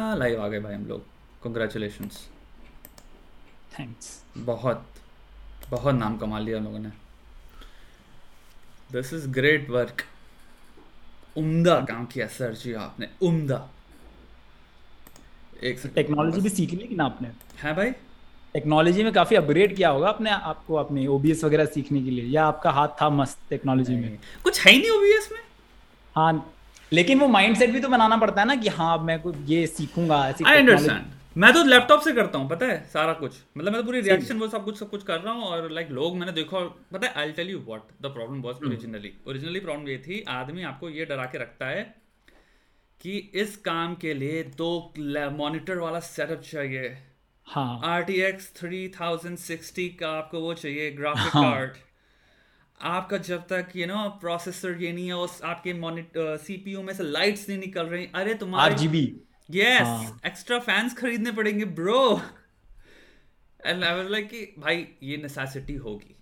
Live आ गए भाई हम लोग। कंग्रेचुलेशन थैंक्स बहुत बहुत नाम कमा लिया हम लोगों ने। दिस इज़ ग्रेट वर्क उम्दा काम किया सर जी आपने उम्दा। एक टेक्नोलॉजी भी सीख ली कि ना आपने? है भाई। टेक्नोलॉजी में काफ़ी अपग्रेड किया होगा अपने आपको अपने ओबीएस वगैरह सीखने के लिए या आपका हाथ था मस्त टेक्नोलॉजी में? कुछ है ही नहीं ओबीएस में? हाँ लेकिन वो माइंडसेट भी तो बनाना पड़ता है ना कि हाँ मैं कुछ ये सीखूँगा ऐसी आई अंडरस्टैंड मैं तो लैपटॉप से करता हूँ पता है सारा कुछ। मतलब मैं तो पूरी रिएक्शन वो सब कुछ सब कुछ कर रहा हूँ और लाइक लोग मैंने देखा पता है I tell you what the problem was originally originally problem ये थी आदमी आपको ये डरा के रखता है कि इस काम के लिए दो मॉनिटर वाला सेटअप चाहिए। हाँ। R T X three thousand sixty का आपको वो चाहिए ग्राफिक हाँ. कार्ड आपका जब तक ये ना प्रोसेसर ये नहीं है उस आपके मॉनिटर सीपीयू में से लाइट्स नहीं निकल रही अरे तुम्हारे आरजीबी यस एक्स्ट्रा फैंस खरीदने पड़ेंगे bro and I was like कि भाई ये नेसेसिटी होगी.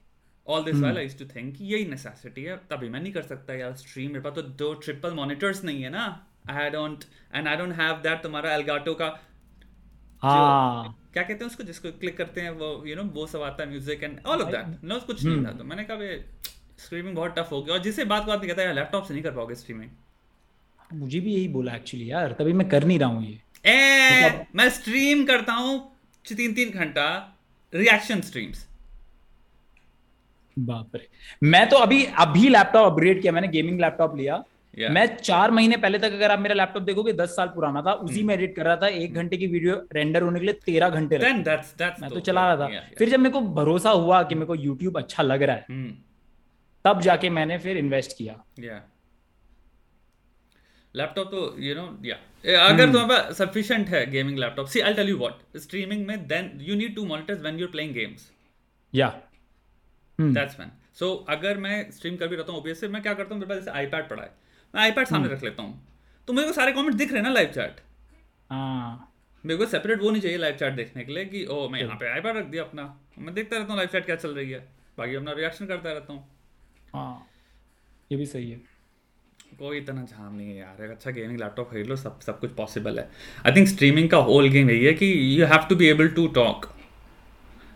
All this while I used to think यही नेसेसिटी है तभी मैं नहीं कर सकता यार स्ट्रीम मेरे पास तो दो ट्रिपल मॉनिटर्स नहीं है ना। I don't and I don't have that तुम्हारा एलगाटो का हाँ। क्या कहते हैं उसको जिसको क्लिक करते हैं वो यू नो वो सब आता है music and all of that no कुछ नहीं था तो मैंने कहा स्ट्रीमिंग बहुत टफ हो गया। और जिसे बात बात कहता है लैपटॉप से नहीं कर पाओगे स्ट्रीमिंग मुझे भी यही बोला एक्चुअली यार तभी मैं कर नहीं रहा हूँ ये. ए, मतलब... मैं स्ट्रीम करता हूँ तीन तीन घंटा रिएक्शन स्ट्रीम्स बाप रे। मैं तो अभी अभी लैपटॉप अपग्रेड किया मैंने गेमिंग लैपटॉप लिया। Yeah. मैं चार महीने पहले तक अगर आप मेरा लैपटॉप देखोगे दस साल पुराना था उसी hmm. में एडिट कर रहा था एक घंटे की वीडियो रेंडर होने के लिए तेरह घंटे मैं तो चला रहा था। Yeah, yeah. फिर जब मेरे को भरोसा हुआ कि मेरे को यूट्यूब अच्छा लग रहा है hmm. तब जाके मैंने फिर इन्वेस्ट किया। लैपटॉप तो यू नो या अगर तुम्हारे पास सफिशिएंट है gaming laptop see I tell you what streaming में then you need two monitors when you are playing games या दैट्स व्हेन सो अगर मैं स्ट्रीम कर भी रहता हूँ ओबीएस से मैं क्या करता हूँ मेरे पास जैसे आईपैड पड़ा है। मैं आईपैड सामने hmm. रख लेता हूँ। तो मेरे को सारे कमेंट दिख रहे हैं ना लाइव चैट हाँ। मेरे को सेपरेट वो नहीं चाहिए लाइव चैट देखने के लिए कि ओ मैं यहाँ पे आईपैड रख दिया अपना। मैं देखता रहता हूँ लाइव चैट क्या चल रही है। बाकी अपना रिएक्शन करता रहता हूँ। हाँ। ये भी सही है। कोई इतना झाम नहीं है यार। अच्छा गेमिंग लैपटॉप खरीद लो सब सब कुछ पॉसिबल है। आई थिंक स्ट्रीमिंग का होल गेम यही है कि you have to be able to talk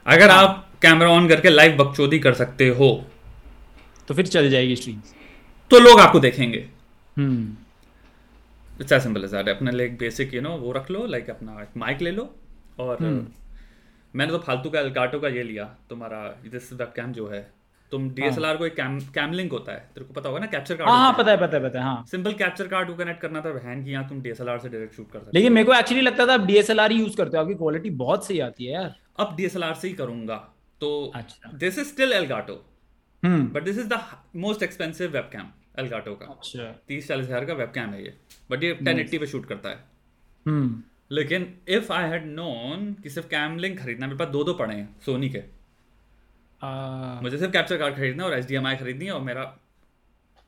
अगर हाँ. आप कैमरा ऑन करके लाइव बकचोदी कर सकते हो। तो फिर चल जाएगी स्ट्रीम तो लोग आपको देखेंगे। इट्स सिंपल एज दैट अपने लिए बेसिक यू नो वो रख लो लाइक अपना माइक ले लो और hmm. मैंने तो फालतू का एलकाटो का ये लिया तुम्हारा दिस वेब कैम जो है। तुम डीएसएलआर हाँ। को एक कैम कैम लिंक होता है। तेरे को पता होगा ना कैप्चर कार्ड हाँ, पता है पता है पता है हाँ। सिंपल कैप्चर कार्ड को कनेक्ट करना था बहन की यहाँ तुम डीएसएलआर से डायरेक्ट शूट कर सकते लेकिन मेरे को एक्चुअली लगता था आप डीएसएलआर ही यूज़ करते हो आपकी क्वालिटी बहुत सही आती है यार। अब डीएसएलआर से ही करूँगा। तो this is still Elgato but this is the most expensive web cam Elgato का। अच्छा। तीस चालीस हज़ार का वेब कैम है ये। बट ये टेन एट्टी पे शूट करता है। हम्म। लेकिन इफ़ आई हैड नोन कि सिर्फ़ कैम लिंक खरीदना मेरे पास दो दो पड़े हैं सोनी के। मुझे सिर्फ़ कैप्चर कार्ड खरीदना और एच डी एम आई खरीदनी और मेरा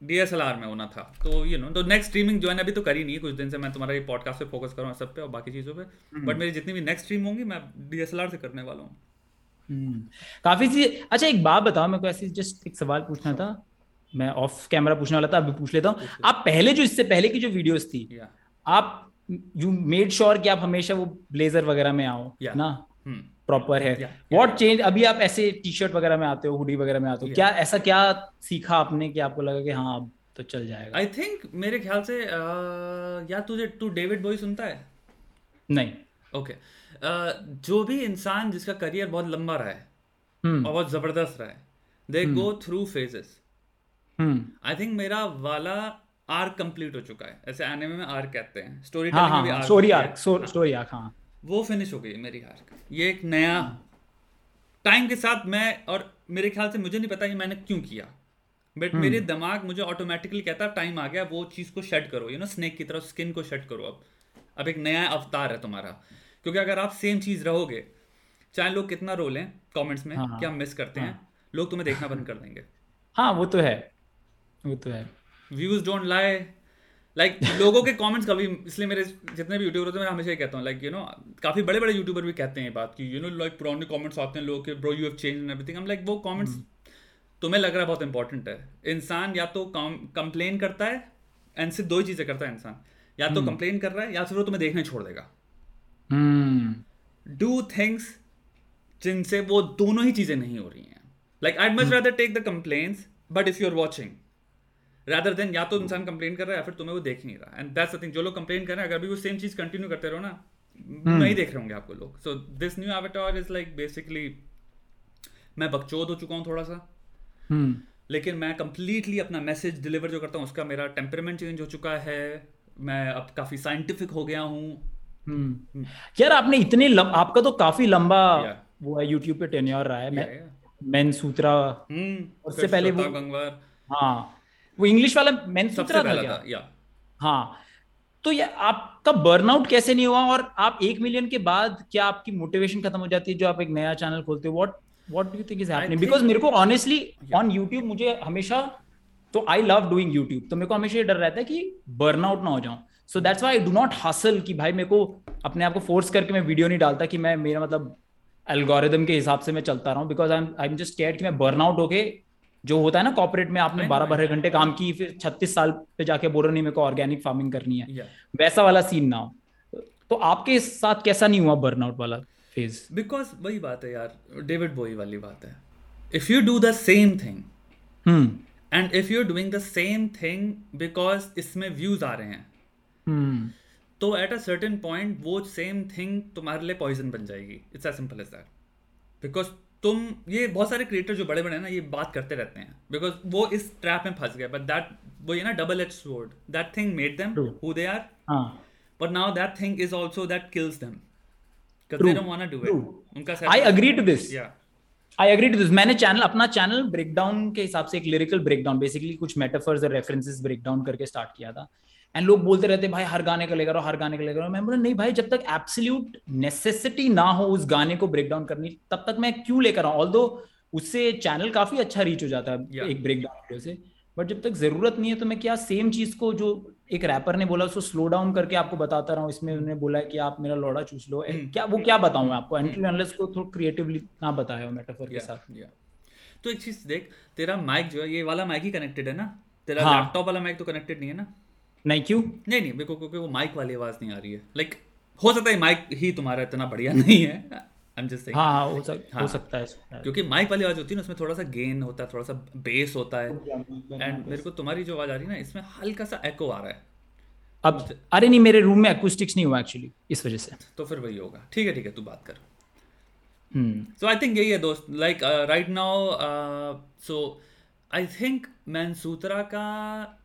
डी एस एल आर में होना था। तो यू नो तो नेक्स्ट स्ट्रीमिंग जो है अभी तो करी नहीं कुछ दिन से मैं तुम्हारा ये पॉडकास्ट पे फोकस करूँ सब पे और बाकी चीज़ों पे। But hmm. मेरी जितनी भी नेक्स्ट स्ट्रीम होंगी मैं डी एस एल आर से करने वाला हूँ। हम्म। काफ़ी सी अच्छा एक बात बताओ मेरे को ऐसी जस्ट एक सवाल पूछना था। मैं ऑफ़ कैमरा पूछने वाला था अभी पूछ लेता हूँ। आप पहले जो इससे पहले की जो वीडियोस थी आप यू मेड श्योर कि आप हमेशा वो ब्लेजर वगैरह में आओ ना? प्रॉपर है। व्हाट चेंज अभी आप ऐसे टी शर्ट वगैरह में आते हो हुडी वगैरह में आते हो क्या ऐसा क्या सीखा आपने कि आपको लगा कि हाँ अब तो चल जाएगा? आई थिंक मेरे ख्याल से या तुझे तू डेविड बॉय सुनता है? नहीं। ओके जो भी इंसान जिसका करियर बहुत लंबा रहा है hmm. और बहुत ज़बरदस्त रहा है they go through phases I think मेरा वाला आर्क कंप्लीट हो चुका है। ऐसे एनिमे में आर्क कहते हैं। स्टोरी टेलिंग हाँ, में भी स्टोरी आर्क स्टोरी आर्क हाँ। वो फिनिश हो गई मेरी आर्क ये एक नया टाइम के साथ मैं और मेरे ख्याल से मुझे नहीं पता कि मैंने क्यों किया। बट मेरे हम्म। दिमाग मुझे ऑटोमेटिकली कहता टाइम आ गया वो चीज़ को शेड करो। यू नो स्नेक की तरह स्किन को शेड करो अब। अब एक नया अवतार है तुम्हारा। क्योंकि अगर आप सेम चीज़ रहोगे चाहे लोग कितना रोल हैं कमेंट्स में हाँ, क्या मिस करते हाँ, हैं लोग तुम्हें देखना बंद कर देंगे। हाँ वो तो है। वो तो है। व्यूज़ डोंट लाई लाइक लोगों के कमेंट्स कभी इसलिए मेरे जितने भी यूट्यूबर होते हैं मैं हमेशा ही कहता हूँ लाइक यू नो काफ़ी बड़े बड़े यूट्यूबर भी कहते हैं ये बात कि यू नो लाइक पुराने कमेंट्स आते हैं लोगों के bro you have change and everything हम लाइक वो कमेंट्स. तुम्हें लग रहा है बहुत इंपॉर्टेंट है। इंसान या तो कंप्लेन करता है एंड सिर्फ़ दो ही चीज़ें करता है इंसान। या तो कंप्लेन hmm. कर रहा है या फिर वो तुम्हें देखने छोड़ देगा। डू थिंग्स जिनसे वो दोनों ही चीज़ें नहीं हो रही हैं। Like I must rather take the complains but if you are watching rather than या तो इंसान कंप्लेन कर रहा है या फिर तुम्हें वो देख नहीं रहा एंड दैट्स थिंग जो लोग कंप्लेन कर रहे हैं अगर भी वो सेम चीज़ कंटिन्यू करते रहो ना hmm. नहीं देख रहे होंगे आपको लोग so this new avatar is like basically मैं बकचोद हो चुका हूँ थोड़ा सा hmm. लेकिन मैं कंप्लीटली अपना मैसेज डिलीवर जो करता हूँ उसका मेरा टेम्परमेंट चेंज हो चुका है मैं अब काफ़ी साइंटिफिक हो गया हूँ hmm. यार आपने इतने लम, आपका तो काफ़ी लंबा yeah. वो है यूट्यूब पे टेन्योर रहा है yeah, मैं yeah. मैन सूत्रा उससे पहले वो हाँ वो इंग्लिश वाला मैन सूत्रा था क्या? या हाँ। तो ये आपका बर्नआउट कैसे नहीं हुआ और आप एक मिलियन के बाद क्या आपकी मोटिवेशन खत्म हो जाती है जो आप एक नया चैनल खोलते हो? What what do you think is happening because मेरे को ऑनेस्टली ऑन यूट्यूब मुझे हमेशा तो आई लव डूइंग यूट्यूब तो मेरे को हमेशा ये डर रहता है कि बर्नआउट ना हो जाऊँ। So that's why I do not hustle कि भाई मेरे को अपने आप को फोर्स करके मैं वीडियो नहीं डालता कि मैं मेरा मतलब एल्गोरिदम के हिसाब से मैं चलता रहा हूँ because I am I am just care कि मैं बर्नआउट होके जो होता है ना कॉपरेट में आपने बारह बारह घंटे काम की फिर छत्तीस साल पे जाके बोल रहे नहीं मेरे को ऑर्गेनिक फ़ार्मिंग करनी है. Yeah. वैसा वाला सीन ना हो। तो आपके साथ कैसा नहीं हुआ बर्नआउट वाला फ़ेज़ बिकॉज़ वही बात है यार डेविड बोई वाली बात है। If you do the same thing and if you doing the same thing because इसमें व्यूज़ आ रहे हैं hmm. तो एट अ सर्टेन पॉइंट वो सेम थिंग तुम्हारे लिए पॉइजन बन जाएगी। It's as simple as that because तुम ये बहुत सारे क्रिएटर जो बड़े बड़े हैं ना ये बात करते रहते हैं। बिकॉज़ वो इस ट्रैप में फंस गए बट दैट वो ये ना double H sword that thing made them who. They are but now that thing is also that kills them they don't want to do it उनका आई एग्री टू दिस या I agree to this मैंने channel अपना channel breakdown के हिसाब से एक lyrical breakdown basically कुछ metaphors और रेफरेंसेस ब्रेकडाउन करके स्टार्ट किया था। एंड लोग बोलते रहते भाई हर गाने का लेकर हर गाने का लेकर मैं बोला नहीं भाई जब तक एब्सोल्यूट नेसेसिटी ना हो उस गाने को ब्रेक डाउन करनी तब तक मैं क्यों लेकर आऊँ? ऑल उससे चैनल काफ़ी अच्छा रीच हो जाता है yeah. एक ब्रेक डाउन वीडियो से। बट जब तक ज़रूरत नहीं है तो मैं क्या सेम चीज़ को जो एक रैपर ने बोला उसको स्लो डाउन करके आपको बताता रहा हूँ। इसमें उन्होंने बोला कि आप मेरा लोड़ा चूस लो। Hmm. क्या वो क्या बताऊँ मैं आपको? एंट्री एनालिस्ट को थोड़ा क्रिएटिवली ना बताया मेटाफर के साथ। yeah. तो एक चीज़ देख तेरा माइक जो है ये वाला माइक ही कनेक्टेड है ना? तेरा लैपटॉप हाँ. वाला माइक तो कनेक्टेड नहीं है ना? नहीं क्यों? नहीं नहीं मेरे को क्योंकि वो माइक वाली आवाज़ नहीं आ रही है। लाइक हो सकता है माइक ही तुम्हारा इतना बढ़िया नहीं है। I'm just saying. हाँ, हो, सक, हाँ, हो। सकता है क्योंकि माइक वाली आवाज़ होती है ना उसमें थोड़ा सा गेन होता है थोड़ा सा बेस होता है। एंड मेरे को तुम्हारी जो आवाज़ आ रही है ना इसमें हल्का सा एको आ रहा है। अब अरे नहीं मेरे रूम में एक्यूस्टिक्स नहीं हुआ एक्चुअली इस वजह से। तो फिर वही होगा। ठीक है ठीक है तू बात कर। सो आई थिंक यही है दोस्त। Like right now so I think Mensutra का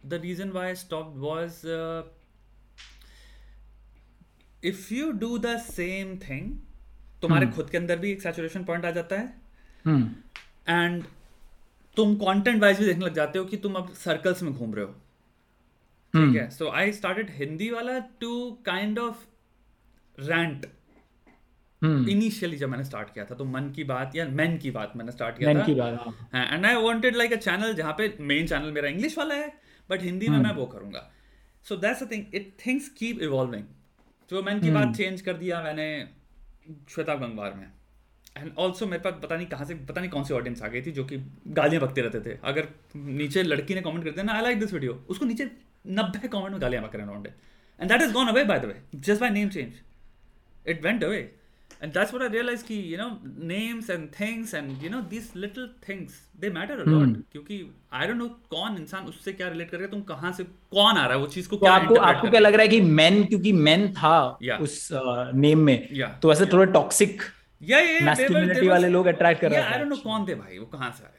the reason why stop was if you do the same thing तुम्हारे hmm. खुद के अंदर भी एक सैचुरेशन पॉइंट आ जाता है एंड hmm. तुम कंटेंट वाइज भी देखने लग जाते हो कि तुम अब सर्कल्स में घूम रहे हो ठीक hmm. है सो आई स्टार्टेड हिंदी वाला to kind of rant initially hmm. जब मैंने स्टार्ट किया था तो मन की बात या मैन की बात मैंने स्टार्ट किया था। And I wanted like a channel जहाँ पे मेन चैनल मेरा इंग्लिश वाला है बट हिंदी में hmm. मैं वो करूँगा। So that's a thing it things keep evolving तो मैन की बात चेंज hmm. कर दिया मैंने श्वेता गंगवार में। एंड ऑल्सो मेरे पास पता नहीं कहाँ से पता नहीं कौन सी ऑडियंस आ गई थी जो कि गालियाँ बकते रहते थे। अगर नीचे लड़की ने कमेंट करते ना आई लाइक दिस वीडियो उसको नीचे नब्बे कमेंट में गालियाँ बक रहे and that is gone away by the way just by name change it went away and that's what I realized कि you know names and things and you know these little things they matter a hmm. lot क्योंकि I don't know कौन इंसान उससे क्या relate करेगा तुम कहाँ से कौन आ रहा है वो चीज़ को तो क्या आपको आपको क्या लग रहा है कि मैन क्योंकि मैन था yeah. उस नेम में yeah. तो ऐसे थोड़े टॉक्सिक या या मैस्कुलिनिटी वाले लोग अट्रैक्ट कर रहे हैं आई डोंट नो कौन थे भाई वो कहाँ से आए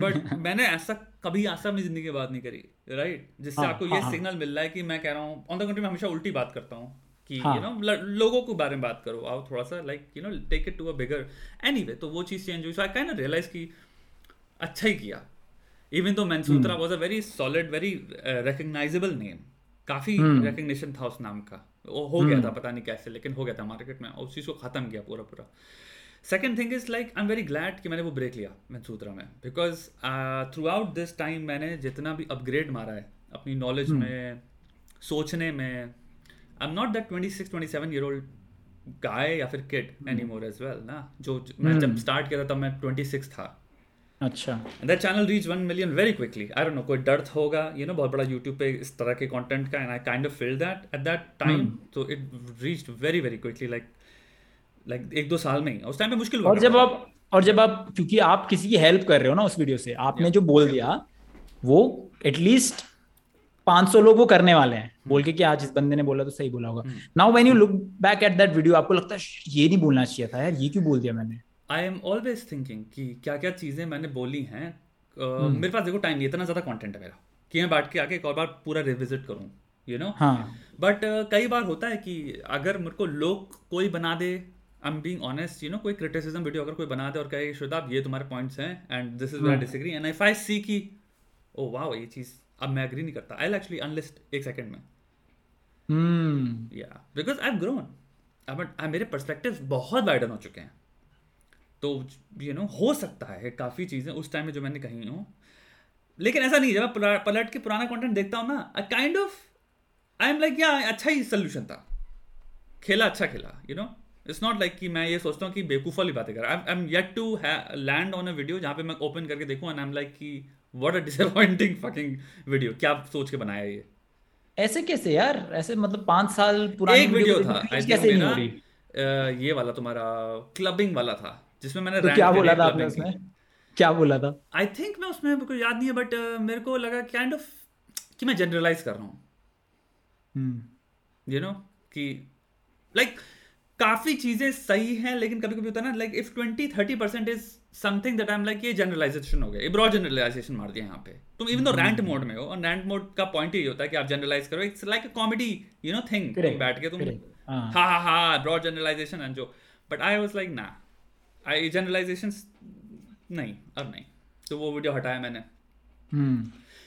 बट मैंने ऐसा कभी ऐसा अपनी ज़िंदगी में बात नहीं करी राइट right? जिससे हाँ, आपको ये सिग्नल हाँ, मिल रहा है कि मैं कह रहा हूँ ऑन द कंट्री में हमेशा उल्टी बात करता हूँ कि यू नो लोगों के बारे में बात करो आओ थोड़ा सा like you know take it to a bigger anyway तो वो चीज़ चेंज हुई। सो आई ऑफ़ रियलाइज़ कि अच्छा ही किया। इवन तो Mensutra was a very solid very recognizable name काफ़ी रिकग्निशन था उस नाम का। वो हो गया था hmm. पता नहीं कैसे लेकिन हो गया था मार्केट में उस चीज़ को ख़त्म किया पूरा पूरा। Second thing is like I am very glad कि मैंने वो ब्रेक लिया मैनसूत्रा में because throughout this time मैंने जितना भी अपग्रेड मारा है अपनी नॉलेज hmm. में सोचने में I am not that twenty six twenty seven year old guy या फिर kid any more as well ना? जो मैं जब स्टार्ट hmm. किया था तब मैं ट्वेंटी सिक्स था। अच्छा। That channel reach one million very quickly I don't know कोई डर होगा यू नो बहुत बड़ा यूट्यूब पे इस तरह के कंटेंट का and I kind of feel that at that time तो it reached very very quickly like like एक दो साल में ही। उस टाइम पे मुश्किल और जब आप और जब आप क्योंकि आप किसी की हेल्प कर रहे हो ना उस वीडियो से आपने जो बोल दिया वो एटलीस्ट 500 लोग वो करने वाले हैं। बोल के कि आज इस बंदे ने बोला तो सही बोला होगा। Now when you look back at that video आपको लगता है ये नहीं बोलना चाहिए था यार ये क्यों बोल दिया मैंने? आई एम ऑलवेज थिंकिंग कि क्या क्या चीज़ें मैंने बोली हैं। uh, मेरे पास देखो टाइम नहीं इतना ज़्यादा कंटेंट है मेरा कि मैं बैठ के आके एक और बार पूरा रिविजिट करूँ यू नो बट कई बार होता है कि अगर मेरे को लोग कोई बना दे I am being honest you know कोई क्रिटिसिज्म वीडियो अगर कोई बना दे और कहे शुदाब ये तुम्हारे पॉइंट्स हैं and this is where disagree and if I see की ओ वाओ ये चीज़ अब मैं एग्री नहीं करता. आई एक्चुअली अनलिस्ट एक सेकेंड में. या बिकॉज़ आई एव ग्रोन अब मेरे परस्पेक्टिव बहुत वाइडन हो चुके हैं. तो यू नो हो सकता है काफ़ी चीज़ें उस टाइम में जो मैंने कही हूँ. लेकिन ऐसा नहीं जब मैं पलट के पुराना कंटेंट देखता हूँ ना I kind of I am like या अच्छा ही सोल्यूशन था. खेला अच्छा खेला you know it's not like कि मैं ये सोचता हूँ कि बेवकूफ़ वाली बातें कर I am yet to land on a video जहाँ पे मैं ओपन करके देखूँ एंड आई एम लाइक कि what a disappointing fucking video क्या सोच के बनाया ये? ऐसे कैसे यार? ऐसे मतलब पाँच साल पुरानी एक वीडियो था कैसे नहीं हो रही? ये वाला तुम्हारा क्लबिंग वाला था जिसमें मैंने तो क्या बोला था आपने उसमें? क्या बोला था? आई थिंक मैं उसमें मेरे याद नहीं है बट uh, मेरे को लगा काइंड ऑफ़ कि मैं जनरलाइज कर रहा हूँ। यू नो कि लाइक like, काफ़ी चीज़ें सही हैं लेकिन कभी कभी होता है ना like if twenty thirty percent is something that I am like ये जनरलाइजेशन हो गया. ये ब्रॉड जनरलाइजेशन मार दिया यहाँ पे। तुम इवन दो रैंट मोड में हो और रैंट मोड का पॉइंट यही होता है कि आप जनरलाइज करो। It's like a comedy you know thing बैठ के तुम हा। हा हा ब्रॉड जनरलाइजेशन एंड जो बट आई वाज लाइक ना आई जनरलाइजेशन नहीं अब नहीं. तो वो वीडियो हटाया मैंने। Hmm.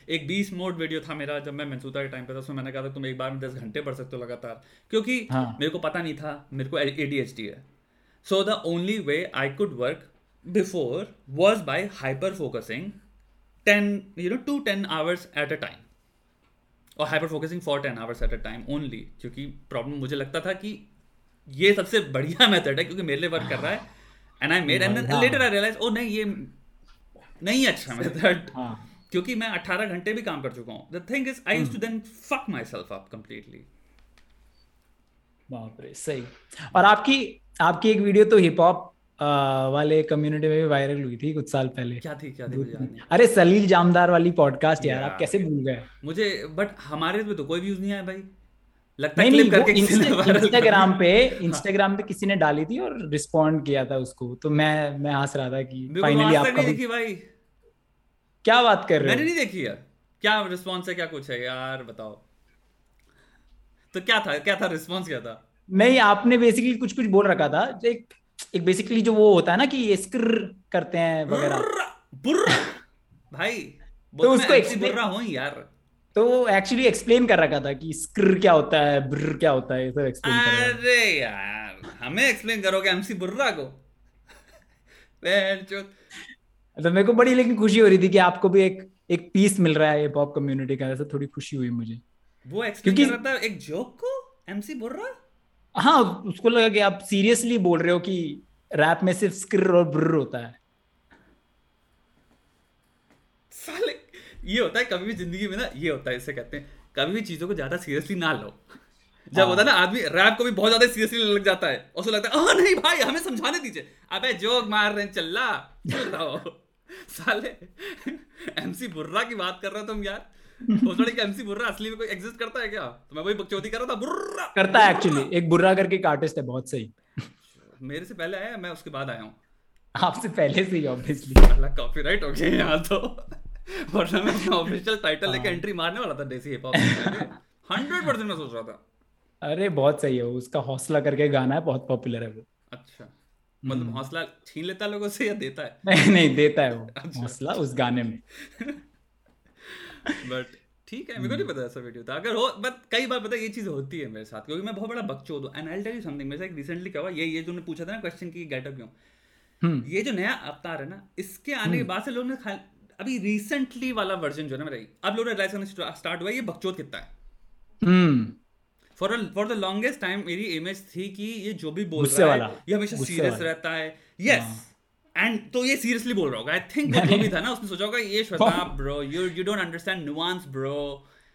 एक बीस मोड वीडियो था मेरा जब मैं मनसूदा के टाइम पे था उसमें मैंने कहा था तुम एक बार में दस घंटे पढ़ सकते हो लगातार। क्योंकि हाँ. मेरे को पता नहीं था मेरे को ए है। So the only way I could work before was by hyper focusing ten you know to ten hours at a time और hyper focusing for ten hours at a time only क्योंकि प्रॉब्लम मुझे लगता था कि ये सबसे बढ़िया method है क्योंकि मेरे लिए वर्क कर रहा है and I made and later I realize oh नहीं ये नहीं अच्छा मेथड हाँ. क्योंकि मैं 18 घंटे भी काम कर चुका हूँ। The thing is I to then fuck myself up completely बाप रे सही। और आपकी आपकी एक वीडियो तो हिप हॉप वाले कम्युनिटी में भी वायरल हुई थी कुछ साल पहले। क्या थी क्या थी अरे सलील जामदार वाली पॉडकास्ट यार आप कैसे भूल गए? मुझे बट हमारे तो कोई व्यूज़ नहीं आया भाई। लगता नहीं, नहीं, करके इंस्टाग्राम पे इंस्टाग्राम पे किसी ने डाली थी और रिस्पॉन्ड किया था उसको। तो मैं मैं हंस रहा था कि फाइनली आपका भाई। क्या बात कर रहे हो? मैंने नहीं देखी यार। क्या रिस्पॉन्स है क्या कुछ है? यार बताओ। तो क्या था क्या था रिस्पॉन्स क्या था? नहीं आपने बेसिकली कुछ कुछ बोल रखा था। एक एक बेसिकली जो वो होता है ना कि ये स्क्र करते हैं वगैरह। भाई तो उसको एक्सप्लेन हूँ यार। तो एक्चुअली एक्सप्लेन कर रखा था कि स्क्र क्या होता है ब्र क्या होता है सब एक्सप्लेन कर अरे यार हमें एक्सप्लेन करोगे एमसी बुर्रा को। तो मेरे को बड़ी लेकिन खुशी हो रही थी कि आपको भी एक एक पीस मिल रहा है हिप हॉप कम्युनिटी का ऐसा थोड़ी खुशी हुई मुझे। वो क्योंकि कर रहा था एक जोक को? एमसी बोल रहा हाँ उसको लगा कि आप सीरियसली बोल रहे हो कि रैप में सिर्फ़ स्क्र और ब्र होता है। साले ये होता है कभी भी ज़िंदगी में ना ये होता है इसे कहते हैं कभी भी चीज़ों को ज़्यादा सीरियसली ना लो। जब होता है ना आदमी रैप को भी बहुत ज़्यादा सीरियसली लग जाता है उसको लगता है नहीं भाई हमें समझाने दीजिए। अबे जोक मार रहे चल रहा साले एमसी बुर्रा की बात कर रहे हो तुम यार। सोच कि एमसी बुर्रा असली में कोई एग्जिस्ट करता है क्या? तो मैं वही बकचोदी कर रहा था बुर्रा। करता है एक्चुअली एक बुर्रा करके एक आर्टिस्ट है बहुत सही। मेरे से पहले आया मैं उसके बाद आया हूँ। आपसे पहले से ही ऑब्वियसली अल्लाह कॉपीराइट हो गया यहाँ तो। वरना मैं अपना ऑफिशियल टाइटल लेके एंट्री मारने वाला था देसी हिप हॉप हंड्रेड परसेंट मैं सोच रहा था। अरे बहुत सही है उसका हौसला करके गाना है बहुत पॉपुलर है वो। अच्छा। मतलब हम्म। हौसला छीन लेता है लोगों से या देता है? नहीं नहीं देता है वो अच्छा। हौसला उस गाने में। बट ठीक है मेरे को नहीं पता ऐसा वीडियो था। अगर हो बट कई बार पता ये चीज़ होती है मेरे साथ। क्योंकि मैं बहुत बड़ा बकचोद हूँ and I tell you something मेरे साथ रिसेंटली क्या हुआ ये ये तूने पूछा था ना क्वेश्चन की गेटअप क्यों? हम्म। ये जो नया अवतार है ना इसके आने के हम्म। बाद से लोगों ने अभी रिसेंटली वाला वर्जन जो है ना मेरा अब लोग रियलाइज़ करना स्टार्ट हुआ ये बकचोद कितना है। For for the longest time मेरी इमेज थी कि ये जो भी बोल रहा है ये हमेशा सीरियस रहता है। यस एंड तो ये सीरियसली बोल रहा होगा आई थिंक वो भी था ना उसने सोचा होगा ये Shweta bro you you don't understand nuance bro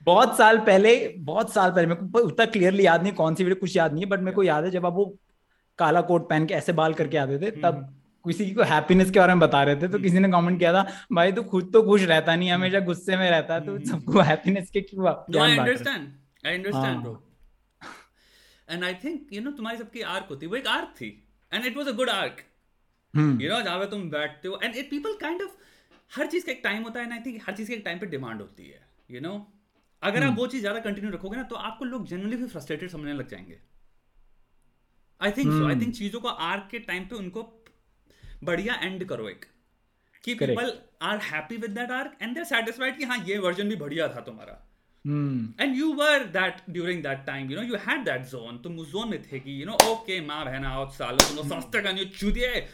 बहुत साल पहले बहुत साल पहले मेरे को उतना क्लियरली याद नहीं कौन सी वीडियो कुछ याद नहीं है बट मेरे को याद है जब आप वो काला कोट पहन के ऐसे बाल करके आते थे तब हम्म। किसी को हैप्पीनेस के बारे में बता रहे थे तो किसी ने कमेंट किया था भाई तू खुद तो खुश रहता नहीं हमेशा गुस्से में रहता तो हम्म। सबको हैप्पीनेस के क्यों I understand I understand bro and I think you know तुम्हारी सबकी आर्क होती वो एक आर्क थी and it was a good arc you know जहाँ पे तुम बैठते हो and it people kind of हर चीज़ का एक टाइम होता है ना आई थिंक हर चीज़ के एक टाइम पे डिमांड होती है यू नो अगर आप hmm. वो चीज़ ज़्यादा कंटिन्यू रखोगे ना तो आपको लोग जनरली भी फ्रस्ट्रेटेड समझने लग जाएँगे। आई थिंक सो आई थिंक चीज़ों को आर्क के टाइम पे उनको बढ़िया एंड करो एक कि people are happy with that arc and they satisfied कि हाँ ये वर्जन भी बढ़िया था तुम्हारा। And you were that during that time you know you had that zone तुम उस जोन में थे कि यू नो ओके माँ बहना आओ सालो तुम सस्ते का न्यू चूतिए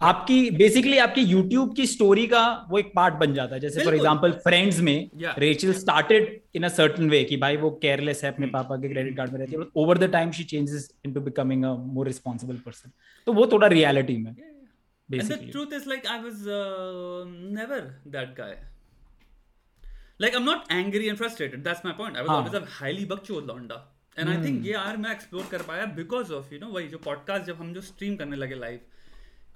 आपकी बेसिकली आपकी YouTube की स्टोरी का वो एक पार्ट बन जाता है जैसे फॉर एग्जांपल फ्रेंड्स में Rachel started in a certain way कि भाई वो केयरलेस है अपने hmm. पापा के क्रेडिट कार्ड में रहती है over the time she changes into becoming a more responsible person तो वो थोड़ा रियलिटी में basically. And the truth is, like, I was uh, never that guy. Like, I'm not angry and frustrated. That's my point. I was हाँ. always a highly bakchod londa. And I think ये यार मैं explore कर पाया because of you know वही जो podcast जब हम जो स्ट्रीम करने लगे लाइव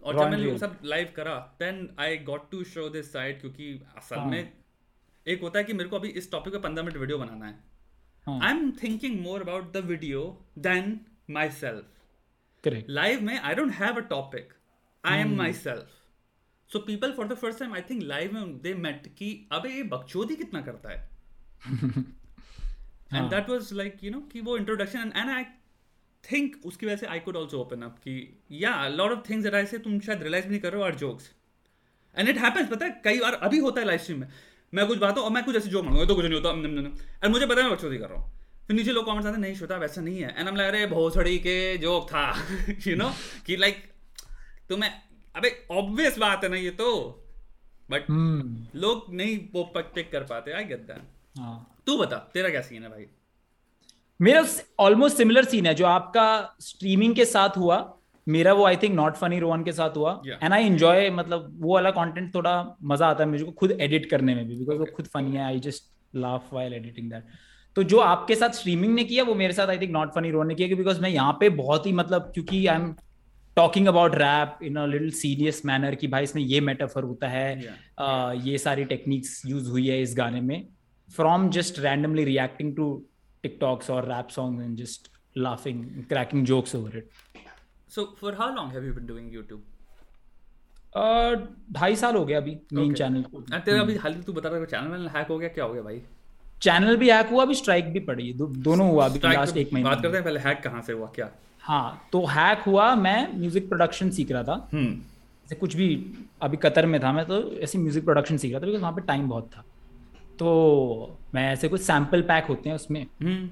और जब मैंने सब लाइव करा then I got to show this side क्योंकि असल हाँ. में एक होता है कि मेरे को अभी इस टॉपिक पे पंद्रह मिनट वीडियो बनाना है। I am thinking more about the video then myself live में I don't have a topic I am myself so people for the first time I think live में दे मेट कि अबे ये बकचोदी कितना करता है? And that was like you know कि वो इंट्रोडक्शन एंड आई थिंक उसकी वजह से I could also open up कि या lot of things that I say तुम शायद रियलाइज़ नहीं कर रहे हो are jokes and it happens पता है? कई बार अभी होता है लाइव स्ट्रीम में। मैं कुछ बात हूँ और मैं कुछ ऐसे जोक मांगूँगा तो कुछ नहीं होता एंड मुझे पता है मैं बकचोदी कर रहा हूँ। फिर नीचे लोग कमेंट्स आते नहीं श्वेता वैसा नहीं है। एंड हम लग रहे भोसड़ी के जोक था। यू नो कि लाइक तो मैं अबे ऑब्वियस बात है ना ये तो। But hmm. लोग नहीं वो पिक कर पाते आई गेट दैट तू बता तेरा क्या सीन है भाई? मेरा ऑलमोस्ट सिमिलर सीन है जो आपका स्ट्रीमिंग के साथ हुआ मेरा वो I think not funny Rohan के साथ हुआ एंड आई एंजॉय मतलब वो वाला कंटेंट थोड़ा मज़ा आता है मुझे को खुद एडिट करने में भी बिकॉज़ okay. वो खुद फनी है I just laugh while editing that तो जो आपके साथ स्ट्रीमिंग ने किया वो मेरे साथ I think not funny Rohan ने किया बिकॉज़ मैं यहाँ पे बहुत ही मतलब क्योंकि I am talking about rap in a little serious manner कि भाई इसमें ये मेटाफर होता है yeah, uh, ये सारी टेक्निक्स यूज़ हुई है इस गाने में from just randomly reacting to TikToks और rap song and just laughing cracking jokes over it so for how long have you been doing YouTube? ढाई साल हो गया अभी मेन चैनल को। तेरा अभी हाल तू बता रहा है चैनल में हैक हो गया क्या हो गया भाई? चैनल भी हैक हुआ अभी स्ट्राइक भी पड़ी है। दो, दोनों हुआ अभी लास्ट एक महीने बात करते हैं पहले हैक कहाँ से हुआ क्या? हाँ तो हैक हुआ मैं म्यूज़िक प्रोडक्शन सीख रहा था। हम्म। जैसे कुछ भी अभी कतर में था मैं तो ऐसे म्यूज़िक प्रोडक्शन सीख रहा था बिकॉज़ वहाँ पे टाइम बहुत था। तो मैं ऐसे कुछ सैंपल पैक होते हैं उसमें हम्म।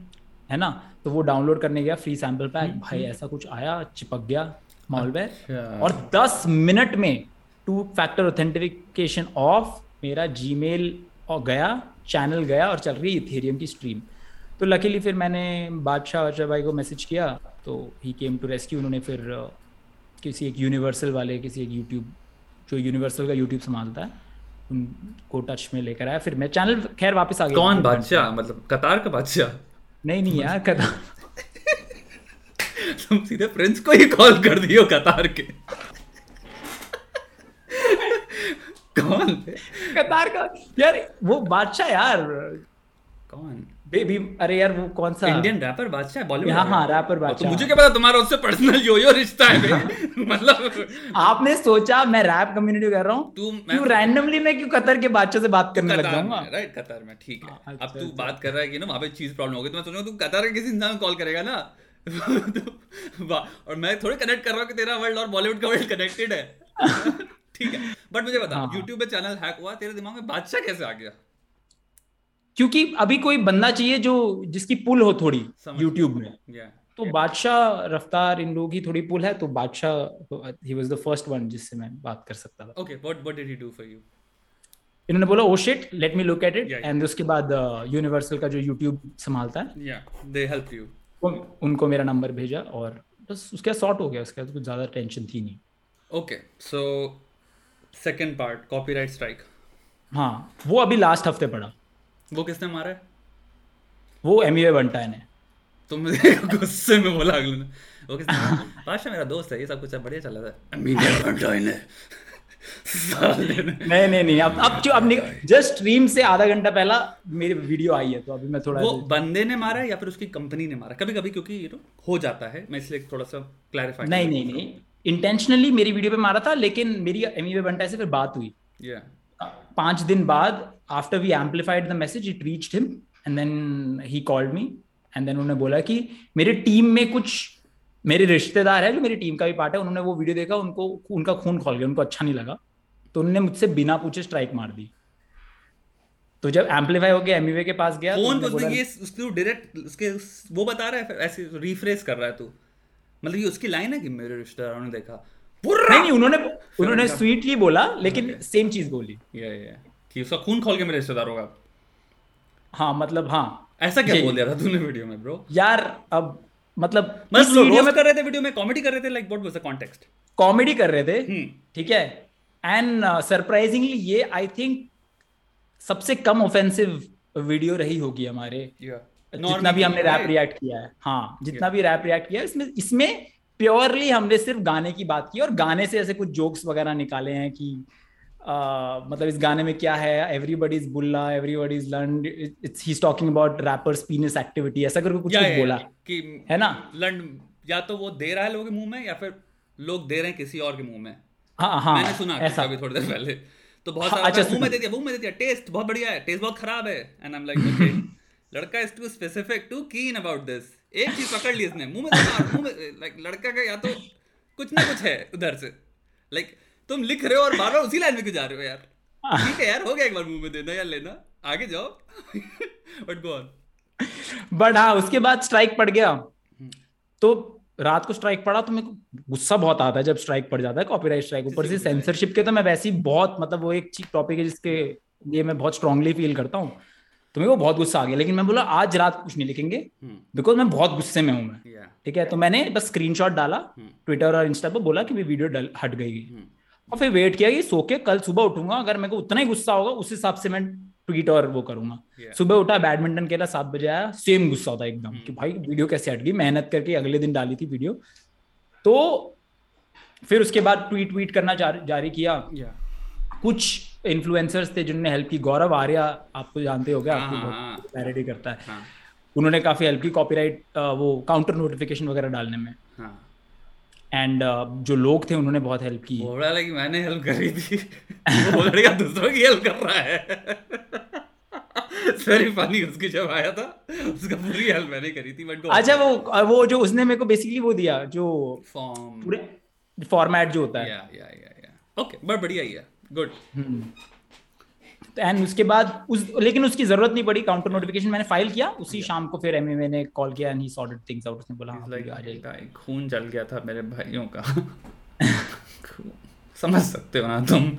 है ना? तो वो डाउनलोड करने गया फ्री सैंपल पैक भाई ऐसा कुछ आया चिपक गया मॉलवेयर अच्छा। और 10 मिनट में टू फैक्टर ऑथेंटिफिकेशन ऑफ़ मेरा जीमेल और गया चैनल गया और चल रही इथेरियम की स्ट्रीम तो लकीली फिर मैंने बादशाह बादशाह भाई को मैसेज किया तो ही केम टू रेस्क्यू उन्होंने फिर किसी एक यूनिवर्सल वाले किसी एक यूट्यूब जो यूनिवर्सल का यूट्यूब संभालता है उनको टच में लेकर आया फिर मैं चैनल खैर वापस आ गया। कौन बादशाह? मतलब कतार का बादशाह? नहीं नहीं यार कतार। तुम सीधे प्रिंस को ही कॉल कर दियो कतार के। कौन कतार का यार वो बादशाह यार। कौन? बेबी अरे यार वो कौन सा? इंडियन रैपर बादशाह बॉलीवुड हाँ हाँ रैपर तो बादशाह। तो मुझे क्या पता तुम्हारा उससे पर्सनल यो यो रिश्ता है मतलब आपने सोचा मैं रैप कम्युनिटी कर रहा हूँ। तू क्यों रैंडमली मैं क्यों कतर के बादशाह से बात करने लग जाऊँगा? राइट कतर में ठीक है। हाँ, अब अच्छा, तू अच्छा। बात कर रहा है कि ना वहाँ पे चीज़ प्रॉब्लम हो गई तो मैं सोचूँगा तू कतर के किसी इंसान कॉल करेगा ना? तो और मैं थोड़ी कनेक्ट कर रहा हूँ कि तेरा वर्ल्ड और बॉलीवुड का वर्ल्ड कनेक्टेड है। ठीक है बट मुझे बता यूट्यूब हाँ। पे चैनल हैक हुआ तेरे दिमाग में बादशाह कैसे आ गया? क्योंकि अभी कोई बंदा चाहिए जो जिसकी पुल हो थोड़ी यूट्यूब में। Yeah. तो बादशाह रफ्तार इन लोग ही थोड़ी पुल है तो Badshah he was the first one जिससे मैं बात कर सकता था। Okay what what did he do for you इन्होंने बोला ओ shit let me look at it and उसके बाद यूनिवर्सल uh, का जो यूट्यूब संभालता है या दे हेल्प यू उनको मेरा नंबर भेजा और बस उसके सॉर्ट हो गया उसके बाद कुछ ज़्यादा टेंशन थी नहीं। Okay so second part copyright strike हाँ वो अभी लास्ट हफ़्ते पड़ा। वो किसने मारा है? वो एम यू बंटा ने तुम गुस्से में बोला अगले ने। वो किसने बादशाह मेरा दोस्त है ये सब कुछ बढ़िया चल रहा है एम बंटा ने नहीं नहीं नहीं अब अब जो अब जस्ट स्ट्रीम से आधा घंटा पहला मेरी वीडियो आई है तो अभी मैं थोड़ा वो बंदे ने मारा या फिर उसकी कंपनी ने मारा? कभी कभी क्योंकि यू नो हो जाता है। मैं इसलिए थोड़ा सा क्लैरिफाई नहीं नहीं नहीं। इंटेंशनली मेरी वीडियो पे मारा था लेकिन मेरी एमी बंटा से फिर बात हुई. पाँच दिन बाद after we amplified the message it reached him and then he called me and then उन्होंने बोला कि मेरे टीम में कुछ मेरे रिश्तेदार है जो मेरी टीम का भी पार्ट है उन्होंने वो वीडियो देखा उनको उनका खून खोल गया उनको अच्छा नहीं लगा। तो उन्होंने मुझसे बिना पूछे स्ट्राइक मार दी। तो जब एम्पलीफाई हो गया एमईवे के पास गया कौन तो ये उसको डायरेक्ट उसके वो बता रहा है ऐसे रिफ्रेश कर रहा है तू। मतलब ये उसकी लाइन है कि मेरे रिश्तेदारों ने देखा। नहीं नहीं उन्होंने उन्होंने स्वीटली बोला लेकिन सेम चीज़ बोली। ये ये कि उसका खून खोल के मेरे रिश्तेदारों का। हाँ मतलब हाँ। ऐसा क्या बोल दिया था तूने वीडियो में ब्रो यार अब मतलब मतलब वीडियो में कर रहे थे वीडियो में कॉमेडी कर रहे थे like what was the context comedy कर रहे थे हम्म। ठीक है? एंड सरप्राइजिंगली uh, ये आई थिंक सबसे कम ऑफेंसिव वीडियो रही होगी हमारे। जितना भी हमने रैप रिएक्ट किया है। हाँ जितना भी रैप रिएक्ट किया है इसमें इसमें प्योरली हमने सिर्फ़ गाने की बात की और गाने से ऐसे कुछ जोक्स वगैरह निकाले हैं कि Uh, मतलब इस गाने में क्या है? Everybody is Bulla everybody is learn it's he talking about rappers penis activity ऐसा करके कुछ, कुछ बोला। कि है ना? लर्न या तो वो दे रहा है लोगों के मुँह में या फिर लोग दे रहे हैं किसी और के मुँह में। हाँ हाँ मैंने सुना ऐसा। अभी थोड़ी देर पहले। तो बहुत हाँ, सारा अच्छा मुँह में दे दिया मुँह में दे दिया टेस्ट बहुत बढ़िया है टेस्ट बहुत खराब है। And I am like okay लड़का is too specific too keen about this एक चीज़ पकड़ ली इसने मुँह में मुँह में लाइक लड़का का या तो कुछ ना कुछ है उधर से। लाइक तुम लिख रहे हो और बार बार उसी लाइन में क्यों जा रहे हो यार? ठीक है यार हो गया एक बार मुँह में देना या लेना। आगे जाओ। बट गो ऑन बट हाँ उसके बाद स्ट्राइक पड़ गया। तो रात को स्ट्राइक पड़ा तो मेरे को गुस्सा बहुत आता है जब स्ट्राइक पड़ जाता है कॉपीराइट स्ट्राइक ऊपर से सेंसरशिप के तो मैं वैसे ही बहुत मतलब वो एक टॉपिक है जिसके लिए मैं बहुत स्ट्रांगली फील करता हूँ। तो मेरे को बहुत गुस्सा आ गया लेकिन मैं बोला आज रात कुछ नहीं लिखेंगे बिकॉज़ हम्म। मैं बहुत गुस्से में हूँ मैं। ठीक है तो मैंने बस स्क्रीनशॉट डाला ट्विटर हम्म। और इंस्टा पर बोला कि वीडियो हट गई। हम्म। और फिर वेट किया कि सो के कल सुबह उठूँगा अगर मेरे को उतना ही गुस्सा होगा उस हिसाब से मैं ट्वीट और वो करूँगा yeah. सुबह उठा बैडमिंटन खेला सात बजे आया सेम गुस्सा होता एकदम hmm. कि भाई वीडियो कैसे हट गई मेहनत करके अगले दिन डाली थी वीडियो तो फिर उसके बाद ट्वीट ट्वीट करना जारी किया yeah. कुछ इन्फ्लुएंसर्स थे जिन्होंने हेल्प की गौरव आर्या आपको जानते हो गया आपको क्लैरिटी हाँ, हाँ। करता है हाँ. उन्होंने काफ़ी हेल्प की कॉपीराइट वो काउंटर नोटिफिकेशन वगैरह डालने में हाँ. एंड uh, जो लोग थे उन्होंने बहुत हेल्प की। बोल रहा कि मैंने हेल्प करी थी। वो लड़का दूसरों की हेल्प कर रहा है। वेरी फनी उसकी जब आया था उसका पूरी हेल्प मैंने करी थी बट अच्छा वो वो जो उसने मेरे को बेसिकली वो दिया जो फॉर्म पूरे फॉर्मेट जो होता है। या या या या ओके बट बढ़िया ही है। गुड एंड उसके बाद उस लेकिन उसकी ज़रूरत नहीं पड़ी काउंटर नोटिफिकेशन मैंने फ़ाइल किया। उसी yeah. शाम को फिर एमए ने कॉल किया and he sorted things out उसने बोला हाँ, आ जाएगा खून जल गया था मेरे भाइयों का। समझ सकते हो ना तुम।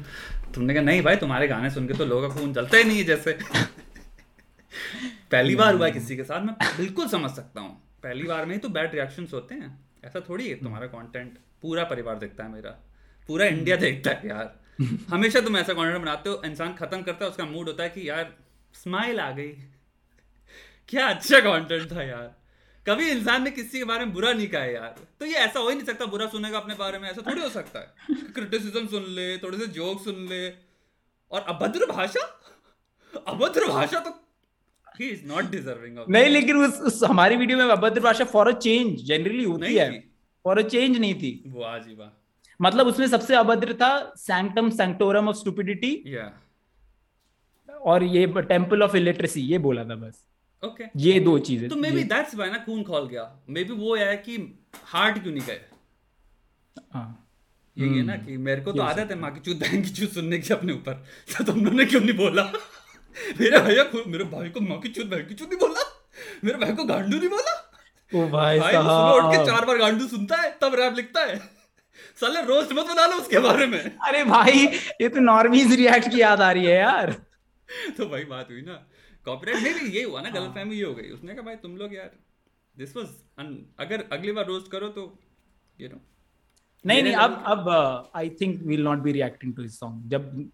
तुमने कहा नहीं भाई तुम्हारे गाने सुन के तो लोगों का खून जलता ही नहीं है जैसे। पहली बार हुआ किसी के साथ मैं बिल्कुल समझ सकता हूँ। पहली बार में ही तो बैड रिएक्शंस होते हैं। ऐसा थोड़ी है तुम्हारा कंटेंट पूरा परिवार देखता है मेरा। पूरा इंडिया देखता है यार। हमेशा तुम ऐसा कॉन्टेंट बनाते हो इंसान खत्म करता है उसका मूड होता है कि यार स्माइल आ गई। क्या अच्छा कंटेंट था यार। कभी इंसान ने किसी के बारे में बुरा नहीं कहा यार। तो ये ऐसा हो ही नहीं सकता बुरा सुनेगा अपने बारे में ऐसा थोड़ी हो सकता है। क्रिटिसिज्म सुन ले थोड़े से जोक सुन ले। और अभद्र भाषा? अभद्र भाषा तो he is not deserving of नहीं लेकिन उस, उस हमारी वीडियो में अभद्र भाषा फॉर अ चेंज जनरली होती है। फॉर अ चेंज नहीं थी। वाह जी वाह। मतलब उसमें सबसे अभद्र था सैंक्टम सैंक्टोरम ऑफ़ स्टूपिडिटी और ये टेंपल ऑफ़ इलिटरेसी ये बोला था बस। Okay okay. ये दो चीज़ें तो मे बी दैट्स व्हाई ना खून खोल गया। मे बी वो है कि हार्ट क्यों नहीं गए? हाँ। यही है ना hmm. कि मेरे को तो आदत है माँ की चूत बहन की चूत सुनने की अपने ऊपर। तो तुम लोगों ने क्यों नहीं बोला? मेरे भैया मेरे भाई को माँ की चूत बहन की चूत नहीं बोला? मेरे भाई को गांडू नहीं बोला? ओ भाई, भाई साहब उठ के चार बार गांडू सुनता है तब रैप लिखता है। साले रोस्ट मत बना लो उसके बारे में। अरे भाई ये तो नॉर्मीज रिएक्ट की याद आ रही है यार। तो भाई बात हुई ना। कॉपीराइट में भी ये हुआ ना गलत हाँ। फहमी ये हो गई। उसने कहा भाई तुम लोग यार दिस वाज अगर अगली बार रोस्ट करो तो यू नो नहीं नहीं अब अब I think will not be reacting to his song जब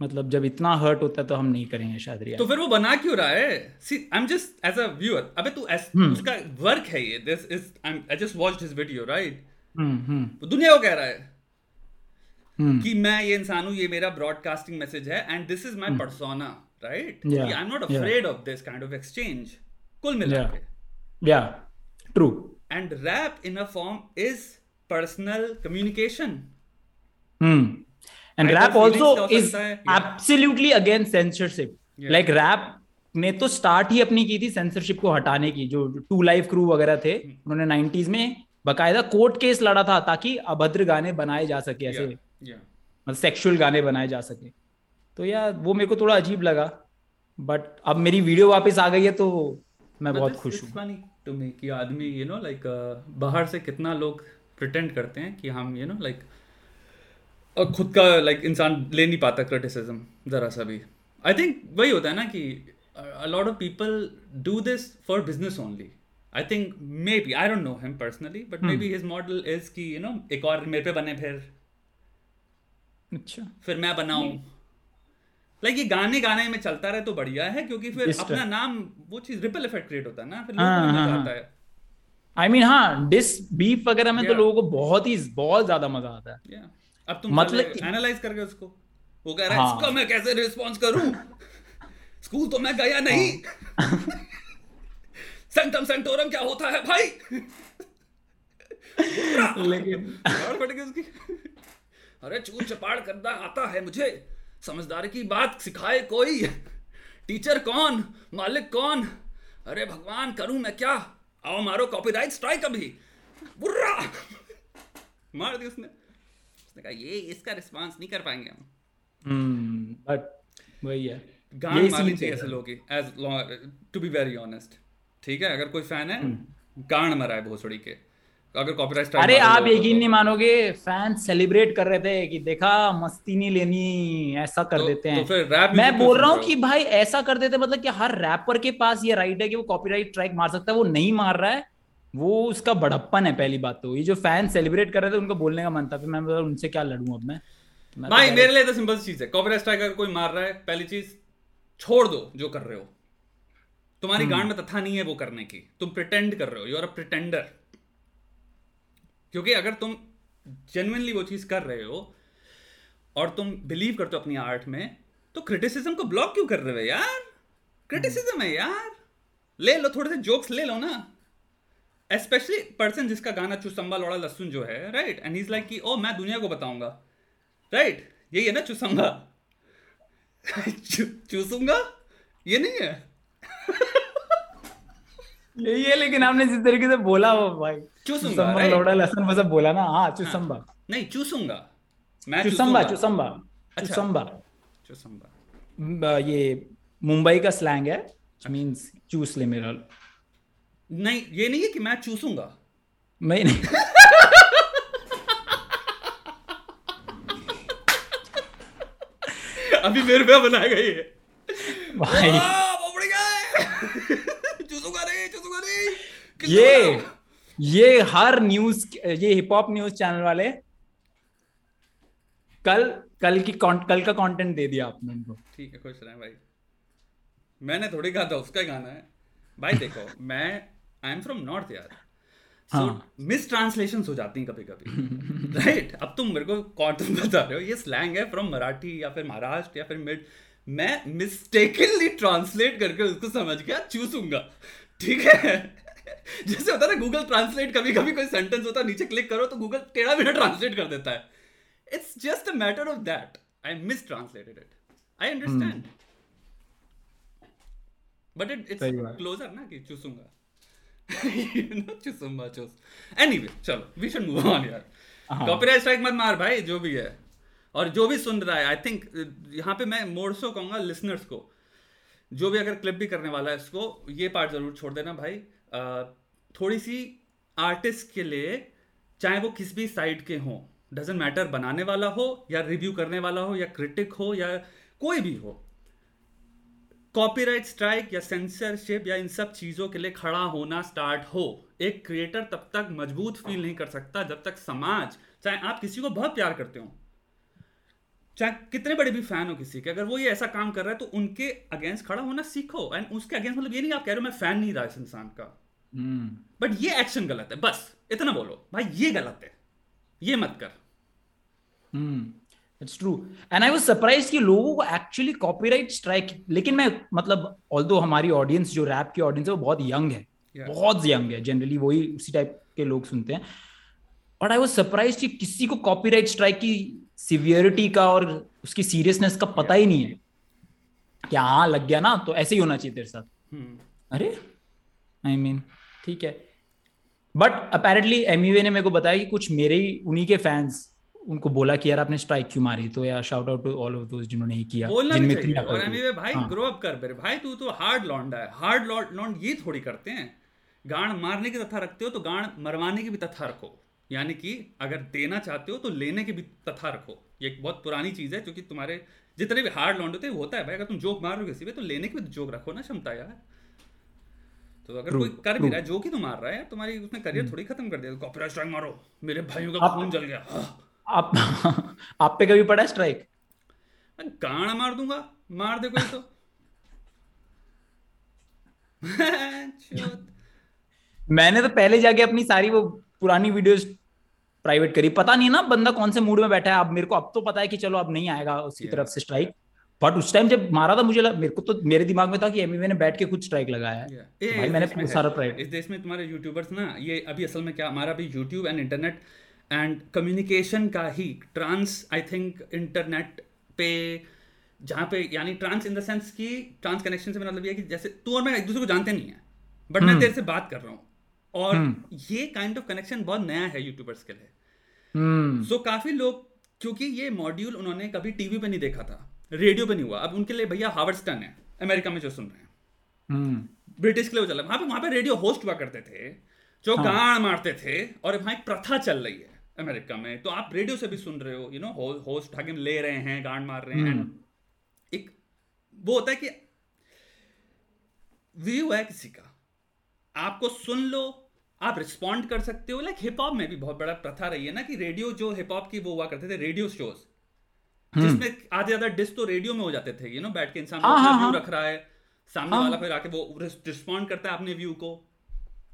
मतलब जब इतना हर्ट होता है तो हम नहीं करेंगे शायद रिएक्ट तो फिर वो बना क्यों रहा है? See I am just as a viewer अबे तू hmm. उसका वर्क है ये। This is I just watched his video right दुनिया को कह रहा है hmm. कि मैं ये इंसान हूँ ये मेरा ब्रॉडकास्टिंग मैसेज है and this is my persona right I am not afraid of this kind of exchange कुल मिला के। Yeah true and rap in a form is personal communication rap also is absolutely against censorship. Yeah. like rap ने तो start ही अपनी की थी censorship को हटाने की जो टू लाइफ क्रू वगैरह थे hmm. उन्होंने नाइनटीज में बकायदा कोर्ट केस लड़ा था ताकि अभद्र गाने बनाए जा सके ऐसे। मतलब सेक्सुअल गाने बनाए जा सके। तो यार वो मेरे को थोड़ा अजीब लगा बट अब मेरी वीडियो वापस आ गई है तो मैं But बहुत खुश हूँ। तुम्हें कि आदमी यू नो लाइक बाहर से कितना लोग प्रिटेंड करते हैं कि हम यू नो लाइक और खुद का लाइक like, इंसान ले नहीं पाता क्रिटिसिज्म ज़रा सा भी। आई थिंक वही होता है ना कि a lot of people do this for business only I think maybe I don't know him personally but hmm. maybe his model is कि you know एक और मेरे पे बने फिर। अच्छा। फिर मैं बनाऊँ। लाइक ये गाने गाने में चलता रहे तो बढ़िया है क्योंकि फिर अपना नाम वो चीज़ रिपल इफ़ेक्ट क्रिएट होता है ना फिर लोगों को हाँ, मज़ा हाँ, आता हाँ। है आई मीन हाँ डिस बीफ वगैरह में तो लोगों को बहुत ही बहुत ज़्यादा मज़ा आता है। Yeah. अब तुम मतलब एनालाइज करके उसको। वो कह रहा है हाँ. इसका मैं कैसे रिस्पॉन्स करूँ? स्कूल तो मैं गया नहीं। सेंटम सेंटोरम क्या होता है भाई? लेकिन फट गई उसकी। अरे चूर चपाड़ करना आता है मुझे। समझदारी की बात सिखाए कोई। टीचर कौन? मालिक कौन? अरे भगवान करूँ मैं क्या? आओ मारो कॉपीराइट स्ट्राइक अभी। बुर्रा! मार दी उसने। उसने कहा ये इसका रिस्पांस नहीं कर पाएँगे हम। बट hmm, वही है। गान मारनी चाहिए ऐसे लोगों की has to be very honest ठीक है? अगर कोई फ़ैन है hmm. गान मरा है भोसड़ी के। अगर कॉपीराइट अरे आप यकीन नहीं मानोगे फ़ैन सेलिब्रेट कर रहे थे कि देखा मस्ती नहीं लेनी ऐसा कर तो, देते हैं। तो फिर रैप मैं बोल रहा हूँ कि भाई ऐसा कर देते मतलब कि हर रैपर के पास ये राइट है कि वो कॉपीराइट ट्रैक मार सकता है वो नहीं मार रहा है। वो उसका बड़प्पन है पहली बात तो। ये जो फ़ैन सेलिब्रेट कर रहे थे उनको बोलने का मन था फिर मैं उनसे क्या लड़ू अब मैं? भाई मेरे लिए तो सिंपल चीज़ है। कॉपीराइट स्ट्राइक अगर कोई मार रहा है पहली चीज़ छोड़ दो जो कर रहे हो। तुम्हारी हम्म। गांड में तथा नहीं है वो करने की। तुम प्रिटेंड कर रहे हो यू आर अ प्रिटेंडर क्योंकि अगर तुम जेनुइनली वो चीज़ कर रहे हो और तुम बिलीव करते हो अपनी आर्ट में तो क्रिटिसिज्म को ब्लॉक क्यों कर रहे हो यार? क्रिटिसिज्म है यार। ले लो थोड़े से जोक्स ले लो ना। स्पेशली पर्सन जिसका गाना चुसंबा लोड़ा लहसुन जो है राइट एंड इज़ लाइक कि ओ मैं दुनिया को बताऊँगा। राइट यही है ना चुसंबा। चूसूँगा? ये नहीं है। है लेकिन आपने जिस तरीके से बोला वो भाई चूसूँगा लोड़ा लहसुन बस बोला ना हाँ चुसंबा हाँ, नहीं चूसूँगा। मैं चुसंबा चुसंबा अच्छा। चुसंबा चुसंबा ये मुंबई का स्लैंग है मींस चूस ले मेरा। नहीं ये नहीं है कि मैं चूसूँगा। मैं नहीं। अभी मेरे पे बनाया गई है भाई। ये ये हर न्यूज़ ये हिप हॉप न्यूज़ चैनल वाले कल कल की कल का कंटेंट दे दिया आपने उनको। ठीक है खुश रहे भाई। मैंने थोड़ी कहा था उसका ही गाना है। भाई देखो मैं आई एम फ्रॉम नॉर्थ यार। मिस ट्रांसलेशन हो जाती हैं कभी कभी राइट अब तुम मेरे को कौन तुम बता रहे हो? ये स्लैंग है फ्रॉम मराठी या फिर महाराष्ट्र या फिर मिड। मैं मिस्टेकनली ट्रांसलेट करके उसको समझ गया चूसूँगा। ठीक है? जैसे होता है ना गूगल ट्रांसलेट कभी कभी कोई सेंटेंस होता है नीचे क्लिक करो तो गूगल टेढ़ा मेढ़ा ट्रांसलेट कर देता है। It's just a matter of that I mistranslated it I understand but it it's closer ना कि चूसूँगा। चुसुम्बा चुस। एनीवे चलो वी शुड मूव ऑन यार। कॉपीराइट स्ट्राइक मत मार भाई जो भी है। और जो भी सुन रहा है आई थिंक यहाँ पे मैं मोर सो कहूँगा लिसनर्स को। जो भी अगर क्लिप भी करने वाला है इसको ये पार्ट ज़रूर छोड़ देना भाई। थोड़ी सी आर्टिस्ट के लिए, चाहे वो किस भी साइड के हों डजेंट मैटर बनाने वाला हो या रिव्यू करने वाला हो या क्रिटिक हो या कोई भी हो कॉपीराइट स्ट्राइक या सेंसरशिप या इन सब चीज़ों के लिए खड़ा होना स्टार्ट हो। एक क्रिएटर तब तक मज़बूत फील नहीं कर सकता जब तक समाज, चाहे आप किसी को बहुत प्यार करते हो चाहे कितने बड़े भी फ़ैन हो किसी के अगर वो ये ऐसा काम कर रहा है तो उनके अगेंस्ट खड़ा होना सीखो। एंड उसके अगेंस्ट मतलब ये नहीं आप कह रहे हो मैं फ़ैन नहीं रहा इस इंसान का। But hmm. ये एक्शन गलत है। बस इतना बोलो। भाई ये गलत है। ये मत कर। It's true and I was surprise कि लोगों को एक्चुअली कॉपीराइट स्ट्राइक लेकिन मैं मतलब ऑल्दो हमारी ऑडियंस जो रैप की ऑडियंस है वो बहुत यंग है। Yeah. बहुत यंग है। जनरली वही उसी टाइप के लोग सुनते हैं। बट आई वाज सरप्राइज़ कि किसी को कॉपीराइट स्ट्राइक की सिवियरिटी का और उसकी सीरियसनेस का पता ही नहीं है। क्या हाँ लग गया ना तो ऐसे ही होना चाहिए तेरे साथ। hmm. अरे आई मीन ठीक है। बट अपेरेंटली एमईवे ने मेरे को बताया कि कुछ मेरे ही उन्हीं के फैंस उनको बोला कि यार आपने स्ट्राइक क्यों मारी? तो यार shout out to all of those जिन्होंने ही किया जिनमें भी और एमईवे भाई हाँ. ग्रो अप कर मेरे भाई तू तो हार्ड लौंडा है। हार्ड लौंड ये थोड़ी करते हैं। गांड मारने की तथा रखते हो तो गांड मरवाने की भी तथा रखो। यानी कि अगर देना चाहते हो तो लेने की भी तथा रखो। ये एक बहुत पुरानी चीज़ है क्योंकि तुम्हारे जितने भी हार्ड लौंड होते हैं होता है भाई। अगर तुम जोक मार रहे हो किसी पे तो लेने की भी जोक रखो ना क्षमता यार। तो अगर कोई कर भी रहा है जो कि तो मार रहा है तुम्हारी उसने करियर hmm. थोड़ी खत्म कर दिया तो कॉपीराइट स्ट्राइक मारो। मेरे भाइयों का खून जल गया। आप आप पे कभी पड़ा स्ट्राइक मैं गाना मार दूँगा। मार दे कोई तो। मैंने तो पहले जाके अपनी सारी वो पुरानी वीडियोस प्राइवेट करी। पता नहीं ना बंदा कौन से मूड में बैठा है। अब मेरे को अब तो पता है कि चलो अब नहीं आएगा उसकी तरफ़ से स्ट्राइक बट उस टाइम जब मारा था मुझे लग, मेरे को तो मेरे दिमाग में था कि एमईवे ने बैठ के खुद स्ट्राइक लगाया है। तो भाई मैंने सारा प्राइवेट इस देश में तुम्हारे यूट्यूबर्स ना ये अभी असल में क्या हमारा अभी YouTube and internet and communication का ही ट्रांस आई थिंक इंटरनेट पे जहाँ पे यानी ट्रांस इन द सेंस की ट्रांस कनेक्शन से मतलब ये कि जैसे तू और मैं एक दूसरे को जानते नहीं है। बट मैं hmm. तेरे से बात कर रहा हूँ। और hmm. ये काइंड ऑफ़ कनेक्शन बहुत नया है यूट्यूबर्स के लिए। सो so, काफ़ी लोग क्योंकि ये मॉड्यूल उन्होंने कभी टीवी पे नहीं देखा था रेडियो पे नहीं हुआ। अब उनके लिए भैया हावर्ड स्टन है अमेरिका में जो सुन रहे हैं। ब्रिटिश के लिए चल। वहाँ पे वहाँ पे रेडियो होस्ट हुआ करते थे जो हाँ. गाड़ मारते थे और वहाँ एक प्रथा चल रही है अमेरिका में। तो आप रेडियो से भी सुन रहे हो यू नो होस्ट उठा ले रहे हैं गांड मार रहे हैं. एक वो होता है कि व्यू है किसी का। आपको सुन लो आप रिस्पॉन्ड कर सकते हो लाइक हिप हॉप में भी बहुत बड़ा प्रथा रही है ना कि रेडियो जो हिप हॉप की वो हुआ करते थे रेडियो शोज़ hmm. जिसमें आधे ज़्यादा डिस तो रेडियो में हो जाते थे यू नो बैठ के इंसान हाँ, हाँ, हाँ, रख रहा है सामने वाला फिर आके वो रिस्पॉन्ड करता है अपने व्यू को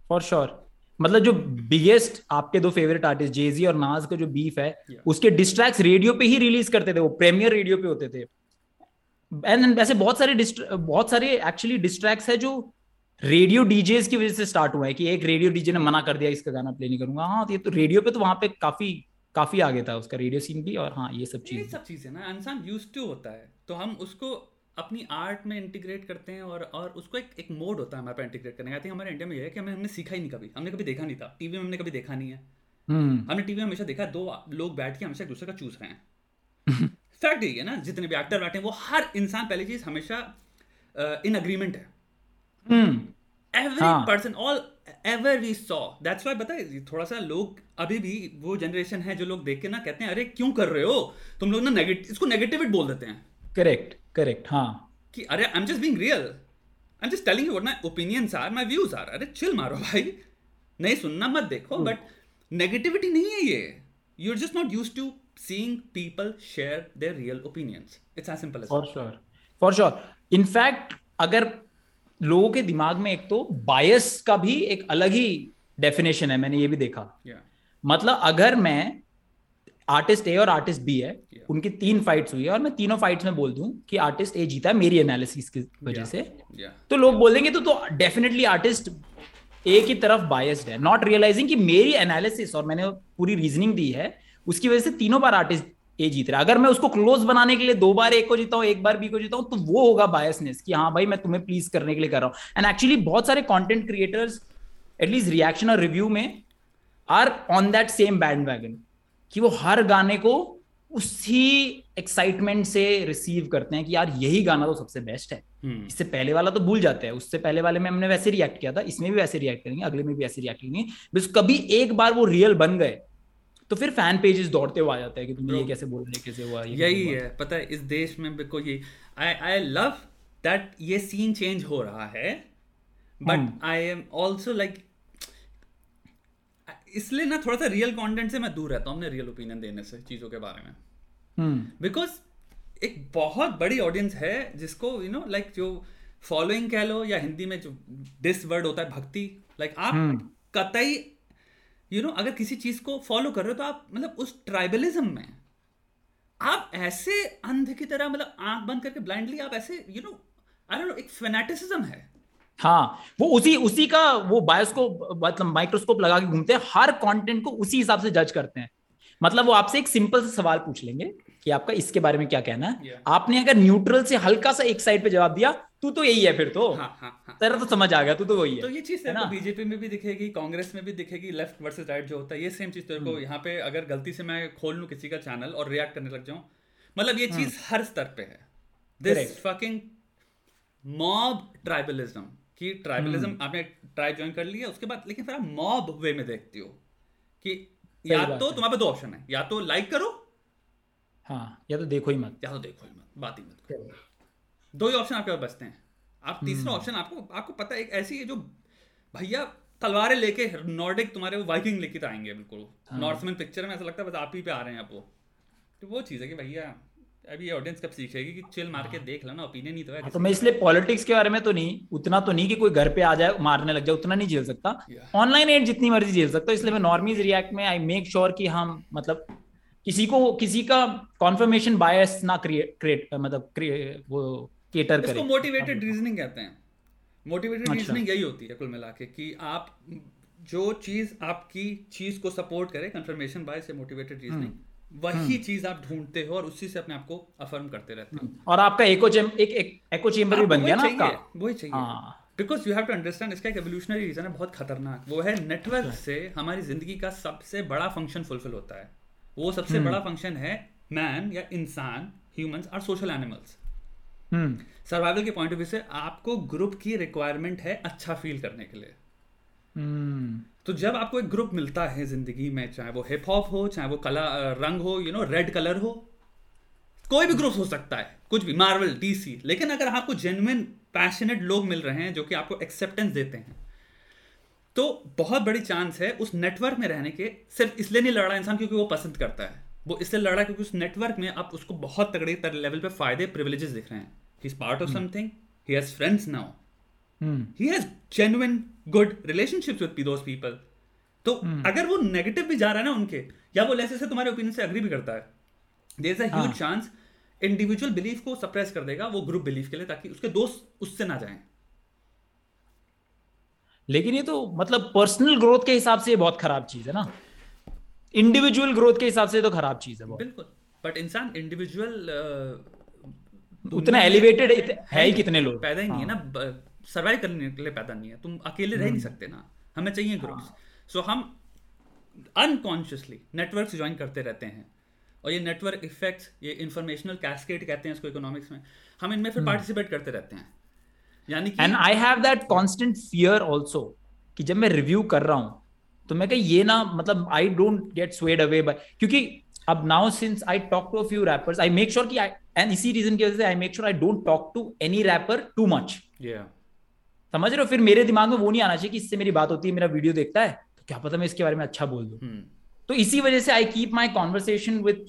फॉर श्योर sure. मतलब जो बिगेस्ट आपके दो फेवरेट आर्टिस्ट जेजी और नाज का जो बीफ है yeah. उसके डिस्ट्रैक्ट रेडियो पे ही रिलीज़ करते थे वो प्रीमियर रेडियो पे होते थे एंड वैसे बहुत सारे बहुत सारे एक्चुअली डिस्ट्रैक्ट है जो रेडियो डीजेस की वजह से स्टार्ट हुआ है कि एक रेडियो डीजे ने मना कर दिया इसका गाना प्ले नहीं करूँगा। हाँ तो ये तो रेडियो पे तो वहाँ पे काफ़ी काफ़ी आगे था उसका रेडियो सीन भी और हाँ ये सब चीज़। सब चीज़ें ना इंसान यूज़ टू होता है। तो हम उसको अपनी आर्ट में इंटीग्रेट करते हैं और और उसको एक एक मोड होता है हमारे पास इंटीग्रेट करने का। आई हमारे इंडिया में ये है कि हमें हमने सीखा ही नहीं कभी। हमने कभी देखा नहीं था। टीवी में हमने कभी देखा नहीं है। hmm. हमने टीवी में हमेशा देखा दो लोग बैठ के हमेशा एक दूसरे का चूस रहे हैं। फैक्ट यही है ना जितने भी एक्टर बैठे हैं वो हर इंसान पहली चीज़ हमेशा इन अग्रीमेंट है। Every person all ever we saw that's why थोड़ा सा लोग अभी भी वो जनरेशन है जो लोग देख के ना कहते हैं अरे क्यों कर रहे हो? तुम लोग ना नेगेटिव इसको नेगेटिविट बोल देते हैं। करेक्ट करेक्ट हाँ। कि अरे I am just being real I am just telling you what my opinions are my views are अरे चिल मारो भाई। नहीं सुनना मत देखो बट नेगेटिविटी नहीं है ये। You are just not used to seeing people share their real opinions it's as simple as for sure for sure in fact अगर लोगों के दिमाग में एक तो बायस का भी एक अलग ही डेफिनेशन है मैंने ये भी देखा yeah. मतलब अगर मैं आर्टिस्ट ए और आर्टिस्ट बी है yeah. उनकी तीन फाइट्स हुई है और मैं तीनों फाइट्स में बोल दूँ कि आर्टिस्ट ए जीता है मेरी एनालिसिस की वजह yeah. से yeah. तो लोग बोल देंगे तो तो डेफिनेटली आर्टिस्ट ए की तरफ़ बायस्ड है नॉट रियलाइजिंग कि मेरी एनालिसिस और मैंने पूरी रीजनिंग दी है उसकी वजह से तीनों बार आर्टिस्ट ए जीत रहा है। अगर मैं उसको क्लोज बनाने के लिए दो बार एक को जीता हूँ एक बार बी को जीता हूँ तो वो होगा बायसनेस कि हाँ भाई मैं तुम्हें प्लीज़ करने के लिए कर रहा हूँ। एंड एक्चुअली बहुत सारे content creators at least reaction और रिव्यू में are on that same bandwagon कि वो हर गाने को उसी एक्साइटमेंट से रिसीव करते हैं कि यार यही गाना तो सबसे बेस्ट है। hmm. इससे पहले वाला तो भूल जाते हैं। उससे पहले वाले में हमने वैसे रिएक्ट किया था इसमें भी वैसे रिएक्ट करेंगे अगले में भी ऐसे रिएक्ट करेंगे। बस कभी एक बार वो रियल बन गए तो फिर फ़ैन पेजेस दौड़ते हुआ जाते हैं कि तुम ये कैसे बोल रहे कैसे हुआ ये यही है पता है इस देश में बिको ये आई आई लव दैट ये सीन चेंज हो रहा है but I am also like इसलिए ना थोड़ा सा रियल कंटेंट से मैं दूर रहता हूँ अपने रियल ओपिनियन देने से चीज़ों के बारे में बिकॉज़ हम्म। एक बहुत बड़ी ऑडियंस है जिसको यू नो लाइक जो फॉलोइंग कह लो या हिंदी में जो डिस वर्ड होता है भक्ति लाइक like, आप हम्म। कतई यू you नो know, अगर किसी चीज़ को फॉलो कर रहे हो तो आप मतलब उस ट्राइबलिज्म में आप ऐसे अंध की तरह मतलब आँख बंद करके ब्लाइंडली आप ऐसे यू नो आई नो एक फेनेटिसिज्म है। हाँ वो उसी उसी का वो बायोस्कोप मतलब माइक्रोस्कोप लगा के घूमते हैं हर कंटेंट को उसी हिसाब से जज करते हैं। मतलब वो आपसे एक सिंपल सा सवाल पूछ लेंगे कि आपका इसके बारे में क्या कहना है। Yeah. आपने अगर न्यूट्रल से हल्का सा एक साइड पे जवाब दिया तू तो यही है फिर तो। हाँ, हाँ, हाँ. तेरा तो समझ आ गया तू तो वही है। तो ये चीज़ है ना? बीजेपी में भी दिखेगी कांग्रेस में भी दिखेगी लेफ़्ट वर्सेस राइट जो होता है ये सेम चीज़ तेरे को हम्म। यहाँ पे अगर गलती से मैं खोल लू किसी का चैनल और रिएक्ट करने लग जाऊँ मतलब ये चीज़ हम्म। हर स्तर पे है। दिस फकिंग मॉब ट्राइबलिज्म कि ट्राइबलिज्म हम्म। आपने ट्राइब ज्वाइन कर लिया उसके बाद लेकिन फिर आप मॉब वे में देखते हो कि या तो तुम्हारे दो ऑप्शन है या तो लाइक करो हाँ या तो देखो ही मत। या तो देखो ही मत बात ही मत करो। दो ही ऑप्शन आपके पास बचते हैं आप तीसरा ऑप्शन हम्म। आपको आपको पता है एक ऐसी है जो भैया तलवारें लेके नॉर्डिक तुम्हारे वो वाइकिंग लेके तो आएँगे बिल्कुल नॉर्थमैन हाँ। पिक्चर में ऐसा लगता है बस आप ही पे आ रहे हैं आप वो तो वो चीज़ है कि भैया अभी ऑडियंस कब सीखेगी कि चिल मार के हाँ। देख लेना ओपिनियन ही तो है हाँ, तो मैं इसलिए पॉलिटिक्स के बारे में तो नहीं उतना तो नहीं कि कोई घर पे आ जाए मारने लग जाए उतना नहीं झेल सकता ऑनलाइन एड जितनी मर्ज़ी झेल सकता इसलिए मैं नॉर्मीज रिएक्ट में आई मेक श्योर कि हम मतलब किसी को किसी का कॉन्फर्मेशन बायस ना क्रिएट क्रिएट मतलब वो केटर करें इसको मोटिवेटेड रीजनिंग कहते हैं। मोटिवेटेड अच्छा। रीजनिंग यही होती है कुल मिला के कि आप जो चीज़ आपकी चीज़ को सपोर्ट करे कंफर्मेशन बायस या मोटिवेटेड रीजनिंग वही हम्म। चीज़ आप ढूंढते हो और उसी से अपने आप को अफर्म करते रहते हो। और आपका एको चेम एक, एक एको चेम्बर भी बन गया ना आपका? वही चाहिए। Because you have to understand इसका एक एवोल्यूशनरी रीजन है बहुत खतरनाक। वो है नेटवर्क अच्छा। से हमारी ज़िंदगी का सबसे बड़ा फ़ंक्शन फुलफिल होता है। वो सबसे हम्म। बड़ा फ़ंक्शन है मैन या इंसान humans are social animals survival के पॉइंट ऑफ़ व्यू से आपको ग्रुप की रिक्वायरमेंट है अच्छा फील करने के लिए। हम्म। तो जब आपको एक ग्रुप मिलता है ज़िंदगी में चाहे वो हिप हॉप हो चाहे वो कला रंग हो यू नो रेड कलर हो कोई भी ग्रुप हो सकता है कुछ भी मार्वल डीसी लेकिन अगर आपको जेन्युइन पैशनेट लोग मिल रहे हैं जो कि आपको एक्सेप्टेंस देते हैं तो बहुत बड़ी चांस है उस नेटवर्क में रहने के सिर्फ़ इसलिए नहीं लड़ रहा इंसान क्योंकि वो पसंद करता है। वो इसलिए लड़ रहा है क्योंकि उस नेटवर्क में आप उसको बहुत तगड़े लेवल पे फ़ायदे प्रिविलेजेस दिख रहे हैं। He is part of something he has friends now he has genuine good relationships with those people तो hmm. अगर वो नेगेटिव भी जा रहा है ना उनके या वो लेसे से तुम्हारे ओपिनियन से अग्री भी करता है there is a chance individual belief को सप्रेस कर देगा वो ग्रुप बिलीफ के लिए ताकि उसके दोस्त उससे ना जाएँ। लेकिन ये तो मतलब पर्सनल ग्रोथ के हिसाब से ये बहुत खराब चीज़ है ना। इंडिविजुअल ग्रोथ के हिसाब से तो खराब चीज़ है बिल्कुल। बट इंसान इंडिविजुअल उतना एलिवेटेड है ही कितने लोग पैदा ही नहीं है ना हाँ। सर्वाइव करने के लिए पैदा नहीं है तुम अकेले रह नहीं हम्म। सकते ना हमें चाहिए ग्रुप्स सो हाँ। हम अनकॉन्शियसली नेटवर्क ज्वाइन करते रहते हैं और ये नेटवर्क इफेक्ट्स ये इंफॉर्मेशनल कैस्केट कहते हैं इसको इकोनॉमिक्स में हम इनमें फिर पार्टिसिपेट हम्म। करते रहते हैं यानी कि and I have that constant fear also कि जब मैं रिव्यू कर रहा हूँ तो मैं कह ये ना मतलब I don't get swayed away by क्योंकि अब now since I talk to a few rappers I make sure कि आई एंड इसी रीजन की वजह से I make sure I don't talk to any rapper too much समझ रहे हो? फिर मेरे दिमाग में वो नहीं आना चाहिए कि इससे मेरी बात होती है मेरा वीडियो देखता है तो क्या पता मैं इसके बारे में अच्छा बोल दू? Hmm. तो इसी वजह से I keep my conversation with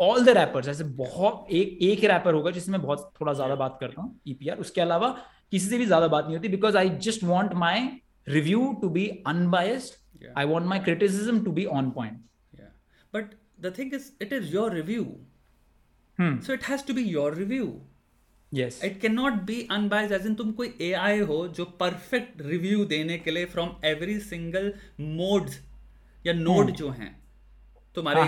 all the rappers ऐसे बहुत एक एक रैपर होगा जिसमें बहुत थोड़ा ज़्यादा बात करता हूँ ईपीआर e उसके अलावा किसी से भी ज़्यादा बात नहीं होती because I just want my review to be unbiased I want my criticism to be on point but the thing is it is your review so it has to be your review yes. It cannot be unbiased as in तुम कोई AI हो जो perfect review देने के लिए from every single modes या node hmm. जो हैं तुम्हारे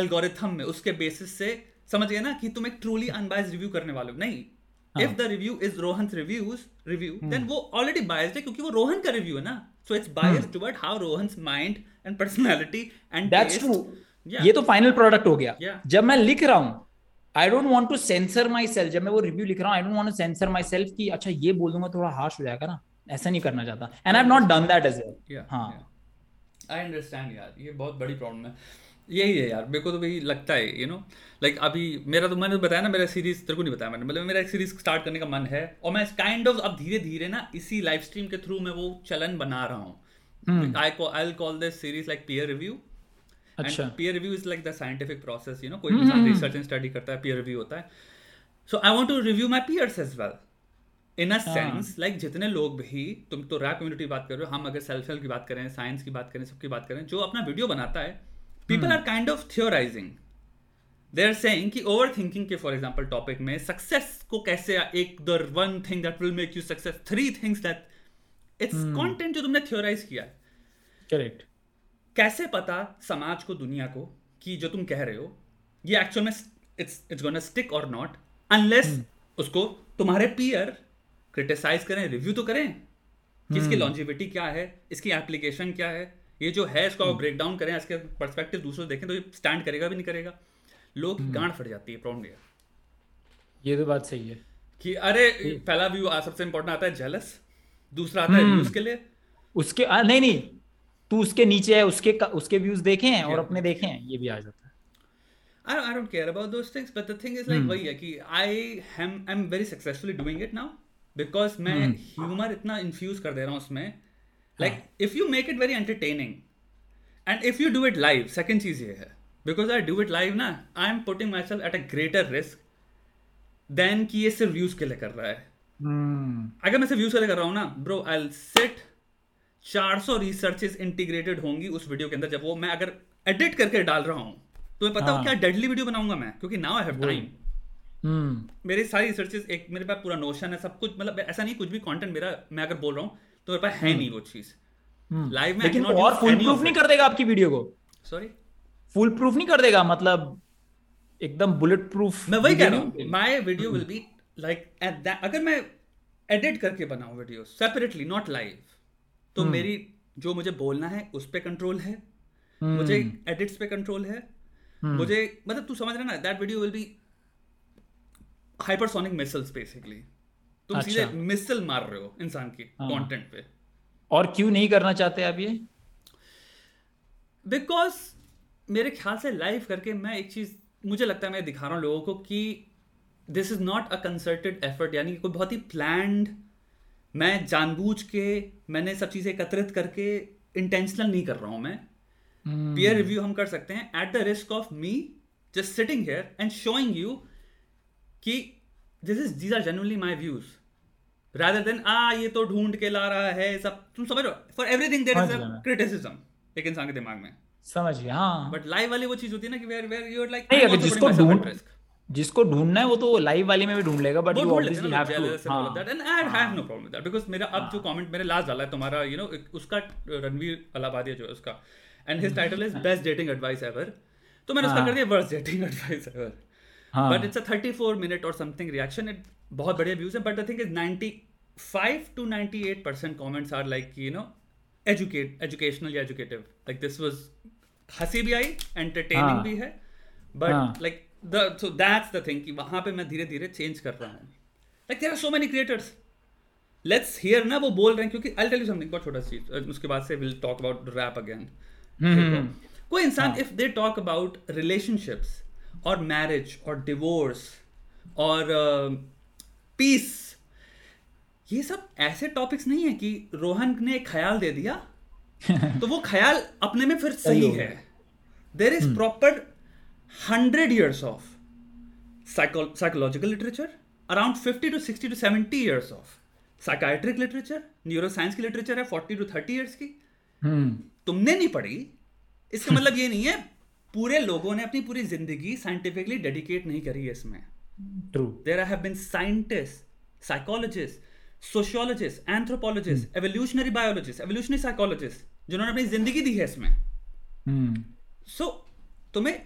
एल्गोरिथम हाँ, हाँ। में उसके बेसिस से समझ गए ना कि तुम एक ट्रूली अनबायस्ड रिव्यू करने वाले हो। नहीं. If the review is Rohan reviews review then वो ऑलरेडी बायस्ड है क्योंकि वो रोहन का रिव्यू है ना। So it's biased toward how Rohan mind and personality and that's true ये तो फाइनल प्रोडक्ट हो गया। Yeah. जब मैं लिख रहा हूँ I don't want to censor myself जब मैं वो रिव्यू लिख रहा हूँ I don't want to censor myself कि अच्छा ये बोल दूँगा थोड़ा हार्श हो जाएगा ना। ऐसा नहीं करना चाहता. And I have not done that as हाँ। आई अंडरस्टैंड यार ये बहुत बड़ी प्रॉब्लम है। यही है यार मेरे को तो भाई लगता है यू नो लाइक अभी मेरा तो मैंने तो बताया ना मेरा सीरीज़ तेरे को नहीं बताया मैंने। मतलब मेरा एक सीरीज़ स्टार्ट करने का मन है और मैं काइंड ऑफ़ अब धीरे धीरे ना इसी लाइव स्ट्रीम के थ्रू मैं वो चलन बना रहा हूँ। I I call this series like peer review अच्छा। Peer review is like the scientific process you know कोई इंसान रिसर्च एंड स्टडी करता है पीयर रिव्यू होता है। So I want to review my peers as well in a sense like जितने लोग भी तुम तो रैप कम्युनिटी बात कर रहे हो हम अगर सेल्फ हेल्प की बात करें साइंस की बात करें सबकी बात करें जो अपना वीडियो बनाता है people are kind of theorizing they are saying कि ओवर थिंकिंग के फॉर एग्जांपल टॉपिक में सक्सेस को कैसे एक the one thing that will make you success three things that it's content जो तुमने थियोराइज किया करेक्ट कैसे पता समाज को दुनिया को कि जो तुम कह रहे हो ये एक्चुअल में इट्स इट्स गोना स्टिक और नॉट अनलेस उसको तुम्हारे पीयर क्रिटिसाइज करें रिव्यू तो करें कि इसकी लॉन्जिविटी hmm. क्या है इसकी एप्लीकेशन क्या है ये जो है इसको ब्रेक डाउन करें इसके परस्पेक्टिव दूसरों देखें तो ये स्टैंड करेगा भी नहीं करेगा। लोग hmm. गांड फट जाती है प्रॉब्लम ये ये तो बात सही है। कि अरे पहला व्यू सबसे इंपॉर्टेंट आता है जेलस दूसरा आता है व्यूज़ hmm. के लिए। उसके आ, नहीं नहीं तू उसके नीचे है उसके उसके व्यूज़ देखे हैं और अपने देखे हैं ये भी आ जाता है I don't, I don't care about those things, but the thing is like hmm. वही है कि I am I'm very successfully doing it now because मैं ह्यूमर hmm. इतना इन्फ्यूज कर दे रहा हूँ उसमें like हाँ. if you make it very entertaining and if you do it live second चीज़ ये है because I do it live ना I am putting myself at a greater risk than कि ये सिर्फ़ व्यूज़ के लिए कर रहा है hmm. अगर मैं सिर्फ़ व्यूज़ के लिए कर रहा हूँ ना bro I sit 400 researches integrated होंगी उस वीडियो के अंदर जब वो मैं अगर एडिट करके डाल रहा हूँ तो पता हाँ. क्या डेडली वीडियो बनाऊँगा मैं? क्योंकि नाउ आई हैव टाइम मेरे सारी रिसर्चेस एक मेरे पास पूरा नोशन है सब कुछ मतलब ऐसा नहीं कुछ भी कंटेंट मेरा मैं अगर बोल रहा हूँ तो मेरे पास है हम्म। नहीं वो चीज़। लाइव हम्म। में लेकिन और फुल प्रूफ नहीं कर देगा आपकी वीडियो को? सॉरी फुल प्रूफ नहीं कर देगा मतलब एकदम बुलेट प्रूफ मैं वही कह रहा हूँ my video will be like अगर मैं एडिट करके बनाऊँ वीडियो सेपरेटली नॉट लाइव तो हम्म। मेरी जो मुझे बोलना है उस पर कंट्रोल है मुझे एडिट्स पे कंट्रोल है Hmm. मुझे मतलब तू समझ रहा ना that video will be hypersonic missiles basically तुम अच्छा. सीधे मिसल मार रहे हो इंसान की कंटेंट हाँ. पे और क्यों नहीं करना चाहते आप ये बिकॉज़ मेरे ख्याल से लाइव करके मैं एक चीज़ मुझे लगता है मैं दिखा रहा हूँ लोगों को कि this is not a concerted effort यानी कोई बहुत ही प्लान्ड मैं जानबूझ के मैंने सब चीज़ें एकत्रित करके इंटेंशनल नहीं कर रहा हूँ मैं। Peer hmm. रिव्यू हम कर सकते हैं। At the risk of me just sitting here and showing you कि this is these are generally my views rather than आ ये तो ढूंढ के ला रहा है सब तुम समझ रहे हो? For everything there is criticism एक इंसान के दिमाग में। समझ गया हाँ। बट लाइव वाली वो चीज़ होती है ना कि where where you are like नहीं अगर जिसको ढूंढ जिसको ढूंढना है वो तो लाइव वाले में भी ढूंढ लेगा but you obviously have to हाँ। That and I have no problem with that because मेरा अब जो कमेंट मेरे लास्ट डाला है तुम्हारा यू नो उसका रणवीर अलाहाबादिया जो है उसका। And his title is best dating advice ever तो मैंने उसका हाँ। कर दिया worst dating advice ever but it's a 34 minute और समथिंग रिएक्शन इट बहुत बढ़िया व्यूज़ है but the thing is 95 to 98 percent comments are like you know educate educational या एजुकेटिव लाइक दिस वाज हँसी भी आई एंटरटेनिंग हाँ। भी है but like the so that's the thing कि वहाँ पे मैं धीरे धीरे चेंज कर रहा हूँ। Like there are so many creators let's hear ना वो बोल रहे हैं क्योंकि आई टेल यू समथिंग बहुत छोटा चीज़ उसके बाद से will talk about rap again कोई इंसान if they talk about relationships और मैरिज और डिवोर्स और पीस uh, ये सब ऐसे टॉपिक्स नहीं है कि रोहन ने एक ख्याल दे दिया तो वो ख्याल अपने में फिर सही है there is proper hundred years of psychological literature around fifty to sixty to seventy years of psychiatric literature neuro science की लिटरेचर है फोर्टी टू थर्टी ईयर्स की। hmm. तुमने नहीं पढ़ी इसका मतलब ये नहीं है पूरे लोगों ने अपनी पूरी ज़िंदगी साइंटिफिकली डेडिकेट नहीं करी है इसमें। True there have been scientist psychologist sociologist anthropologist evolutionary biologist evolutionary psychologist जिन्होंने अपनी ज़िंदगी दी है इसमें। सो hmm. so, तुम्हें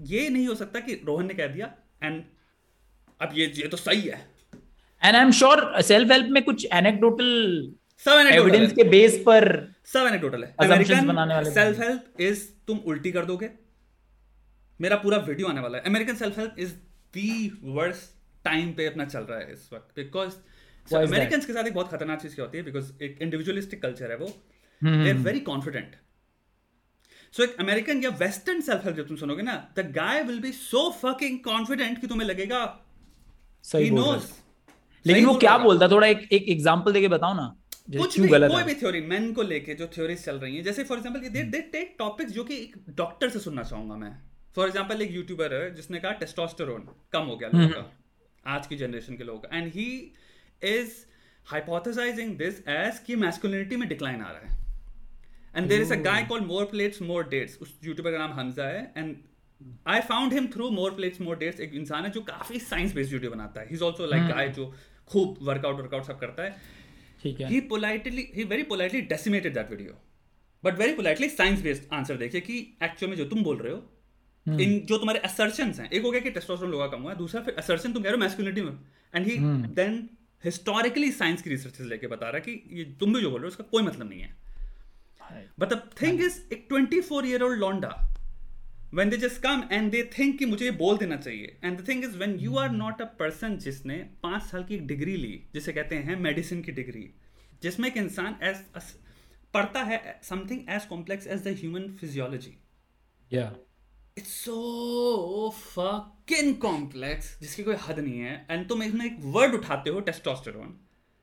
ये नहीं हो सकता कि रोहन ने कह दिया एंड अब ये ये तो सही है। And I am sure self help में कुछ एनेक्डोटल सब एविडेंस के बेस पर सब एनेक्डोटल है। अमेरिकन सेल्फ हेल्प इज़ तुम उल्टी कर दोगे। मेरा पूरा वीडियो आने वाला है। American self help is the worst time पे अपना चल रहा है इस वक्त। बिकॉज़ अमेरिकन के साथ एक बहुत खतरनाक चीज़ क्या होती है? बिकॉज़ एक इंडिविजुअलिस्टिक कल्चर है वो। They are very confident so एक अमेरिकन या वेस्टर्न सेल्फ हेल्प जब तुम सुनोगे ना the guy will be so fucking confident कि तुम्हें लगेगा सही नोस लेकिन वो क्या बोलता थोड़ा एक एक एग्जांपल देके बताओ ना कुछ भी कोई भी थ्योरी मेन को लेके जो थ्योरीज चल रही हैं जैसे for example they they take topics जो कि एक डॉक्टर से सुनना चाहूँगा मैं। फॉर एग्जांपल एक यूट्यूबर है जिसने कहा टेस्टोस्टेरोन कम हो गया लोगों का आज की जनरेशन के लोगों का। And he is hypothesizing this as कि मैस्कुलिनिटी में डिक्लाइन आ रहा है। And there is a guy called more plates more dates उस यूट्यूबर का नाम हमजा है. And I found him through more plates more dates एक इंसान है जो काफ़ी साइंस बेस्ड वीडियो बनाता है. He is also like guy जो खूब वर्कआउट वर्कआउट सब करता है. ठीक है. He politely he very politely decimated that video but very politely science based answer देखिए कि एक्चुअल में जो तुम बोल रहे हो hmm. इन जो तुम्हारे असर्शन हैं एक हो गया कि टेस्टोस्टेरोन लोगों का कम हुआ है दूसरा फिर असर्शन तुम कह रहे हो मैस्कुलिनिटी में. And he then historically science की रिसर्च लेके बता रहा है कि ये तुम भी जो बोल रहे हो उसका कोई मतलब नहीं है. बट द थिंग इज़ एक ट्वेंटी फोर ईयर ओल्ड लॉन्डा when they just come and they think कि मुझे ये बोल देना चाहिए। And the thing is when you are not a person जिसने पाँच साल की डिग्री ली जिसे कहते हैं मेडिसिन की डिग्री जिसमें एक इंसान एज पढ़ता है something as complex as the human physiology it's so fucking complex जिसकी कोई हद नहीं है। एंड तुम इसमें एक वर्ड उठाते हो टेस्टोस्टेरोन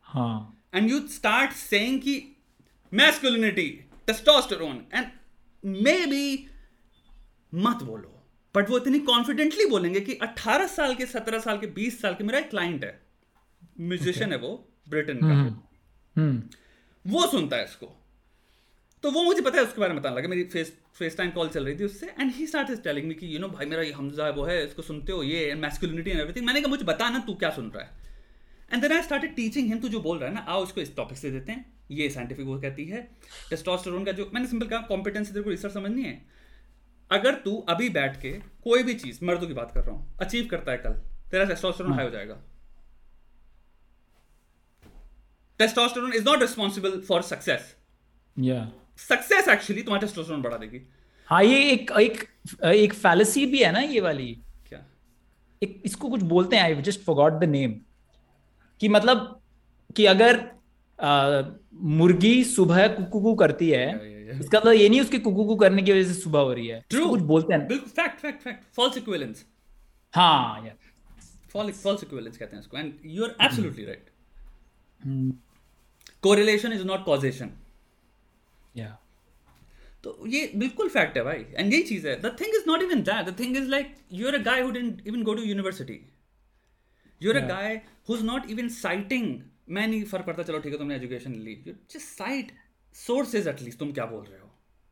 हाँ। एंड यू स्टार्ट सेइंग कि masculinity testosterone and may be मत बोलो। बट वो इतनी कॉन्फिडेंटली बोलेंगे कि 18 साल के 17 साल के 20 साल के मेरा एक क्लाइंट है। Musician okay. है वो ब्रिटेन का। hmm. Hmm. वो सुनता है इसको। तो वो मुझे पता है उसके बारे में बताने लगा। मेरी फेस फेस टाइम कॉल चल रही थी उससे। And he start is telling me कि यू नो भाई मेरा ये हमजा है वो है इसको सुनते हो ये एंड मैस्कुलिनिटी एंड एवरीथिंग मैंने कहा मुझे बता ना तू क्या सुन रहा है? And then I started teaching him तू जो बोल रहा है ना आओ इसको इस टॉपिक से देते हैं। ये साइंटिफिक वो कहती है टेस्टोस्टेरोन का जो मैंने सिंपल कहा कॉम्पिटेंस तेरे को रिसर्च समझनी है। अगर तू अभी बैठ के कोई भी चीज़ मर्दों की बात कर रहा हूँ अचीव करता है कल तेरा टेस्टोस्टेरोन हाई हो जाएगा। Testosterone is not responsible for success या सक्सेस एक्चुअली तुम्हारा टेस्टोस्टेरोन बढ़ा देगी। हाँ ये एक एक एक फैलेसी भी है ना ये वाली। क्या? एक इसको कुछ बोलते हैं I just forgot the name कि मतलब कि अगर मुर्गी सुबह कुकू करती है। इसका मतलब ये नहीं उसके कुकू करने की वजह से सुबह हो रही है। True. कुछ बोलते हैं बिल्कुल fact fact fact false equivalence हाँ यार फॉल्स फॉल्स इक्विवेलेंस कहते हैं इसको and you are absolutely right correlation is not causation या तो ये बिल्कुल फैक्ट है भाई एंड यही चीज़ है। The thing is not even that the thing is like you are a guy who didn't even go to university you are a guy who is not even citing मैं नहीं फ़र्क पड़ता चलो ठीक है तुमने education Lee. Just cite sources at least तुम क्या बोल रहे हो।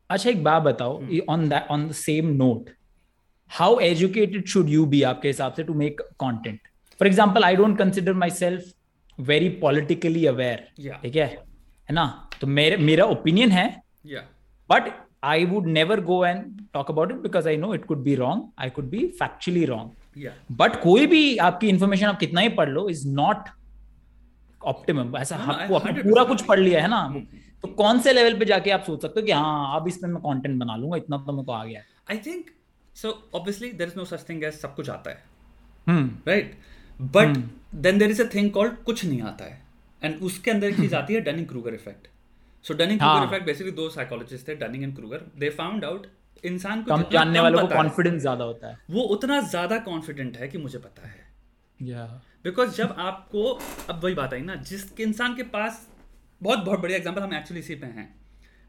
अच्छा एक बात बताओ on that on the same note how educated should you be आपके हिसाब से to make content for example I don't consider myself very politically aware ठीक है? है ना? तो मेरे मेरा ओपिनियन है but I would never go and talk about it because I know it could be wrong I could be factually wrong but कोई भी आपकी इंफॉर्मेशन आप कितना ही पढ़ लो इज़ नॉट ऑप्टिमम ऐसा हाँ, आपको पूरा कुछ पढ़ लिया है ना। hmm. तो कौन से लेवल पे जाके आप सोच सकते हो कि हाँ अब इसमें मैं कंटेंट बना लूँगा इतना तो मेरे को आ गया I think so obviously there is no such thing as सब कुछ आता है। Right but then there is a thing called कुछ नहीं आता है। एंड उसके अंदर एक चीज़ आती है Dunning Kruger effect so Dunning Kruger effect basically दो साइकोलॉजिस्ट थे Dunning and Kruger they found out इंसान को कम जानने वालों को कॉन्फिडेंस ज़्यादा होता है। वो उतना ज़्यादा कॉन्फिडेंट है कि मुझे पता है। बिकॉज़ जब आपको अब वही बात आई ना जिस इंसान के पास बहुत बहुत बढ़िया एग्ज़ाम्पल हम एक्चुअली इसी पे हैं।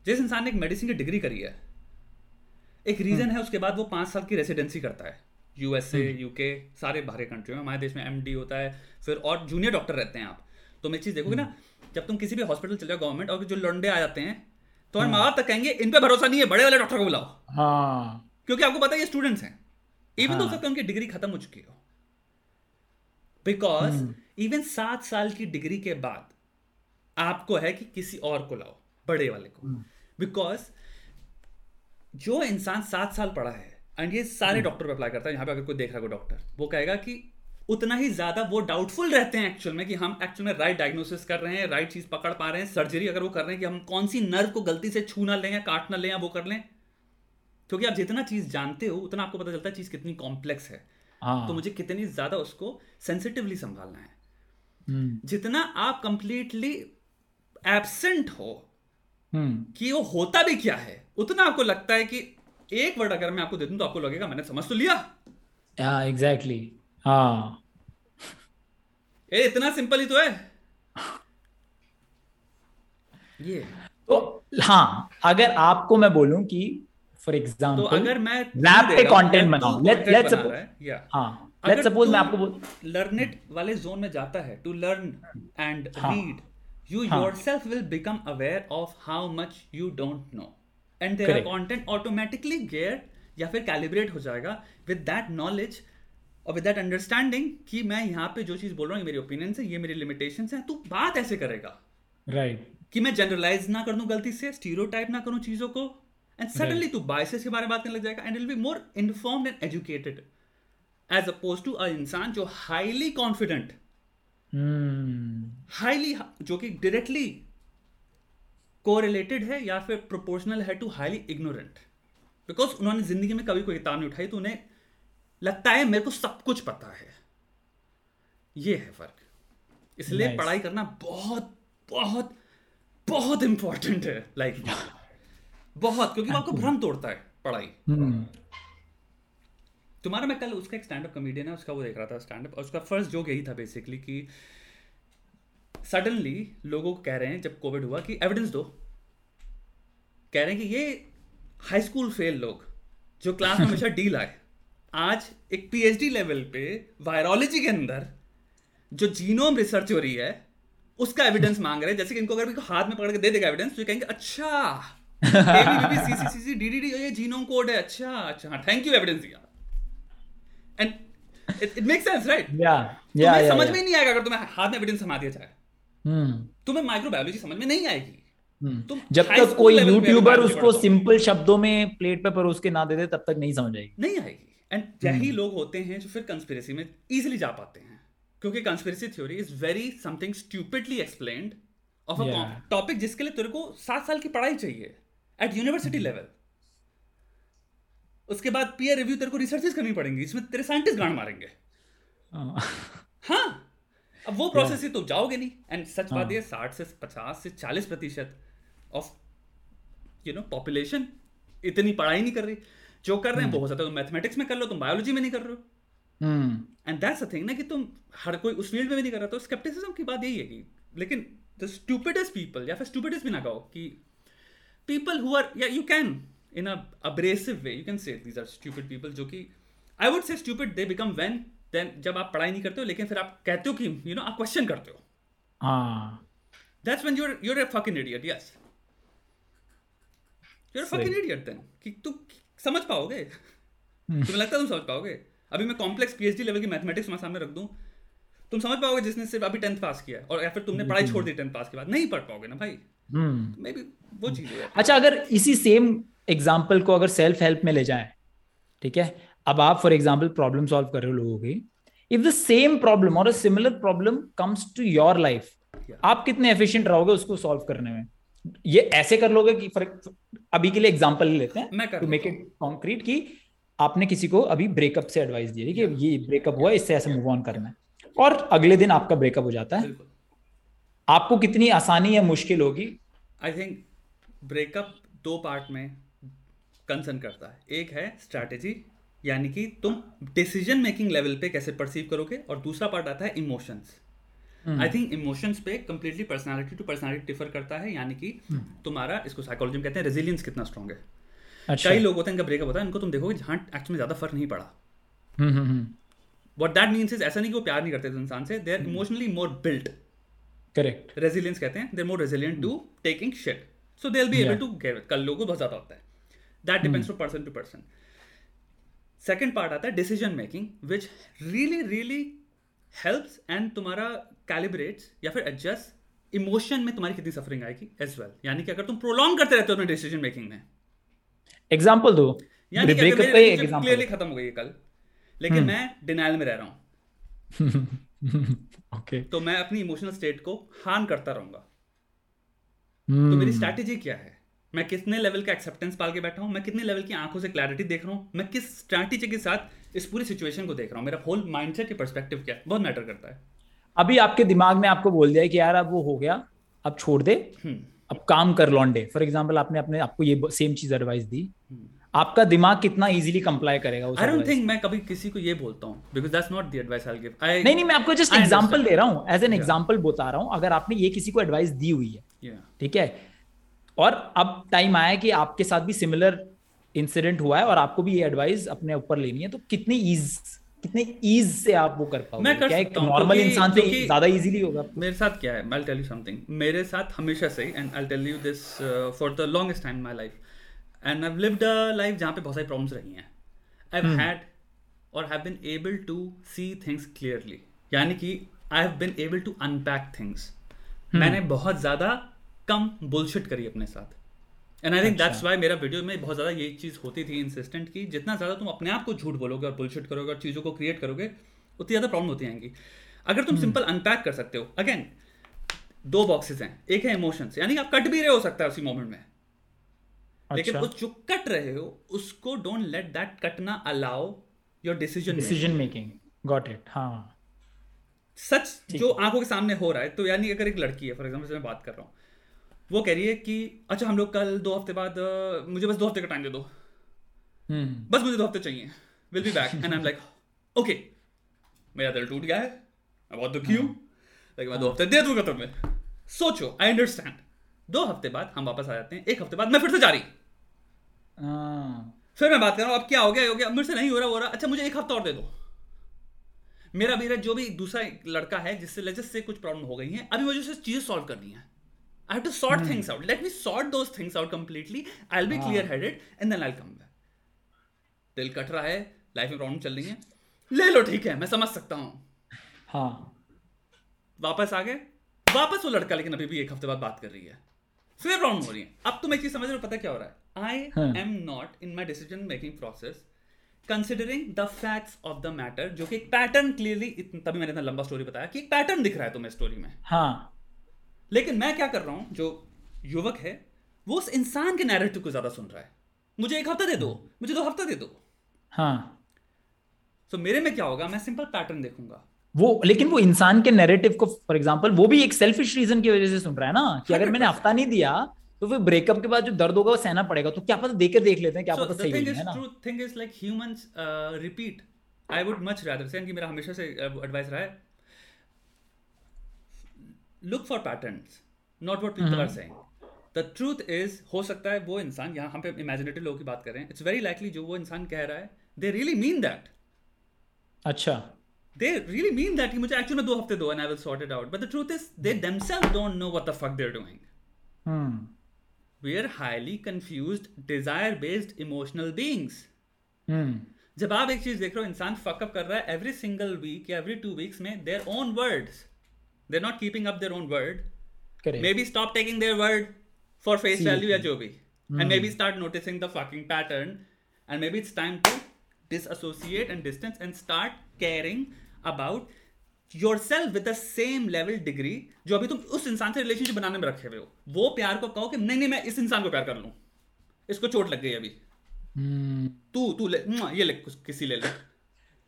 जिस इंसान ने एक मेडिसिन की डिग्री करी है एक रीजन हम्म। है उसके बाद वो पाँच साल की रेसिडेंसी करता है। USA UK hmm. सारे बाहरी कंट्री में हमारे देश में एमडी होता है फिर और जूनियर डॉक्टर रहते हैं आप। तो मैं चीज़ देखोगे ना हम्म। जब तुम किसी भी हॉस्पिटल चले जाओ गवर्नमेंट और जो लंडे आ जाते हैं तो हमारे माँ बाप तक कहेंगे इन पर भरोसा नहीं है बड़े वाले डॉक्टर को बुलाओ। हाँ। क्योंकि आपको पता है ये स्टूडेंट्स हैं। इवन तो सकते उनकी डिग्री खत्म हो चुकी हो बिकॉज़ इवन सात साल की डिग्री के बाद आपको है कि किसी और को लाओ बड़े वाले को। Because hmm. जो इंसान सात साल पढ़ा है एंड ये सारे डॉक्टर पे अप्लाई करता है यहाँ पे अगर कोई देख रहा है डॉक्टर वो कहेगा कि उतना ही ज़्यादा वो डाउटफुल रहते हैं एक्चुअल में कि हम एक्चुअल में राइट डायग्नोसिस कर रहे हैं राइट चीज़ पकड़ पा रहे हैं सर्जरी अगर वो कर रहे हैं कि हम कौन सी नर्व को गलती से छू ना लें या काट ना लें या वो कर लें। क्योंकि आप जितना चीज़ जानते हो उतना आपको पता चलता है चीज़ कितनी कॉम्प्लेक्स है। हाँ। तो मुझे कितनी ज़्यादा उसको सेंसिटिवली संभालना है हम्म। जितना आप कंप्लीटली एबसेंट हो hmm. कि वो होता भी क्या है उतना आपको लगता है कि एक वर्ड अगर मैं आपको दे दूँ तो आपको लगेगा मैंने समझ तो लिया हाँ एग्जैक्टली. हाँ ये इतना सिंपल ही तो है ये तो हाँ अगर आपको मैं बोलूँ कि फॉर एग्जांपल तो अगर मैं रैप पे कंटेंट बनाऊँ लेट लेट्स सपोज़ हाँ लेट्स सपोज़ मैं आपको लर्न इट वाले जोन में जाता है to learn and read you हाँ. yourself will become aware of how much you don't know. And their content automatically geared या फिर कैलिब्रेट हो जाएगा विद दैट नॉलेज और विद दैट अंडरस्टैंडिंग कि मैं यहाँ पे जो चीज़ बोल रहा हूँ मेरी ओपिनियन है ये मेरी लिमिटेशन है तू बात ऐसे करेगा। Right right. कि मैं जनरलाइज ना कर दूँ गलती से स्टीरियोटाइप ना करूँ चीज़ों को एंड सडनली तू बायसेस के बारे में बात करने लग जाएगा and will be more informed and educated as opposed to a इंसान जो हाईली कॉन्फिडेंट हाईली जो कि डायरेक्टली कोरिलेटेड है या फिर प्रोपोर्शनल है टू हाईली इग्नोरेंट बिकॉज़ उन्होंने ज़िंदगी में कभी कोई किताब नहीं उठाई तो उन्हें लगता है मेरे को सब कुछ पता है। ये है फ़र्क। इसलिए nice. पढ़ाई करना बहुत बहुत बहुत इंपॉर्टेंट है लाइफ में। बहुत क्योंकि वो आपको भ्रम तोड़ता है पढ़ाई। hmm. तुम्हारा मैं कल उसका एक स्टैंड अप कॉमेडियन है उसका वो देख रहा था स्टैंड अप और उसका फ़र्स्ट जोक यही था बेसिकली कि सडनली लोगों को कह रहे हैं जब कोविड हुआ कि एविडेंस दो। कह रहे हैं कि ये हाई स्कूल फेल लोग जो क्लास में हमेशा डील आए आज एक पीएचडी लेवल पे वायरोलॉजी के अंदर जो जीनोम रिसर्च हो रही है उसका एविडेंस मांग रहे हैं। जैसे कि इनको अगर हाथ में पकड़ के दे देगा एविडेंस तो कहेंगे अच्छा C C C C D D D ये जीनोम कोड है। अच्छा अच्छा। थैंक यू एविडेंस दिया। And it makes sense right या या समझ में नहीं आएगा अगर तुम्हें हाथ में एविडेंस थमा दिया जाए। Hmm. तुम्हें माइक्रोबायोलॉजी समझ में नहीं आएगी। Hmm. तुम जब तक कोई यूट्यूबर उसको सिंपल शब्दों में प्लेट पे परोस के ना दे दे तब तक नहीं समझ आएगी। नहीं आएगी। एंड यही hmm. लोग होते हैं जो फिर कंस्पिरेसी में इजीली जा पाते हैं। क्योंकि conspiracy theory is very something stupidly explained of a topic जिसके लिए तेरे को सात साल की पढ़ाई चाहिए। एट यूनिवर्सिटी लेवल उसके बाद पीयर रिव्यू तेरे को रिसर्चेस करनी पड़ेंगी इसमें तेरे साइंटिस्ट गांड मारेंगे। हाँ, हाँ। अब वो प्रोसेस ही तो जाओगे नहीं। एंड सच बात हाँ। ये साठ से पचास से चालीस प्रतिशत ऑफ़ यू नो पॉपुलेशन इतनी पढ़ाई नहीं कर रही। जो कर रहे हैं वो हो सकता है तुम मैथमेटिक्स में कर लो तुम बायोलॉजी में नहीं कर रहे हो। एंड दैट्स अ थिंग ना कि तुम हर कोई उस फ़ील्ड में भी नहीं कर रहा। तो स्केप्टिसिज्म की बात यही है कि लेकिन द स्टूपिडेस्ट पीपल या फिर स्टूपिडेस्ट भी ना कहो कि पीपल हु आर या you can in a abrasive way you can say these are stupid people जो कि I would say stupid they become when then जब आप पढ़ाई नहीं करते हो लेकिन फिर आप कहते हो कि you know आप क्वेश्चन करते हो। हाँ। That's when you're you're a fucking idiot yes. You're a fucking idiot then कि तू समझ पाओगे? तुम्हें लगता है तुम समझ पाओगे? अभी मैं कॉम्प्लेक्स पीएचडी लेवल की मैथमेटिक्स तुम्हारे सामने रख दूँ तुम समझ पाओगे जिसने सिर्फ़ अभी टेंथ पास किया है और या फिर तुमने पढ़ाई छोड़ दी टेंथ पास के बाद। नहीं पढ़ पाओगे ना भाई। मे बी वो चीज़ है। अच्छा अगर इसी सेम एग्ज़ाम्पल को अगर सेल्फ हेल्प में ले जाए ठीक है? अब आप फॉर एग्ज़ाम्पल प्रॉब्लम सॉल्व कर रहे हो लोगों की। इफ़ द सेम प्रॉब्लम और similar problem comes to your life आप कितने एफिशिएंट रहोगे उसको सॉल्व करने में? ये ऐसे कर लोगे कि अभी के लिए एग्ज़ाम्पल लेते हैं टू मेक इट कॉन्क्रीट कि आपने किसी को अभी ब्रेकअप से एडवाइस दी कि ये ब्रेकअप हुआ इससे ऐसे मूव ऑन करना है। और अगले दिन आपका ब्रेकअप हो जाता है। आपको कितनी आसानी या मुश्किल होगी? आई थिंक ब्रेकअप दो पार्ट में कंसर्न करता है। एक है स्ट्रैटेजी यानी कि तुम डिसीज़न मेकिंग लेवल पे कैसे परसीव करोगे? और दूसरा पार्ट आता है इमोशंस आई थिंक इमोशंस पे completely personality to personality differ करता है यानी कि hmm. तुम्हारा इसको साइकोलॉजी में कहते हैं रेजिलियंस कितना स्ट्रॉन्ग है। अच्छा. कई लोग होते हैं इनका ब्रेकअप होता है इनको तुम देखोगे जहाँ एक्चुअली में ज़्यादा फ़र्क नहीं पड़ा। वट दैट मीन्स इज़ ऐसा नहीं कि वो प्यार नहीं करते इंसान से they are emotionally more built correct resilience कहते हैं. They are more resilient to taking shit so they be able to कल लोगों को बहुत ज़्यादा होता है. That depends from person to person second part आता है decision making which really really helps and तुम्हारा कैलिब्रेट्स या फिर एडजस्ट इमोशन में तुम्हारी कितनी सफरिंग आएगी एज वेल यानी कि अगर तुम प्रोलॉन्ग करते रहते हो अपने डिसीज़न मेकिंग में. एग्ज़ाम्पल दो. यानी क्लियरली खत्म हो गई कल लेकिन hmm. मैं डिनाइल में रह रहा हूँ. ओके तो मैं अपनी इमोशनल स्टेट को हार्न करता रहूँगा। Hmm. तो मेरी स्ट्रैटेजी क्या है? मैं कितने लेवल का एक्सेप्टेंस पाल के बैठा हूँ? मैं कितने लेवल की आँखों से क्लैरिटी देख रहा हूँ? मैं किस स्ट्रैटेजी के साथ इस पूरी सिचुएशन को देख रहा हूँ? मेरा होल माइंडसेट की पर्सपेक्टिव क्या है? बहुत मैटर करता है। अभी आपके दिमाग में आपको बोल दिया कि यार अब वो हो गया अब छोड़ दे हम्म। अब काम कर लॉन्डे फॉर एग्ज़ाम्पल आपने अपने आपको ये सेम चीज़ एडवाइस दी। आपका दिमाग कितना इजीली कंप्लाई करेगा आई डोंट थिंक मैं कभी किसी को ये बोलता हूँ because that's not the advice I give नहीं नहीं मैं आपको जस्ट एग्जांपल दे रहा हूँ एज एन एग्जांपल बता रहा हूँ अगर आपने ये किसी को एडवाइस दी हुई है ठीक yeah. है? और अब टाइम आया कि आपके साथ भी सिमिलर इंसिडेंट हुआ है और आपको भी ये एडवाइस अपने ऊपर लेनी है तो कितनी ईज कितने ईज से आप वो कर पाओगे? मैं कर क्या एक नॉर्मल इंसान से ज़्यादा इजीली होगा मेरे साथ क्या है? आई टेल यू समथिंग मेरे साथ हमेशा से and I tell you this for the longest time my life and I lived a life जहाँ पे बहुत सारी प्रॉब्लम्स रही हैं। आई हैड और have been able to see things clearly यानी कि I have been able to unpack things मैंने बहुत ज़्यादा कम बुलशिट करी अपने साथ। And I think that's why मेरा वीडियो में बहुत ज़्यादा ये चीज़ होती थी इंसिस्टेंट की जितना ज़्यादा तुम अपने आप को झूठ बोलोगे और बुलशिट करोगे और चीज़ों को क्रिएट करोगे उतनी ज़्यादा प्रॉब्लम होती आएँगी। अगर तुम सिंपल hmm. अनपैक कर सकते हो। अगेन दो बॉक्सेस हैं। एक है इमोशंस यानी आप कट भी रहे हो सकता है उसी मोमेंट में। अच्छा। लेकिन वो जो कट रहे हो उसको डोंट लेट दैट कटना allow your decision decision making got it हाँ। सच जो आँखों के सामने हो रहा है तो यानी अगर एक लड़की है फॉर एग्ज़ाम्पल मैं बात कर रहा हूँ वो कह रही है कि अच्छा हम लोग कल दो हफ़्ते बाद मुझे बस दो हफ़्ते का टाइम दे दो। hmm. बस मुझे दो हफ़्ते चाहिए। Will be back and I am like okay मेरा दिल टूट गया है। मैं बहुत दुखी हूँ। लेकिन मैं दो हफ़्ते दे दूँगा तुम्हें। सोचो आई अंडरस्टैंड दो हफ़्ते बाद हम वापस आ जाते हैं एक हफ़्ते बाद मैं फिर से जा रही। फिर मैं बात कर रहा हूँ अब क्या हो गया हो गया मेरे से नहीं हो रहा हो रहा। अच्छा मुझे एक हफ़्ता और दे दो। मेरा मेरा जो भी दूसरा लड़का है जिससे लेजस से कुछ प्रॉब्लम हो गई है अभी मुझे चीज़ें सॉल्व करनी है। I have to sort hmm. things out. Let me sort those things out completely. I'll be clear headed and then I'll come back. दिल कट रहा है लाइफ में प्रॉब्लम चल रही है। ले लो ठीक है मैं समझ सकता हूँ। हाँ। वापस आ गए। वापस वो लड़का लेकिन अभी भी एक हफ़्ते बाद बात कर रही है। फिर प्रॉब्लम हो रही है। अब तुम एक चीज़ समझ रहे हो पता क्या हो रहा है? I am not in my decision making process considering the facts of the matter जो कि एक पैटर्न क्लियरली तभी मैंने इतना लंबा स्टोरी बताया कि एक पैटर्न दिख रहा है तुम्हें स्टोरी में। हाँ। लेकिन मैं क्या कर रहा हूँ जो युवक है वो उस इंसान के नैरेटिव को ज़्यादा सुन रहा है। मुझे एक हफ़्ता दे दो मुझे दो हफ़्ता दे दो। हाँ। तो मेरे में क्या होगा मैं सिंपल पैटर्न देखूँगा। वो लेकिन वो इंसान के नैरेटिव को फॉर एग्जांपल वो भी एक सेल्फिश रीजन की वजह से सुन रहा है ना कि अगर मैंने हफ़्ता नहीं दिया तो फिर ब्रेकअप के बाद जो दर्द होगा वो सहना पड़ेगा। तो क्या पता देकर देख लेते हैं क्या so, पता सही है ना। Thing is like humans repeat I would much rather से मेरा हमेशा से एडवाइस uh, रहा है look for pattern not what people are saying the truth is हो सकता है वो इंसान यहाँ हम पे इमेजिनेटिव लोगों की बात कर रहे हैं इट्स वेरी लाइकली जो वो इंसान कह रहा है दे रियली मीन दैट अच्छा। They really mean that कि मुझे actually में दो हफ़्ते दो and I will sort it out but the truth is they themselves don't know what the fuck they're doing hmm. we are highly confused desire based emotional beings hmm. जब आप एक चीज़ देख रहे हो इंसान फकअप कर रहा है एवरी सिंगल वीक या एवरी टू वीक्स में their own words they're not keeping up their own word Correct. maybe stop taking their word for face See. value या जो भी mm. and maybe start noticing the fucking pattern and maybe it's time to disassociate and distance and start caring about yourself with the same level degree जो अभी तुम उस इंसान से relationship बनाने में रखे हुए हो। वो प्यार को कहो कि नहीं नहीं मैं इस इंसान को प्यार कर लूँ। इसको चोट लग गई अभी। hmm. तू तू ले ये ले किसी ले ले।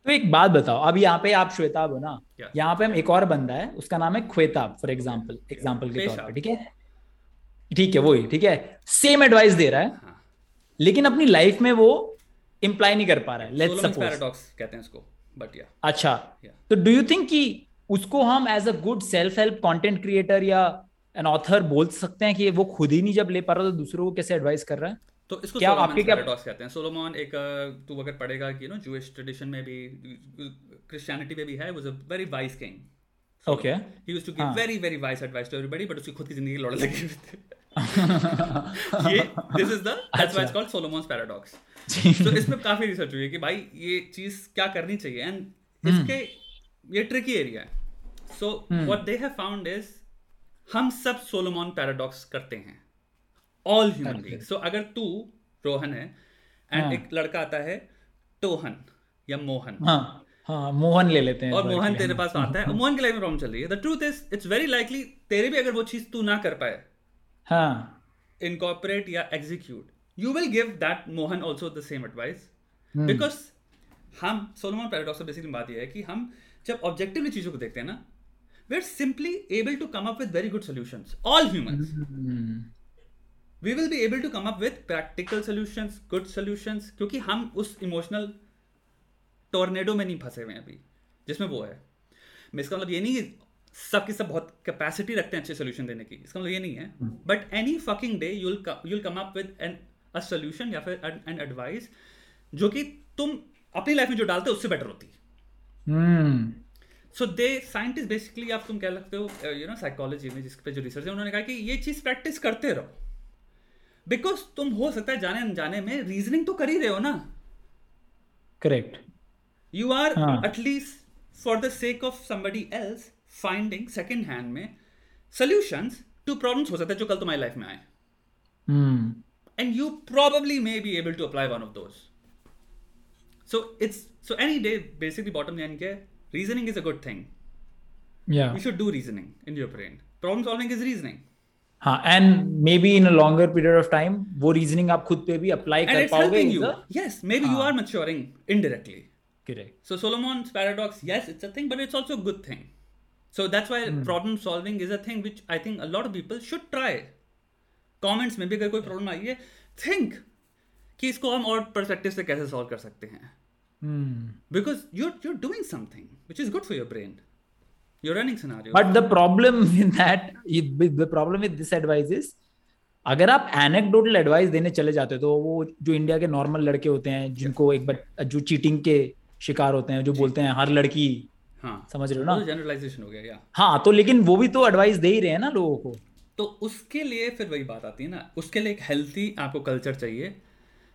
तो एक बात बताओ अब यहाँ पे आप श्वेताब हो ना यहाँ पे हम एक और बंदा है उसका नाम है ख्वेताब फॉर एग्ज़ाम्पल एग्ज़ाम्पल के तौर पर ठीक है? ठीक है वही ठीक है? सेम एडवाइस दे रहा है हाँ. लेकिन अपनी लाइफ में वो इंप्लाई नहीं कर पा रहा है लेट्स सपोज़ कहते हैं इसको। बट या अच्छा। तो डू यू थिंक कि उसको हम as a good self help content creator या एन ऑथर बोल सकते हैं कि वो खुद ही नहीं जब ले पा रहा तो दूसरों को कैसे एडवाइस कर रहा है? तो इसको क्या आपके क्या कहते हैं। सोलोमॉन एक तू अगर पढ़ेगा कि नो जूइश ट्रेडिशन में भी क्रिश्चियनिटी में भी है was a very wise king okay he used to give very very wise advice to everybody but उसकी खुद की ज़िंदगी लड़ लगी ये this is the that's why it's called Solomon's paradox तो इसमें काफ़ी रिसर्च हुई है कि भाई ये चीज़ क्या करनी चाहिए? And hmm. इसके ये ट्रिकी एरिया है। So what they have found is हम सब सोलोमॉन पैराडॉक्स करते हैं। ऑल ह्यूमन बींग सो अगर तू रोहन है एंड हाँ. एक लड़का आता है टोहन या मोहन। हाँ हाँ मोहन ले लेते हैं और मोहन तेरे पास आता है मोहन की लाइफ में प्रॉब्लम चल रही है। The truth is it's very likely तेरे भी अगर वो चीज़ तू ना कर पाए हाँ। इनकॉपरेट या execute you will give that Mohan also the same advice because हम सोलोमन पैराडॉक्स बेसिकली बात यह है कि हम जब ऑब्जेक्टिवली चीज़ों को देखते हैं ना we are simply able to come up with very good solutions all humans we will be able to come up with practical solutions good solutions क्योंकि हम उस इमोशनल टोर्नेडो में नहीं फंसे हुए हैं अभी जिसमें वो है। मैं इसका मतलब ये नहीं सबके सब बहुत कैपेसिटी रखते हैं अच्छे सोल्यूशन देने की। इसका मतलब ये नहीं है। But any fucking day you'll you'll come up with an a solution या फिर एन एडवाइस जो कि तुम अपनी लाइफ में जो डालते हो उससे बेटर होती। सो दे साइंटिस्ट बेसिकली आप तुम कह लगते हो यू नो साइकोलॉजी में जिस पे जो रिसर्च है उन्होंने कहा कि ये चीज़ प्रैक्टिस करते रहो। बिकॉज़ तुम हो सकता है जाने अनजाने में रीजनिंग तो कर ही रहे हो ना। Correct you are at least for the sake of somebody else finding second hand में सोल्यूशंस टू प्रॉब्लम्स हो सकते हैं जो कल तुम्हारी लाइफ में आए and you probably may be able to apply one of those so it's so any day basically bottom line क्या reasoning is a good thing yeah you should do reasoning in your brain problem solving is reasoning हाँ and maybe in a longer period of time वो reasoning आप खुद पे भी apply कर पाओगे you yes maybe you are maturing indirectly correct so solomon's paradox yes it's a thing but it's also a good thing so that's why hmm. problem solving is a thing which i think a lot of people should try comments में भी अगर कोई problem आई है think कि इसको हम और perspective से कैसे सॉल्व कर सकते हैं Hmm. Because you're you're doing something which is good for your brain. You're running scenario. But the problem with that, the problem with this advice is अगर आप एनेक्डोटल एडवाइस देने चले जाते हो तो वो जो इंडिया के नॉर्मल लड़के होते हैं जिनको एक बार जो चीटिंग के शिकार होते हैं जो बोलते हैं हर लड़की हाँ समझ रहे हो ना? जनरलाइजेशन हो गया या। हाँ तो लेकिन वो भी तो एडवाइस दे ही रहे हैं ना लोगों को। तो उसके लिए फिर वही बात आती है ना उसके लिए एक हेल्थी आपको कल्चर चाहिए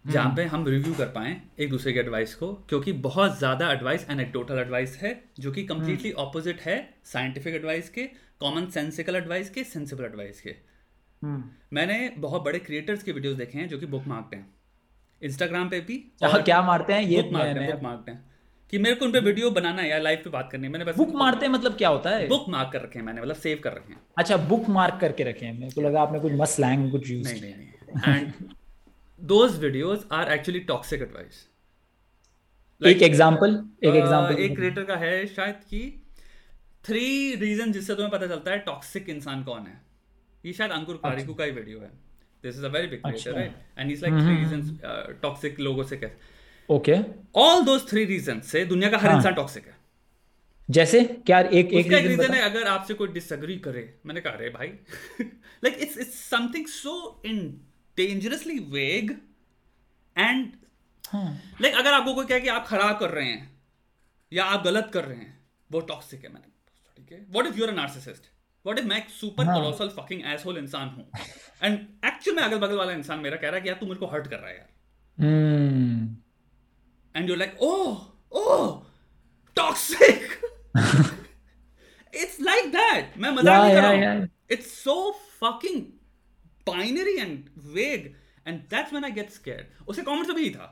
जहाँ हम्म। पे हम रिव्यू कर पाए एक दूसरे के एडवाइस को क्योंकि बहुत ज़्यादा एडवाइस एनेक्डोटल एडवाइस है जो कि कम्प्लीटली ऑपोजिट हम्म। है साइंटिफिक एडवाइस के कॉमन सेंसिकल एडवाइस के सेंसिबल एडवाइस के। हम्म। मैंने बहुत बड़े क्रिएटर्स के वीडियोस देखे हैं जो कि बुक मार्कते हैं। इंस्टाग्राम पे भी क्या मारते हैं? ये बुक हैं मार्कते हैं। कि मेरे को उन पे वीडियो बनाना है या लाइव पे बात करनी है। मैंने बस बुक मारते हैं मतलब क्या होता है? बुक मार्क कर रखे हैं मैंने मतलब सेव कर रखे हैं। अच्छा बुक मार्क करके रखे हैं। मेरे को लगा आपने कुछ मस्त स्लैंग कुछ यूज़ नहीं नहीं and videos are actually toxic advice. like, एक एग्जांपल एक एग्जांपल uh, एक क्रिएटर का है शायद कि थ्री रीजन जिससे तुम्हें पता चलता है टॉक्सिक इंसान कौन है। ये शायद अंकुर कारिकू का ही वीडियो है। This is a very big creator right and is like three reasons toxic लोगों से कैसे ओके ऑल दो थ्री रीजन से दुनिया का हर हाँ. इंसान टॉक्सिक है। जैसे क्या एक एक रीजन, रीजन है अगर आपसे कोई डिसएग्री करे मैंने कहा रे भाई। Like it's it's something so in dangerously vague and like अगर आपको कोई कहे कि आप खराब कर रहे हैं या आप गलत कर रहे हैं वो टॉक्सिक है मैंने। ठीक है? What if you are narcissist what if मैं एक सुपर कोलोसल फकिंग एसहोल इंसान हूँ? एंड एक्चुअल में अगल बगल वाला इंसान मेरा कह रहा है कि यार तू मेरे को हर्ट कर रहा है यार। And you like oh oh toxic it's like that मैं मज़ाक नहीं कर रहा हूँ. It's so fucking binary and vague. And that's when I get scared. उसे कमेंट्स में भी था.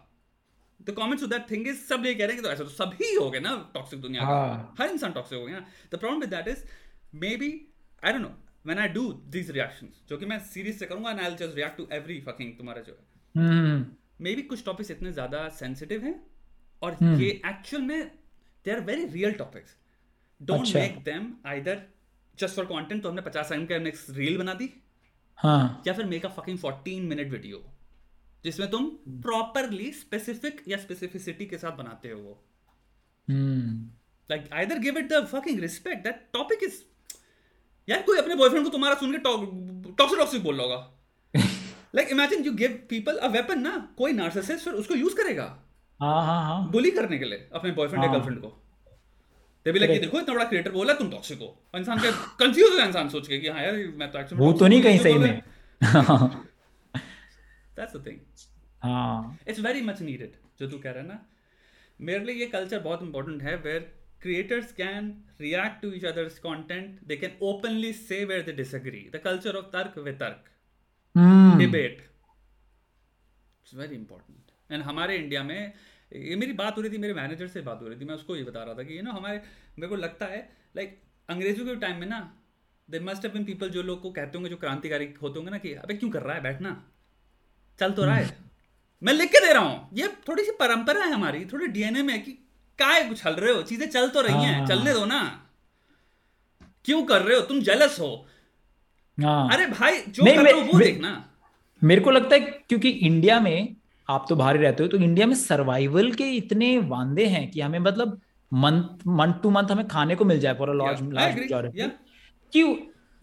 The comments to that thing is सब ये कह रहे हैं कि तो ऐसा तो सभी हो गए ना टॉक्सिक दुनिया का। हाँ। हर इंसान टॉक्सिक हो गया ना। The problem with that is may be I don't know when I do these reactions जो कि मैं सीरीज़ से करूँगा and I will just react to every fucking तुम्हारा जो है। मे। बी कुछ टॉपिक्स इतने ज़्यादा सेंसिटिव हैं और हम्म। ये एक्चुअल में they are very real topics don't make them either just for content तो हमने 50 सेकंड का नेक्स्ट रील बना दी हाँ। या फिर make a fucking 14 minute video जिसमें तुम प्रॉपरली स्पेसिफिक या स्पेसिफिसिटी के साथ बनाते हो वो। Like either give it the fucking respect that topic is यार कोई अपने बॉयफ्रेंड को तुम्हारा सुन के टॉक्सिक टॉक्सिक बोल रहा होगा। Like imagine you give people a weapon ना कोई नार्सिसिस्ट फिर उसको यूज़ करेगा। हाँ हाँ हाँ। बुली करने के लिए अपने बॉयफ्रेंड या गर्लफ्रेंड को। दे भी लाइक देखो इतना बड़ा क्रिएटर बोला तुम टॉक्सिक हो। इंसान के कंफ्यूज हो इंसान सोच के कि हाँ यार मैं तो एक्चुअली वो तो नहीं कहीं सही में। दैट्स द थिंग हाँ। इट्स वेरी मच नीडेड जो तू कह रहा है ना। मेरे लिए ये कल्चर बहुत इंपॉर्टेंट है where creators can react to each other's content they can openly say where they disagree. The culture of tark vitark mm. Debate. It's very important and हमारे इंडिया में ये मेरी बात हो रही थी मेरे मैनेजर से बात हो रही थी मैं उसको ये बता रहा था कि यू नो हमारे मेरे को लगता है लाइक अंग्रेज़ों के टाइम में ना they must have been people जो लोग को कहते होंगे जो क्रांतिकारी होते होंगे ना कि अबे क्यों कर रहा है? बैठना। चल तो रहा है। मैं लिख के दे रहा हूँ। ये थोड़ी सी परंपरा है हमारी थोड़ी डीएनए में कि काय कुछ हल रहे हो? चीज़ें चल तो रही हैं हाँ। चलने दो ना। क्यों कर रहे हो? तुम जेलस हो। हाँ। अरे भाई जो कर रहे हो वो देखना। मेरे को लगता है क्योंकि इंडिया में आप तो बाहर ही रहते हो तो इंडिया में सर्वाइवल के इतने वादे हैं कि हमें मतलब मंथ मंथ टू मंथ हमें खाने को मिल जाए फॉर लार्ज लार्ज कि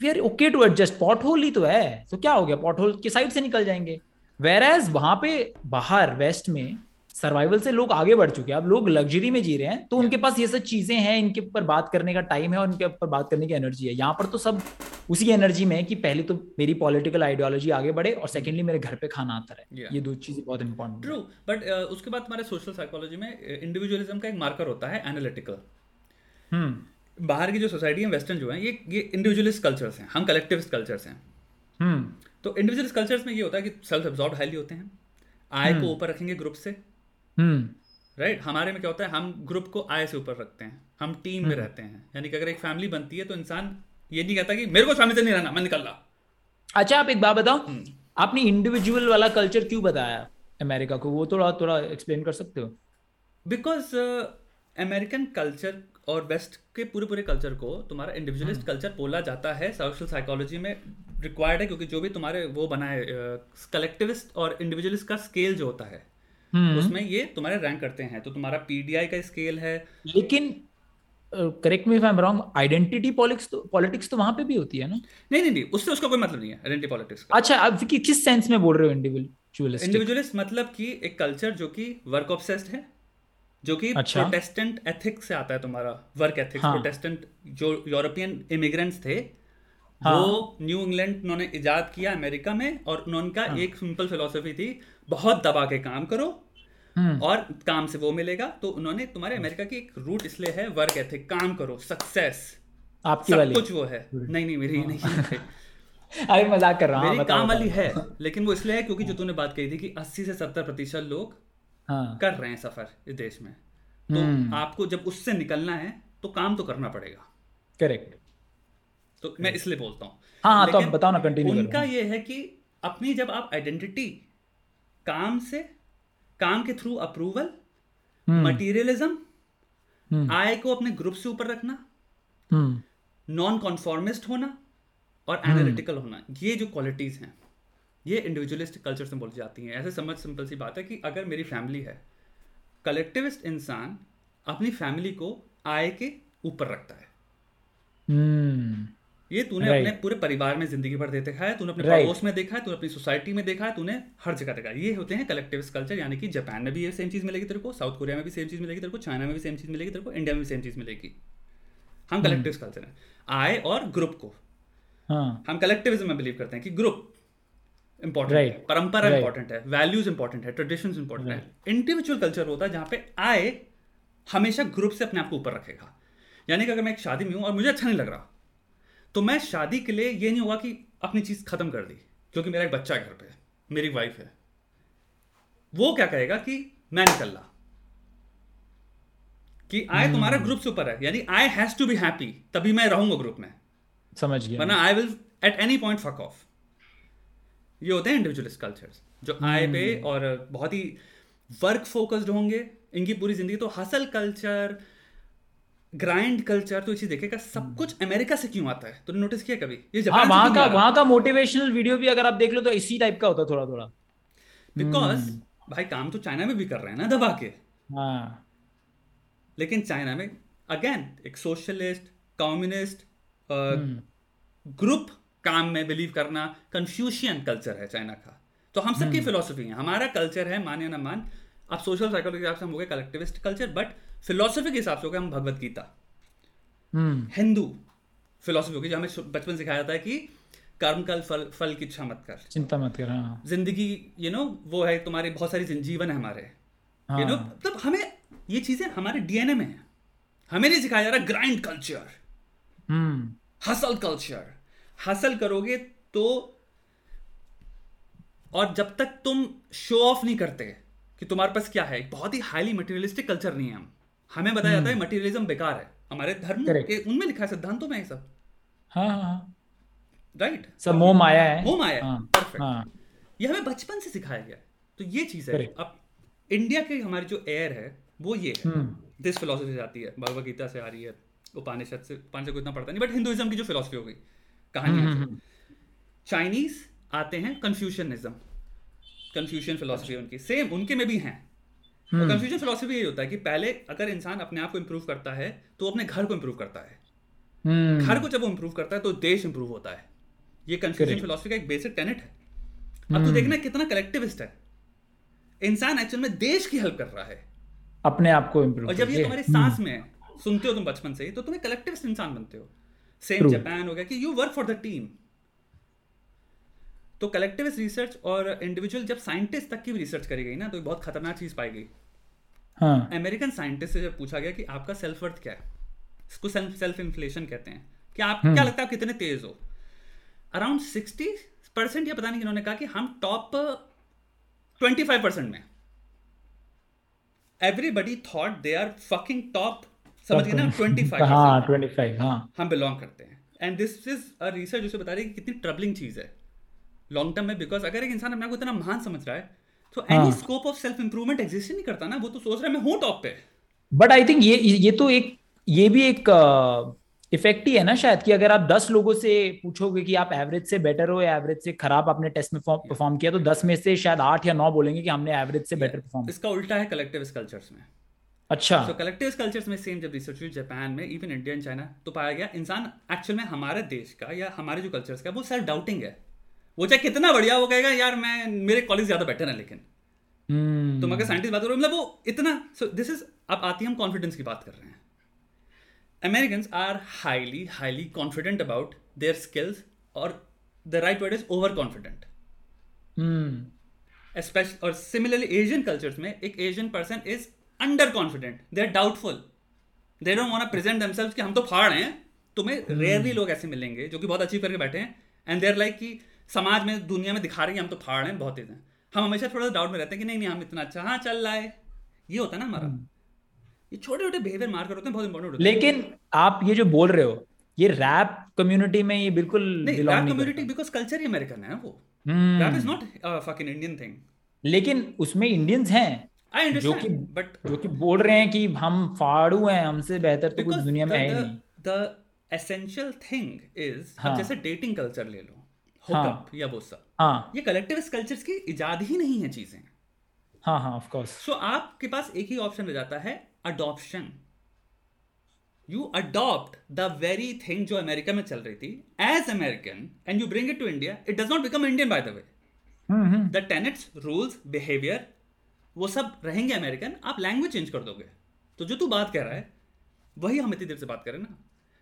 we are okay to adjust pot whole ही तो है। तो क्या हो गया? पॉट होल के साइड से निकल जाएँगे। वेर एज वहाँ पे बाहर वेस्ट में सर्वाइवल से लोग आगे बढ़ चुके हैं। अब लोग लग्जरी में जी रहे हैं तो उनके पास ये सब चीज़ें हैं इनके ऊपर बात करने का टाइम है और उनके ऊपर बात करने की एनर्जी है। यहाँ पर तो सब उसी एनर्जी में है कि पहले तो मेरी पॉलिटिकल आइडियोलॉजी आगे बढ़े और सेकेंडली मेरे घर पे खाना आता रहे। Yeah. ये दो चीज़ें बहुत इंपॉर्टेंट ट्रू बट uh, उसके बाद हमारे सोशल साइकोलॉजी में इंडिविजुअलिज्म का एक मार्कर होता है एनालिटिकल हम्म बाहर की जो सोसाइटी है वेस्टर्न जो है ये ये इंडिविजुअलिस्ट कल्चर्स हैं। हम कलेक्टिविस्ट कल्चर्स हैं। हम्म तो इंडिविजुअलिस्ट कल्चर्स में ये होता है कि सेल्फ एब्जॉर्ब हाईली होते हैं। आय को हम्म। ऊपर रखेंगे ग्रुप से। Right hmm. हमारे में क्या होता है हम ग्रुप को आय से ऊपर रखते हैं हम टीम में हम्म। रहते हैं यानी कि अगर एक फैमिली बनती है तो इंसान ये नहीं कहता कि मेरे को फैमिली से नहीं रहना मैं निकल रहा अच्छा आप एक बात बताओ हम्म। आपने इंडिविजुअल वाला कल्चर क्यों बताया अमेरिका को वो थोड़ा थोड़ा एक्सप्लेन कर सकते हो बिकॉज़ अमेरिकन कल्चर और वेस्ट के पूरे पूरे कल्चर को तुम्हारा इंडिविजुअलिस्ट कल्चर बोला जाता है सोशल साइकोलॉजी में रिक्वायर्ड है क्योंकि जो भी तुम्हारे वो बना है कलेक्टिविस्ट और इंडिविजुअलिस्ट का स्केल जो होता है। उसमें ये तुम्हारे रैंक करते हैं तो तुम्हारा पीडीआई का स्केल है। लेकिन correct me if I am wrong identity politics तो पॉलिटिक्स तो वहाँ पे भी होती है ना? नहीं नहीं नहीं उससे उसका कोई मतलब नहीं है आइडेंटिटी पॉलिटिक्स का। अच्छा अब कि, किस सेंस में बोल रहे हो इंडिविजुअलिस्ट इंडिविजुअलिस्ट मतलब कि एक कल्चर जो कि वर्क ऑब्सेस्ड है जो कि अच्छा? प्रोटेस्टेंट एथिक्स से आता है तुम्हारा वर्क एथिक्स हाँ. प्रोटेस्टेंट जो यूरोपियन इमिग्रेंट्स थे हाँ. वो न्यू इंग्लैंड उन्होंने इजाद किया अमेरिका में और उनका हाँ. एक सिंपल फिलोसफी थी बहुत दबा के काम करो हम्म। और काम से वो मिलेगा। तो उन्होंने तुम्हारे अमेरिका की एक रूट इसलिए है वर्क एथिक काम करो सक्सेस आपकी सब वाली। कुछ वो है। नहीं नहीं मेरी नहीं अरे मज़ाक कर रहा हूँ मेरी काम वाली है लेकिन वो इसलिए है क्योंकि जो तूने बात कही थी कि 80 से 70 प्रतिशत लोग हाँ। कर रहे हैं सफ़र इस देश में। तो हम्म। आपको जब उससे निकलना है तो काम तो करना पड़ेगा। करेक्ट। तो मैं इसलिए बोलता हूँ। हाँ, हाँ तो बताओ ना कंटिन्यू उनका ये है कि अपनी जब आप आइडेंटिटी काम से काम के थ्रू अप्रूवल मटीरियलिज्म आय को अपने ग्रुप से ऊपर रखना नॉन हम्म। कॉन्फॉर्मिस्ट होना और एनालिटिकल हम्म। होना ये जो क्वालिटीज हैं ये इंडिविजुअलिस्ट कल्चर से बोली जाती हैं। ऐसे समझ सिंपल सी बात है कि अगर मेरी फैमिली है कलेक्टिविस्ट इंसान अपनी फैमिली को आय के ऊपर रखता है. ये तूने right. अपने पूरे परिवार में ज़िंदगी भर देखा है तूने अपने right. पड़ोस में देखा है तूने अपनी सोसाइटी में देखा है तूने हर जगह देखा ये होते हैं कलेक्टिविस्ट कल्चर यानी कि जापान में भी ये सेम चीज़ मिलेगी तेरे को साउथ कोरिया में भी सेम चीज़ मिलेगी तेरे को चाइना में भी सेम चीज़ मिलेगी तेरे को इंडिया में भी सेम चीज़ मिलेगी हम कलेक्टिव कल्चर है आय और ग्रुप को हाँ. हम कलेक्टिविज्म में बिलीव करते हैं कि ग्रुप इंपॉर्टेंट right. है परंपरा इंपॉर्टेंट right. है वैल्यूज़ इंपॉर्टेंट है ट्रेडिशन इंपॉर्टेंट right. है इंडिविजुअल कल्चर होता है जहाँ पे आय हमेशा ग्रुप से अपने आप को ऊपर रखेगा यानी कि अगर मैं एक शादी में हूँ और मुझे अच्छा नहीं लग रहा तो मैं शादी के लिए ये नहीं होगा कि अपनी चीज़ खत्म कर दी क्योंकि मेरा एक बच्चा घर पे मेरी वाइफ है। वो क्या कहेगा कि मैं निकल रहा कि आय तुम्हारा ग्रुप से ऊपर है यानी I has to be happy तभी मैं रहूँगा ग्रुप में। समझ गया। वरना I will at any point fuck off ये होते हैं इंडिविजुअलिस्ट कल्चर्स जो आय पे हम्म। और बहुत ही वर्क फोकस्ड होंगे इनकी पूरी ज़िंदगी। तो हसल कल्चर ग्राइंड कल्चर तो इसी देखेगा सब। कुछ अमेरिका से क्यों आता है? तूने नोटिस किया कभी? ये हाँ, वहाँ का वहाँ का मोटिवेशनल वीडियो भी अगर आप देख लो तो इसी टाइप का होता है थोड़ा थोड़ा बिकॉज़। भाई काम तो चाइना में भी कर रहे हैं ना दबा के। हाँ। लेकिन चाइना में अगेन एक सोशलिस्ट कम्युनिस्ट ग्रुप काम में बिलीव करना कंफ्यूशियन कल्चर है चाइना का। तो हम सबकी फिलोसफी हम्म। है। हमारा कल्चर है माने ना मान आप सोशल साइकोलॉजी से हम हो गए कलेक्टिविस्ट कल्चर बट फिलोसफी के हिसाब से हो गए हम भगवत गीता। हम्म। हिंदू फिलोसफी होगी जो हमें बचपन सिखाया जाता है कि कर्म कल फल फल की इच्छा मत कर। चिंता मत कर हाँ। ज़िंदगी यू नो वो है तुम्हारे बहुत सारी जीवन है हमारे। यू नो हाँ। मतलब हमें ये चीज़ें हमारे डीएनए में है। हमें नहीं सिखाया जा रहा ग्राइंड कल्चर हसल कल्चर हासिल करोगे तो और जब तक तुम शो ऑफ़ नहीं करते कि तुम्हारे पास क्या है बहुत ही हाईली मटेरियलिस्टिक कल्चर नहीं है हम। हमें बताया जाता है मटेरियलिज्म हम्म। बेकार है। हमारे धर्म के उनमें लिखा है सिद्धांतों में सब। हाँ हाँ राइट हाँ। सब मोह माया है। मोह माया हाँ, परफेक्ट हाँ. ये हमें बचपन से सिखाया गया। तो ये चीज़ है अब इंडिया के हमारी जो एयर है वो ये है। This hmm. फिलोसफी से आती है भगवत गीता से आ रही है उपानिषद से उपनिषद को इतना पढ़ता नहीं बट हिंदुइज्म की जो फिलोसफी हो गई कहानी चाइनीज़ आते हैं कन्फ्यूशनिज्म कन्फ्यूशन फिलोसफी उनकी। सेम उनके में भी हैं। तो कंफ्यूजन फिलोसफी यही होता है कि पहले अगर इंसान अपने आप को इम्प्रूव करता है तो अपने घर को इम्प्रूव करता है। हम्म। घर को जब वो इम्प्रूव करता है तो देश इम्प्रूव होता है। ये कंफ्यूजन फिलोसफी का एक बेसिक टेनेट है। अब तो देखना कितना कलेक्टिविस्ट है। इंसान एक्चुअल में देश की हेल्प कर रहा है। अपने आप को इम्प्रूव और जब ये तुम्हारी सांस में सुनते हो तुम बचपन से ही तो तुम्हें कलेक्टिविस्ट इंसान बनते हो। सेम जापान हो गया कि you work for the team तो कलेक्टिविस्ट रिसर्च और इंडिविजुअल जब साइंटिस्ट तक की भी रिसर्च करी गई ना तो बहुत खतरनाक चीज़ पाई गई। हाँ। अमेरिकन साइंटिस्ट से जब पूछा गया कि आपका सेल्फ वर्थ क्या है? इसको सेल्फ सेल्फ इन्फ्लेशन कहते हैं। कि आप क्या लगता है आप कितने तेज हो? अराउंड सिक्सटी परसेंट या पता नहीं किन्होंने कहा कि हम टॉप ट्वेंटी फाइव परसेंट में। Everybody thought they are fucking top समझ गए ना? ट्वेंटी फाइव हाँ ट्वेंटी फाइव हाँ। हम बिलोंग करते हैं। And this is a research उसे बता रही है कि कितनी ट्रबलिंग चीज़ है। लॉन्ग टर्म में बिकॉज़ अगर एक इंसान अपने को इतना महान समझ रहा है तो any scope of self improvement exist नहीं करता ना वो तो सोच रहा है मैं हूँ टॉप पे. बट आई थिंक ये ये तो एक ये भी एक इफ़ेक्ट ही है ना शायद कि अगर आप दस लोगों से पूछोगे कि आप एवरेज से बेटर हो या एवरेज से खराब आपने टेस्ट में परफॉर्म किया तो दस में से शायद आठ या नौ बोलेंगे कि हमने एवरेज से बेटर परफॉर्म इसका उल्टा है कलेक्टिव कल्चर्स में। अच्छा। तो कलेक्टिव कल्चर्स में सेम जब रिसर्च हुई जापान में इवन इंडिया एंड चाइना तो पाया गया इंसान एक्चुअल में हमारे देश का या हमारे जो कल्चर्स का वो सेल्फ डाउटिंग है। वो चाहे कितना बढ़िया वो कहेगा यार मैं मेरे कॉलेज ज़्यादा बेटर है लेकिन. हम्म। तो मैं साइंटिस्ट बात कर। मतलब वो इतना दिस इज़ अब आती हम कॉन्फिडेंस की बात कर रहे हैं। American are highly highly confident about their skills और the right word is over confident special और सिमिलरली एशियन कल्चर्स में एक Asian person is under confident they are doubtful they don't want to present themselves कि हम तो फाड़ हैं। तुम्हें हम्म। रेयरली लोग ऐसे मिलेंगे जो कि बहुत अच्छी करके बैठे हैं। एंड दे आर लाइक कि समाज में दुनिया में दिखा रहे हैं हम तो फाड़ हैं बहुत तेज हैं। हम हमेशा थोड़ा डाउट में रहते हैं कि नहीं नहीं हम इतना अच्छा हाँ चल रहा है। ये होता है ना हमारा। ये छोटे छोटे बिहेवियर मार्कर होते हैं बहुत इंपॉर्टेंट होते हैं। लेकिन आप ये जो बोल रहे हो ये रैप कम्युनिटी में ये बिल्कुल नहीं रैप कम्युनिटी बिकॉज़ कल्चर ही अमेरिकन है वो। Rap is not fucking Indian thing लेकिन उसमें इंडियंस हैं जो कि बट जो कि बोल रहे हैं कि हम फाड़ू हैं हमसे बेहतर तो कुछ दुनिया में है नहीं। The essential thing is. जैसे डेटिंग कल्चर ले लो हुकअप हाँ. या वो सब। हाँ. ये कलेक्टिव कल्चर्स की इजाद ही नहीं है चीज़ें। हाँ हाँ ऑफ़ कोर्स सो आपके पास एक ही ऑप्शन रह जाता है adoption you adopt the very thing जो अमेरिका में चल रही थी as American and you bring it to India it does not become Indian by the way the tenets rules behaviour वो सब रहेंगे अमेरिकन आप लैंग्वेज चेंज कर दोगे। तो जो तू बात कह रहा है वही हम इतनी देर से बात करें ना।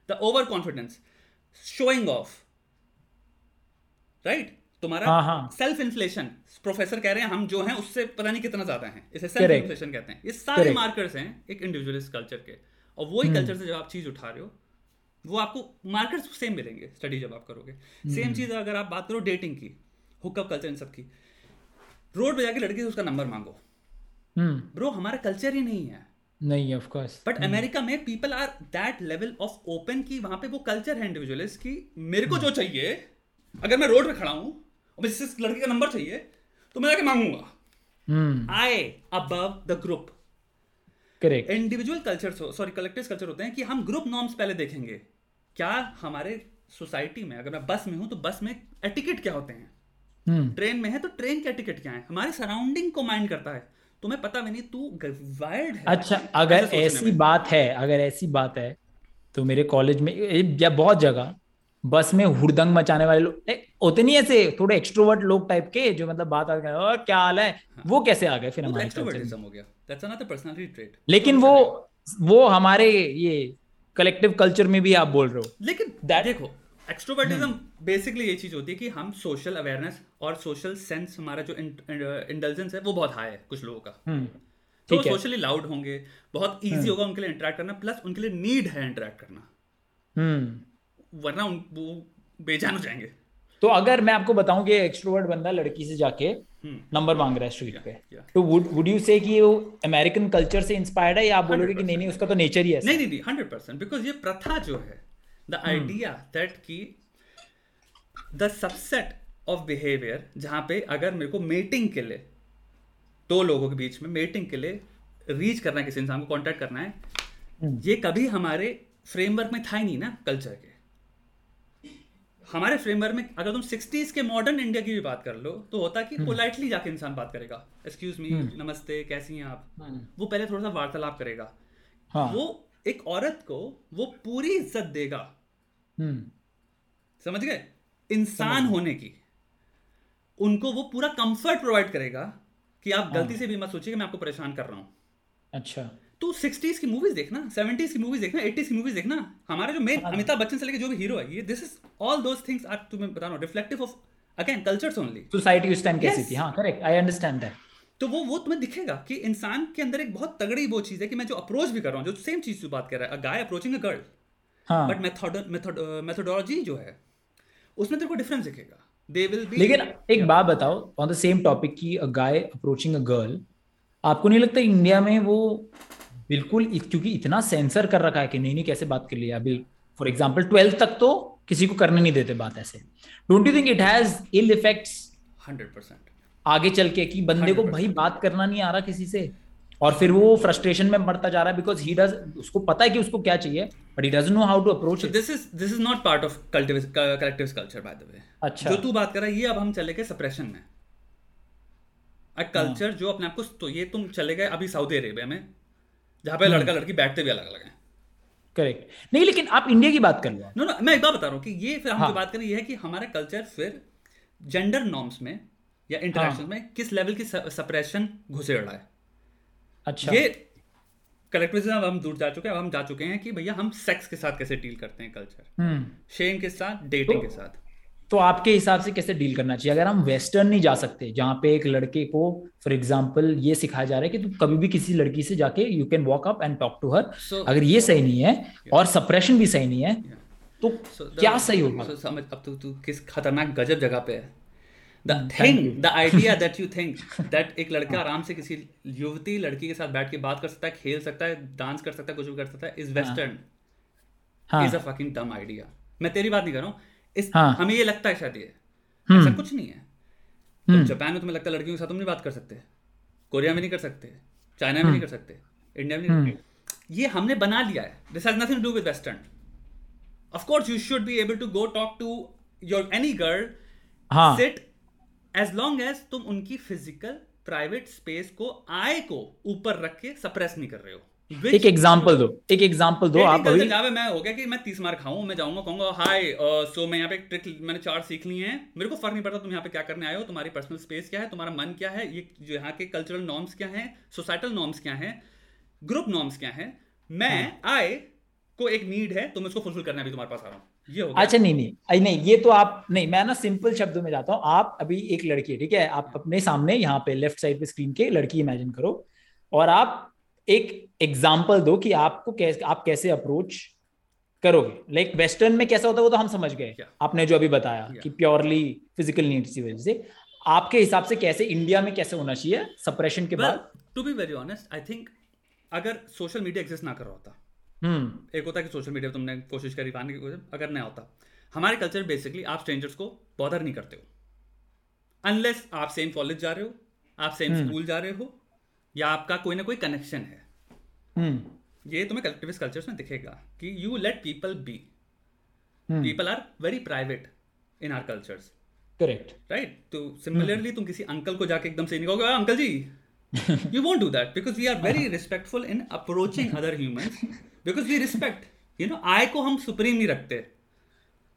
The over confidence showing off right तुम्हारा सेल्फ इन्फ्लेशन। प्रोफेसर कह रहे हैं हम जो हैं उससे पता नहीं कितना ज़्यादा हैं। इसे सेल्फ इन्फ्लेशन कहते हैं। ये सारे मार्कर्स हैं एक इंडिविजुअलिस्ट कल्चर के। और वही कल्चर हम्म। से जब आप चीज़ उठा रहे हो वो आपको मार्कर्स सेम मिलेंगे स्टडी जब आप करोगे। सेम हम्म। चीज़ अगर आप बात करो डेटिंग की हुकअप कल्चर इन सब की रोड पे जाके लड़की से उसका नंबर मांगो। Bro hmm. हमारा कल्चर ही नहीं है। नहीं ऑफ़ कोर्स बट अमेरिका में people are that level of open की वहाँ पे वो कल्चर है इंडिविजुअलिस्ट की मेरे को जो चाहिए अगर मैं रोड पे खड़ा हूँ और मुझे इस लड़के का नंबर चाहिए तो मैं जाके मांगूँगा। I above the group correct individual culture sorry collective culture होते हैं कि हम ग्रुप नॉर्म्स पहले देखेंगे। क्या हमारे सोसाइटी में अगर मैं बस में हूँ तो बस में एटिकेट क्या होते हैं? Train hmm. में है तो ट्रेन के एटिकेट क्या है? हमारे सराउंडिंग को माइंड करता है। तुम्हें पता भी नहीं तू वायर्ड है। अच्छा अगर ऐसी बात है अगर ऐसी बात है तो मेरे कॉलेज में या बहुत जगह बस में हुड़दंग मचाने वाले लोग होते नहीं ऐसे थोड़े एक्सट्रोवर्ट लोग टाइप के जो मतलब बात आ गए और क्या हाल है हाँ। वो कैसे आ गए फिर हमारे हो गया दैट्स अनदर पर्सनालिटी ट्रेट लेकिन वो वो हमारे ये कलेक्टिव कल्चर में भी आप बोल रहे हो लेकिन देखो एक्सट्रोवर्टिज्म बेसिकली हम्म। ये चीज़ होती है कि हम सोशल अवेयरनेस और सोशल सेंस हमारा जो इंटेलिजेंस है वो बहुत हाई है कुछ लोगों का हम्म। तो सोशली लाउड होंगे बहुत इजी हम्म। होगा उनके लिए इंटरेक्ट करना प्लस उनके लिए नीड है इंटरेक्ट करना वरना उन वो बेजान हो जाएँगे। तो अगर मैं आपको बताऊँ कि एक्सट्रोवर्ट बंदा लड़की से जाके नंबर हम्म। मांग रहा है स्ट्रीट पे तो वुड वुड यू से कि वो अमेरिकन कल्चर से इंस्पायर्ड है या आप बोलोगे कि नहीं नहीं उसका तो नेचर ही है? नहीं नहीं हंड्रेड परसेंट बिकॉज़ ये प्रथा जो है द आइडिया दैट की द सबसेट ऑफ़ बिहेवियर जहाँ पे अगर मेरे को मेटिंग के लिए दो लोगों के बीच में मेटिंग के लिए रीच करना है किसी इंसान को कांटेक्ट करना है हम्म। ये कभी हमारे फ्रेमवर्क में था ही नहीं ना कल्चर के। हमारे फ्रेमवर्क में अगर तुम सिक्सटीज के मॉडर्न इंडिया की भी बात कर लो तो होता कि पोलाइटली हम्म। जाके इंसान बात करेगा एक्सक्यूज मी हम्म। नमस्ते कैसी हैं आप हम्म। वो पहले थोड़ा सा वार्तालाप करेगा हाँ. वो एक औरत को वो पूरी इज़्ज़त देगा समझ गए इंसान होने की उनको वो पूरा कंफर्ट प्रोवाइड करेगा कि आप गलती हाँ। से भी मत सोचिए कि मैं आपको परेशान कर रहा हूँ अच्छा तू सिक्सटीज की मूवीज़ देखना सेवेंटीज की मूवीज़ देखना एटीज की मूवीज़ देखना। हमारे जो मेन हाँ। अमिताभ बच्चन से लेके जो भी हीरो है ये this is all those things are तुम्हें बता रहा reflective of again cultures only society उस टाइम कैसी थी? हाँ करेक्ट आई अंडरस्टैंड दैट तो वो वो तुम्हें दिखेगा कि इंसान के अंदर एक बहुत तगड़ी वो चीज़ है कि मैं जो अप्रोच भी कर रहा हूँ जो सेम चीज़ से बात कर रहा है guy approaching a girl but method methodology जो है उसमें तेरे को डिफरेंस दिखेगा। दे विल बी लेकिन एक बात बताओ ऑन द सेम टॉपिक की अ गाय अप्रोचिंग अ गर्ल आपको नहीं लगता इंडिया में वो बिल्कुल क्योंकि इतना सेंसर कर रखा है कि नहीं नहीं कैसे बात कर लिया? अभी फॉर एग्ज़ाम्पल ट्वेल्थ तक तो किसी को करने नहीं देते बात ऐसे। Don't you think it has ill effects hundred percent आगे चल के कि बंदे को भाई बात करना नहीं आ रहा किसी से? और फिर वो फ्रस्ट्रेशन में मरता जा रहा है बिकॉज़ ही डज उसको पता है कि उसको क्या चाहिए but he doesn't know how to approach this is this is not part of collective culture by the way अच्छा। जो तू बात कर रहा है ये अब हम चले गए सप्रेशन में। अ कल्चर हाँ। जो अपने आप को तो ये तुम चले गए अभी सऊदी अरेबिया में। जहाँ पे लड़का हम्म। लड़की बैठते भी अलग अलग हैं करेक्ट नहीं लेकिन आप इंडिया की बात कर लो नो नो मैं एक बात बता रहा हूँ कि ये फिर हम हाँ. जो बात करें ये है कि हमारा कल्चर फिर जेंडर नॉर्म्स में या इंटरेक्शन हाँ. में किस लेवल की सप्रेशन घुसे रहा है अच्छा ये कलेक्टिविज्म अब हम दूर जा चुके हैं अब हम जा चुके हैं कि भैया हम सेक्स के साथ कैसे डील करते हैं कल्चर शेम हम्म। के साथ डेटिंग तो, के साथ तो आपके हिसाब से कैसे डील करना चाहिए? अगर हम वेस्टर्न नहीं जा सकते जहाँ पे एक लड़के को फॉर एग्ज़ाम्पल ये सिखाया जा रहा है कि तुम कभी भी किसी लड़की से जाके you can walk up and talk to her अगर ये सही नहीं है yeah. और सप्रेशन भी सही नहीं है yeah. तो so क्या सही होगा? so, समझ अब तो तू किस खतरनाक गजब जगह पे है। The thing the idea that you think that एक लड़का आराम से किसी युवती लड़की के साथ बैठ के बात कर सकता है खेल सकता है डांस कर सकता है कुछ भी कर सकता है is western is a fucking dumb idea मैं तेरी बात नहीं कर रहा हूँ। इस हाँ. हमें ये लगता है शायद ये। हम्म। ऐसा कुछ नहीं है। तो जापान में तुम्हें लगता है लड़कियों के साथ तुम नहीं बात कर सकते कोरिया में नहीं कर सकते। चाइना में नहीं कर सकते। इंडिया में नहीं कर सकते। ये हमने बना लिया है। This has nothing to do with western of course you should be able to go talk to your any girl sit as long as तुम उनकी फ़िज़िकल प्राइवेट स्पेस को आय को ऊपर रख के सप्रेस नहीं कर रहे हो। एक एग्जांपल दो एक एग्जांपल दो आप अभी जावे मैं हो गया कि मैं 30 मार खाऊं मैं जाऊँगा कहूँगा हाय सो मैं यहाँ पे एक ट्रिक मैंने चार सीख ली हैं। मेरे को फ़र्क नहीं पड़ता तुम यहाँ पे क्या करने आए हो तुम्हारी पर्सनल स्पेस क्या है तुम्हारा मन क्या है ये जो यहाँ के कल्चरल नॉर्म्स क्या है सोसाइटल नॉर्म्स क्या है ग्रुप नॉर्म्स क्या है मैं आए हाँ। को एक नीड है तुम इसको फुलफिल करना भी तुम्हारे पास आ रहा हूँ। ये हो अच्छा नहीं नहीं आई नहीं ये तो आप नहीं मैं ना सिंपल शब्दों में जाता हूँ आप अभी एक लड़की है ठीक है आप अपने सामने यहाँ पे लेफ़्ट साइड पे स्क्रीन के लड़की इमेजिन करो और आप एक एग्ज़ाम्पल दो कि आपको कैसे आप कैसे अप्रोच करोगे लाइक like वेस्टर्न में कैसा होता है वो तो हम समझ गए yeah. आपने जो अभी बताया yeah. कि प्योरली फ़िज़िकल नीड्स की वजह से आपके हिसाब से कैसे इंडिया में कैसे होना चाहिए सप्रेशन के बाद to be very honest I think अगर सोशल मीडिया एग्जिस्ट ना कर रहा होता hmm. एक होता है कि सोशल मीडिया तुमने कोशिश करी पाने की कोशिश अगर नहीं होता हमारे कल्चर बेसिकली आप स्ट्रेंजर्स को बॉदर नहीं करते हो अनलेस आप सेम कॉलेज जा रहे हो आप सेम स्कूल hmm. जा रहे हो या आपका कोई ना कोई कनेक्शन है। hmm. ये तुम्हें कलेक्टिविस्ट कल्चर्स में दिखेगा कि you let people be people are very private in our cultures correct right तो सिमिलरली hmm. तुम किसी अंकल को जाके एकदम से नहीं कहोगे uncle ji you won't do that because we are very respectful in approaching other humans because we respect you know I को हम सुप्रीम नहीं रखते।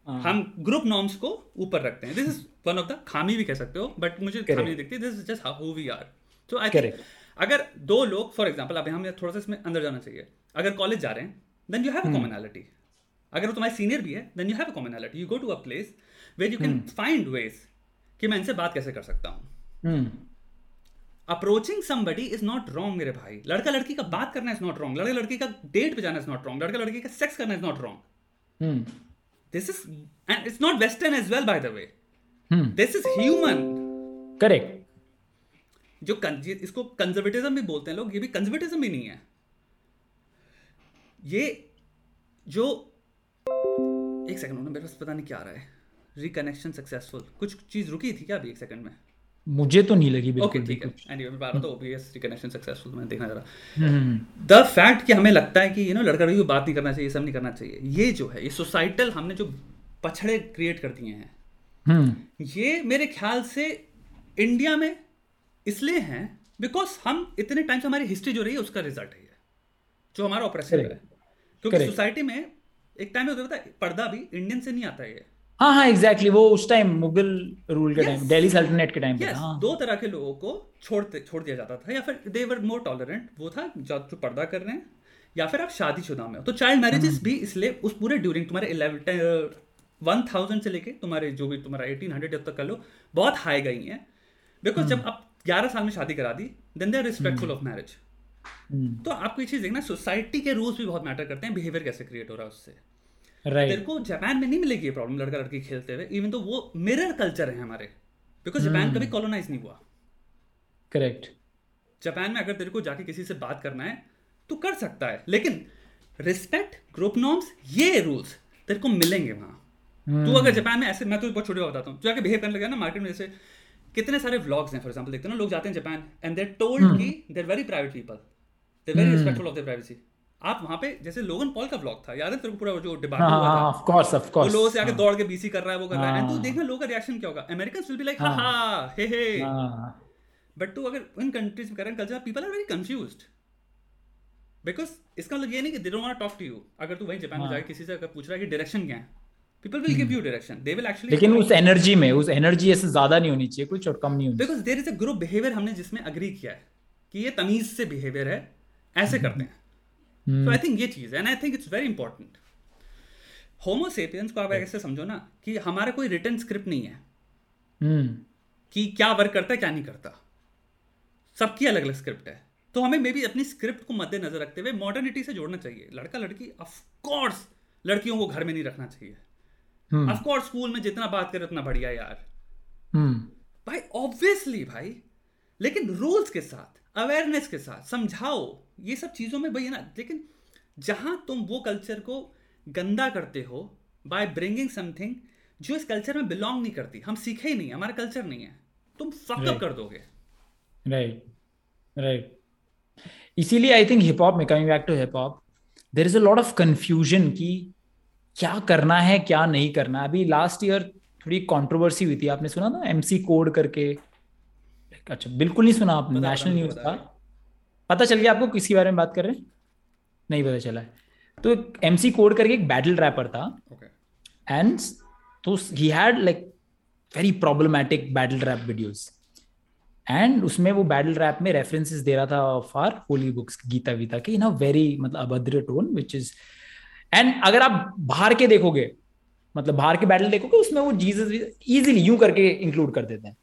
uh. हम ग्रुप नॉर्म्स को ऊपर रखते हैं। This is one of the खामी भी कह सकते हो बट मुझे खामी नहीं दिखती। This is just how we are so I think अगर दो लोग फॉर एग्ज़ाम्पल अभी हमें थोड़ा सा इसमें अंदर जाना चाहिए। अगर कॉलेज जा रहे हैं then you have a commonality अगर वो तुम्हारे सीनियर भी है then you have a commonality you go to a place where you can find ways कि मैं इनसे बात कैसे कर सकता हूँ। Approaching somebody is not wrong मेरे भाई। लड़का लड़की का बात करना इज़ नॉट रॉन्ग लड़का लड़की का डेट पे जाना इज़ नॉट रॉन्ग लड़का लड़की का सेक्स करना is not wrong this is and it's not western as well by the way this is human correct जो इसको कंजर्वेटिज्म भी बोलते हैं लोग ये भी कंजर्वेटिज्म भी नहीं है। ये जो एक सेकंड मेरे पास पता नहीं क्या आ रहा है। रिकनेक्शन सक्सेसफुल कुछ चीज़ रुकी थी क्या अभी एक सेकंड में? मुझे तो नहीं लगी बिल्कुल ठीक है। एनीवे मैं बात था ओबीएस रिकनेक्शन सक्सेसफुल मैं देखना जरा। द फैक्ट कि हमें लगता है कि यू नो लड़का लड़की को बात नहीं करना चाहिए सब नहीं करना चाहिए। ये जो है ये सोसाइटल हमने जो पछड़े क्रिएट कर दिए हैं। हम्म। ये मेरे ख्याल से इंडिया में इसलिए हैं बिकॉज़ हम इतने टाइम से हमारी हिस्ट्री जो रही है उसका रिज़ल्ट है जो हमारा ऑपरेशन है। क्योंकि सोसाइटी में एक टाइम होता है पर्दा भी इंडियन से नहीं आता है हाँ हाँ एग्जैक्टली exactly, वो उस टाइम मुगल रूल के टाइम दिल्ली सल्तनत के टाइम पे हाँ. दो तरह के लोगों को छोड़ते छोड़ दिया जाता था या फिर दे वर मोर टॉलरेंट वो था जो जो पर्दा कर रहे हैं या फिर आप शादीशुदा में हो। तो चाइल्ड मैरिजेस हम्म। भी इसलिए उस पूरे ड्यूरिंग तुम्हारे इलेवन वन थाउज़ेंड से लेके तुम्हारे जो भी तुम्हारा एटीन हंड्रेड जब तक कर लो बहुत हाई गई हैं। बिकॉज़ जब आप ग्यारह साल में शादी करा दी then they are respectful of marriage तो आपको ये चीज़ देखना सोसाइटी के रूल्स भी बहुत मैटर करते हैं बिहेवियर कैसे क्रिएट हो रहा है उससे। Right. तेरे को जापान में नहीं मिलेगी ये प्रॉब्लम लड़का लड़की खेलते हुए इवन तो वो मिरर कल्चर है हमारे बिकॉज़ जापान hmm. कभी कॉलोनाइज नहीं हुआ। करेक्ट जापान में अगर तेरे को जाके किसी से बात करना है तो कर सकता है लेकिन रिस्पेक्ट ग्रुप नॉर्म्स ये रूल्स तेरे को मिलेंगे वहाँ। hmm. तू अगर जापान में ऐसे मैं तो बहुत छोटे बताता हूँ जाके बिहेव करने लगा ना मार्केट में जैसे कितने सारे व्लॉग्स हैं फॉर एग्जांपल देखते हैं ना लोग जाते हैं जापान एंड देर टोल्ड की they're very private people they're very respectful of their privacy आप वहाँ पे जैसे लोगन पॉल का व्लॉग था याद है तेरे को पूरा जो डिबेट हाँ, हुआ था? ऑफ़ कोर्स ऑफ़ कोर्स लोगों से आके हाँ। दौड़ के बीसी कर रहा है वो कर रहा है एंड तू देखना लोगों का रिएक्शन क्या होगा। अमेरिकंस विल बी लाइक हाँ। हे हे। बट तू अगर इन कंट्रीज़ में current culture people are very confused because इसका मतलब ये नहीं कि they don't want to talk to you अगर तू वहीं जापान में जाके किसी से अगर पूछ रहा है कि डायरेक्शन क्या है people will give you direction they will actually लेकिन उस एनर्जी में उस एनर्जी ऐसे ज़्यादा नहीं होनी चाहिए कुछ और कम नहीं होनी because there is a group behaviour हमने जिसमें अग्री किया है कि ये तमीज से बिहेवियर है ऐसे करते हैं। तो आई थिंक ये चीज़ and I think it's very important homo sapiens को आप ऐसे समझो ना कि हमारा कोई रिटर्न स्क्रिप्ट नहीं है। hmm. कि क्या वर्क करता है क्या नहीं करता। सबकी अलग अलग स्क्रिप्ट है। तो हमें मे बी अपनी स्क्रिप्ट को मद्देनजर रखते हुए मॉडर्निटी से जोड़ना चाहिए। लड़का लड़की ऑफकोर्स लड़कियों को घर में नहीं रखना चाहिए। Of course hmm. स्कूल में जितना बात करे उतना बढ़िया यार। hmm. भाई ऑब्वियसली भाई लेकिन रूल्स के साथ अवेयरनेस के साथ समझाओ ये सब चीज़ों में भाई ना लेकिन जहाँ तुम वो कल्चर को गंदा करते हो बाय ब्रिंगिंग समथिंग जो इस कल्चर में बिलोंग नहीं करती हम सीखे ही नहीं हमारा कल्चर नहीं है तुम फकअप कर दोगे। राइट राइट इसीलिए आई थिंक हिप हॉप में coming back to hip hop there is a lot of confusion कि क्या करना है क्या नहीं करना अभी लास्ट ईयर थोड़ी कंट्रोवर्सी हुई थी आपने सुना ना एमसी कोड करके। अच्छा बिल्कुल नहीं सुना आपने नेशनल न्यूज़ था। पता चल गया आपको किसके बारे में बात कर रहे हैं? नहीं पता चला है। तो एम सी कोड करके एक बैटल रैपर था। एंड तो he had like very problematic battle rap videos and उसमें वो बैटल रैप में रेफरेंसेस दे रहा था फॉर होली बुक्स गीता वीता के इन अ वेरी मतलब अभद्र टोन विच इज़ एंड अगर आप बाहर के देखोगे मतलब बाहर के बैटल देखोगे उसमें वो जीसस इजीली यूँ करके इंक्लूड कर देते हैं।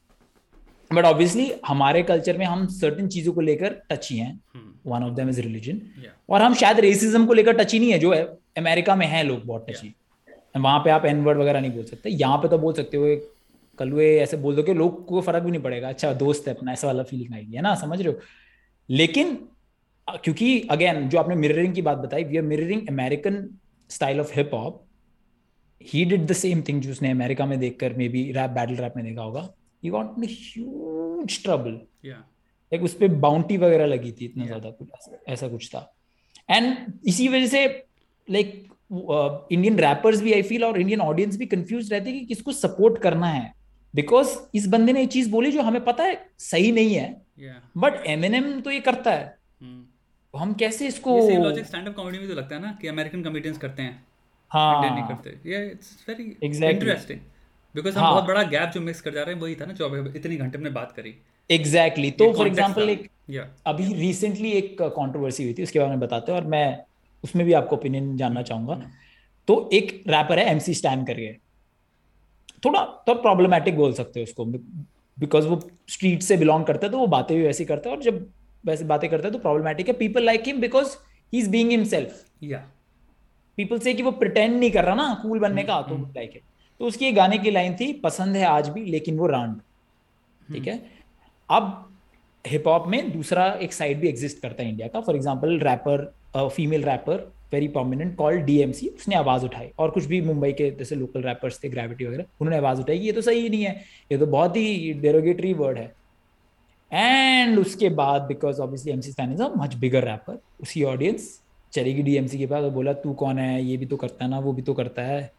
बट ऑब्वियसली हमारे कल्चर में हम सर्टन चीज़ों को लेकर टची हैं। One of them is religion और हम शायद रेसिज्म को लेकर टची नहीं है जो है अमेरिका में है लोग बहुत टची yeah. वहाँ पे आप एनवर्ड वगैरह नहीं बोल सकते। यहाँ पे तो बोल सकते हो कलुए ऐसे बोल दो कि लोग को फ़र्क भी नहीं पड़ेगा। अच्छा दोस्त है अपना ऐसा वाला फीलिंग आएगी है ना? समझ रहे हो? लेकिन क्योंकि अगेन जो आपने मिररिंग की बात बताई we are mirroring American style of hip hop he did the same thing जो उसने अमेरिका में देखकर may be rap battle rap में देखा होगा. He got in huge trouble like उस पर बाउंटी वगैरह लगी थी इतना ज़्यादा कुछ ऐसा कुछ था. एंड इसी वजह से लाइक इंडियन रैपर्स भी आई फील और इंडियन ऑडियंस भी कंफ्यूज रहते कि किसको सपोर्ट करना है. बिकॉज़ इस बंदे ने ये चीज़ बोली जो हमें पता है सही नहीं है. बट एम एन एम तो ये करता है. हम कैसे इसको same logic stand up comedy में तो लगता है ना कि अमेरिकन कॉमेडियंस करते हैं। हाँ। नहीं करते। ये इट्स वेरी इंटरेस्टिंग बिकॉज़ हम हाँ. बहुत बड़ा गैप जो मिक्स कर जा रहे हैं वही था ना जो इतनी घंटे में बात करी। Exactly exactly. तो फॉर एग्ज़ाम्पल एक yeah. अभी रिसेंटली एक कंट्रोवर्सी हुई थी उसके बारे में बताते हैं और मैं उसमें भी आपको ओपिनियन जानना चाहूँगा। mm. तो एक रैपर है एमसी स्टैन करके। थोड़ा तो प्रॉब्लमेटिक बोल सकते हो उसको। बिकॉज़ वो स्ट्रीट से बिलोंग करता है तो वो बातें भी वैसी करता है और जब वैसे बातें करता है तो प्रॉब्लमेटिक है। People like him because he is being himself या पीपल से कि वो प्रिटेंड नहीं कर रहा ना कूल बनने का तो लाइक mm. इट तो उसकी गाने की लाइन थी पसंद है आज भी लेकिन वो रांड ठीक है? अब हिप हॉप में दूसरा एक साइड भी एग्जिस्ट करता है इंडिया का. For example rapper female rapper very prominent called DMC उसने आवाज़ उठाई। और कुछ भी मुंबई के जैसे लोकल रैपर्स थे ग्रेविटी वगैरह उन्होंने आवाज़ उठाई ये तो सही नहीं है। ये तो बहुत ही डेरोगेटरी वर्ड है। एंड उसके बाद because obviously MC Stan is a much bigger rapper उसी ऑडियंस चलेगी डीएमसी के पास और बोला तू कौन है? ये भी तो करता है ना वो भी तो करता है।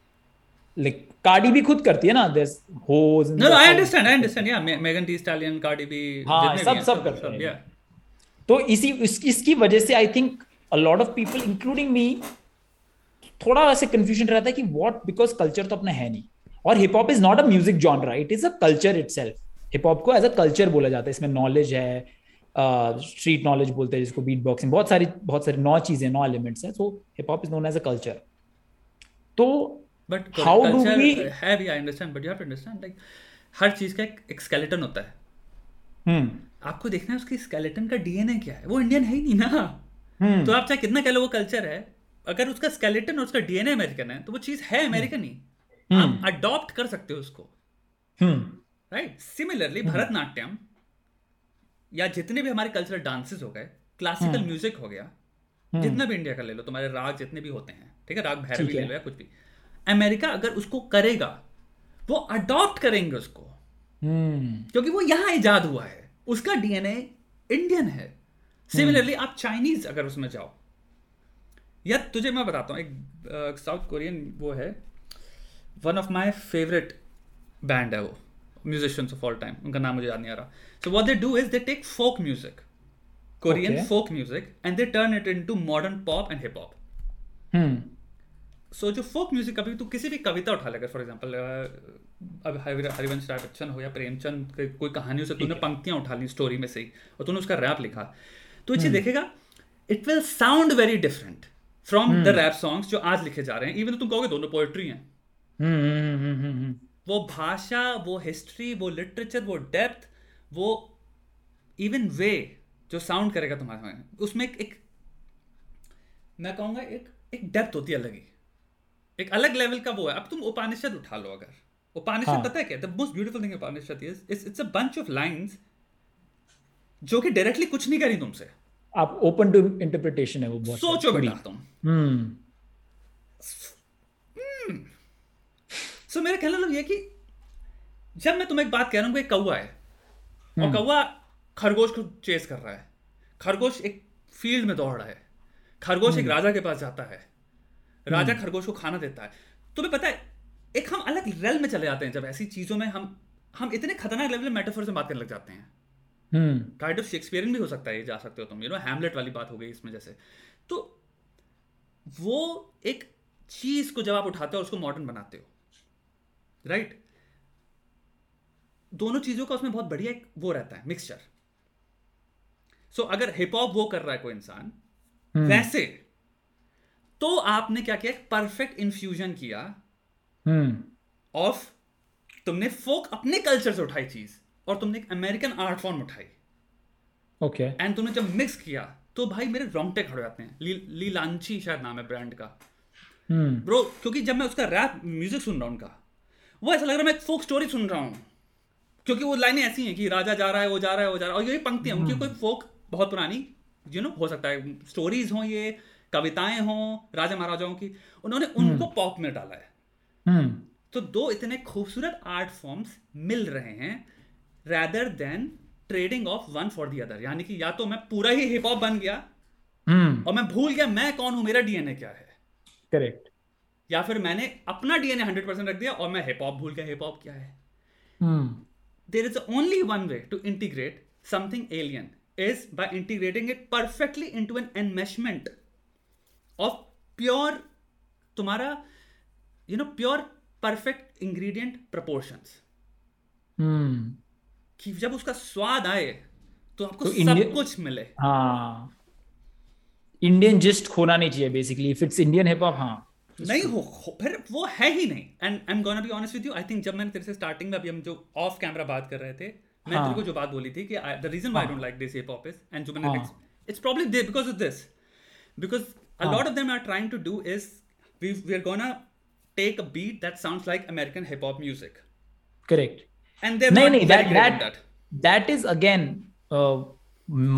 लाइक कार्डी भी खुद करती है ना this hoes no I understand I understand या मेगन टी स्टैलियन कार्डी भी हाँ सब सब करते हैं। तो इसी इस, इसकी वजह से I think a lot of people including me थोड़ा वैसे कंफ्यूजन रहता है कि व्हाट बिकॉज़ कल्चर तो अपना है नहीं। और hip hop is not a music genre it is a culture itself hip hop को एज अ कल्चर बोला जाता है। इसमें नॉलेज है स्ट्रीट uh, नॉलेज बोलते हैं जिसको बीट बॉक्सिंग बहुत सारी बहुत सारी नौ चीज़ें नौ एलिमेंट्स हैं। So hip hop is known as a culture तो बट हाउ डू वी है भी I understand but you have to understand like हर चीज़ का एक, स्केलेटन होता है। हम्म। आपको देखना है उसकी स्केलेटन का डीएनए क्या है। वो इंडियन है ही नहीं ना। hmm. तो आप चाहे कितना कह लो वो कल्चर है अगर उसका स्केलेटन और उसका डीएनए अमेरिकन है तो वो चीज़ है अमेरिकन ही। hmm. आप अडॉप्ट कर सकते हो उसको। राइट सिमिलरली भरतनाट्यम या जितने भी हमारे कल्चरल डांसेस हो गए क्लासिकल म्यूज़िक हो गया जितना भी इंडिया का ले लो तुम्हारे राग जितने भी होते हैं ठीक है राग भैरवी ले लो या कुछ भी अमेरिका अगर उसको करेगा वो अडॉप्ट करेंगे उसको। Hmm. क्योंकि वो यहाँ ईजाद हुआ है उसका डीएनए इंडियन है। सिमिलरली. आप चाइनीज़ अगर उसमें जाओ या तुझे मैं बताता हूँ एक साउथ कोरियन वो है one of my favourite band है वो। म्यूजिशियंस ऑफ़ ऑल टाइम उनका नाम मुझे याद नहीं आ रहा। So what they do is they take folk music Korean folk music and they turn it into modern pop and hip hop so जो फोक म्यूज़िक कभी तू किसी भी कविता उठा लेगा फॉर एग्ज़ाम्पल अब हरिवंश राय बच्चन हो या प्रेमचंद कोई कहानियों से तूने पंक्तियाँ उठा ली स्टोरी में से ही और तूने उसका रैप लिखा तो ये हम्म। देखेगा it will sound very different from the rap songs जो आज लिखे जा रहे हैं इवन तुम कहोगे दोनों पोएट्री हैं। हम्म, हम्म, वो भाषा वो हिस्ट्री वो लिटरेचर वो डेप्थ वो इवन वे जो साउंड करेगा तुम्हारे में उसमें एक, एक मैं कहूँगा एक एक डेप्थ होती है अलग ही। एक अलग लेवल का वो है। अब तुम उपानिषद उठा लो अगर। उपानिषद हाँ. पता है क्या? The most beautiful thing Upanishad is it's a bunch of lines जो कि डायरेक्टली कुछ नहीं करी तुमसे। आप ओपन टू इंटरप्रिटेशन है वो बहुत सोचो बेटा तुम। हम्म। सो मेरा कहना मतलब ये कि जब मैं तुम्हें एक बात कह रहा हूँ एक कौआ है और हम्म। कौआ खरगोश को चेस कर रहा है। खरगोश एक फ़ील्ड में दौड़ रहा है। खरगोश एक हम्म। राजा के पास जाता है। राजा हम्म। खरगोश को खाना देता है। तुम्हें पता है एक हम अलग रेल में चले जाते हैं जब ऐसी चीज़ों में हम हम इतने खतरनाक लेवल में मेटाफोर से बात करने लग जाते हैं। काइंड ऑफ़ शेक्सपियरियन भी हो सकता है जा सकते हो तुम यू नो हैमलेट वाली बात हो गई इसमें जैसे। तो वो एक चीज़ को जब आप उठाते हो उसको मॉडर्न बनाते हो राइट right? दोनों चीज़ों का उसमें बहुत बढ़िया एक वो रहता है मिक्सचर सो so, अगर हिप हॉप वो कर रहा है कोई इंसान हम्म। वैसे तो आपने क्या किया परफेक्ट इन्फ्यूजन किया ऑफ़ हम्म। तुमने फोक अपने कल्चर से उठाई चीज़ और तुमने एक अमेरिकन आर्ट फॉर्म उठाई ओके okay. एंड तुमने जब मिक्स किया तो भाई मेरे रोंगटे खड़े जाते हैं ली, लीलांची शायद नाम है ब्रांड का ब्रो hmm. क्योंकि जब मैं उसका रैप म्यूज़िक सुन रहा हूँ उनका वो ऐसा लग रहा है मैं फोक स्टोरी सुन रहा हूँ क्योंकि वो लाइनें ऐसी हैं कि राजा जा रहा है वो जा रहा है वो जा रहा है और यही पंक्ति है उनकी hmm. कोई फोक बहुत पुरानी यू नो हो सकता है स्टोरीज हो ये कविताएँ हों राजा महाराजाओं की उन्होंने हम्म। उनको पॉप में डाला है हम्म। तो दो इतने खूबसूरत आर्ट फॉर्म्स मिल रहे हैं rather than trading off one for the other यानी कि या तो मैं पूरा ही हिप हॉप बन गया हम्म। और मैं भूल गया मैं कौन हूँ मेरा डीएनए क्या है करेक्ट या फिर मैंने अपना डीएनए हंड्रेड परसेंट रख दिया और मैं हिप हॉप भूल गया हिप हॉप क्या है? There is only one way to integrate something alien is by integrating it perfectly into an enmeshment of pure तुम्हारा you know pure perfect ingredient proportions कि जब उसका स्वाद आए तो आपको तो सब कुछ मिले। हाँ। इंडियन जिस्ट खोना नहीं चाहिए basically if it's Indian hip hop हाँ। नहीं हो, हो फिर वो है ही नहीं। And I am gonna be honest with you I think जब मैंने तेरे से स्टार्टिंग में अभी हम जो ऑफ़ कैमरा बात कर रहे थे मैं तेरे को जो बात बोली थी कि the reason why I don't like this hip hop is and जो मैंने it's probably they because of this because a lot of them are trying to do is we we are gonna take a beat that sounds like American hip hop music correct and they नहीं नहीं that that that is again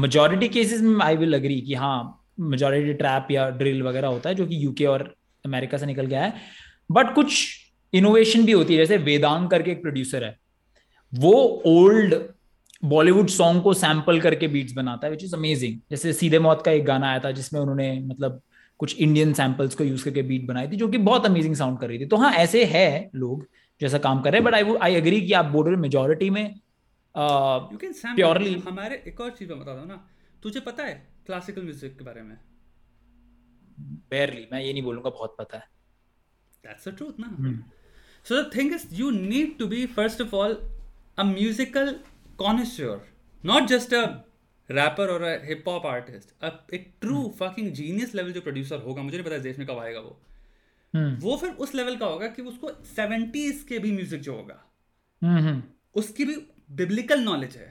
majority cases में I will agree कि हाँ majority trap या drill वगैरह होता है जो कि यूके और अमेरिका से निकल गया है। बट कुछ इनोवेशन भी होती है जैसे वेदांग करके एक प्रोड्यूसर है। वो ओल्ड बॉलीवुड सॉन्ग को सैंपल करके बीट्स बनाता है विच इज़ अमेजिंग जैसे सीधे मौत का एक गाना आया था जिसमें उन्होंने मतलब कुछ इंडियन सैंपल्स को यूज़ करके बीट बनाई थी जो कि बहुत अमेजिंग साउंड कर रही थी। तो हाँ ऐसे है लोग जैसा काम कर रहे हैं बट आई आई एग्री कि आप बोल रहे मेजोरिटी में प्योरली हमारे एक और चीज़ बता दो ना। तुझे पता है क्लासिकल म्यूज़िक के बारे में? बेयरली मैं ये नहीं बोलूँगा बहुत पता है। दैट्स द ट्रूथ ना। So the thing is you need to be first of all a musical connoisseur not just a rapper और हिप हॉप आर्टिस्ट अब एक ट्रू फकिंग जीनियस लेवल जो प्रोड्यूसर होगा मुझे नहीं पता देश में कब आएगा वो। Hmm. वो फिर उस लेवल का होगा कि उसको सेवेंटीज के भी म्यूज़िक जो होगा। Hmm. उसकी भी बिब्लिकल नॉलेज है।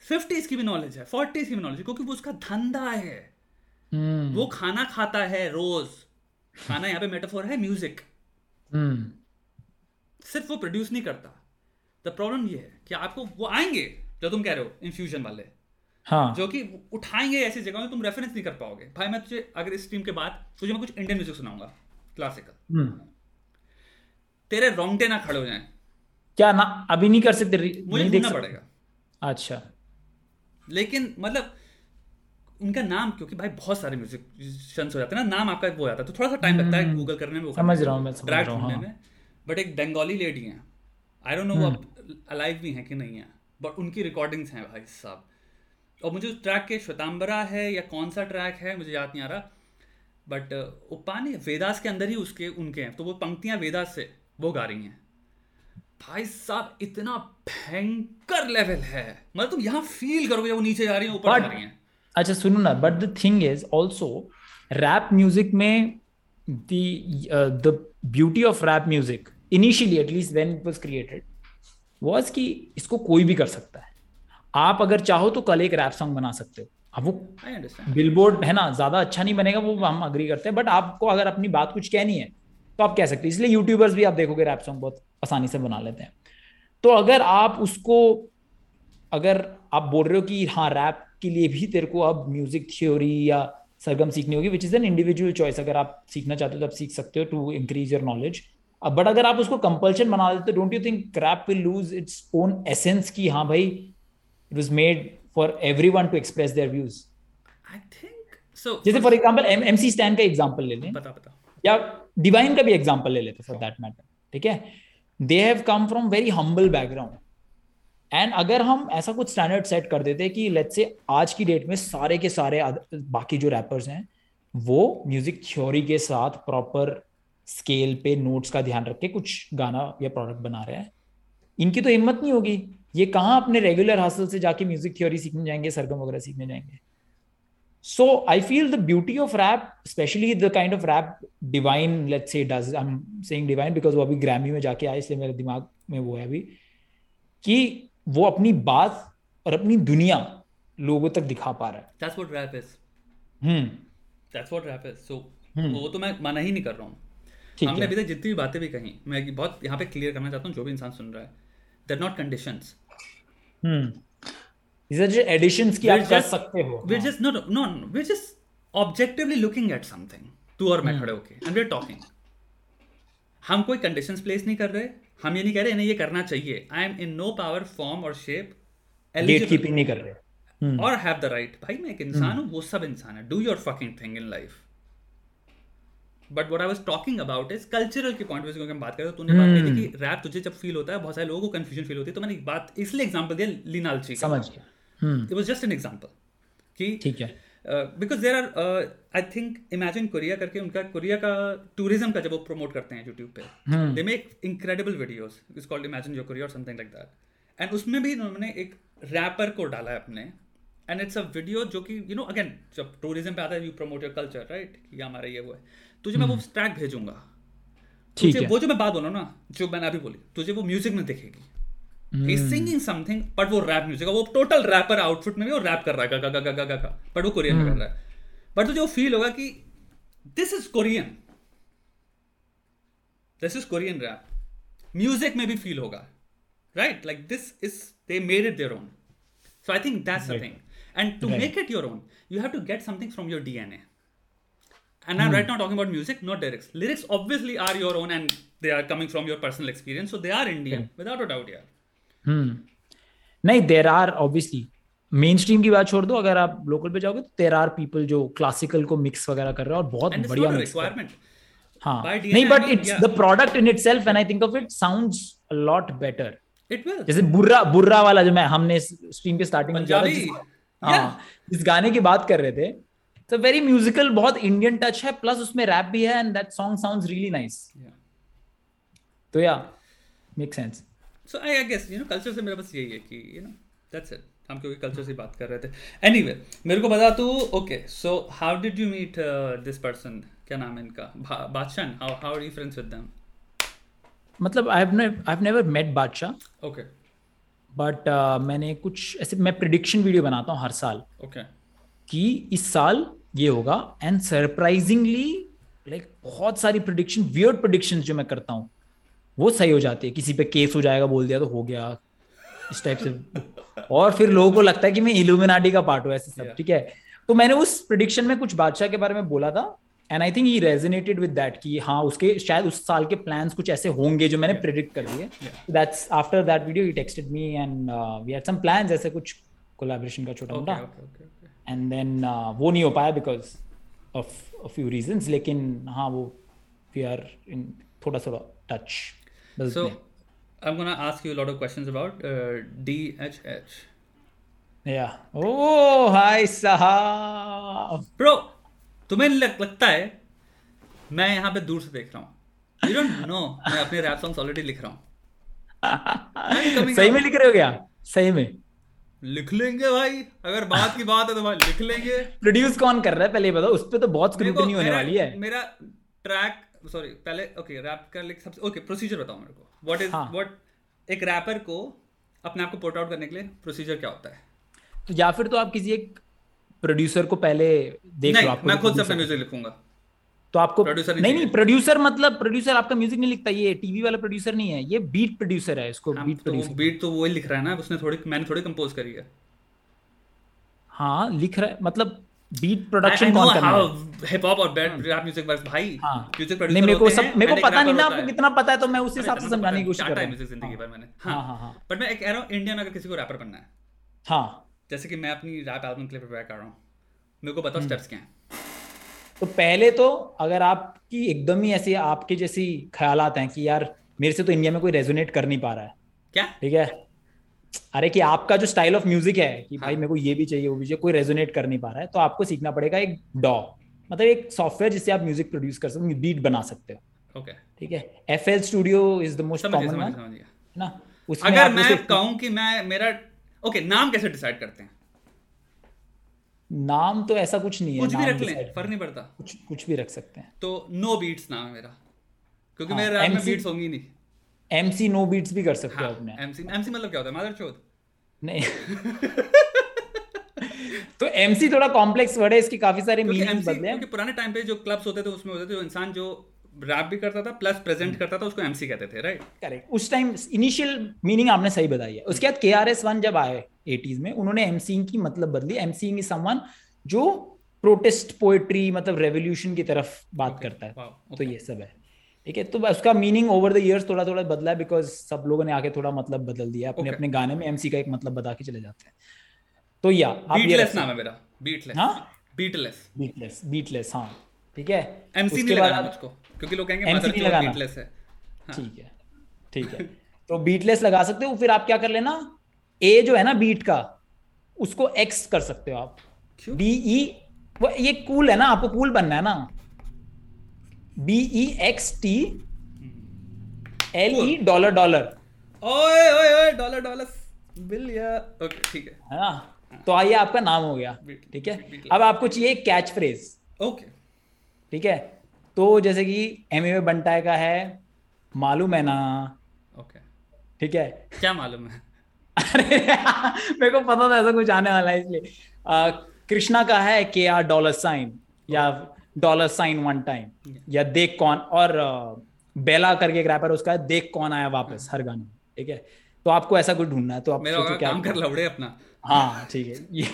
Fifties hmm. की भी नॉलेज है फोर्टीज की भी नॉलेज है क्योंकि वो उसका धंधा है। Hmm. वो खाना खाता है रोज। खाना यहाँ पे मेटाफोर है म्यूज़िक hmm. सिर्फ़ वो प्रोड्यूस नहीं करता। द प्रॉब्लम ये है कि आपको वो आएँगे जो तुम कह रहे हो इन्फ्यूजन वाले। हाँ। जो कि उठाएँगे ऐसी जगह में तुम रेफरेंस नहीं कर पाओगे। भाई मैं तुझे अगर इस टीम के बाद तुझे मैं कुछ इंडियन म्यूज़िक सुनाऊँगा। क्लासिकल हम्म। तेरे रोंगटे ना खड़े हो जाए। क्या ना अभी नहीं कर सकते मुझे नहीं पड़ेगा। अच्छा। लेकिन मतलब उनका नाम क्योंकि भाई बहुत सारे म्यूजिशियंस हो जाते हैं ना नाम आपका वो जाता है। तो थोड़ा सा टाइम लगता है गूगल हम्म। करने में समझ रहा हूँ मैं समझ रहा हूँ हाँ। बट एक बंगाली लेडी है। आई डोंट नो अब अलाइव भी हैं कि नहीं है बट उनकी रिकॉर्डिंग्स हैं भाई साहब। और मुझे उस ट्रैक के श्वेतांबरा है या कौन सा ट्रैक है मुझे याद नहीं आ रहा। बट उपानी वेदास के अंदर ही उसके उनके हैं। तो वो पंक्तियाँ वेदास से वो गा रही हैं। भाई साहब इतना भयंकर लेवल है। मतलब तुम यहाँ फील करोगे वो नीचे जा रही है ऊपर जा रही हैं। अच्छा सुनो ना but the thing is also rap music में the beauty of rap music initially at least when it was created was कि इसको कोई भी कर सकता है। आप अगर चाहो तो कल एक रैप सॉन्ग बना सकते हो। अब वो बिलबोर्ड है ना ज़्यादा अच्छा नहीं बनेगा वो हम अग्री करते हैं बट आपको अगर अपनी बात कुछ कहनी है तो आप कह सकते हैं। इसलिए यूट्यूबर्स भी आप देखोगे रैप सॉन्ग बहुत आसानी से बना लेते हैं। तो अगर आप उसको अगर आप बोल रहे हो कि हाँ रैप के लिए भी तेरे को अब म्यूज़िक थ्योरी या सरगम सीखनी होगी which is an individual choice अगर आप सीखना चाहते हो तो आप सीख सकते हो टू इंक्रीज योर नॉलेज अब बट अगर आप उसको कंपल्शन बना देते don't you think crap will lose its own essence की हाँ भाई it was made for every one to express their views I think so जैसे फॉर एग्जांपल एमसी स्टैंड का एग्ज़ाम्पल ले लें। बता बता। या डिवाइन का भी एग्ज़ाम्पल ले लेते फॉर दैट मैटर ठीक है? They have come from very humble background and अगर हम ऐसा कुछ स्टैंडर्ड सेट कर देते कि लेट्स से आज की डेट में सारे के सारे बाकी जो रैपर्स हैं, वो म्यूज़िक थ्योरी के साथ प्रॉपर स्केल पे नोट्स का ध्यान रख के कुछ गाना या प्रोडक्ट बना रहे हैं, इनकी तो हिम्मत नहीं होगी। ये कहाँ अपने रेगुलर हासिल से जाके म्यूज़िक थ्योरी सीखने जाएँगे, सरगम वगैरह सीखने जाएँगे? So I feel the beauty of rap specially the kind of rap Divine let's say does I am saying Divine because वो अभी ग्रामी में जाके आए इसलिए मेरे दिमाग में वो है अभी, कि वो अपनी बात और अपनी दुनिया लोगों तक दिखा पा रहा है। That's what rap is hmm. That's what rap is so वो तो मैं मना ही नहीं कर रहा हूँ। हमने अभी तक जितनी भी बातें भी कही मैं बहुत यहाँ पे क्लियर करना चाहता हूँ जो भी इंसान सुन रहा है। देर नॉट कंडीशंस एडिशंस की आप कर सकते हो। we're just no no no we're just objectively looking at something तू और मैं खड़े होके एंड वी आर टॉकिंग हम कोई कंडीशंस प्लेस नहीं कर रहे हम ये नहीं कह रहे इन्हें ये करना चाहिए. I am in no power form और शेप गेटकीपिंग नहीं कर रहे। और हैव द राइट भाई मैं एक इंसान हूँ वो सब इंसान है। Do your fucking thing in life but what I was talking about is cultural के पॉइंट क्योंकि हम बात करें तो तूने hmm. बात कही कि रैप तुझे जब फील होता है बहुत सारे लोगों को कंफ्यूजन फील होती है तो मैंने एक बात इसलिए एग्जांपल दिया लिनालची समझ गया। It was just an example कि ठीक है। Because there are I think imagine Korea करके उनका कोरिया का टूरिज़्म का जब वो प्रमोट करते हैं यूट्यूब पे they make incredible videos is called imagine your Korea और समथिंग लाइक दैट एंड उसमें भी उन्होंने एक रैपर को डाला है अपने एंड इट्स अ वीडियो जो कि यू नो अगेन जब टूरिज़्म पे आता है you promote your culture right कि हमारा ये वो है। तुझे मैं वो ट्रैक हम्म। भेजूँगा तुझे वो जो मैं बात बोला ना जो मैंने अभी बोली तुझे वो म्यूज़िक में दिखेगी। सिंगिंग समथिंग बट वो रैप म्यूज़िक वो टोटल रैपर आउटफिट में भी वो रैप कर रहा है गा गा गा गा गा बट वो कोरियन में कर रहा है। बट तुझे वो फील होगा कि this is Korean this is Korean rap music में भी फील होगा। Right like this is they made it their own so I think that's the thing and to make it your own you have to get something from your DNA And I'm mm. right now talking about music, not lyrics. Lyrics obviously are your own and they are coming from your personal experience. So they are Indian, yeah. without a doubt, yeah. Hmm. नहीं there are obviously mainstream की बात छोड़ दो अगर आप local पे जाओगे तो देर आर पीपल जो क्लासिकल को मिक्स वगैरह कर रहे हैं और बहुत बढ़िया मिक्स हाँ। नहीं but it's the product in itself when I think of it sounds a lot better जैसे बुर्रा बुर्रा वाला जो मैं हमने स्ट्रीम के स्टार्टिंग में हाँ इस गाने की बात कर रहे थे तो वेरी म्यूजिकल बहुत इंडियन टच है प्लस उसमें रैप भी है and that song sounds really nice तो या make sense so I I guess you know culture से मेरा बस यही है कि यू नो दैट्स इट हम क्योंकि कल्चर से बात कर रहे थे. एनीवे anyway, मेरे को बता तू okay so how did you meet this person क्या नाम है इनका? Badshah? How how are you friends with them मतलब I have I have never met Badshah okay but मैंने कुछ ऐसे मैं प्रिडिक्शन वीडियो बनाता हूँ हर साल ओके okay. कि इस साल ये होगा एंड सरप्राइजिंगली लाइक बहुत सारी प्रिडिक्शन वियर्ड प्रिडिक्शन जो मैं करता हूँ वो सही हो जाती है। किसी पे केस हो जाएगा बोल दिया तो हो गया। इस टाइप से। और फिर लोगों को लगता है कि मैं इल्यूमिनाटी का पार्ट हूँ ऐसे सब ठीक है? तो मैंने उस प्रिडिक्शन में कुछ बादशाह के बारे में बोला था and I think he resonated with that कि हाँ उसके शायद उस साल के प्लान्स कुछ ऐसे होंगे जो मैंने प्रिडिक्ट कर दिए that's after that video he texted me and we had some plans ऐसे कुछ कोलैबोरेशन का छोटा मोटा। एंड देन वो नहीं हो पाया because of a few reasons लेकिन हाँ वो वी आर इन थोड़ा थोड़ा touch so i'm going to ask you a lot of questions about uh, dhh yeah. Oh hi sahab. Bro तुम्हें लग, लगता है मैं यहाँ पे दूर से देख रहा हूँ। यू डोंट नो मैं अपने रैप सॉन्ग्स ऑलरेडी लिख रहा हूँ। सही में लिख रहे हो क्या? सही में। लिख लेंगे भाई अगर बात की बात है तो भाई लिख लेंगे। प्रोड्यूस कौन कर रहा है? पहले बताओ उस पर तो बहुत स्क्रूटनी होने वाली है। मेरा ट्रैक सॉरी पहले ओके रैप कर लिख सबसे ओके प्रोसीजर बताओ मेरे को। व्हाट इज़ व्हाट एक रैपर को अपने आप को पुट आउट करने के लिए प्रोसीजर क्या होता है? तो या फिर तो आप किसी एक प्रोड्यूसर को पहले देख लो आपको मैं खुद से अपना म्यूज़िक लिखूँगा। तो आपको प्रोड्यूसर नहीं नहीं प्रोड्यूसर मतलब प्रोड्यूसर आपका म्यूज़िक नहीं लिखता ये टीवी वाला प्रोड्यूसर नहीं है ये बीट प्रोड्यूसर है इसको बीट प्रोड्यूसर बीट तो वही लिख रहा है ना उसने थोड़ी मैंने थोड़ी कंपोज करी है। हाँ लिख रहा है मतलब बीट प्रोडक्शन कौन करना है? हिप हॉप और बैड रैप म्यूज़िक बस भाई। म्यूज़िक प्रोड्यूसर मेरे को सब मेरे को पता नहीं ना आपको कितना पता है तो मैं उस हिसाब से समझाने की कोशिश कर रहा हूँ। म्यूज़िक ज़िंदगी भर मैंने। हाँ हाँ। हाँ बट मैं एक कह रहा हूँ इंडिया में अगर किसी को रैपर बनना है हाँ। जैसे कि मैं अपनी रैप एल्बम के लिए प्रिपेयर कर रहा हूँ मेरे को बताओ स्टेप्स क्या हैं? तो पहले तो अगर आपकी एकदम ही ऐसी आपके जैसी ख्यालात हैं कि यार मेरे से तो इंडिया में कोई रेजोनेट कर नहीं पा रहा है। क्या? ठीक है? अरे कि आपका जो स्टाइल ऑफ़ म्यूज़िक है कि हाँ. भाई मेरे को ये भी चाहिए वो भी चाहिए कोई रेजोनेट कर नहीं पा रहा है तो आपको सीखना पड़ेगा एक डॉ मतलब एक सॉफ्टवेयर जिससे आप म्यूज़िक प्रोड्यूस कर सकते बीट बना सकते हो। ओके ठीक है? F L studio is the most common one ना? अगर मैं कहूँ कि मैं मेरा ओके नाम कैसे डिसाइड करते हैं? नाम तो ऐसा कुछ नहीं है कुछ भी रख लें फ़र्क नहीं पड़ता। कुछ कुछ भी रख सकते हैं। तो नो बीट्स नाम है मेरा क्योंकि हाँ, मेरे रैप में बीट्स होंगी नहीं। एमसी नो बीट्स भी कर सकते हो अपने। एमसी एमसी मतलब क्या होता है? मादर चौथ नहीं। तो एमसी थोड़ा कॉम्प्लेक्स वर्ड है इसकी काफ़ी सारे मीनिंग बदले क्योंकि पुराने टाइम पे जो क्लब्स होते थे उसमें होते थे जो इंसान जो रैप भी करता था प्लस प्रेजेंट हम्म। करता था उसको एमसी कहते थे राइट करेक्ट उस टाइम इनिशियल मीनिंग आपने सही बताई है। उसके बाद के आर एस वन जब आए एटीज में उन्होंने एमसीइंग की मतलब बदली। एमसीइंग इज़ समवन जो प्रोटेस्ट पोएट्री मतलब रेवोल्यूशन की तरफ़ बात okay. करता है। Wow. okay. तो ये सब है। ठीक है? तो उसका मीनिंग ओवर द इयर्स थोड़ा थोड़ा बदला है बिकॉज़ सब लोगों ने आके थोड़ा मतलब बदल दिया अपने okay. अपने गाने में एमसी का एक मतलब बता के चले जाते हैं। तो या आप बीटलेस नाम है मेरा। बीटलेस हाँ? बीटलेस बीटलेस बीटलेस हाँ। ठीक है? एमसी नहीं लगाना मुझको क्योंकि लोग कहेंगे एमसी नहीं लगाना। बीटलेस है। हाँ। ठीक है ठीक है। तो बीटलेस लगा सकते हो फिर आप क्या कर लेना ए जो है ना बीट का उसको एक्स कर सकते हो आप। डी ई वो ये कूल है ना आपको कूल बनना है ना। B E X T L E dollar dollar ओए ओए ओए डॉलर डॉलर बिल या ओके ठीक है. हाँ। तो आइए आपका नाम हो गया। ठीक है? अब आपको चाहिए कैच फ्रेज ओके ठीक है? तो जैसे कि एम ए बंटाए का है मालूम है ना? ओके ठीक है? क्या मालूम है? अरे मेरे को पता था ऐसा कुछ आने वाला है इसलिए। कृष्णा का है के आर डॉलर साइन या डॉलर साइन वन टाइम या देख कौन और बेला करके एक रैपर उसका देख कौन आया वापस हर गाने ठीक है? तो आपको ऐसा कुछ ढूंढना है तो आप मेरा तो क्या काम कर लवड़े अपना। हाँ ठीक है ये।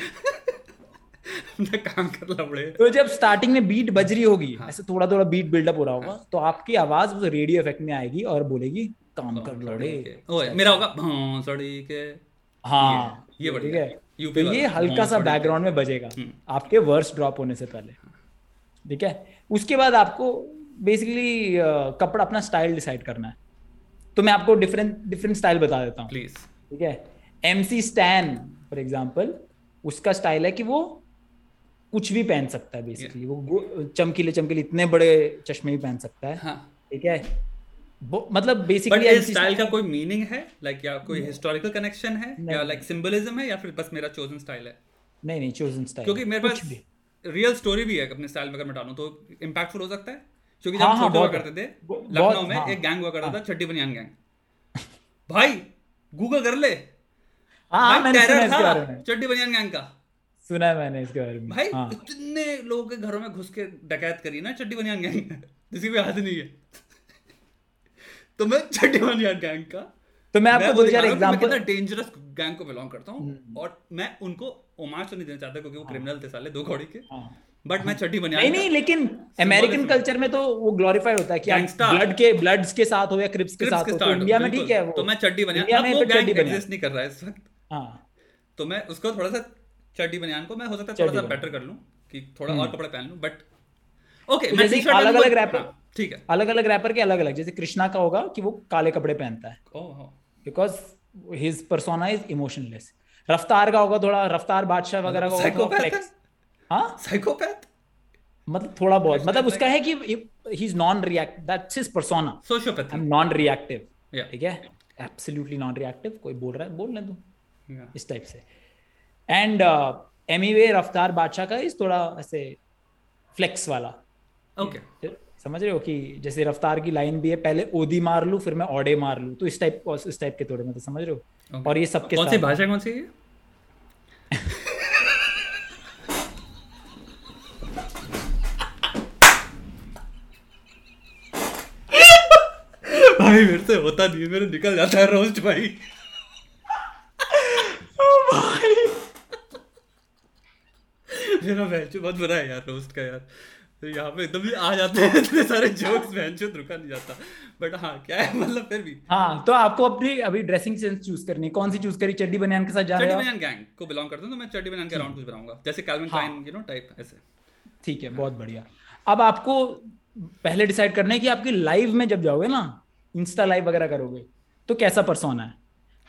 काम कर लवड़े। तो जब स्टार्टिंग में बीट बज रही होगी हाँ. ऐसे थोड़ा थोड़ा बीट बिल्डअप हो रहा होगा हाँ. तो आपकी आवाज़ उस रेडियो इफ़ेक्ट में आएगी और बोलेगी काम कर लवड़े। मेरा होगा भौंसड़ी के हाँ ये ठीक है। तो ये हल्का सा बैकग्राउंड में बजेगा। हम्म। आपके वर्स ड्रॉप होने से पहले। ठीक है? उसके बाद आपको बेसिकली कपड़ा अपना स्टाइल डिसाइड करना है। तो मैं आपको डिफरेंट डिफरेंट स्टाइल बता देता हूँ। प्लीज़ ठीक है? एमसी स्टैन फॉर एग्ज़ाम्पल उसका स्टाइल है कि वो कुछ भी पहन सकता है बेसिकली yeah. वो चमकीले चमकीले इतने बड़े चश्मे भी पहन सकता है। हाँ. ठीक है? मतलब बेसिकली स्टाइल का कोई मीनिंग है? लाइक like, या कोई हिस्टोरिकल कनेक्शन है? या लाइक like, सिंबलिज्म है? या फिर बस मेरा चोजन स्टाइल है? नहीं नहीं चोजन स्टाइल क्योंकि मेरे पास रियल स्टोरी भी है अपने स्टाइल में अगर मैं डालूं तो इंपैक्टफुल हो सकता है। क्योंकि जब हाँ, हाँ छोटे हुआ करते थे लखनऊ में हाँ। एक गैंग हुआ करता था छठी बनियान गैंग भाई गूगल कर ले। हाँ, चड्डी बनियान गैंग का। सुना है मैंने इसके बारे में। भाई हाँ. इतने लोगों के घरों में घुस के डकैत करी ना चड्डी बनियान गैंग किसी भी हाथ नहीं है। तो मैं चड्डी बनियान गैंग का तो मैं आपको दो चार एग्जांपल कितना डेंजरस गैंग को बिलोंग करता हूँ हम्म। और मैं उनको ओमाज तो नहीं देना चाहता क्योंकि वो क्रिमिनल थे साले दो घोड़ी के। बट हाँ। मैं चड्डी बनियान नहीं नहीं लेकिन अमेरिकन कल्चर में तो वो ग्लोरीफाई होता है कि ब्लड के ब्लड्स के साथ हो या क्रिप्स के साथ हो तो इंडिया में ठीक है वो। तो मैं चड्डी बनियान इंडिया में फिर चड्डी बनियान। नहीं कर रहा है इस वक्त। हाँ। तो मैं उसको थोड़ा सा चड्डी बनियान को मैं हो सकता है थोड़ा सा बेटर कर लूँ कि थोड़ा और हम्म। कपड़े पहन लूँ बट ओके मैं जैसे अलग अलग रैपर ठीक है। अलग अलग रैपर के अलग अलग जैसे कृष्णा का होगा कि वो काले कपड़े पहनता है। Because his persona is emotionless Raftaar का होगा थोड़ा रफ्तार बादशाह वगैरह का होगा हाँ? साइकोपैथ मतलब थोड़ा बहुत मतलब उसका है कि he is non react that's his persona sociopath non reactive ठीक है? एब्सोल्युटली नॉन रिएक्टिव कोई बोल रहा है बोल ले तू इस टाइप से। एंड एमी वे रफ्तार बादशाह का इस थोड़ा ऐसे फ्लेक्स वाला। Okay okay. समझ रहे हो कि जैसे रफ्तार की लाइन भी है पहले ओदी मार लू फिर मैं ओडे मार लू। तो इस टाइप इस टाइप के थोड़े मतलब समझ रहे हो? Okay. और ये सबके कौन सी भाषा कौन सी है भाई मेरे से होता नहीं मेरे निकल जाता है रोस्ट भाई। मेरा बहुत बुरा है यार रोस्ट का यार। तो यहाँ पे एकदम आ जाते हैं। इतने सारे जोक्स बेंच रुका नहीं जाता। बट हाँ क्या है? मतलब फिर भी। हाँ तो आपको अपनी अभी ड्रेसिंग सेंस चूज़ करनी कौन सी चूज़ करी? चड्डी बनियान के साथ जा रहे हो चड्डी बनियान गैंग को बिलोंग करता हूँ तो मैं चड्डी बनियान के अराउंड कुछ बनाऊँगा। जैसे Calvin Klein you know type ऐसे। ठीक है बहुत बढ़िया। अब आपको पहले डिसाइड करना है कि आपकी लाइव में जब जाओगे ना इंस्टा लाइव वगैरह करोगे तो कैसा परसोना है?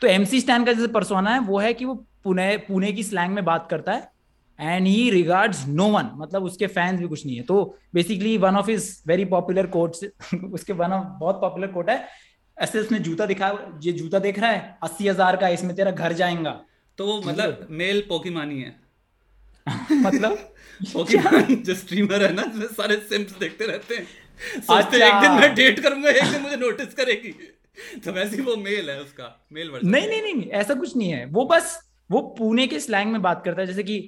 तो एमसी स्टैंड का जैसे परसोना है वो है कि वो पुणे पुणे की स्लैंग में बात करता है। And he regards no one मतलब उसके फैंस भी कुछ नहीं है। तो basically one of is very popular quotes उसके वन ऑफ़ बहुत पॉपुलर कोट है। ऐसे उसने जूता दिखा ये जूता देख रहा है? अस्सी हज़ार का इसमें तेरा घर जाएगा। तो वो मतलब मेल पोकीमानी है मतलब? पोकीमान जो स्ट्रीमर है ना जिसमें सारे सिम्स देखते रहते हैं। सोचते अच्छा। एक दिन मैं डेट करूँगा एक दिन मुझे नोटिस करेगी। तो वैसे वो मेल है उसका मेल वर्जन नहीं नहीं नहीं ऐसा कुछ नहीं है। वो बस वो पुणे के स्लैंग में बात करता है। जैसे कि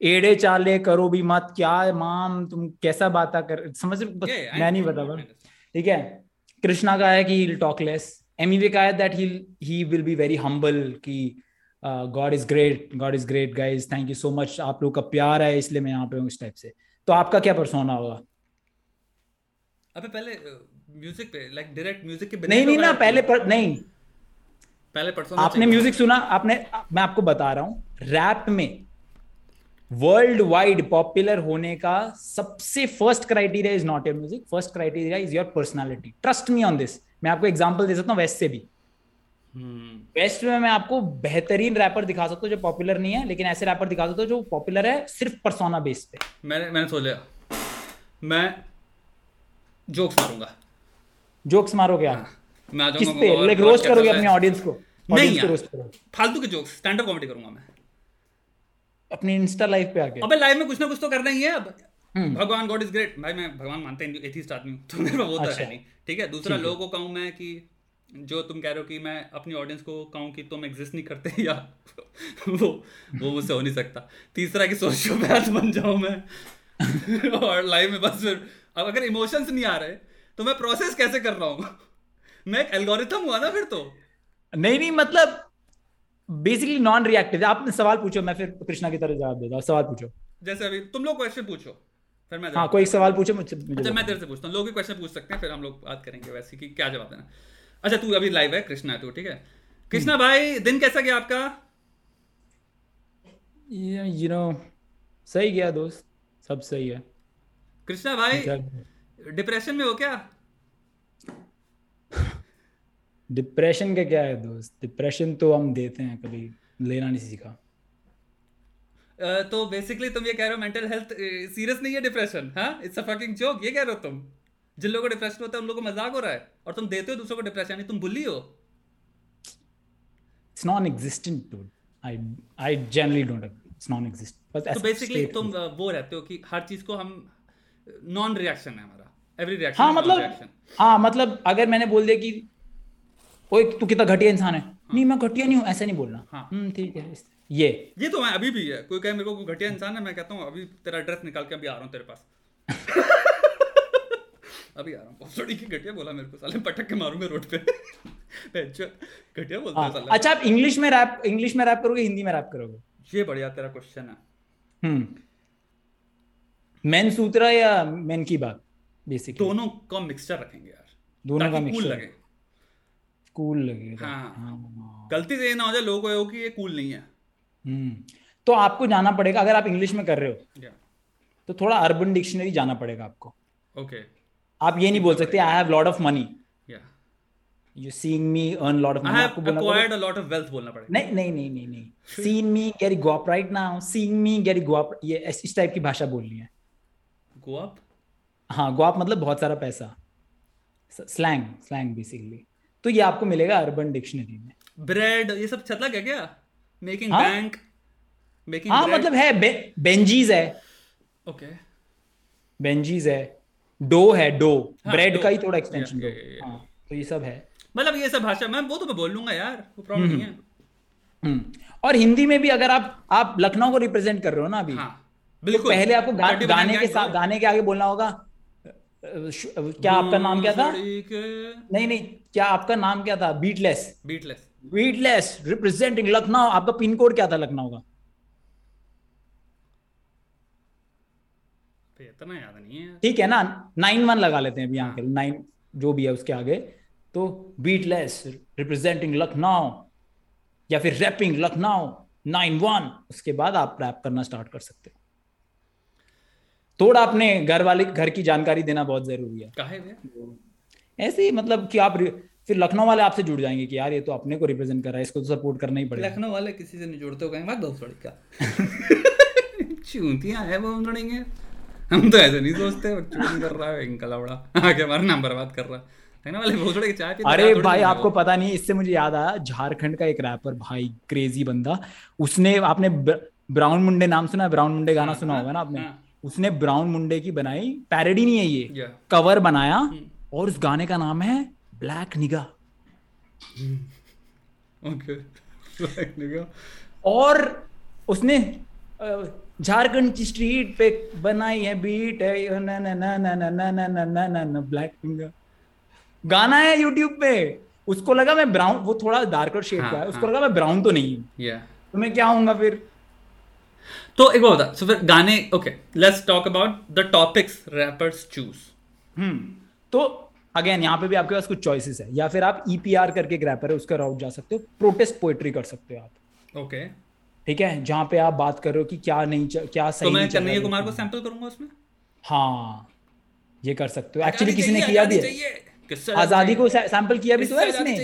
एड़े चाले करो भी मत क्या माम तुम कैसा बात कर समझ yeah, मैं नहीं बता पा ठीक है? कृष्णा का है कि टॉकलेस एमी का है that he he will be very humble कि God is great God is great guys thank you so much आप लोग का प्यार है इसलिए मैं यहाँ पे हूँ इस टाइप से। तो आपका क्या परसोना होगा? अबे पहले म्यूज़िक पे लाइक डायरेक्ट म्यूज़िक के नहीं नहीं ना पहले पर नहीं। पहले परसोना आपने म्यूज़िक सुना आपने मैं आपको बता रहा हूँ रैप में वर्ल्ड वाइड पॉपुलर होने का सबसे first criteria is not your music first criteria is your personality trust me on this मैं आपको एग्जांपल दे सकता हूँ वेस्ट से भी। West hmm. में मैं आपको बेहतरीन रैपर दिखा सकता हूँ जो पॉपुलर नहीं है लेकिन ऐसे रैपर दिखा सकता हूँ जो पॉपुलर है सिर्फ़ परसोना बेस पे। मैंने मैंने सोच लिया मैं जोक्स मारूँगा। जोक्स मारोगे आप? हाँ, मैं किस पे? लाइक रोस्ट करोगे अपने ऑडियंस को? नहीं फालतू के जोक्स स्टैंड अप कॉमेडी करूँगा मैं। अपनी इंस्टा लाइव पे आके। अबे लाइव में कुछ ना कुछ तो करना ही है अब। हम्म। भगवान गॉड इज़ ग्रेट भाई मैं भगवान मानते हैं एथिस्ट आदमी हूँ तो मेरे वो तो अच्छा। है नहीं। ठीक है दूसरा लोगों को कहूँ मैं कि जो तुम कह रहे हो कि मैं अपनी ऑडियंस को कहूँ कि तुम एग्जिस्ट नहीं करते या वो वो मुझसे हो नहीं सकता। तीसरा कि सोशियोपैथ बन जाऊँ मैं। और लाइव में बस फिर अब अगर इमोशंस नहीं आ रहे तो मैं प्रोसेस कैसे कर रहा हूँ? मैं एक एल्गोरिथम हुआ ना फिर तो। नहीं नहीं मतलब बेसिकली नॉन रिएक्टिव आपने सवाल पूछो मैं फिर कृष्णा की तरह जवाब देता सवाल पूछो। जैसे अभी तुम लोग क्वेश्चन पूछो फिर मैं हाँ कोई सवाल पूछो मुझसे अच्छा मैं तेरे से पूछता हूँ। लोग भी क्वेश्चन पूछ सकते हैं फिर हम लोग बात करेंगे वैसे कि क्या जवाब देना। अच्छा तू अभी लाइव है कृष्णा है तू ठीक है? कृष्णा भाई दिन कैसा गया आपका? यू नो सही गया दोस्त सब सही है। कृष्णा भाई डिप्रेशन में हो क्या? डिप्रेशन का क्या है दोस्त? डिप्रेशन तो हम देते हैं कभी लेना नहीं सीखा। तो बेसिकली तुम ये कह रहे हो मेंटल हेल्थ सीरियस नहीं है डिप्रेशन हाँ? इट्स अ फकिंग जोक ये कह रहे हो तुम। जिन लोगों को डिप्रेशन होता है उन लोगों को मज़ाक हो रहा है और तुम देते हो दूसरों को डिप्रेशन नहीं तुम बुली हो। It's non existent dude I I generally don't it's non exist बस तो बेसिकली तुम वो रहते हो कि हर चीज़ को हम नॉन रिएक्शन है हमारा। एवरी रिएक्शन हाँ मतलब हाँ मतलब अगर मैंने बोल दिया कि ओए तू कितना घटिया इंसान है। हाँ. नहीं मैं घटिया नहीं हूँ ऐसा नहीं बोलना। हाँ. हम्म ठीक है ये। ये तो मैं अभी भी है कोई कहे मेरे को घटिया इंसान है मैं कहता हूँ अभी तेरा एड्रेस निकाल के अभी आ रहा हूँ तेरे पास। अभी आ रहा हूँ। सॉरी की घटिया बोला मेरे को साले पटक के मारूँगा रोड पे। घटिया बोलता है हाँ, साले। अच्छा आप इंग्लिश में रैप इंग्लिश में रैप करोगे हिंदी में रैप करोगे? ये बढ़िया तेरा क्वेश्चन है। हम्म। मेन सूत्रा या मेन की बात बेसिकली दोनों का मिक्सचर रखेंगे यार। दोनों का मिक्सचर लगे। कूल लगे हाँ, हाँ। गलती से ये ना हो जाए लोगों को कि ये कूल नहीं है। हम्म। तो आपको जाना पड़ेगा अगर आप इंग्लिश में कर रहे हो तो थोड़ा अर्बन डिक्शनरी जाना पड़ेगा आपको। ओके आप ये नहीं बोल सकते I have lot of money you seeing me earn lot of money आपको acquired a lot of wealth बोलना पड़ेगा। नहीं नहीं नहीं नहीं नहीं। Seeing me get go up right now seeing me get go up ये इस टाइप की भाषा बोलनी है। गो अप हाँ गो अप मतलब बहुत सारा पैसा। स्लैंग स्लैंग बेसिकली तो ये आपको मिलेगा अर्बन डिक्शनरी में। ब्रेड ये सब छतला क्या? क्या मेकिंग बैंक मेकिंग हाँ मतलब है बे, बेंजीज है। ओके बेंजीज है। डो है डो हाँ, ब्रेड का ही थोड़ा एक्सटेंशन दो हाँ तो ये सब है। मतलब ये सब भाषा मैं वो तो मैं बोल लूँगा यार वो प्रॉब्लम नहीं है। हम्म, हम्म। और हिंदी में भी अगर आप आप लखनऊ को रिप्रेजेंट कर रहे हो ना अभी हाँ, बिल्कुल। तो पहले आपको गा, गाने के साथ गाने के आगे बोलना होगा क्या आपका नाम क्या था? नहीं नहीं क्या आपका नाम क्या था? Beatless Beatless Beatless representing Lucknow. आपका पिन कोड क्या था लखनऊ का? इतना याद नहीं है ठीक है ना? नाइन वन लगा लेते हैं अभी यहाँ नाइन जो भी है उसके आगे। तो बीटलेस रिप्रेजेंटिंग लखनऊ या फिर रैपिंग लखनऊ नाइन वन। उसके बाद आप रैप करना स्टार्ट कर सकते हो। थोड़ा अपने घर वाले घर की जानकारी देना बहुत ज़रूरी है। ऐसे ही मतलब कि आप फिर लखनऊ वाले आपसे जुड़ जाएँगे कि यार ये तो अपने को रिप्रेजेंट कर रहा है इसको तो सपोर्ट करना ही पड़ेगा। लखनऊ वाले किसी से नहीं जुड़ते हो कहेंगे बात बहुत बड़ी क्या चूतियाँ है वो उड़ेंगे हम तो ऐसे नहीं सोचते चूतिंग कर रहा है इनका लवड़ा आगे हमारा नाम बर्बाद कर रहा। है वाले अरे भाई आपको पता नहीं इससे मुझे याद आया झारखंड का एक रैपर भाई क्रेजी बंदा उसने आपने ब्राउन मुंडे नाम सुना ब्राउन मुंडे गाना हाँ, सुना होगा ना आपने? हाँ। उसने ब्राउन मुंडे की बनाई पैरडी नहीं है ये कवर बनाया हम्म। और उस गाने का नाम है ब्लैक निगा और उसने झारखंड की स्ट्रीट पे बनाई है बीट है ना ना ना ना ना ना ना ना ना ना ना ब्लैक निगा गाना है यूट्यूब पे उसको लगा मैं ब्राउन वो थोड़ा डार्कर शेड का है उसको हाँ। लगा मैं ब्राउन तो नहीं हूँ तो मैं क्या हूँ फिर तो एक बात बता सो फिर गाने okay let's talk about the topics rappers choose hmm तो अगेन यहाँ पे भी आपके पास कुछ चॉइसेस है। या फिर आप ईपीआर e करके एक रैपर है उसका राउट जा सकते हो प्रोटेस्ट पोएट्री कर सकते हो आप। Okay okay. ठीक है? जहाँ पे आप बात कर रहे हो कि क्या नहीं च, क्या सही तो मैं कन्हैया कुमार को सैंपल करूँगा उसमें? हाँ ये कर सकते हो। एक्चुअली किसी ने किया भी है। आज़ादी को सैंपल किया भी तो है इसने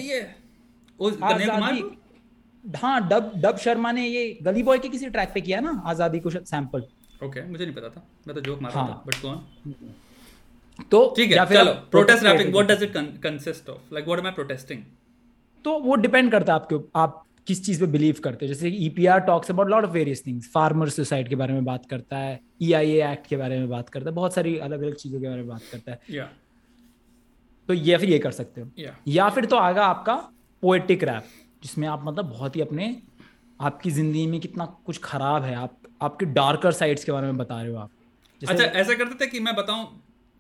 हाँ डब डब शर्मा ने ये गली बॉय के किसी ट्रैक पे किया ना आज़ादी को सैंपल ओके मुझे नहीं पता था। मैं तो जोक मार रहा था बट कौन तो ठीक है चलो protest rapping what does it consist of like what am I protesting तो वो डिपेंड करता है आपके आप किस चीज़ पे बिलीव करते हो। जैसे EPR talks about lot of various things farmer suicide के बारे में बात करता है ईआईए e एक्ट के बारे में बात करता है बहुत सारी अलग अलग चीज़ों के बारे में बात करता है। Yeah. तो ये फिर ये कर सकते हो। Yeah. या फिर तो आगा आपका पोएटिक रैप जिसमें आप मतलब बहुत ही अपने आपकी ज़िंदगी में कितना कुछ खराब है आप आपके डार्कर साइड्स के बारे में बता रहे हो आप। अच्छा ऐसा करते थे कि मैं बताऊँ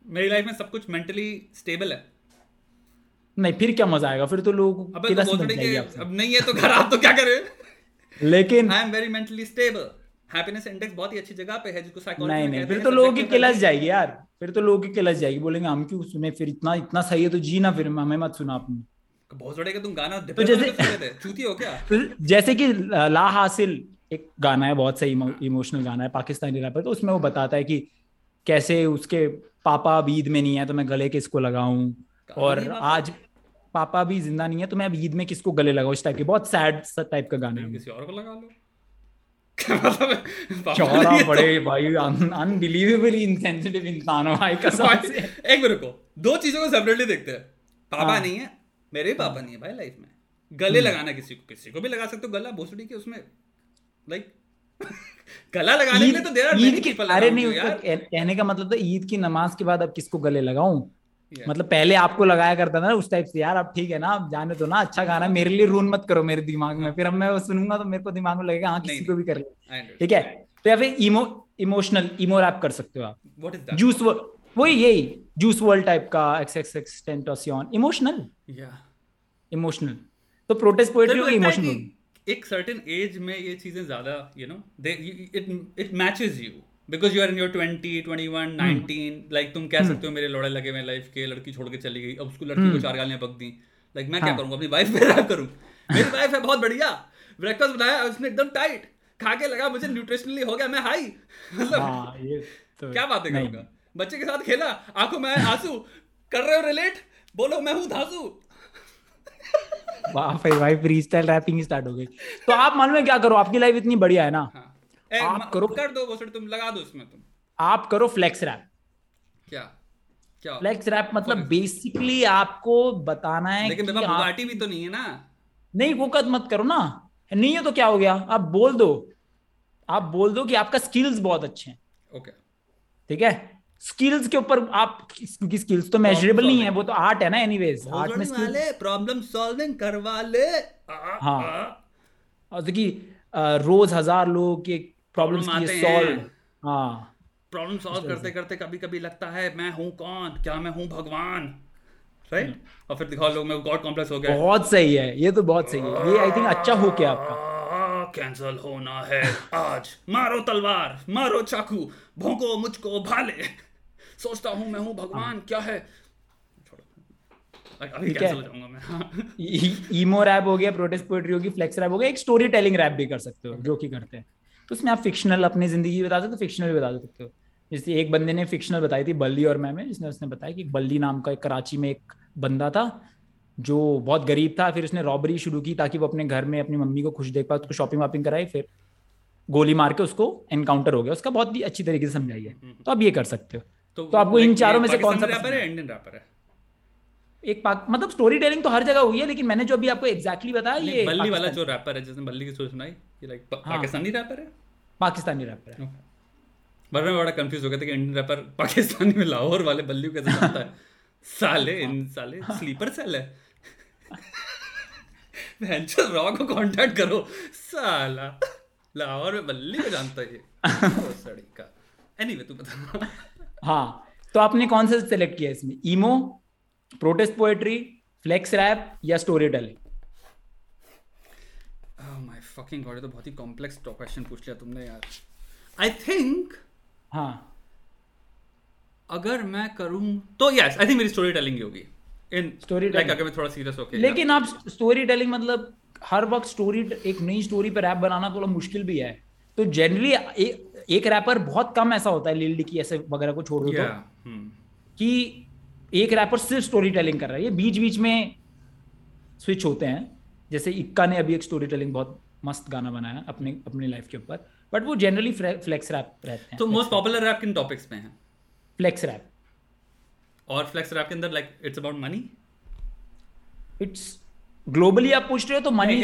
मेरी लाइफ में सब कुछ मेंटली स्टेबल है? नहीं फिर क्या मज़ा आएगा? फिर तो लोग अबे तो अब नहीं है तो खराब तो क्या करें लेकिन I am very mentally stable happiness index बहुत ही अच्छी जगह पे है जिसको साइकोलॉजी नहीं नहीं फिर तो लोगों की किलस जाएगी यार। फिर तो लोगों की किलस जाएगी बोलेंगे हम क्यों सुने? फिर इतना इतना सही है तो जी ना फिर हमें मत सुना आपने बहुत बड़े का तुम गाना तो जैसे चूती हो क्या? जैसे कि ला हासिल एक गाना है बहुत सही इमोशनल गाना है पाकिस्तानी रैपर तो उसमें वो बताता है कि कैसे उसके पापा अब ईद में नहीं है तो मैं गले किसको लगाऊँ? और आज पापा भी ज़िंदा नहीं है तो मैं अब ईद में किसको गले लगाऊँ? इस टाइप के बहुत सैड टाइप का गाना है किसी और को लगा लो। चौड़ा बड़े भाई अनबिलीवेबली इनसेंसिटिव इंसान हो भाई कसम से। एक मिनट को दो चीज़ों को सेपरेटली देखते हैं। पापा हाँ। नहीं है मेरे भी पापा नहीं है भाई लाइफ में। गले हम्म। लगाना किसी को किसी को भी लगा सकते हो गला भोसड़ी के उसमें लाइक गला लगाने के लिए तो देर ईद की अरे नहीं कहने का मतलब तो ईद की नमाज़ के बाद अब किसको गले लगाऊँ? Yeah. मतलब पहले आपको लगाया करता था ना उस टाइप से यार अब ठीक है ना अब जाने तो ना अच्छा गाना मेरे लिए रून मत करो मेरे दिमाग में। फिर अब मैं वो सुनूँगा तो मेरे को दिमाग में लगेगा हाँ किसी को भी कर ले। ठीक है? तो या फिर इमो इमोशनल इमो रैप कर सकते हो आप। जूस वही यही जूस वर्ल्ड टाइप का एक्स एक्स एक्सटेंटोसियन इमोशनल या इमोशनल तो प्रोटेस्ट पोएट्री इमोशनल एक सर्टेन एज में ये चीज़ें ज़्यादा you know they it it matches you because you are in your twenty twenty one nineteen like तुम कह hmm. सकते हो मेरे लड़ाई लगे हुए लाइफ के लड़की छोड़ के चली गई अब उसको लड़की को hmm. चार गालियाँ पक दी। लाइक मैं क्या हाँ। करूँगा अपनी वाइफ पे रैप करूँ? मेरी वाइफ है बहुत बढ़िया। ब्रेकफास्ट बनाया उसने एकदम टाइट खा के लगा मुझे न्यूट्रिशनली हो गया मैं हाई मतलब हाँ, तो क्या बातें करूँगा? बच्चे के साथ खेला आँखों में आँसू। कर रहे हो रिलेट बोलो मैं हूँ धासू। वाह भाई भाई फ्री स्टाइल रैपिंग स्टार्ट हो गई। तो आप मालूम है क्या करो? आपकी लाइफ इतनी बढ़िया है ना? हाँ. ए, आप करो कर दो वो तुम लगा दो उसमें तुम। आप करो फ्लेक्स रैप क्या? क्या? फ्लेक्स रैप मतलब बेसिकली आपको बताना है लेकिन मेरे पास भी तो नहीं है ना? नहीं वो कद मत करो ना। नहीं है तो क्या हो गया? आप बोल दो। आप बोल दो कि आपका स्किल्स बहुत अच्छे हैं। ओके ठीक है? स्किल्स के ऊपर आप क्योंकि स्किल्स तो मेजरेबल नहीं है वो तो आर्ट है ना एनीवेज आर्ट में स्किल्स प्रॉब्लम सॉल्विंग करवा ले। हाँ। और देखिए रोज हज़ार लोगों के प्रॉब्लम्स की सॉल्व हाँ। प्रॉब्लम सॉल्व करते करते कभी कभी लगता है मैं हूँ कौन? क्या मैं हूँ भगवान? Right hmm. और फिर दिखाओ लोग में गॉड कॉम्प्लेक्स हो गया। बहुत सही है ये तो बहुत सही है। ये आई थिंक अच्छा हो क्या आपका? कैंसल होना है आज। मारो तलवार मारो चाकू भोंको मुझको भाले। सोचता हूँ मैं हूँ भगवान हाँ। क्या है? अभी कैंसिल जाऊँगा मैं? ईमो रैप हो गया प्रोटेस्ट पोएट्री होगी फ्लेक्स रैप हो गया एक स्टोरी टेलिंग रैप भी कर सकते हो जो कि करते हैं। तो उसमें आप फिक्शनल अपनी ज़िंदगी बता सकते हो फिक्शनल बता सकते हो। जैसे एक बंदे ने फिक्शनल बताई थी बल्ली और मैं में जिसने उसने बताया कि बल्ली नाम का एक कराची में एक बंदा था जो बहुत गरीब था फिर उसने रॉबरी शुरू की ताकि वो अपने घर में अपनी मम्मी को खुश देख पाए उसको शॉपिंग वॉपिंग कराई फिर गोली मार के उसको एनकाउंटर हो गया। उसका बहुत ही अच्छी तरीके से समझाई है। हम्म। तो आप ये कर सकते हो। तो, तो आपको इन चारों में से कौन सा रैपर है इंडियन रैपर है। एक पाक मतलब स्टोरी टेलिंग तो हर जगह हुई है लेकिन मैंने जो अभी आपको एग्जैक्टली exactly बताया ये बल्ली वाला जो रैपर है जिसने बल्ली की स्टोरी सुनाई ये लाइक पा, हाँ, पाकिस्तानी रैपर है? पाकिस्तानी रैपर है। बट मैं बड़ा कंफ्यूज हो गया था कि इंडियन रैपर पाकिस्तानी में लाहौर वाले बल्ली को कैसे जानता है? साले इन साले स्लीपर सेल है। वेंचर रॉ को कांटेक्ट करो। साला लाहौर में बल्ली को जानता है सड़ी का। एनीवे तू बता। हाँ तो आपने कौन सा सिलेक्ट किया इसमें? Emo protest poetry flex rap या storytelling my fucking God ये तो बहुत ही कॉम्प्लेक्स क्वेश्चन पूछ लिया तुमने यार। आई थिंक हाँ। अगर मैं करूँ तो यस आई थिंक मेरी स्टोरी टेलिंग ही होगी। इन स्टोरी लाइक अगर मैं थोड़ा सीरियस होके लेकिन आप स्टोरी टेलिंग मतलब हर वक्त स्टोरी एक नई स्टोरी पर रैप बनाना थोड़ा मुश्किल भी है। तो जनरली एक, रैपर बहुत कम ऐसा होता है लील्ड की ऐसे वगैरह को छोड़ दो तो hmm. कि एक रैपर सिर्फ़ स्टोरी टेलिंग कर रहा है। ये बीच बीच में स्विच होते हैं। जैसे इक्का ने अभी एक स्टोरी टेलिंग बहुत मस्त गाना बनाया अपने अपनी लाइफ के ऊपर। बट वो जनरली फ्लेक्स रैप रहते हैं। तो मोस्ट पॉपुलर रैप किन टॉपिक्स पे हैं? फ्लेक्स रैप और फ्लेक्स रैप के अंदर like it's about money it's globally आप पूछ रहे हो तो मनी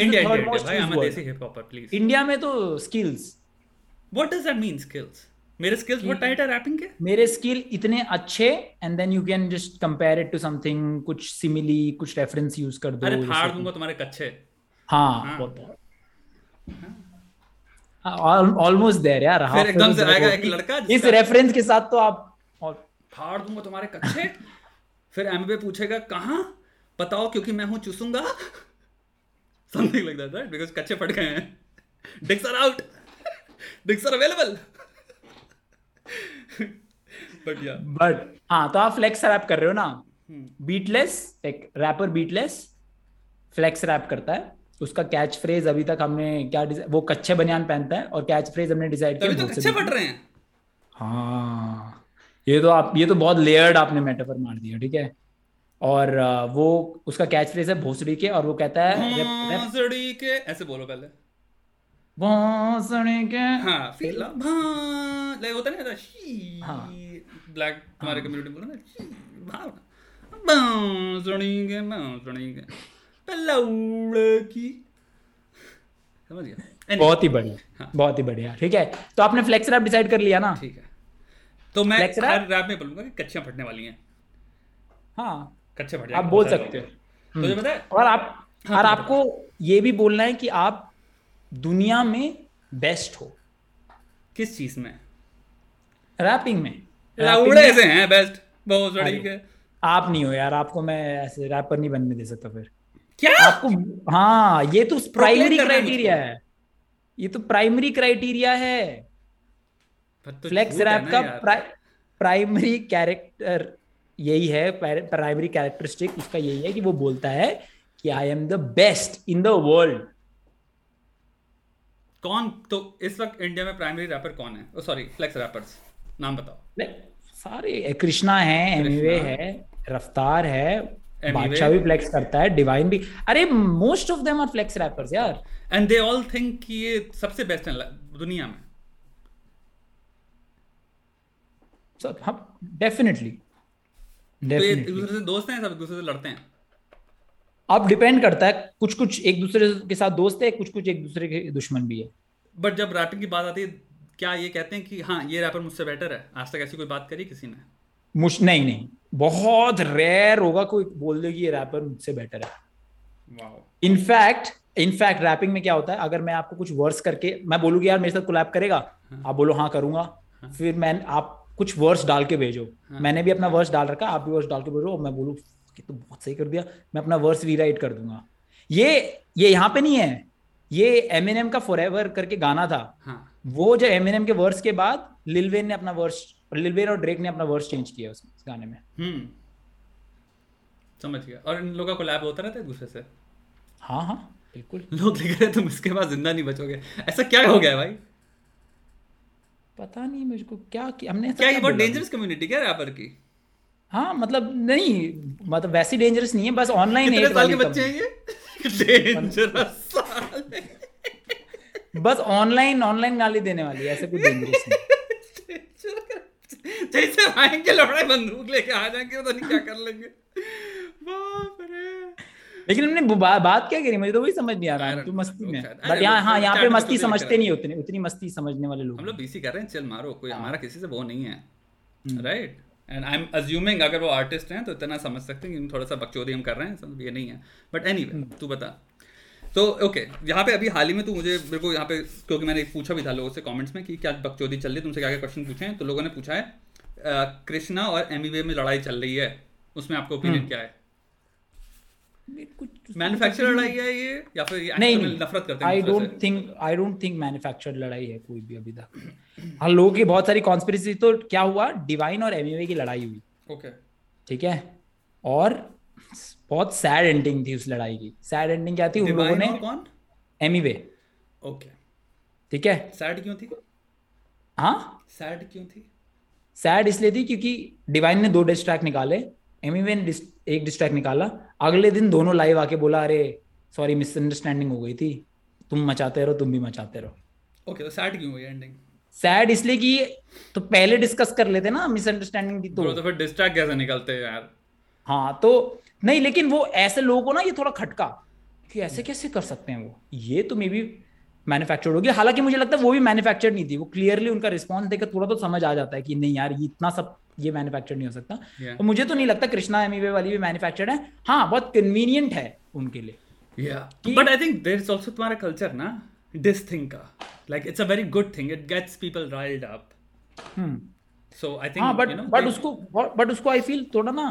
इंडिया में तो skills what does that mean skills मेरे स्किल्स बहुत टाइट है रैपिंग के? मेरे स्किल इतने अच्छे and then you can just compare it to something कुछ सिमिली कुछ रेफरेंस यूज़ कर दो अरे फाड़ दूँगा तुम्हारे कच्चे। हाँ, हाँ। बहुत ऑलमोस्ट देयर यार फिर एकदम से आएगा एक लड़का इस रेफरेंस के साथ तो आप फाड़ दूँगा तुम्हारे कच्चे। फिर एमबीए पूछेगा कहाँ? बताओ क्योंकि मैं हूँ चूसूँगा। Something like that right because कच्चे फट गए हैं। Dicks are out dicks are available but yeah but हाँ तो आप फ्लेक्स रैप कर रहे हो ना? बीटलेस एक रैपर बीटलेस फ्लेक्स रैप करता है। उसका कैच फ्रेज अभी तक हमने क्या वो कच्चे बनियान पहनता है और कैच फ्रेज हमने डिसाइड किया तो कच्चे पट रहे हैं। हाँ ये तो आप ये तो बहुत लेयर्ड आपने मेटाफर मार दिया ठीक है? और वो उसका कैच फ्रेज है भोसड़ी के और वो कहता है भोसड़ी के ऐसे बोलो पहले। भोसड़ी के हाँ फिर लाइक होता नहीं शी हाँ। ब्लैक हमारे कम्युनिटी में ना भोसड़ी के भोसड़ी के पलौड़ की समझ गया? बहुत ही बढ़िया हाँ. बहुत ही बढ़िया ठीक है? तो आपने फ्लेक्स रैप डिसाइड कर लिया ना? ठीक है। तो मैं हर रैप में बोलूँगा कि कच्चियाँ फटने वाली हैं। हाँ। कच्चे फट आप बोल सकते हो। तो पता है? और आप हाँ, और आपको ये भी बोलना है कि आप दुनिया में बेस्ट हो। किस चीज़ में? रैपिंग में। लाउड़े से हैं बेस्ट बहुत के आप नहीं हो यार आपको मैं ऐसे रैपर नहीं बनने दे सकता फिर। क्या? आपको हाँ ये तो प्राइमरी क्राइटेरिया है ये तो प्राइमरी क्राइटेरिया है। तो फ्लेक्स रैप का प्राइमरी कैरेक्टर यही है प्राइमरी कैरेक्टरिस्टिक उसका यही है कि वो बोलता है कि I am the best in the world कौन तो इस वक्त इंडिया में प्राइमरी रैपर कौन है? सॉरी फ्लेक्स रैपर्स नाम बताओ। सारे कृष्णा है एमवे है रफ्तार है बादशाह भी फ्लेक्स करता है डिवाइन भी। अरे most of them are flex rappers यार। एंड दे ऑल थिंक कि ये सबसे बेस्ट है दुनिया में। सो हम डेफिनेटली तो दोस्त हैं सब एक दूसरे से लड़ते हैं? अब डिपेंड करता है कुछ कुछ एक दूसरे के साथ दोस्त है कुछ कुछ एक दूसरे के दुश्मन भी है। बट जब रैपिंग की बात आती है क्या ये कहते हैं कि हाँ ये रैपर मुझसे बेटर है? आज तक ऐसी कोई बात करी किसी ने? मुश नहीं नहीं। बहुत रेयर होगा कोई बोल दे कि ये रैपर मुझसे बेटर है। इनफैक्ट इनफैक्ट रैपिंग में क्या होता है अगर मैं आपको कुछ वर्स करके मैं बोलूँगी यार मेरे साथ कोलैब करेगा? हाँ. आप बोलो हाँ करूँगा। हाँ. फिर मैं आप कुछ वर्स डाल के भेजो। हाँ. मैंने भी अपना वर्स डाल रखा आप भी वर्स डाल के भेजो और मैं बोलू कि तो बहुत सही कर दिया मैं अपना वर्स रीराइट कर दूँगा। ये ये यहाँ पे नहीं है। ये एमएनएम का फॉर करके गाना था। हाँ. वो जो एमएनएम के वर्स के बाद लिलवेन ने अपना वर्स लिलवेन और ड्रेक ने अपना वर्स चेंज किया उस गाने में। हम्म। समझ गया। और इन लोगों का कोलैब होता रहता है दूसरे से? हाँ हाँ बिल्कुल। लोग लिख रहे तुम इसके बाद ज़िंदा नहीं बचोगे। ऐसा क्या हो गया भाई? पता नहीं मुझको क्या कि हमने क्या ये बहुत डेंजरस कम्युनिटी क्या रैपर की? हाँ मतलब नहीं मतलब वैसी डेंजरस नहीं है बस ऑनलाइन है साल के बच्चे हैं ये? डेंजरस बस ऑनलाइन ऑनलाइन गाली देने वाली है ऐसे कुछ डेंजरस नहीं। जैसे आएँगे लड़ाई बंदूक लेके आ जाएँगे तो नहीं क्या कर लेंगे। बाप रे। लेकिन हमने बा, बात क्या करी? मुझे तो वही समझ नहीं आ रहा। है तू मस्ती में बट यहाँ हाँ यहाँ पे मस्ती समझते नहीं उतनी उतनी मस्ती समझने वाले लोग हम लोग बीसी कर रहे हैं चल मारो कोई हाँ। हमारा किसी से वो नहीं है। Right and I am assuming अगर वो आर्टिस्ट हैं तो इतना समझ सकते हैं कि थोड़ा सा बकचोदी हम कर रहे हैं ये नहीं है। बट एनी वे तू बता। तो ओके यहाँ पे अभी हाल ही में तू मुझे मेरे को यहाँ पे क्योंकि मैंने पूछा भी था लोगों से कमेंट्स में कि क्या बकचोदी चल रही है तुमसे क्या क्या क्वेश्चन पूछे हैं? तो लोगों ने पूछा है कृष्णा और एम में लड़ाई चल रही है उसमें आपका ओपिनियन हम्म। क्या है? मैन्युफैक्चर लड़ाई है ये या फिर नहीं, नहीं। नफरत करते हैं I don't think I don't think manufacture लड़ाई है कोई भी अभी तक। हाँ लोगों की बहुत सारी कॉन्स्पिरेसी तो क्या हुआ? डिवाइन और एमईवे की लड़ाई हुई। ओके ठीक है? और बहुत सैड एंडिंग थी उस लड़ाई की। सैड एंडिंग क्या थी? उन लोगों ने कौन? एमईवे ओके ठीक है? सैड क्यों थी? हाँ? सैड क्यों थी? सैड इसलिए थी क्योंकि डिवाइन ने दो डिस्ट्रैक्ट निकाले। एमईवे ने एक डिस्ट्रैक्ट निकाला। अगले दिन दोनों लाइव आके बोला अरे सॉरी मिसअंडरस्टैंडिंग हो गई थी। तुम मचाते रहो तुम भी मचाते रहो। ओके तो सैड क्यों हुई एंडिंग सैड इसलिए कि तो पहले डिस्कस कर लेते ना मिसअंडरस्टैंडिंग थी तो। तो फिर डिस्ट्रैक्ट कैसे निकलते हैं यार? हाँ तो नहीं लेकिन वो ऐसे लोगों को ना ये थोड़ा खटका कि ऐसे कैसे कर सकते हैं वो? ये तो मे बी मैन्युफैक्चर्ड होगी। हालाँकि मुझे लगता है वो भी मैन्युफैक्चर्ड नहीं थी। वो क्लियरली उनका रिस्पॉन्स देकर थोड़ा तो समझ आ जाता है कि नहीं यार ये इतना सब ये मैन्युफैक्चर्ड नहीं हो सकता। Yeah. तो मुझे तो नहीं लगता कृष्णा एमीवे वाली भी मैन्युफैक्चर्ड है। हाँ बहुत कन्वीनियंट है उनके लिए। But I think there is also तुम्हारा कल्चर ना दिस थिंग का। Like it's a very good thing it gets people riled up so I think but but उसको बट उसको आई फील थोड़ा ना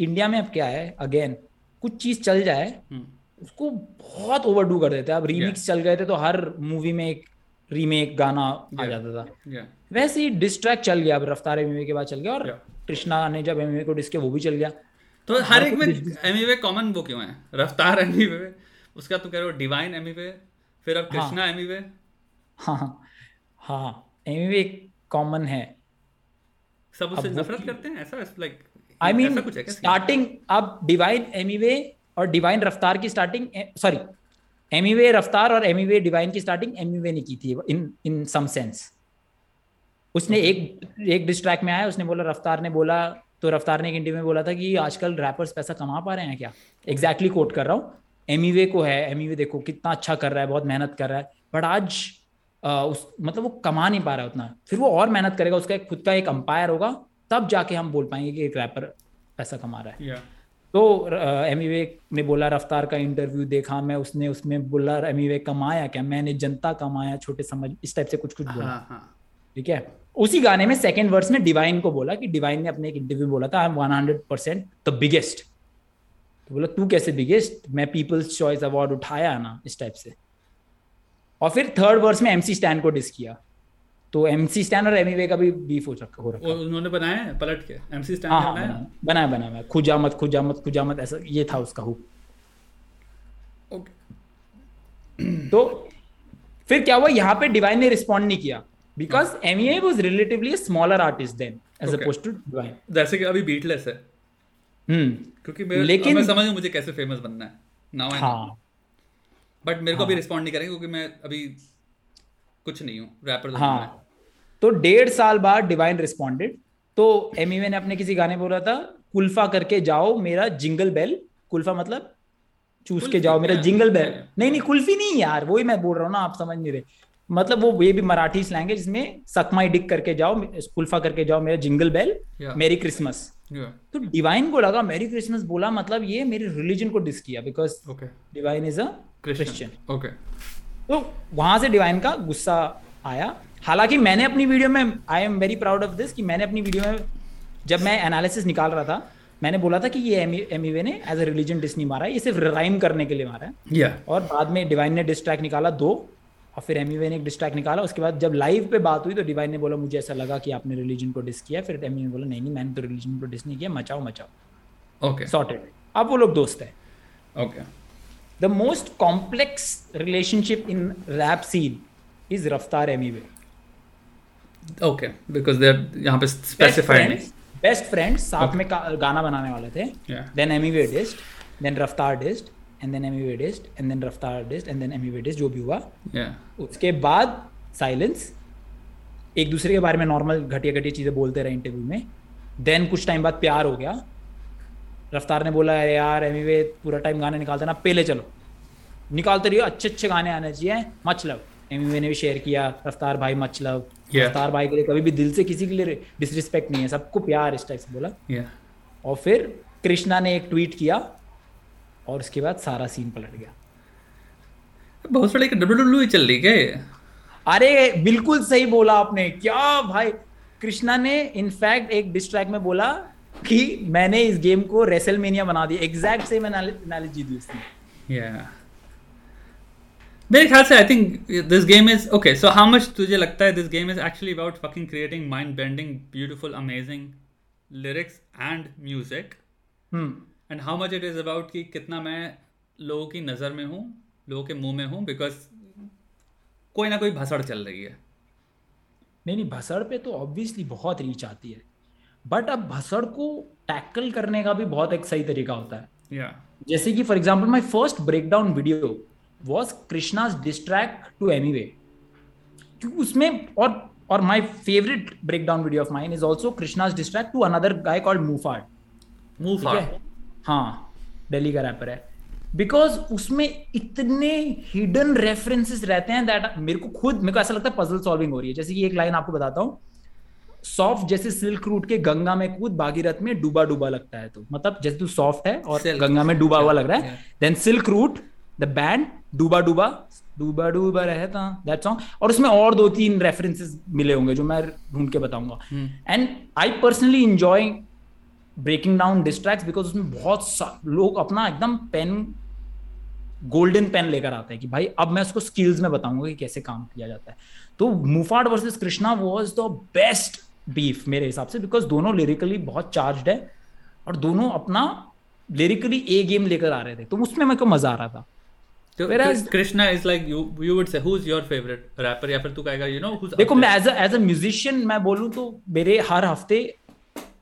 इंडिया में अब क्या है अगेन कुछ चीज़ चल जाए hmm. उसको बहुत ओवरडू कर देते हैं। अब रीमिक्स चल गए थे तो हर मूवी में एक रीमेक गाना आ जाता था। वैसे ही डिस्ट्रैक्ट चल गया अब रफ्तार एमवे के बाद चल गया और कृष्णा ने जब एमवे को डिस्के वो भी चल गया तो हर एक में एमवे कॉमन वो क्यों है रफ्तार एमवे उसका तू कह रहे हो डिवाइन एमीवे फिर अब कृष्णा हाँ, एमीवे हाँ हाँ एमीवे कॉमन है सब उससे नफरत करते हैं ऐसा लाइक आई मीन स्टार्टिंग अब डिवाइन एमीवे और डिवाइन रफ्तार की स्टार्टिंग सॉरी एमीवे रफ्तार और एमीवे डिवाइन की स्टार्टिंग एमीवे ने की थी इन इन सम सेंस उसने एक एक डिस्ट्रैक में आया उसने बोला रफ्तार ने बोला तो रफ्तार ने एक इंटरव्यू में बोला था कि आजकल रैपर्स पैसा कमा पा रहे हैं क्या? एग्जैक्टली exactly कोट कर रहा हूँ। एमीवे को है एमीवे देखो कितना अच्छा कर रहा है बहुत मेहनत कर रहा है बट आज आ, उस मतलब वो कमा नहीं पा रहा है उतना। फिर वो और मेहनत करेगा उसका एक खुद का एक अंपायर होगा तब जाके हम बोल पाएँगे कि एक रैपर पैसा कमा रहा है। Yeah. तो एमी ने बोला रफ्तार का इंटरव्यू देखा मैं उसने उसमें बोला एमी कमाया क्या? मैंने जनता कमाया छोटे समझ इस टाइप से कुछ कुछ बोला। हाँ, हाँ. ठीक है? उसी गाने में सेकेंड वर्स में डिवाइन को बोला कि डिवाइन ने अपने एक इंटरव्यू बोला था I am one hundred percent the biggest तो बोला तू कैसे बिगेस्ट मैं पीपल्स चॉइस अवार्ड उठाया ना इस टाइप से। और फिर थर्ड वर्स में एमसी स्टैंड को डिस किया। तो एमसी स्टैंड और एमी का भी बीफ हो रखा हो। रखा उन्होंने बनाया है पलट के? एमसी स्टैंड हाँ, हाँ बनाया? बनाया। बनाया खुजा मत खुजा मत खुजा मत ऐसा ये था उसका हुक तो फिर क्या हुआ? यहाँ पे डिवाइन ने रिस्पॉन्ड नहीं किया। Because M A was relatively smaller artist than as oppose to Divine जैसे कि अभी बीटलेस है। हम्म। क्योंकि मैं लेकिन मैं समझ मुझे कैसे फ़ेमस बनना है। नाउ आई हाँ। बट मेरे को भी रिस्पॉन्ड नहीं करेंगे क्योंकि मैं अभी कुछ नहीं हूँ। रैपर हाँ तो डेढ़ साल बाद डिवाइन रिस्पॉन्डेड तो एम ने अपने किसी गाने बोला था कुल्फा करके जाओ मेरा जिंगल बेल। कुल्फा मतलब? चूस के जाओ मेरा जिंगल बेल। नहीं नहीं कुल्फी नहीं यार वही मैं बोल रहा हूँ ना आप समझ नहीं रहे। मतलब वो ये भी मराठी स्लैंग है जिसमें सकमाई डिक करके जाओ कुल्फा करके जाओ मेरा जिंगल बेल मेरी क्रिसमस तो डिवाइन को लगा मेरी क्रिसमस बोला मतलब ये मेरे रिलीजन को डिस किया because Divine is a Christian okay तो वहाँ से डिवाइन का गुस्सा आया। हालाँकि मैंने अपनी वीडियो में I am very proud of this कि मैंने अपनी वीडियो में जब मैं एनालिसिस निकाल रहा था मैंने बोला था कि ये एमीवे ने एज अ रिलीजन डिस नहीं मारा ये सिर्फ़ राइम करने के लिए मारा है। Yeah. और बाद में डिवाइन ने डिस्ट्रैक्ट निकाला दो। और फिर एमी ने एक डिस्ट्रैक्ट निकाला। उसके बाद जब लाइव पे बात हुई तो डिवाइन ने बोला मुझे ऐसा लगा कि आपने रिलीजन को डिस किया फिर एमी ने बोला नहीं नहीं मैंने तो रिलीजन को डिस नहीं किया। मचाओ मचाओ। ओके सॉर्टेड अब वो लोग दोस्त है। Okay the most complex relationship in rap scene is Raftaar Emi okay because they यहाँ पे स्पेसिफाइड बेस्ट फ्रेंड्स साथ में गाना बनाने वाले थे। Then Emiway dissed then Raftaar dissed and then Emi way dissed and then Raftaar dissed and then Emi way dissed जो भी हुआ। Yeah. उसके बाद साइलेंस एक दूसरे के बारे में नॉर्मल घटिया घटिया चीज़ें बोलते रहे इंटरव्यू में। देन कुछ टाइम बाद प्यार हो गया। रफ्तार ने बोला अरे यार एमी वे पूरा टाइम गाने निकालते ना पहले चलो। निकालते रहिए अच्छे अच्छे गाने आने चाहिए मच लव एमी वे ने भी शेयर किया रफ्तार भाई मच लव yeah. रफ्तार भाई के लिए कभी भी दिल से किसी के लिए डिसरिस्पेक्ट नहीं है सबको प्यार इस टाइप से बोला। Yeah. और फिर कृष्णा ने एक ट्वीट किया और उसके बाद सारा सीन पलट गया। बहुत बड़ी डब्ल्यू चल रही क्या अरे बिल्कुल सही बोला आपने। क्या भाई? कृष्णा ने इनफैक्ट एक डिस्ट्रैक में बोला कि मैंने इस गेम को रेसलमेनिया बना दिया। एग्जैक्ट सेम एनालॉजी दी उसने। या मेरे ख्याल से I think this game is okay so how much तुझे लगता है this game is actually about fucking creating mind bending beautiful amazing lyrics and music and how much it is about कि कितना मैं लोगों की नज़र में हूँ लोगों के मुँह में हूँ बिकॉज़ कोई ना कोई भसड़ चल रही है। नहीं नहीं भसड़ पे तो ऑब्वियसली बहुत रीच आती है। बट अब भसड़ को टैकल करने का भी बहुत एक सही तरीका होता है। Yeah. जैसे कि for example my first breakdown video was Krishna's diss track to Emiway क्योंकि उसमें और और my favourite breakdown video of mine is also Krishna's diss track to another guy called Muhfaad Muhfaad हाँ दिल्ली का रैपर है। Because उसमें इतने hidden references रहते हैं दैट मेरे को खुद मेरे को ऐसा लगता है पजल सॉल्विंग हो रही है। जैसे कि एक लाइन आपको बताता हूँ। सॉफ्ट जैसे सिल्क रूट के गंगा में कूद बागीरथ में डूबा डूबा लगता है तो। मतलब जैसे तू सॉफ्ट है और गंगा में डूबा हुआ लग रहा है। Then Silk Route the band Dooba Dooba Dooba डूबा रहता दैट सॉन्ग और उसमें और दो तीन रेफरेंसेस मिले होंगे जो मैं ढूंढ के बताऊँगा। And I personally enjoy breaking down diss track because उसमें बहुत लोग अपना एकदम पेन गोल्डन पेन लेकर आते हैं कि भाई अब मैं उसको स्किल्स में बताऊँगा कि कैसे काम किया जाता है। तो Muhfaad versus Krishna was the best beef मेरे हिसाब से बिकॉज़ दोनों लिरिकली बहुत चार्ज है और दोनों अपना लिरिकली ए गेम लेकर आ रहे थे। तो उसमें मेरे को मज़ा आ रहा था। Whereas Krishna is like you you would say who's your favorite rapper? या फिर तू कहेगा you know who's देखो मैं एज एज अ म्यूजिशियन मैं बोलूँ तो मेरे हर हफ़्ते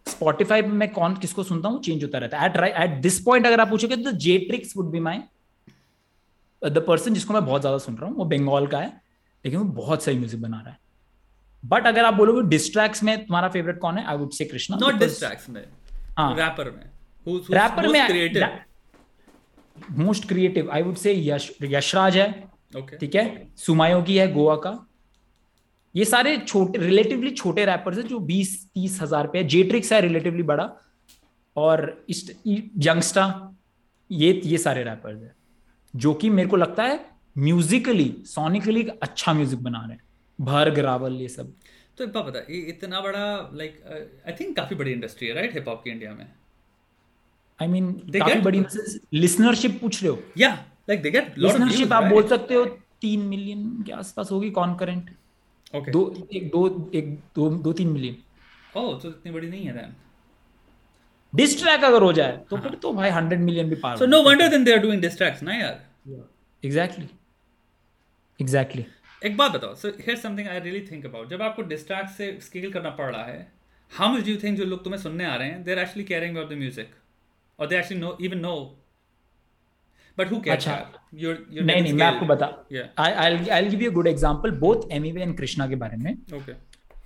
स्पॉटिफाई पे मैं कौन किसको सुनता हूँ? चेंज होता रहता है। एट एट दिस पॉइंट अगर आप पूछोगे तो Jetrix would be my the person जिसको मैं बहुत ज़्यादा सुन रहा हूँ वो बंगाल का है लेकिन वो बहुत सही म्यूज़िक बना रहा है। बट अगर आप बोलोगे डिस्ट्रैक्स में तुम्हारा फेवरेट कौन है? आई वुड से कृष्णा नॉट डिस्ट्रैक्स में हाँ। रैपर में। रैपर में मोस्ट क्रिएटिव आई वुड से यश यशराज है ठीक है? सुमायो की है गोवा का। ये सारे छोटे रिलेटिवली छोटे रैपर्स हैं जो बीस तीस हज़ार पे है। जेट्रिक्स है रिलेटिवली बड़ा। और यंगस्टा ये ये सारे रैपर्स हैं। जो कि मेरे को लगता है म्यूजिकली सोनिकली अच्छा म्यूज़िक बना रहे हैं। भर रावल ये सब। तो बात बता ये इतना बड़ा लाइक आई थिंक काफ़ी बड़ी इंडस्ट्री है राइट हिप हॉप की इंडिया में? आई I मीन mean, काफ़ी बड़ी लिसनरशिप पूछ रहे हो? या लाइक दे गेट लिसनरशिप आप बोल सकते हो तीन मिलियन के आसपास होगी कॉन्करेंट ओके दो एक दो एक दो दो तीन मिलियन ओह तो इतनी बड़ी नहीं है देन डिस ट्रैक अगर हो जाए तो फिर तो भाई हंड्रेड मिलियन भी पार so no wonder then they are doing diss tracks ना यार? एग्जैक्टली एग्जैक्टली एक बात बताओ so here something I really think about जब आपको डिस्ट्रैक्ट से स्केल करना पड़ रहा है how much do you think जो लोग तुम्हें सुनने आ रहे हैं they are actually caring about the music और they actually know even know but who अच्छा। नहीं नहीं मैं आपको बता I I I give you good example both Emiway and Krishna के बारे में। ओके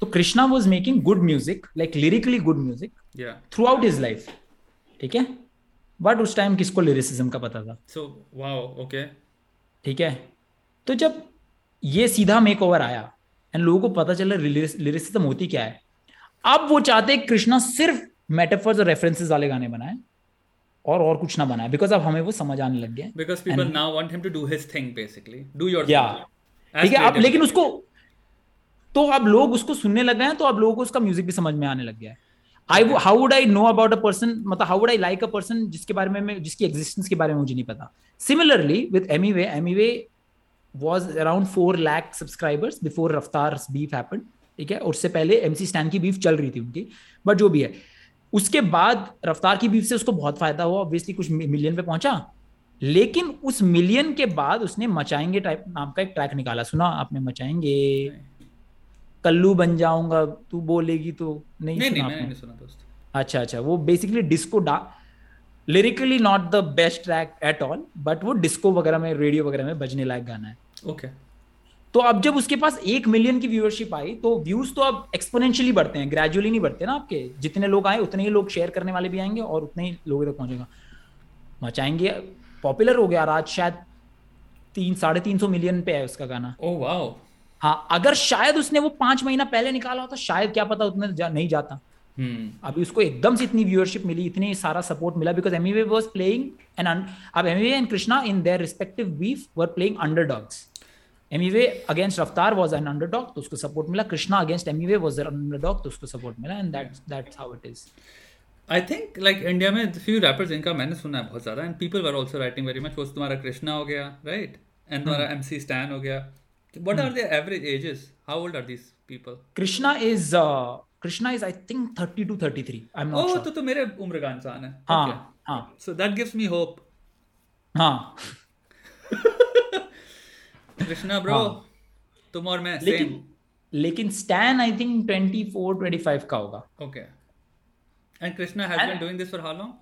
तो Krishna was making good music like lyrically good music throughout his life ठीक है? बट उस टाइम किसको लिरिसिज्म का पता था? सो वाओ ओके ठीक है? तो जब ये सीधा मेक ओवर आया एंड लोगों को पता चला लिरिसिज्म होती क्या है अब वो चाहते कृष्णा सिर्फ़ मेटाफर्स और रेफरेंसेस वाले गाने बनाए। और और कुछ ना बनाए बिकॉज़ अब हमें वो समझ आने लग गया because people now want him to do his thing basically do your या ठीक है अब लेकिन उसको तो अब लोग उसको सुनने लग गए हैं तो अब लोगों को उसका म्यूज़िक भी समझ में आने लग गया है। I how would I know about a person मतलब how would I like a person जिसके बारे में जिसकी एग्जिस्टेंस के बारे में मुझे नहीं पता। Similarly with Emiway Emiway was around four lakh subscribers before Raftaar beef happen ठीक है? उससे पहले एमसी स्टैंड की बीफ चल रही थी उनकी बट जो भी है। उसके बाद रफ्तार की बीफ से उसको बहुत फ़ायदा हुआ ऑब्वियसली कुछ मिलियन पे पहुँचा। लेकिन उस मिलियन के बाद उसने मचाएँगे टाइप नाम का एक ट्रैक निकाला। सुना आपने मचाएँगे। कल्लू बन जाऊँगा तू बोलेगी तो। नहीं, नहीं सुना नहीं, नहीं सुना दोस्त अच्छा अच्छा वो बेसिकली डिस्को डा lyrically not the best track at all but वो डिस्को वगैरह में रेडियो वगैरह में बजने लायक गाना है। Okay okay. तो अब जब उसके पास एक मिलियन की व्यूअरशिप आई तो व्यूज़ तो अब एक्सपोनेंशियली बढ़ते हैं ग्रेजुअली नहीं बढ़ते ना आपके। जितने लोग आए उतने ही लोग शेयर करने वाले भी आएँगे और उतने ही लोगों तक पहुंचेगा। मचाएँगे। पॉपुलर हो गया आज शायद तीन साढ़े तीन सौ मिलियन पे है उसका गाना। ओ oh, वाओ हाँ अगर शायद उसने वो पाँच महीना पहले निकाला होता शायद क्या पता उतने जा, नहीं जाता। Hmm. अभी उसको एकदम से इतनी व्यूअरशिप मिली इतनी सारा सपोर्ट मिला because Emi was playing and अब Emi and Krishna in their respective beef were playing underdogs Emiway against Raftaar was an underdog तो उसको सपोर्ट मिला। Krishna against Emiway was an underdog तो उसको सपोर्ट मिला and that's that's how it is I think like India में few rappers इनका मैंने सुना है बहुत ज़्यादा and people were also writing very much वो तुम्हारा कृष्णा हो गया राइट एंड तुम्हारा एमसी hmm. स्टैन हो गया। What are their average ages how old are these people Krishna is Krishna is I think 30 to 33 I am sure तो तो मेरे उम्र का इंसान है हाँ हाँ। So that gives me hope हाँ। कृष्णा ब्रो तुम और मैं लेकिन सेम लेकिन स्टैन आई थिंक 24 25 का होगा। Okay and Krishna has been doing this for how long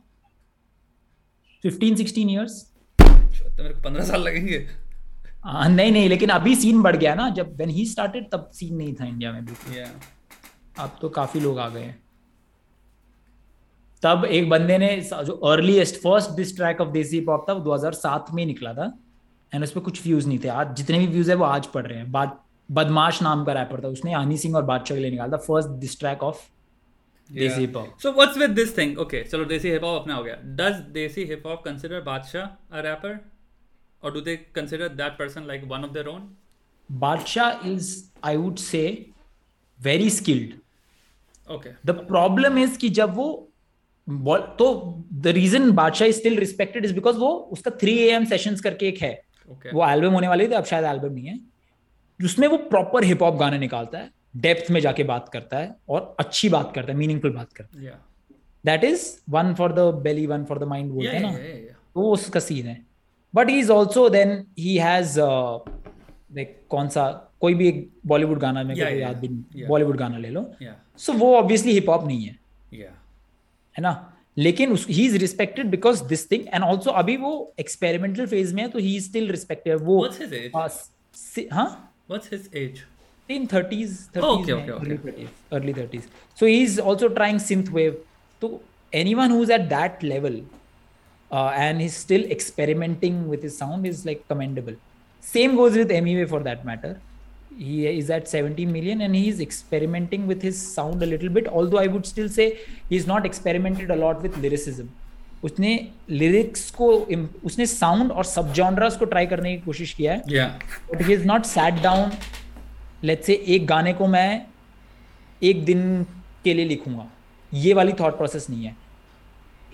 15 16 years तो मेरे को 15 साल लगेंगे। आ, नहीं नहीं लेकिन अभी सीन बढ़ गया ना। जब व्हेन ही स्टार्टेड तब सीन नहीं था इंडिया में भी yeah. अब तो काफ़ी लोग आ गए हैं। तब एक बंदे ने जो earliest first diss track of desi pop था वो 2007 में निकला था। एंड उस पर कुछ व्यूज़ नहीं थे। आज जितने भी व्यूज़ है वो आज पढ़ रहे हैं। बाद बदमाश नाम का रैपर था। उसने हनी सिंह और बादशाह के लिए निकाला था। First this track of desi hip hop so what's with this thing okay चलो देसी हिप हॉप अपना हो गया। डज देसी hip hop consider Badshah a rapper और do they consider that person like one of their own Badshah is I would say very skilled okay the problem is कि जब वो तो the reason Badshah is still respected is because वो उसका three A M session करके एक है। Okay. वो एल्बम होने वाली थी अब शायद एल्बम नहीं है। जिसमें वो प्रॉपर हिप हॉप गाने निकालता है डेप्थ में जाके बात करता है और अच्छी बात करता है मीनिंगफुल बात करता है। That is one for the belly one for the mind बोलते हैं ना। तो वो उसका सीन है। But he is also then he has like कौन सा कोई भी एक बॉलीवुड गाना में याद भी बॉलीवुड गाना ले लो। सो वो ऑब्वियसली हिप हॉप नहीं है। है ना? लेकिन he is respected because this thing and also अभी वो एक्सपेरिमेंटल फ़ेज़ में है तो ही इज़ स्टिल रिस्पेक्टेड वो What's his age? uh, si- हाँ What's his age? in 30s 30s Oh, okay, में, okay, early okay. 30s early 30s so he's also trying synth wave so anyone who's at that level uh, and he's still is he is at 17 million and he's experimenting with his sound a little bit although i would still say he's not experimented a lot with lyricism उसने lyrics को उसने sound और सब genres को try करने की कोशिश किया है Yeah. But he is not sat down let's say एक गाने को मैं एक दिन के लिए लिखूँगा ये वाली थॉट प्रोसेस नहीं है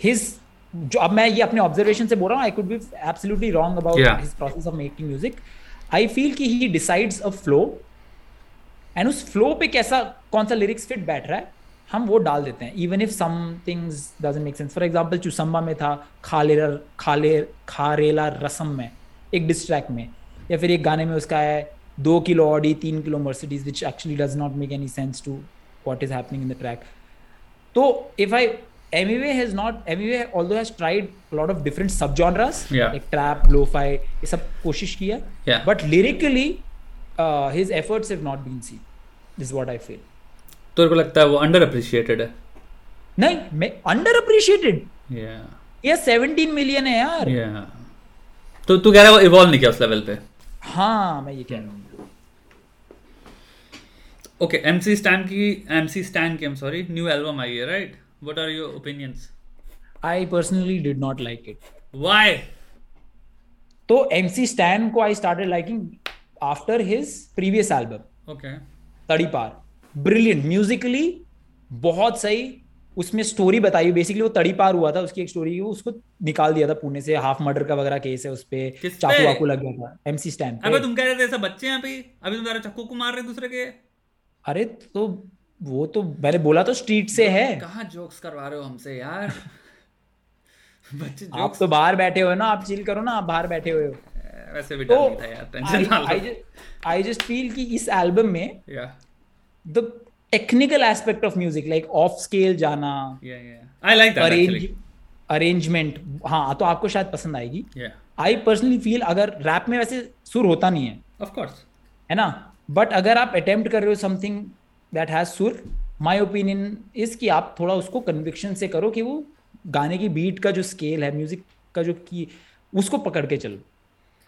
हिज जो अब मैं ये अपने ऑब्जर्वेशन से बोल रहा हूँ I could be absolutely wrong about. His process of making music I feel कि he decides a flow and उस फ्लो पे कैसा, कौन सा लिरिक्स फिट बैठ रहा है, हम वो डाल देते हैं। Even if some things doesn't make sense for example चुसम्बा में था, खालेरा खाले खारेला रसम में, एक डिस्ट्रैक में। या फिर एक गाने में उसका है, दो किलो ऑडी, तीन kilo Mercedes which actually does not make any sense to what is happening in the track so if i MEV has not MEV although has tried a lot of different subgenres Yeah. like trap lo-fi ये सब कोशिश किया Yeah. but lyrically uh, his efforts have not been seen this is what I feel तेरे को लगता है वो under appreciated है नहीं मैं अंडर अप्रिशिएटेड Yeah. ये 17 मिलियन है यार Yeah. तो तू कह रहा है वो इवॉल्व नहीं किया उस लेवल पे हाँ मैं ये कह रहा हूँ ओके एमसी स्टैन की एमसी स्टैन की एम सॉरी न्यू एल्बम आई है right what are your opinions I personally did not like it. Why तो MC Stan को I started liking after his previous album. Okay Tadipaar. Brilliant Musically बहुत सही उसमें story बताई. Basically वो तड़ी पार हुआ था. उसकी एक स्टोरी उसको निकाल दिया था पुणे से. हाफ़ मर्डर का वगैरह केस है उस पे? चाकू वाकू लग गया था. एमसी स्टैंड अबे तुम कह रहे थे ऐसा बच्चे हैं अभी. अभी तुम जरा चक्कू को मार रहे हैं दूसरे के. अरे तो वो तो मैंने बोला तो स्ट्रीट से है। कहाँ जोक्स करवा रहे हो हमसे यार? बच्चे आप जोक्स तो बाहर बैठे हो ना आप चिल करो ना आप बाहर बैठे हुए हो। वैसे भी तो डर नहीं था यार आई जस्ट फील कि इस एल्बम में या the technical aspect of music like off scale जाना या या I like that arrange arrangement हाँ तो आपको शायद पसंद आएगी। आई पर्सनली फील अगर रैप में वैसे सुर होता नहीं है ऑफ़ कोर्स है ना? बट अगर आप अटेम्प्ट कर रहे हो समथिंग दैट हैज़ सुर माई ओपिनियन इज़ कि आप थोड़ा उसको कन्विक्शन से करो कि वो गाने की बीट का जो स्केल है म्यूज़िक का जो की, उसको पकड़ के चलो।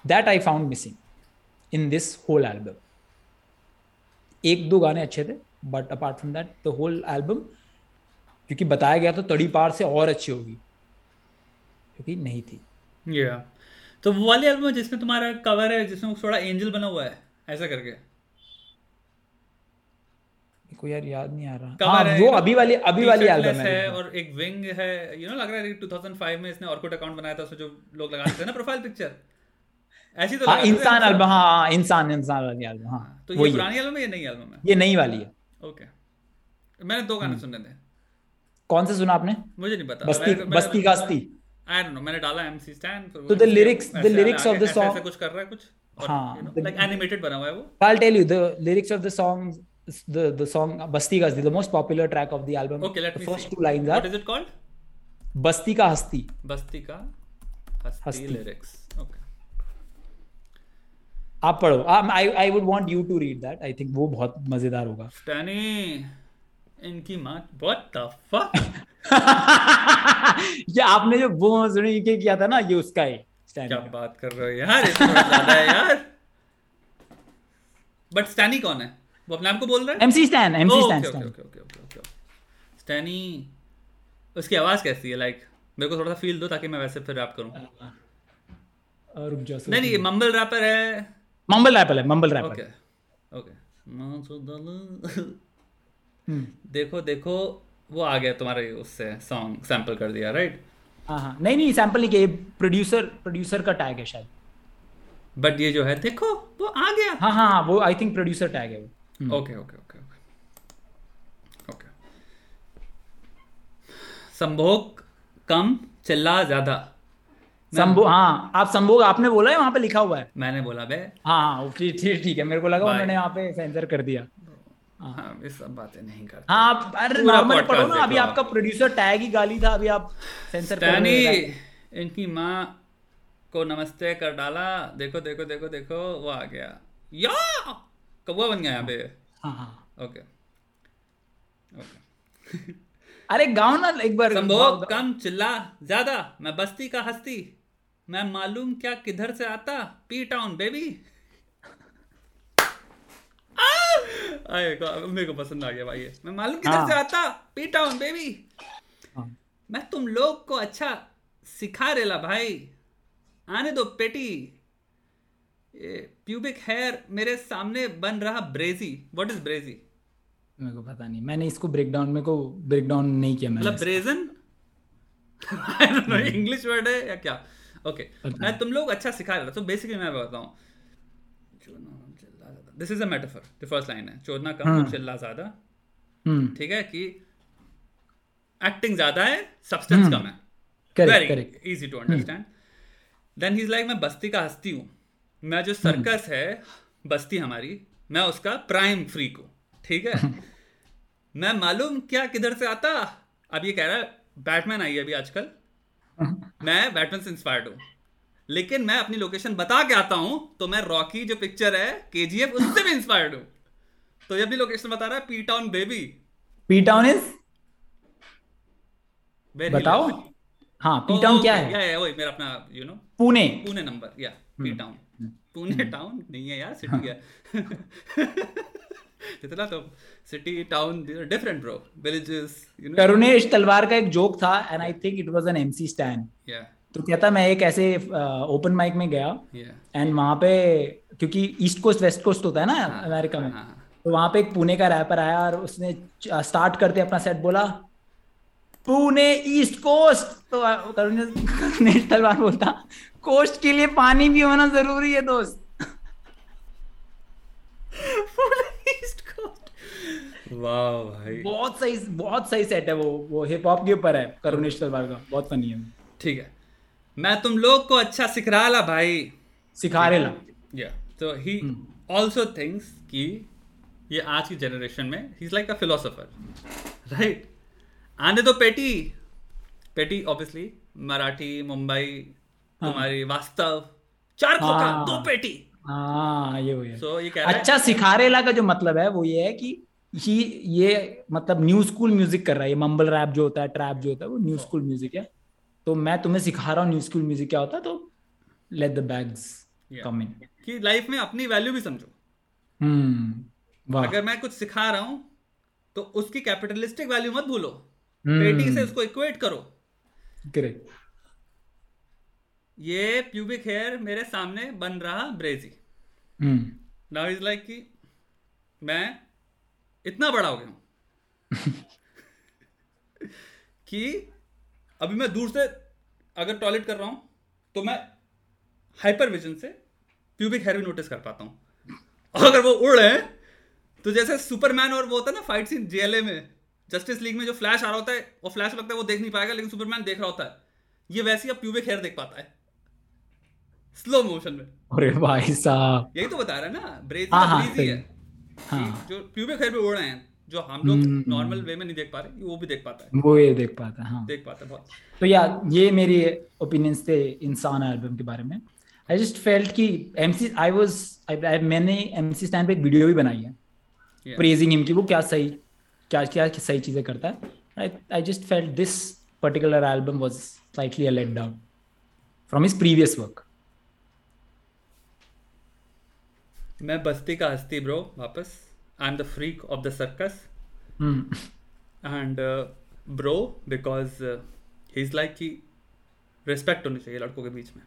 That I found missing in this whole album एक दो गाने अच्छे थे but apart from that the whole album क्योंकि बताया गया तो तड़ी पार से और अच्छी होगी, क्योंकि नहीं थी। या तो वो वाली एल्बम जिसमें तुम्हारा कवर है, जिसमें थोड़ा एंजल बना हुआ है, ऐसा करके। को यार याद नहीं आ रहा। हाँ है, वो अभी वाली अभी वाली एल्बम है है और एक विंग है यू नो लग रहा है 2005 में इसने ऑर्कुट अकाउंट बनाया था उसमें जो लोग लगाते थे ना प्रोफ़ाइल पिक्चर ऐसी तो हाँ इंसान एल्बम हाँ हाँ, इंसान इंसान वाली एल्बम हाँ तो वही ये है। पुरानी एल्बम है या नई एल्बम है? ये नई वाली है। ओके मैंने दो हम्म। गाने सुने थे। कौन से सुना आपने? मुझे नहीं पता। बस्ती बस्ती का हस्ती आई डोंट नो मैंने डाला एमसी स्टैंड तो lyrics- the lyrics of the song- ऐसा कुछ कर रहा है कुछ? हाँ, लाइक एनिमेटेड बना हुआ है वो। I'll tell you the lyrics of the song the the song Basti Ka Hasti the most popular track of the album. Okay let the me first see two lines are what is it called Basti Ka Hasti बस्ती का हस्ती हस्ती। Lyrics okay आप पढ़ो। I I would want you to read that I think वो बहुत मज़ेदार होगा। स्टैनी इनकी माँ व्हाट द फक ये आपने जो वो सुनी ये किया था ना ये उसका है। Stanley क्या बात कर रहे हो यार तो ज़्यादा है यार। बट स्टैनी कौन है? वो अपने आप को बोल रहा है? MC Stan MC oh, Stan okay okay okay okay okay Stanny उसकी आवाज़ कैसी है? लाइक मेरे को थोड़ा सा फील दो ताकि मैं वैसे फिर रैप करूँ। और रुक जाओ नहीं नहीं ये मम्बल रैपर है। मम्बल रैपर है मम्बल रैपर ओके ओके देखो देखो वो आ गया तुम्हारे उससे सॉन्ग सैंपल कर दिया राइट हाँ हाँ। नहीं नहीं सैंपल नहीं किया प्रोड्यूसर प्रोड्यूसर का टैग है शायद। बट ये जो है देखो वो आ गया। हाँ हाँ हाँ वो आई थिंक प्रोड्यूसर टैग है वो। Okay okay okay okay okay संभोग कम चिल्ला ज़्यादा। संभोग हाँ आप संभोग आपने बोला है वहाँ पे लिखा हुआ है। मैंने बोला बे। हाँ हाँ ठीक ठीक ठीक है मेरे को लगा उन्होंने यहाँ पे सेंसर कर दिया। हाँ। ये सब बातें नहीं करते। हाँ आप अरे नॉर्मल पढ़ो ना अभी आपका प्रोड्यूसर टैग ही गाली था अभी आप सेंसर कर इनकी माँ को नमस्ते कर डाला। देखो देखो देखो देखो वो आ गया। या! कौवा बन गया यहाँ पे। हाँ हाँ। ओके ओके अरे गाओ ना एक बार। संभोग कम चिल्ला ज़्यादा। मैं बस्ती का हस्ती। मैं मालूम क्या किधर से आता। पी टाउन बेबी मेरे को पसंद आ गया भाई ये। मैं मालूम किधर हाँ. से आता। पी टाउन बेबी हाँ. मैं तुम लोग को अच्छा सिखा रेला भाई। आने दो पेटी। प्यूबिक हेयर मेरे सामने बन रहा ब्रेजी। What is ब्रेजी? मेरे को पता नहीं। मैंने इसको ब्रेक डाउन मेरे को ब्रेक डाउन नहीं किया मैंने मतलब ब्रेजन? इंग्लिश वर्ड है या क्या? Okay okay. मैं तुम लोग अच्छा सिखा रहा तो बेसिकली मैं बताऊँ this is a metaphor the first line है। चोदना कम हाँ। चिल्ला ज़्यादा। हम्म। ठीक है कि एक्टिंग ज़्यादा है सब्सटेंस हम्म। कम है। Very easy to understand then he is like मैं बस्ती का हस्ती हूँ। मैं जो सर्कस। है बस्ती हमारी मैं उसका प्राइम फ्री को ठीक है? मैं मालूम क्या किधर से आता? अब ये कह रहा है बैटमैन आई है अभी आजकल। मैं बैटमैन से इंस्पायर्ड हूँ। लेकिन मैं अपनी लोकेशन बता के आता हूँ तो मैं रॉकी जो पिक्चर है के उससे भी इंस्पायर्ड हूँ। तो ये अपनी लोकेशन बता रहा है P town baby P town is बताओ हाँ पी टाउन क्या है? या, या, वही मेरा अपना you know Pune. Pune number या पी टाउन पुणे टाउन नहीं है यार सिटी है। इतना तो city town different bro villages you know Karunesh Talwar का एक जोक था and I think it was an MC Stan या तो कहता मैं एक ऐसे ओपन माइक में गया एंड वहाँ पे क्योंकि ईस्ट कोस्ट वेस्ट कोस्ट होता है ना अमेरिका हाँ, में हाँ, हाँ। तो वहाँ पे एक पुणे का रैपर आया और उसने स्टार्ट करते अपना सेट बोला पुणे ईस्ट कोस्ट तो करुण तलवार बोलता कोस्ट के लिए पानी भी होना ज़रूरी है दोस्त। वाह भाई। बहुत सही बहुत सही सेट है वो वो हिप हॉप के ऊपर है करुणेश तलवार का बहुत फनी है। ठीक है। मैं तुम लोग को अच्छा सिखा ला भाई। सिखा रहे ला। या तो ही ऑल्सो थिंक्स कि ये आज की जनरेशन में he is like a philosopher right आने दो पेटी। पेटी ऑब्वियसली मराठी मुंबई. तुम्हारी वास्तव। चार खोखा हाँ, दो पेटी। हाँ ये हुई so, ये कह अच्छा सिखारेला का जो मतलब है वो ये है कि ही ये मतलब न्यू स्कूल म्यूज़िक कर रहा है। ये मम्बल रैप जो होता है ट्रैप जो होता है वो न्यू स्कूल म्यूज़िक है। तो मैं तुम्हें सिखा रहा हूँ न्यू स्कूल म्यूज़िक क्या होता है तो let the bags come in कि लाइफ में अपनी वैल्यू भी समझो। हम्म अगर मैं कुछ सिखा रहा हूँ तो उसकी कैपिटलिस्टिक वैल्यू मत भूलो। पेटी से उसको इक्वेट करो। करेक्ट ये प्यूबिक हेयर मेरे सामने बन रहा ब्रेजी नाउ इज़ लाइक कि मैं इतना बड़ा हो गया हूँ। कि अभी मैं दूर से अगर टॉयलेट कर रहा हूँ तो मैं हाइपर विजन से प्यूबिक हेयर भी नोटिस कर पाता हूँ। अगर वो उड़ रहे हैं तो जैसे सुपरमैन और वो होता है ना फाइट सीन जेएलए में जस्टिस लीग में जो फ्लैश आ रहा होता है वो फ्लैश लगता है वो देख नहीं पाएगा लेकिन सुपरमैन देख रहा होता है। ये वैसे ही अब प्यूबिक हेयर देख पाता है। स्लो मोशन में। अरे भाई साहब। यही तो बता रहा है ना ब्रेजी हाँ, हाँ, है। हाँ. जो प्यूबिक हेयर पे उड़ रहे हैं जो हम लोग नॉर्मल हम्म। वे में नहीं देख पा रहे वो भी देख पाता है। वो ये देख पाता है हाँ। देख पाता है बहुत। तो यार ये मेरी ओपिनियंस थे इंसान एल्बम के बारे में। आई जस्ट फेल्ट कि एमसी आई वाज मैंने एमसी स्टैंड पे एक वीडियो भी बनाई है। प्रेजिंग हिम की वो क्या सही क्या क्या सही चीज़ें करता है। I just felt this particular album was slightly a let down from his previous work मैं बस्ती का हस्ती ब्रो वापस। I'm the freak of the circus. Mm. And uh, bro, because uh, he's like कि रिस्पेक्ट होनी चाहिए लड़कों के बीच में।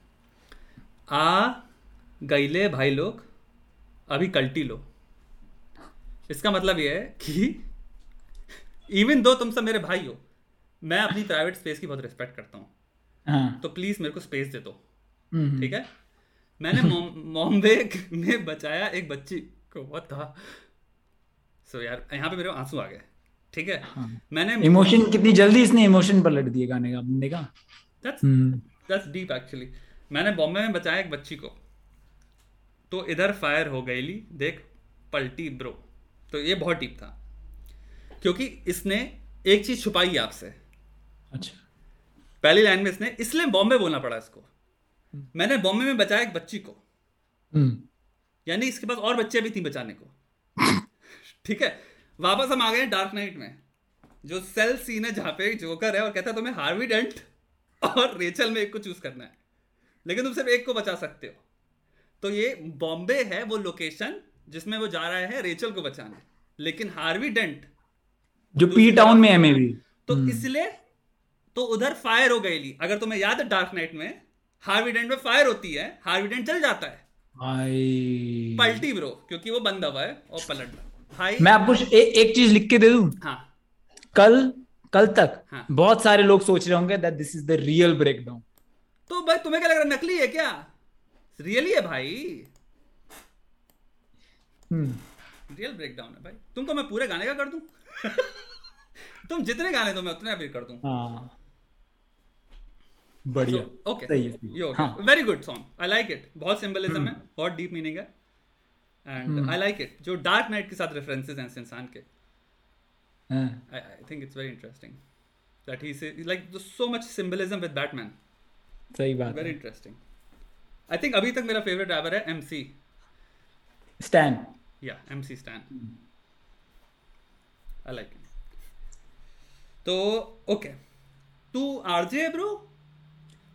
आ गईले भाई लोग अभी कल्टी लो। इसका मतलब ये है कि इवन दो तुम सब मेरे भाई हो मैं अपनी प्राइवेट स्पेस की बहुत रिस्पेक्ट करता हूँ। हाँ। तो प्लीज़ मेरे को स्पेस दे दो। ठीक है? मैंने मॉम्बे में बचाया एक बच्ची को। बहुत था सो so, यार यहाँ पे मेरे आँसू आ गए। ठीक है? हाँ. मैंने इमोशन कितनी जल्दी इसने इमोशन पर लट दिए गाने का बंदे का दैट्स दैट्स डीप एक्चुअली मैंने बॉम्बे में बचाया एक बच्ची को। तो इधर फायर हो गई ली। देख पलटी ब्रो तो ये बहुत डीप था। क्योंकि इसने एक चीज़ छुपाई आपसे। अच्छा। पहली लाइन में इसने इसलिए बॉम्बे बोलना पड़ा इसको। मैंने बॉम्बे में बचाया एक बच्ची को। हम्म। यानी इसके पास और बच्चे भी थी बचाने को। ठीक है? वापस हम आ गए डार्क नाइट में जो सेल सीन है जहाँ पे जोकर है और कहता है तुम्हें हार्वी डेंट और रेचल में एक को चूज़ करना है। लेकिन तुम सिर्फ़ एक को बचा सकते हो। तो ये बॉम्बे है वो लोकेशन जिसमें वो जा रहा है रेचल को बचाने। लेकिन हार्वी डेंट जो पी टाउन में है मे भी तो इसलिए तो उधर फायर हो गई ली। अगर तुम्हें याद है डार्क नाइट में हार्वी डेंट में फायर होती है हार्वी डेंट चल जाता है। पलटी ब्रो क्योंकि वो बंद हुआ है और पलट भाई मैं आपको ए, एक चीज़ लिख के दे दूँ? हाँ। कल कल तक हाँ. बहुत सारे लोग सोच रहे होंगे that this is the real breakdown तो भाई तुम्हें क्या लग रहा है नकली है क्या? रियली है भाई। रियल ब्रेकडाउन है भाई। तुमको मैं पूरे गाने का कर दूँ? तुम जितने गाने दो मैं उतने अभी कर दूँ। हाँ। बढ़िया। Okay very good song I like it बहुत सिंबलिज्म है बहुत डीप मीनिंग है। एंड आई लाइक इट जो डार्क नाइट के साथ रेफरेंसेस हैं इंसान के। I think it's very interesting that he say like so much symbolism with Batman सही बात वेरी इंटरेस्टिंग आई थिंक अभी तक मेरा फेवरेट ड्राइवर है एमसी स्टैन या MC Stan I like it तो ओके तू आरजे ब्रो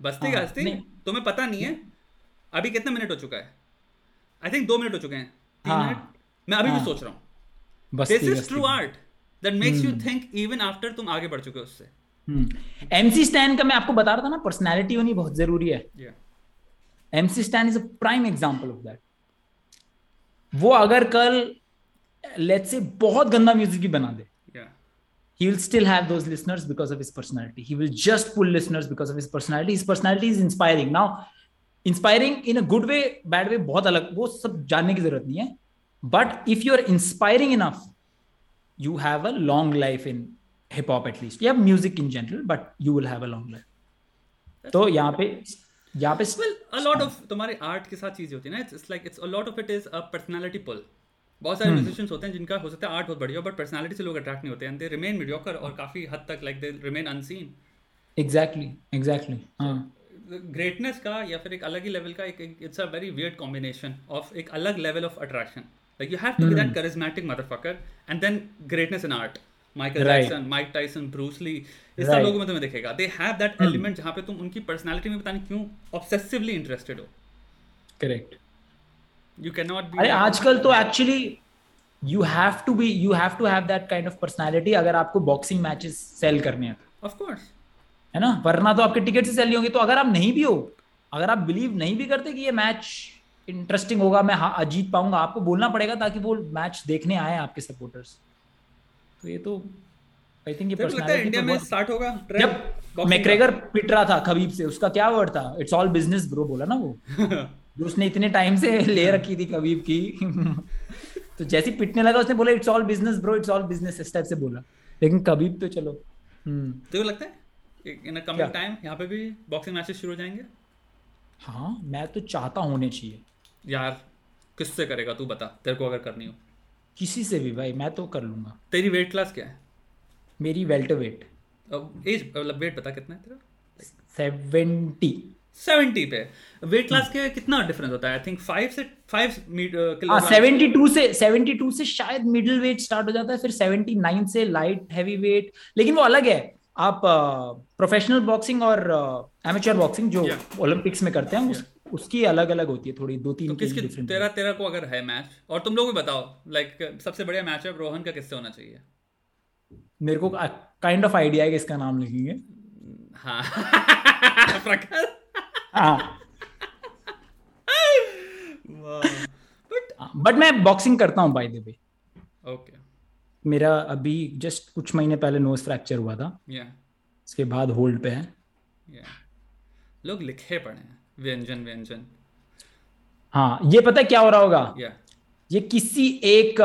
बस्ती गास्ती तुम्हें पता नहीं है अभी कितना मिनट हो चुका है? आई थिंक दो मिनट हो चुके हैं। तीन हाँ, मिनट? मैं अभी हाँ, भी सोच रहा हूँ। This is true art that makes you think even after तुम आगे बढ़ चुके हो उससे। MC hmm. स्टैन का मैं आपको बता रहा था ना पर्सनैलिटी होनी बहुत ज़रूरी है। MC Stan is a prime example of that वो अगर कल लेट्स से बहुत गंदा म्यूज़िक भी बना दे he will still have those listeners because of his personality. He will just pull listeners because of his personality. His personality is inspiring. Now inspiring in a good way bad way बहुत अलग वो सब जानने की ज़रूरत नहीं है. But if you are inspiring enough you have a long life in hip hop at least या music in general but you will have a long life तो यहाँ पे यहाँ पे well, a lot of तुम्हारे आर्ट के साथ चीज़ें होती है ना it's like it's a lot of it is a personality pull बहुत सारे म्यूजिशियंस hmm. होते हैं जिनका हो सकता है आर्ट बहुत बढ़िया बट पर्सनालिटी से लोग अट्रैक्ट नहीं होते हैं दे रिमेन मीडियोकर और काफ़ी हद तक like they remain unseen exactly exactly हाँ। ग्रेटनेस का या फिर एक अलग ही लेवल का एक it's a very weird combination of एक अलग level of attraction like you have to be that charismatic motherfucker and then greatness in art Michael Jackson Mike Tyson Bruce Lee इस सब लोगों में तुम्हें दिखेगा। दे हैव दैट एलिमेंट जहाँ पे तुम उनकी पर्सनालिटी में पता नहीं क्यों ऑब्सेसिवली इंटरेस्टेड हो। करेक्ट कैन नॉट बी अरे आजकल तो actually you have to be you have to have that kind of personality अगर आपको बॉक्सिंग मैचेस सेल करने हैं ऑफ़ कोर्स है ना? वरना तो आपके टिकट से सेल नहीं होंगे। तो अगर आप नहीं भी हो अगर आप बिलीव नहीं भी करते कि ये मैच इंटरेस्टिंग होगा मैं हाँ जीत पाऊँगा आपको बोलना पड़ेगा ताकि वो मैच देखने आए आपके सपोर्टर्स तो ये तो आई थिंक ये पर्सनालिटी इंडिया तो में स्टार्ट होगा? जब मैक्रेगर पिट रहा था खबीब से उसका क्या वर्ड था? इट्स ऑल बिज़नेस ब्रो बोला ना वो। जो उसने इतने टाइम से ले रखी थी खबीब की। तो जैसे पिटने लगा उसने बोला it's all business bro it's all business इस टाइप से बोला। लेकिन कबीब तो चलो। हम्म। तो लगता है इन कमिंग टाइम यहाँ पे भी बॉक्सिंग मैचेस शुरू हो जाएँगे? हाँ मैं तो चाहता होने चाहिए। यार किससे करेगा तू बता। तेरे को अगर करनी हो। किसी से भी भाई मैं तो कर लूँगा। तेरी वेट क्लास क्या है? मेरी वेल्टर वेट एज मतलब वेट पता कितना है तेरा? सेवेंटी सेवेंटी पे। वेट क्लास के कितना डिफरेंस होता है? आई थिंक फाइव से फाइव सेवेंटी टू से सेवेंटी टू से शायद मिडिल वेट स्टार्ट हो जाता है फिर सेवेंटी नाइन से लाइट हैवी वेट लेकिन वो अलग है। आप प्रोफेशनल बॉक्सिंग और एमेचर बॉक्सिंग जो ओलंपिक्स में करते हैं उस, उसकी अलग अलग होती है थोड़ी दो तीन तो किसकी तेरा तेरा को अगर है मैच और तुम लोग भी बताओ लाइक सबसे बढ़िया मैच है रोहन का किससे होना चाहिए? मेरे को काइंड ऑफ़ आइडिया है कि इसका नाम लिखेंगे। हाँ। हाँ हाँ। बट मैं बॉक्सिंग करता हूँ बाय द वे ओके मेरा अभी जस्ट कुछ महीने पहले नोज़ फ्रैक्चर हुआ था। Yeah. उसके बाद होल्ड पे है। Yeah. लोग लिखे पड़े हैं। व्यंजन व्यंजन। हाँ ये पता है क्या हो रहा होगा? Yeah. ये किसी एक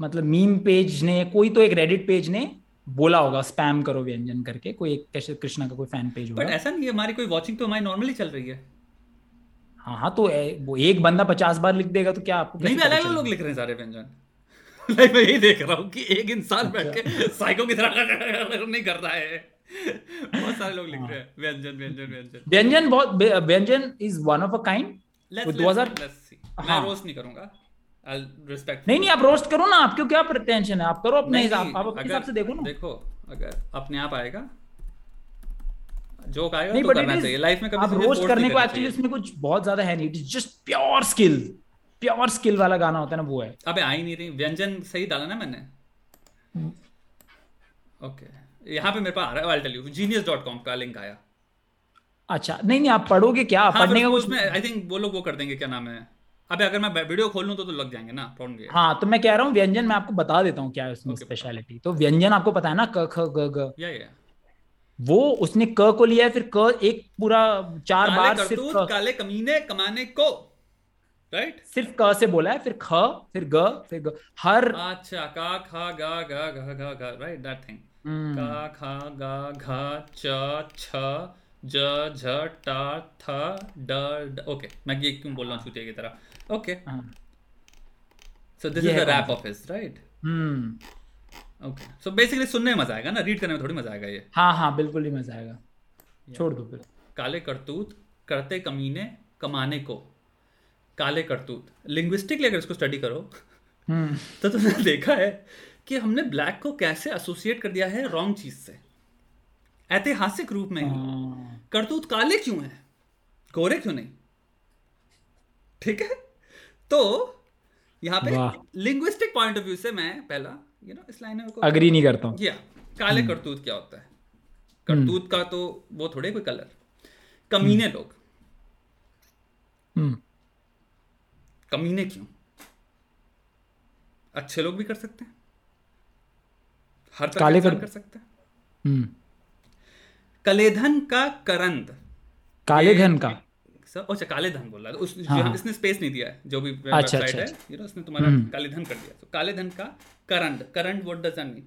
मतलब मीम पेज ने कोई तो एक रेडिट पेज ने बोला होगा स्पैम करो व्यंजन करके कोई एक कृष्णा का कोई फ़ैन पेज बट होगा। ऐसा नहीं है हमारी कोई वॉचिंग तो हमारी नॉर्मली चल रही है। हाँ हाँ तो ए, वो एक बंदा पचास बार लिख देगा तो क्या आपको नहीं अलग अलग लोग लिख रहे हैं सारे व्यंजन। लाइक मैं यही देख रहा हूँ कि एक इंसान बैठ के साइको की तरह नहीं कर रहा है। बहुत सारे लोग लिख रहे हैं। व्यंजन व्यंजन व्यंजन। व्यंजन बहुत व्यंजन is one of a kind Let's- वो 2000 मैं हाँ। रोस्ट नहीं करूँगा। नहीं नहीं आप रोस्ट करो ना आपको क्या टेंशन है आप करो अपने हिसाब आप अपने हिसाब से देखो ना। देखो अगर अपने आप आएगा जोक आएगा नहीं तो करना चाहिए। लाइफ में कभी आप रोस्ट करने को एक्चुअली। उसमें कुछ बहुत ज़्यादा है नहीं it is just pure skill pure skill वाला गाना होता है ना वो है। अबे आ ही नहीं रही। व्यंजन सही डाला ना मैंने। ओके यहाँ पे मेरे पास आ रहा है आई टेल यू genius.com का लिंक आया। अच्छा नहीं नहीं आप पढ़ोगे क्या? हाँ पढ़ने का कुछ आई थिंक वो लोग वो कर देंगे क्या नाम है? अबे अगर मैं वीडियो खोल लूँ तो तो लग जाएँगे ना प्रॉब्लम हाँ तो मैं कह रहा हूँ व्यंजन मैं आपको बता देता हूँ क्या है उसमें स्पेशलिटी तो व्यंजन आपको पता है ना क ख ग ग। या या वो उसने क को लिया फिर क एक पूरा चार बार सिर्फ़ काले कमीने कमाने को। राइट सिर्फ़ क से बोला है फिर ख फिर ग फिर ग। हर अच्छा का खा गा गा गा गा गा राइट दैट थिंग का खा गा घा च छ ज झ टा थ ड ओके मैं ये क्यों बोल रहा हूँ की तरह? ओके हाँ, सो दिस ये इज़ है the rap of his right hmm okay so basically सुनने में मज़ा आएगा ना? रीड करने में थोड़ी मज़ा आएगा ये। हाँ हाँ बिल्कुल ही मज़ा आएगा। छोड़ दो फिर। काले करतूत करते कमीने कमाने को। काले करतूत। लिंग्विस्टिकली अगर इसको स्टडी करो। हम्म। तो तुमने देखा है कि हमने ब्लैक को कैसे एसोसिएट कर दिया है रॉन्ग चीज़ से। ऐतिहासिक रूप में ही। हाँ, करतूत काले क्यों है? गोरे क्यों नहीं? ठीक है? तो यहाँ पे लिंग्विस्टिक पॉइंट ऑफ़ व्यू से मैं पहला यू नो इस लाइन को अग्री नहीं करता हूँ। या काले करतूत क्या होता है? करतूत का तो वो थोड़े कोई कलर कमीने लोग। हम्म। कमीने क्यों? अच्छे लोग भी कर सकते हैं। हर तरह काले कर- कर सकते हैं। हम्म। कलेधन का करंद। काले धन का। सर अच्छा काले धन बोल रहा है उस हाँ, हाँ। इसने स्पेस नहीं दिया है जो भी अच्छा, वेबसाइट अच्छा, है अच्छा। यू नो उसने तुम्हारा हम्म। काले धन कर दिया तो काले धन का current current what does that mean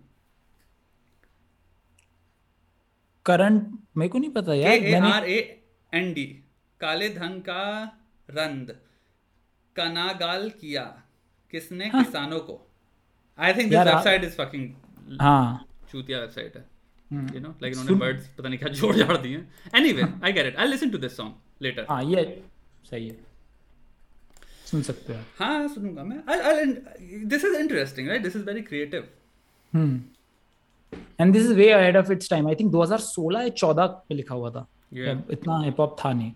current मेरे को नहीं पता यार A R A N D काले धन का रंद कनागाल किया किसने हाँ। किसानों को आई थिंक दिस हाँ। वेबसाइट इज़ फकिंग हाँ चूतिया वेबसाइट है। यू नो लाइक उन्होंने वर्ड्स पता नहीं क्या जोड़ जाड़ दिए anyway I get it I listen to this song later हाँ ये सही है। सुन सकते हो हाँ सुनूँगा मैं। This is interesting right this is very creative hmm. And this is way ahead of its time I think 2016 या 14 में लिखा हुआ था। Yeah. इतना हिप हॉप था नहीं।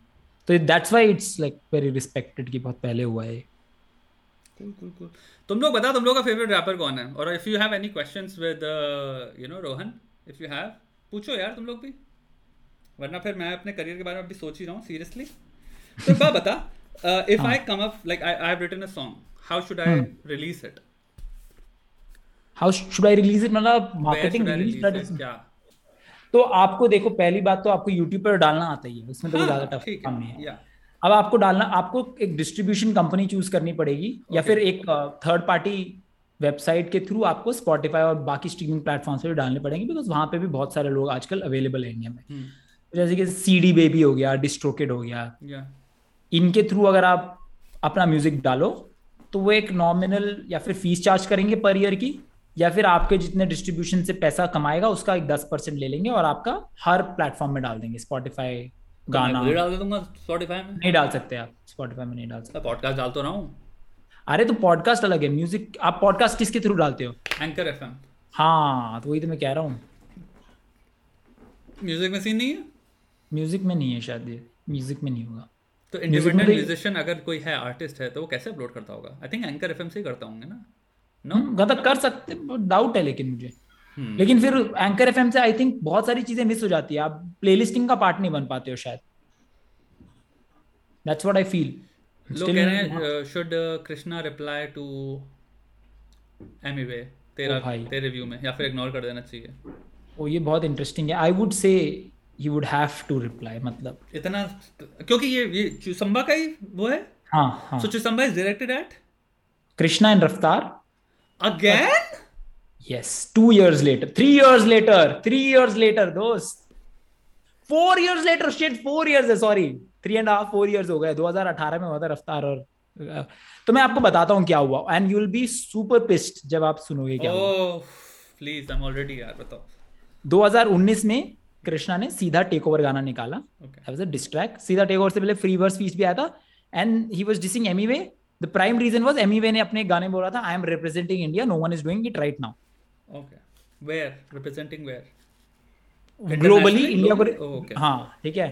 तो that's why it's like very respected कि बहुत पहले हुआ है cool cool cool. तुम लोग बताओ तुम लोग का फेवरेट रैपर कौन है? और if you have any questions with you know Rohan if you have पूछो यार तुम लोग भी। वरना फिर मैं अपने करियर के बारे में अभी सोच ही रहा हूँ सीरियसली तो बा बता if I come up like I have written a song how should I release it how should I release it मतलब मार्केटिंग रिलीज़ क्या? तो आपको देखो पहली बात तो आपको यूट्यूब पर डालना आता ही है उसमें तो ज़्यादा हाँ, टफ काम नहीं है। अब आपको डालना आपको एक डिस्ट्रीब्यूशन कंपनी चूज़ करनी पड़ेगी okay. या फिर एक थर्ड पार्टी वेबसाइट के थ्रू आपको स्पॉटिफाई और बाकी स्ट्रीमिंग प्लेटफॉर्म्स पे डालने पड़ेंगे बिकॉज़ वहाँ पे भी बहुत सारे लोग आजकल अवेलेबल है इंडिया में। हम्म, जैसे कि सी डी बेबी हो गया डिस्ट्रोकेड हो गया। या इनके थ्रू अगर आप अपना म्यूज़िक डालो तो वो एक नॉमिनल या फिर फ़ीस चार्ज करेंगे पर ईयर की या फिर आपके जितने डिस्ट्रीब्यूशन से पैसा कमाएगा उसका एक दस परसेंट ले लेंगे और आपका हर प्लेटफॉर्म में डाल देंगे। स्पॉटिफाई गाना। डाल दूँगा स्पॉटिफाई में? नहीं डाल सकते आप स्पॉटिफाई में नहीं डाल सकते। पॉडकास्ट डाल तो रहा हूँ। अरे तो पॉडकास्ट अलग है म्यूज़िक आप पॉडकास्ट किसके थ्रू डालते हो? एंकर एफएम हाँ तो वही तो मैं कह रहा हूँ। म्यूज़िक में सीन नहीं है? म्यूज़िक में नहीं है शायद ये म्यूज़िक में नहीं होगा। तो इंडिपेंडेंट म्यूजिशियन अगर कोई है आर्टिस्ट है तो वो कैसे अपलोड करता होगा? आई थिंक एंकर एफएम से ही करता होंगे ना। नो हम्म, मतलब कर सकते डाउट है लेकिन मुझे। हम्म। लेकिन फिर एंकर एफएम से आई थिंक बहुत सारी चीज़ें मिस हो जाती है। आप प्लेलिस्टिंग का पार्ट नहीं बन पाते हो शायद। दैट्स व्हाट आई फील लोग कह रहे हैं should Krishna reply to Emiway तेरा तेरे व्यू में? या फिर इग्नोर कर देना चाहिए। ओ ये बहुत इंटरेस्टिंग है। I would say you would have to reply मतलब। इतना क्योंकि ये ये चुसंबा का ही वो है? हाँ हाँ। So Chusamba is directed at Krishna and Raftaar. Again yes two years later three years later three years later दोस्त। Four years later shit four years है sorry three and half four years हो गए 2018 में हुआ था रफ्तार और तो मैं आपको बताता हूँ क्या हुआ। And you will be super pissed जब आप सुनोगे क्या प्लीज़ आई एम ऑलरेडी यार बताओ। 2019 में कृष्णा ने सीधा टेक ओवर गाना निकाला। Okay. सीधा टेक ओवर से पहले फ्री वर्स स्पीच भी आया था। And he was dissing Emiway the prime reason was Emiway ने अपने गाने बोला था I am representing India no one is doing it right now okay where representing where globally India को हाँ ठीक है।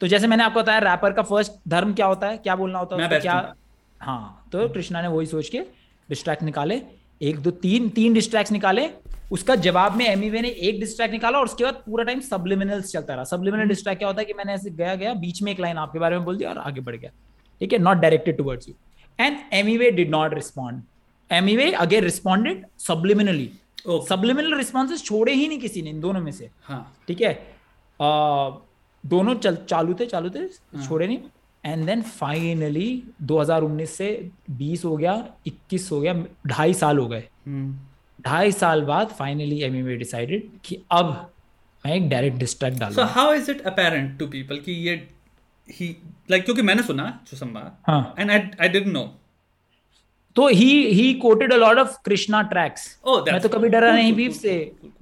तो जैसे मैंने आपको बताया रैपर का फ़र्स्ट धर्म क्या होता है? क्या बोलना होता है क्या हाँ। तो कृष्णा ने वही सोच के डिस्ट्रैक्ट निकाले। एक दो तीन तीन डिस्ट्रैक्ट निकाले। उसका जवाब में एमईवे ने एक डिस्ट्रैक्ट निकाला और उसके बाद पूरा टाइम सबलिमिनल्स चलता रहा। सबलिमिनल डिस्ट्रैक्ट क्या होता है कि मैंने ऐसे गया गया बीच में एक लाइन आपके बारे में बोल दिया और आगे बढ़ गया। ठीक है? Not directed towards you and Emiway did not respond Emiway again responded subliminally subliminal responses छोड़े ही नहीं किसी ने इन दोनों में से। हाँ। ठीक है? दोनों चल चालू थे चालू थे हाँ. छोड़े नहीं। एंड देन फाइनली 2019 से 20 हो गया 21 हो गया ढाई साल हो गए। हम्म। ढाई साल बाद फाइनली एमएमए डिसाइडेड कि अब मैं एक डायरेक्ट डिस्ट्रैक्ट डाल so how is it apparent to people कि ये ही लाइक क्योंकि मैंने सुना चुसम्बा हाँ। And I I didn't know तो he he quoted a lot of Krishna tracks मैं तो कभी डरा नहीं बीफ से।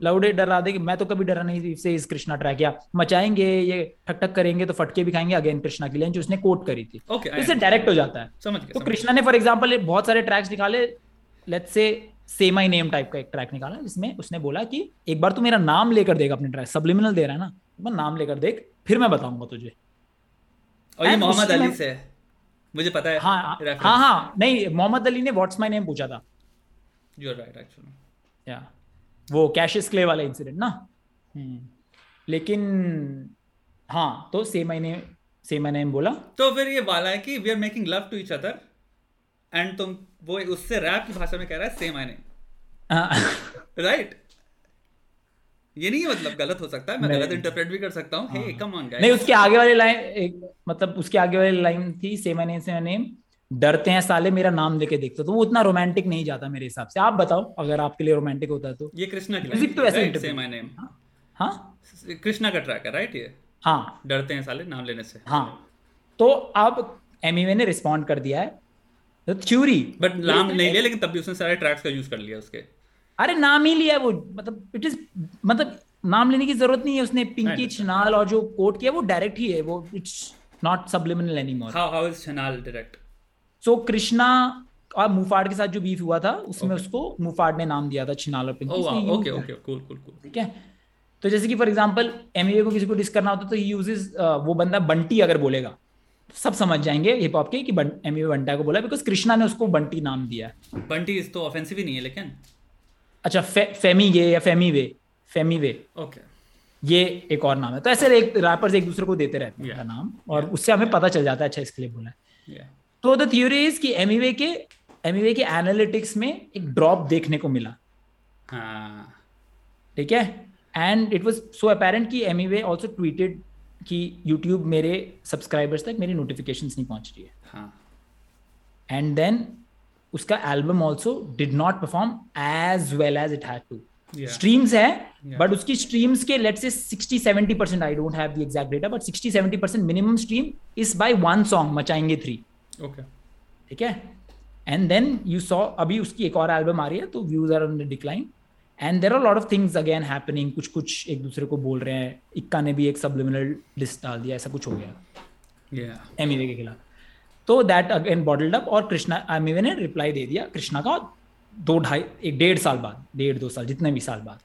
लाउडे डरा दे कि मैं तो कभी डरा नहीं बीफ से इस कृष्णा ट्रैक या मचाएँगे ये ठक ठक करेंगे तो फटके भी खाएँगे अगेन कृष्णा की लाइन जो उसने कोट करी थी। Okay, तो इससे डायरेक्ट हो जाता है। समझ तो कृष्णा ने फॉर एग्ज़ाम्पल बहुत सारे ट्रैक्स निकाले। Let's say same I name type का एक ट्रैक निकाला जिसमें उसने बोला कि एक बार तू मेरा नाम लेकर देगा अपने ट्रैक सब्लिमिनल दे रहा है ना नाम लेकर देख फिर मैं बताऊँगा तुझे। और ये मोहम्मद अली से मुझे पता है हाँ हाँ हाँ नहीं मोहम्मद अली ने व्हाट्स माय नेम पूछा था। यू राइट एक्चुअली या वो कैशियस क्ले वाला इंसिडेंट ना? हम्म। लेकिन हाँ तो same my name same my name बोला। तो फिर ये वाला है कि we are making love to each other and तुम वो उससे रैप की भाषा में कह रहा है सेम नेम राइट ये नहीं मतलब गलत हो सकता है मैं गलत इंटरप्रेट भी कर सकता हूँ। हे। कम ऑन गाइस नहीं उसके आगे वाली लाइन मतलब उसके आगे वाली लाइन थी सेम नेम सेम नेम डरते हैं साले मेरा नाम लेके देखते तो वो उतना रोमांटिक नहीं जाता मेरे हिसाब से। आप बताओ अगर आपके लिए रोमांटिक होता तो। ये कृष्णा की म्यूज़िक तो ऐसे सेम माय नेम हाँ। कृष्णा का ट्रैक है राइट ये? हाँ। डरते हैं साले नाम लेने से। हाँ। तो अब एमीवे ने रिस्पॉन्ड कर दिया है। थ्योरी बट नाम नहीं लिया लेकिन तब भी उसने सारे ट्रैक्स का यूज़ कर लिया उसके। अरे नाम ही लिया वो मतलब इट इज़ मतलब नाम लेने की ज़रूरत नहीं है उसने पिंकी छनाल और जो कोट किया वो डायरेक्ट ही है वो it's not subliminal anymore how how is छनाल direct so Krishna और मुफाड़ के साथ जो बीफ हुआ था उसमें okay. उसको मुफाड़ ने नाम दिया था छिनाल और Pinki okay okay cool cool cool ठीक है? तो जैसे कि फॉर एग्जांपल एमए को किसी को डिस करना होता तो ही यूजेस वो बंदा बंटी अगर बोलेगा। सब समझ जाएँगे हिप हॉप के कि एमए बंटा को बोला बिकॉज़ कृष्णा ने उसको बंटी नाम दिया है बंटी इज़ तो ऑफेंसिव ही नहीं है लेकिन अच्छा फे, फेमी ये या फेमी वे फेमी वे ओके okay. ये एक और नाम है तो ऐसे एक रैपर्स एक दूसरे को देते रहते हैं yeah. नाम और yeah. उससे हमें पता चल जाता है अच्छा इसके लिए बोला yeah. तो द थ्योरी इज़ कि एमीवे के एमीवे के एनालिटिक्स में एक ड्रॉप देखने को मिला हाँ। ठीक है and it was so apparent कि एमीवे आल्सो ट्वीटेड कि यूट्यूब मेरे सब्सक्राइबर्स तक मेरी नोटिफिकेशंस नहीं पहुँच रही है। एंड हाँ। देन उसका album also did not perform as well as it had to streams है बट. उसकी स्ट्रीम्स के let's say 60 70 percent I don't have the exact data but 60 70 percent minimum stream is by one song मचाएँगे three okay ठीक है? And then you saw अभी उसकी एक और album आ रही है तो views are on the decline and there are lot of things again happening कुछ कुछ एक दूसरे को बोल रहे हैं। इक्का ने भी एक सबलिमिनल लिस्ट डाल दिया ऐसा कुछ हो गया। एम के खिलाफ। तो दैट अगेन बॉटल्ड अप और कृष्णा एम ने रिप्लाई दे दिया कृष्णा का दो ढाई एक डेढ़ साल बाद डेढ़ दो साल जितने भी साल बाद।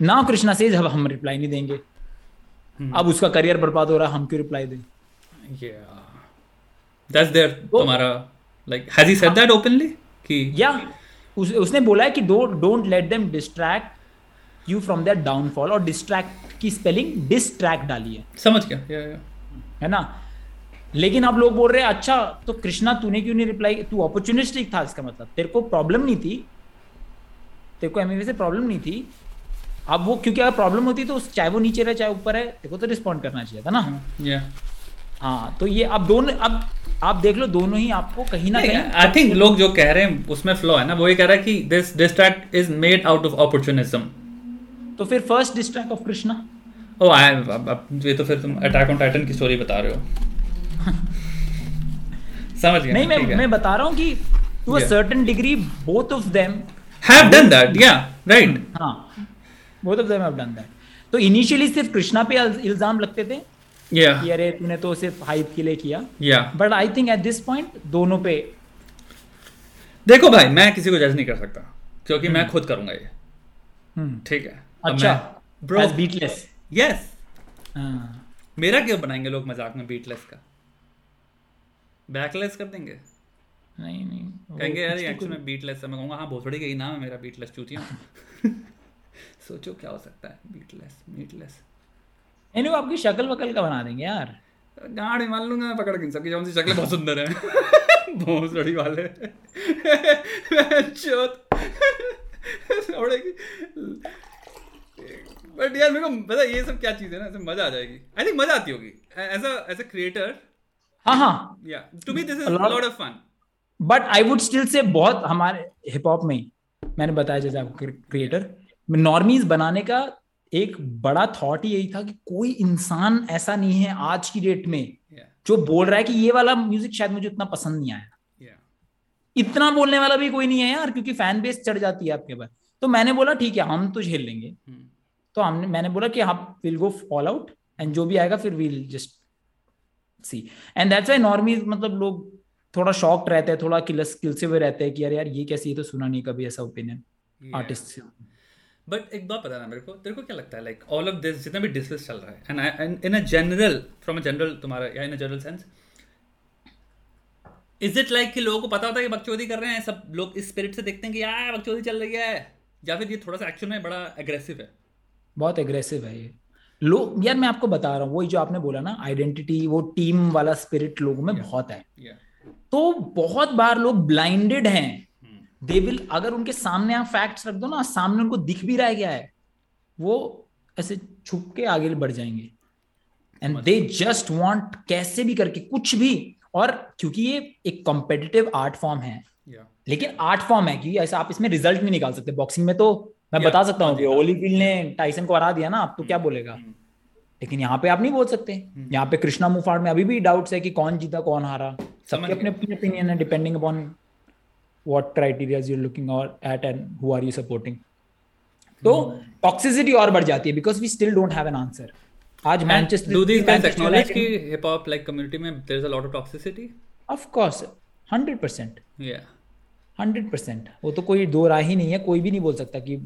ना कृष्णा से जब हम रिप्लाई नहीं देंगे। Hmm. अब उसका करियर बर्बाद हो रहा है हम क्यों रिप्लाई दें? दैट्स देयर तो तुम्हारा like has he. Said that openly कि या उस, उसने बोला है कि don't don't let them distract you from their downfall और डिस्ट्रैक्ट की स्पेलिंग डिस्ट्रैक्ट डाली है समझ गया। या या है ना? लेकिन अब लोग बोल रहे हैं अच्छा तो कृष्णा तूने क्यों नहीं रिप्लाई तू अपॉर्चुनिस्टिक था इसका मतलब। तेरे को प्रॉब्लम नहीं थी। तेरे को एमएवी से प्रॉब्लम नहीं थी। अब वो क्योंकि अगर प्रॉब्लम होती तो चाहे वो नीचे रहे चाहे ऊपर है तेरे को तो रिस्पॉन्ड करना चाहिए था ना? yeah. हाँ तो ये अब दोनों अब आप देख लो दोनों ही आपको कहीं ना कहीं आई थिंक लोग जो कह रहे हैं उसमें फ्लो है ना। वो ये कह रहा है कि this distract is made out of opportunism तो फिर फ़र्स्ट डिस्ट्रैक्ट ऑफ़ कृष्णा ओ आई अब ये तो फिर तुम अटैक ऑन टाइटन की स्टोरी बता रहे हो। समझ गया नहीं मैं मैं बता रहा हूँ कि to a certain degree both of them have done that या राइट हाँ both of them have done that तो इनिशियली सिर्फ़ कृष्णा पे इल्ज़ाम लगते थे yeah. कि अरे तूने तो सिर्फ़ हाइप के लिए किया। But I think at this point दोनों पे देखो भाई मैं किसी को जज नहीं कर सकता क्योंकि मैं hmm. खुद करूँगा ये। हम्म। ठीक है। अच्छा। ब्रो बीटलेस यस मेरा क्यों बनाएँगे लोग मज़ाक में बीटलेस का? बैकलेस कर देंगे? नहीं नहीं। कहेंगे यार एक्चुअली में बीटलेस है। मैं कहूँगा हाँ भोसड़ी का ही नाम है मेरा बीटलेस चूतिया। सोचो क्या हो सकता है? बीटलेस मीटलेस नहीं वो आपकी शक्ल वकल का बना देंगे यार। गाड़ी मान लूँगा पकड़ के सबकी जौन सी शक्ल बहुत सुंदर है। बहुत बड़ी वाले बट यार मेरे को पता ये सब क्या चीज़ है ना ऐसे मज़ा आ जाएगी। आई थिंक मज़ा आती होगी। As a as a creator हाँ हाँ। या to me this is lot of fun but I would still say बहुत हमारे हिप हॉप में मैंने बताया जैसे आपको क्रिएटर नॉर्मीज बनाने का एक बड़ा थॉट ही यही था कि कोई इंसान ऐसा नहीं है आज की डेट में yeah. जो बोल रहा है कि ये वाला म्यूज़िक शायद मुझे उतना पसंद नहीं आया। Yeah. इतना बोलने वाला भी कोई नहीं है यार क्योंकि फ़ैन बेस चढ़ जाती है आपके पास। तो मैंने बोला ठीक है हम तो झेल लेंगे। Hmm. तो हमने मैंने बोला कि हम will go all out and जो भी आएगा फिर will just see and that's why normie मतलब लोग थोड़ा शॉक्ड रहते हैं थोड़ा किल से हुए रहते हैं कि यार यार ये कैसे ये तो सुना नहीं कभी ऐसा ओपिनियन आर्टिस्ट से। बट एक बात पता ना मेरे को तेरे को क्या लगता है लाइक ऑल ऑफ़ दिस जितना भी डिस्कस चल रहा है and in a general from a general तुम्हारा या in a general sense is it like कि लोगों को पता होता है कि बकचोदी कर रहे हैं सब लोग इस स्पिरिट से देखते हैं कि यार बकचोदी चल रही है या फिर ये थोड़ा सा एक्चुअल में बड़ा एग्रेसिव है बहुत एग्रेसिव है ये लोग यार मैं आपको बता रहा हूँ वही जो आपने बोला ना आइडेंटिटी वो टीम वाला स्पिरिट लोगों में yeah. बहुत है yeah. तो बहुत बार लोग ब्लाइंडेड हैं दे विल अगर उनके सामने आप फैक्ट्स रख दो ना सामने उनको दिख भी रहा गया है वो ऐसे छुप के आगे बढ़ जाएँगे एंड दे जस्ट वांट कैसे भी करके कुछ भी और क्योंकि ये एक कॉम्पिटिटिव आर्ट फॉर्म है yeah. लेकिन आर्ट फॉर्म है क्योंकि ऐसा आप इसमें रिज़ल्ट नहीं निकाल सकते बॉक्सिंग में तो मैं yeah. बता सकता हूँ ओली फ़ील्ड ने टाइसन को हरा दिया ना आप तो क्या बोलेगा hmm. लेकिन यहाँ पे आप नहीं बोल सकते hmm. यहाँ पे कृष्णा मुफाड़ में अभी भी डाउट्स है कि कौन जीता कौन हारा सबके अपने अपने ओपिनियन है depending upon what criteria you're looking at and who are you supporting. तो टॉक्सिसिटी और बढ़ जाती है because we still don't have an answer आज Manchester do these guys acknowledge कि हिप हॉप लाइक कम्युनिटी में there is a lot of toxicity of course 100% या 100% वो तो कोई दो राह ही नहीं है कोई भी नहीं बोल सकता कि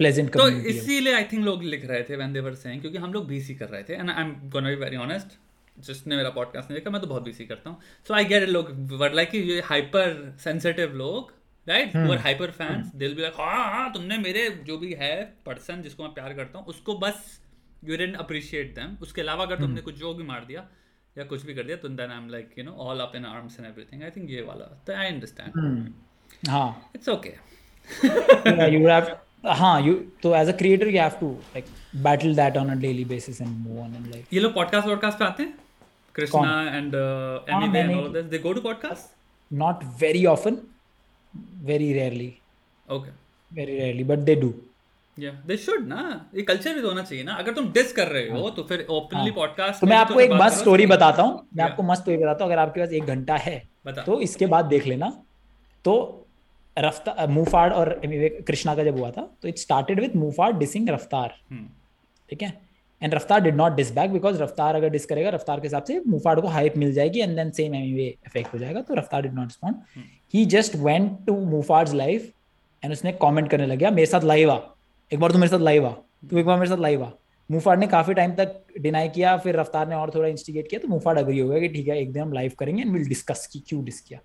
प्लेजेंट तो इसीलिए आई थिंक लोग लिख रहे थे व्हेन दे वर सेइंग क्योंकि हम लोग बीसी कर रहे थे and I am gonna be very honest जिसने मेरा पॉडकास्ट नहीं देखा मैं तो बहुत बिज़ी करता हूँ। सो आई गेट लोग वर्ड लाइक ये हाइपर सेंसिटिव लोग राइट आर हाइपर फैंस दिल बी लाइक हाँ हाँ तुमने मेरे जो भी है पर्सन जिसको मैं प्यार करता हूँ उसको बस यू डेंट अप्रिशिएट दैम उसके अलावा अगर तुमने hmm. कुछ जो भी मार दिया या कुछ भी कर दिया तो then I am like you know all up in arms and everything I think ये वाला तो आई अंडरस्टैंड हाँ. इट्स ओके यू हैव हाँ you तो as a creator you have to like battle that on a daily basis and move on and like ये लोग podcast vodcast पे आते हैं? Krishna and uh, Emmy and all of this, they go to podcasts? Not very often, very rarely. Okay. Very rarely, but they do. Yeah, they should ना ये culture भी तो होना चाहिए ना। अगर तुम डिस कर रहे हो तो फिर ओपनली पॉडकास्ट तो मैं आपको एक मस्त स्टोरी बताता हूँ। मैं आपको मस्त स्टोरी बताता हूँ। अगर आपके पास एक घंटा है तो इसके बाद देख लेना। तो रफ्तार मुफाड़ और कृष्णा का जब हुआ था तो it started with Muhfaad dissing Raftaar. ठीक है? And Raftaar did not diss back because Raftaar अगर डिस करेगा रफ्तार के हिसाब से मुफाड़ को हाइप मिल जाएगी and then same Emiway effect हो जाएगा तो Raftaar did not respond he just went to Muhfaad's life and उसने कमेंट करने लग गया, मेरे साथ लाइव आ। एक बार तू मेरे साथ लाइव आ। तू एक बार मेरे साथ लाइव आ। मुफाड़ ने काफ़ी टाइम तक डिनाई किया, फिर रफ्तार ने और थोड़ा इंस्टिगेट किया तो मुफाड़ अग्री हो गया कि ठीक है, एक दिन हम लाइव करेंगे एंड विल डिस्कस की क्यों डिस किया।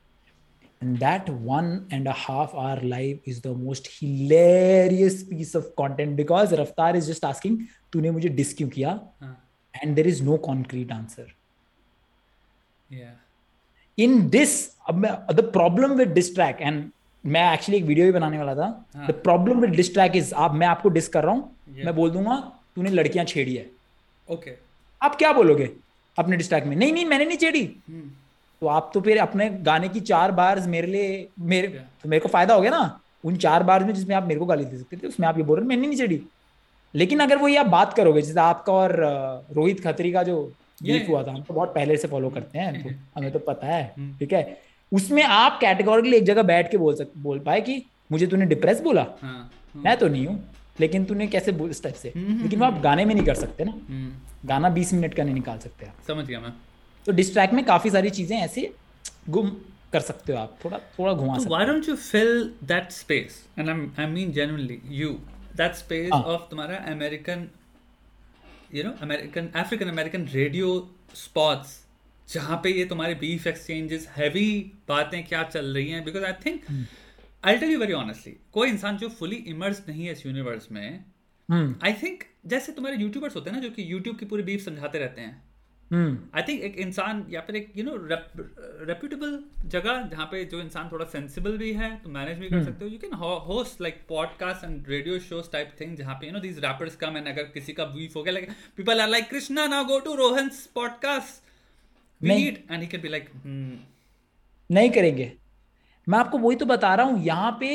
And that one and a half hour live is the most hilarious piece of content because Raftar is just asking तूने मुझे डिस क्यों किया? And there is no concrete answer in this अब मैं the problem with diss track and मैं actually एक video भी बनाने वाला था। The problem with diss track is आप मैं आपको डिस कर रहा हूँ yeah. मैं बोल दूँगा तूने लड़कियाँ छेड़ी है। Okay okay. आप क्या बोलोगे अपने डिस्ट्रैक में? नहीं नहीं मैंने नहीं छेड़ी। Hmm. तो आप तो फिर अपने गाने की चार बार मेरे लिए मेरे yeah. तो मेरे को फ़ायदा हो गया ना? उन चार बार में जिसमें आप मेरे को गाली दे सकते थे उसमें आप ये बोल रहे मैंने नहीं छेड़ी। लेकिन अगर वो ये आप बात करोगे जैसे आपका और रोहित खत्री का जो बीफ हुआ था हम तो बहुत पहले से फॉलो करते हैं तो हमें तो पता है hmm. ठीक है? उसमें आप कैटेगोरिकली एक जगह बैठ के बोल सक बोल पाए कि मुझे तूने डिप्रेस बोला। हाँ, हाँ. मैं तो नहीं हूँ लेकिन तूने कैसे बोल इस टाइप से? हम्म, हम्म, लेकिन वो आप हम्म। गाने में नहीं कर सकते ना। गाना बीस मिनट का नहीं निकाल सकते आप। समझ गया मैं। तो डिस्ट्रैक्ट में काफ़ी सारी चीज़ें ऐसे गुम कर सकते हो आप थोड़ा थोड़ा घुमा सकते why don't you fill that space and I mean genuinely you that space of तुम्हारा American you know American African American radio spots जहाँ पे ये तुम्हारे बीफ एक्सचेंजेस हैवी बातें क्या चल रही हैं because I think I tell you very honestly कोई इंसान जो फुली इमर्स नहीं है इस यूनिवर्स में आई hmm. थिंक जैसे तुम्हारे यूट्यूबर्स होते हैं ना जो कि यूट्यूब की पूरी बीफ समझाते रहते हैं आई hmm. थिंक एक इंसान या फिर एक यू नो रेप्यूटेबल जगह जहाँ पे जो इंसान थोड़ा सेंसिबल भी है तो मैनेज भी कर hmm. सकते हो you can host like podcast and radio shows type thing जहाँ पे you know these rappers come and अगर किसी का बीफ हो गया like people are like Krishna now go to Rohan's podcast नहीं and he can be like hmm. नहीं करेंगे मैं आपको वही तो बता रहा हूँ यहाँ पे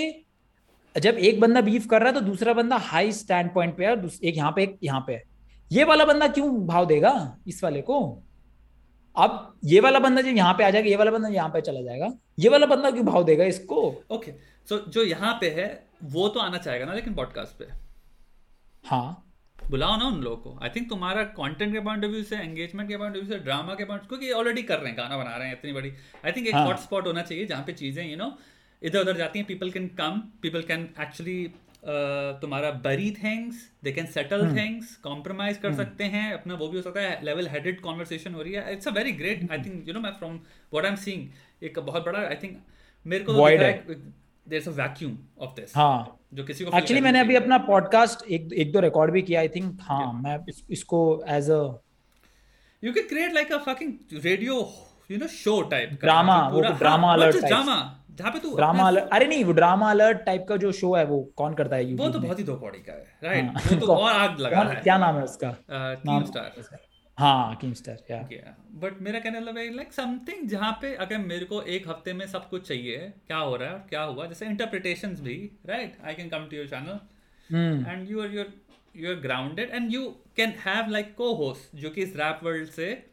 जब एक बंदा बीफ कर रहा है तो दूसरा बंदा हाई स्टैंड पॉइंट पे है और एक यहाँ पे एक यहाँ पे है ये वाला बंदा क्यों भाव देगा इस वाले को? अब ये वाला बंदा जब यहाँ पे आ जाएगा ये वाला बंदा यहाँ पे चला जाएगा ये वाला बंदा क्यों भाव देगा इसको? Okay okay. सो so, जो यहाँ पे है वो तो आना चाहेगा ना लेकिन पॉडकास्ट पे। हाँ। बुलाओ ना उन लोगों को। आई थिंक तुम्हारा कंटेंट के पॉइंट ऑफ़ व्यू से एंगेजमेंट के पॉइंट ऑफ़ व्यू से ड्रामा के पॉइंट क्योंकि ऑलरेडी कर रहे हैं गाना बना रहे हैं इतनी बड़ी। आई थिंक एक हॉट हाँ. स्पॉट होना चाहिए जहाँ पे चीज़ें यू नो इधर उधर जाती हैं people can come people can actually तुम्हारा bury things they can settle things compromise कर hmm. सकते हैं अपना वो भी हो सकता है लेवल हेडेड कॉन्वर्सेशन हो रही है। It's a very great I think you know मैं from what I am seeing एक बहुत बड़ा आई थिंक मेरे को तो there is a vacuum of this हाँ। जो किसी को एक्चुअली मैंने अभी अपना पॉडकास्ट एक एक दो रिकॉर्ड भी किया आई थिंक हाँ मैं इस, इसको as a you can create like a fucking radio you know show type drama वो ड्रामा अलर्ट टाइप ड्रामा जहाँ पे तू ड्रामा अलर्ट अरे नहीं वो ड्रामा अलर्ट टाइप का जो शो है वो कौन करता है वो तो बहुत ही दो कौड़ी का है राइट हाँ। वो तो और आग लगा है। क्या नाम है उसका? टीम स्टार हाँ किंगस्टर या बट मेरा कहने लगा लाइक समथिंग जहाँ पे अगर मेरे को एक हफ़्ते में सब कुछ चाहिए क्या हो रहा है क्या हुआ? जैसे इंटरप्रिटेशंस भी right I can come to your channel and you are your you are grounded and you can have like co host जो कि इस रैप वर्ल्ड से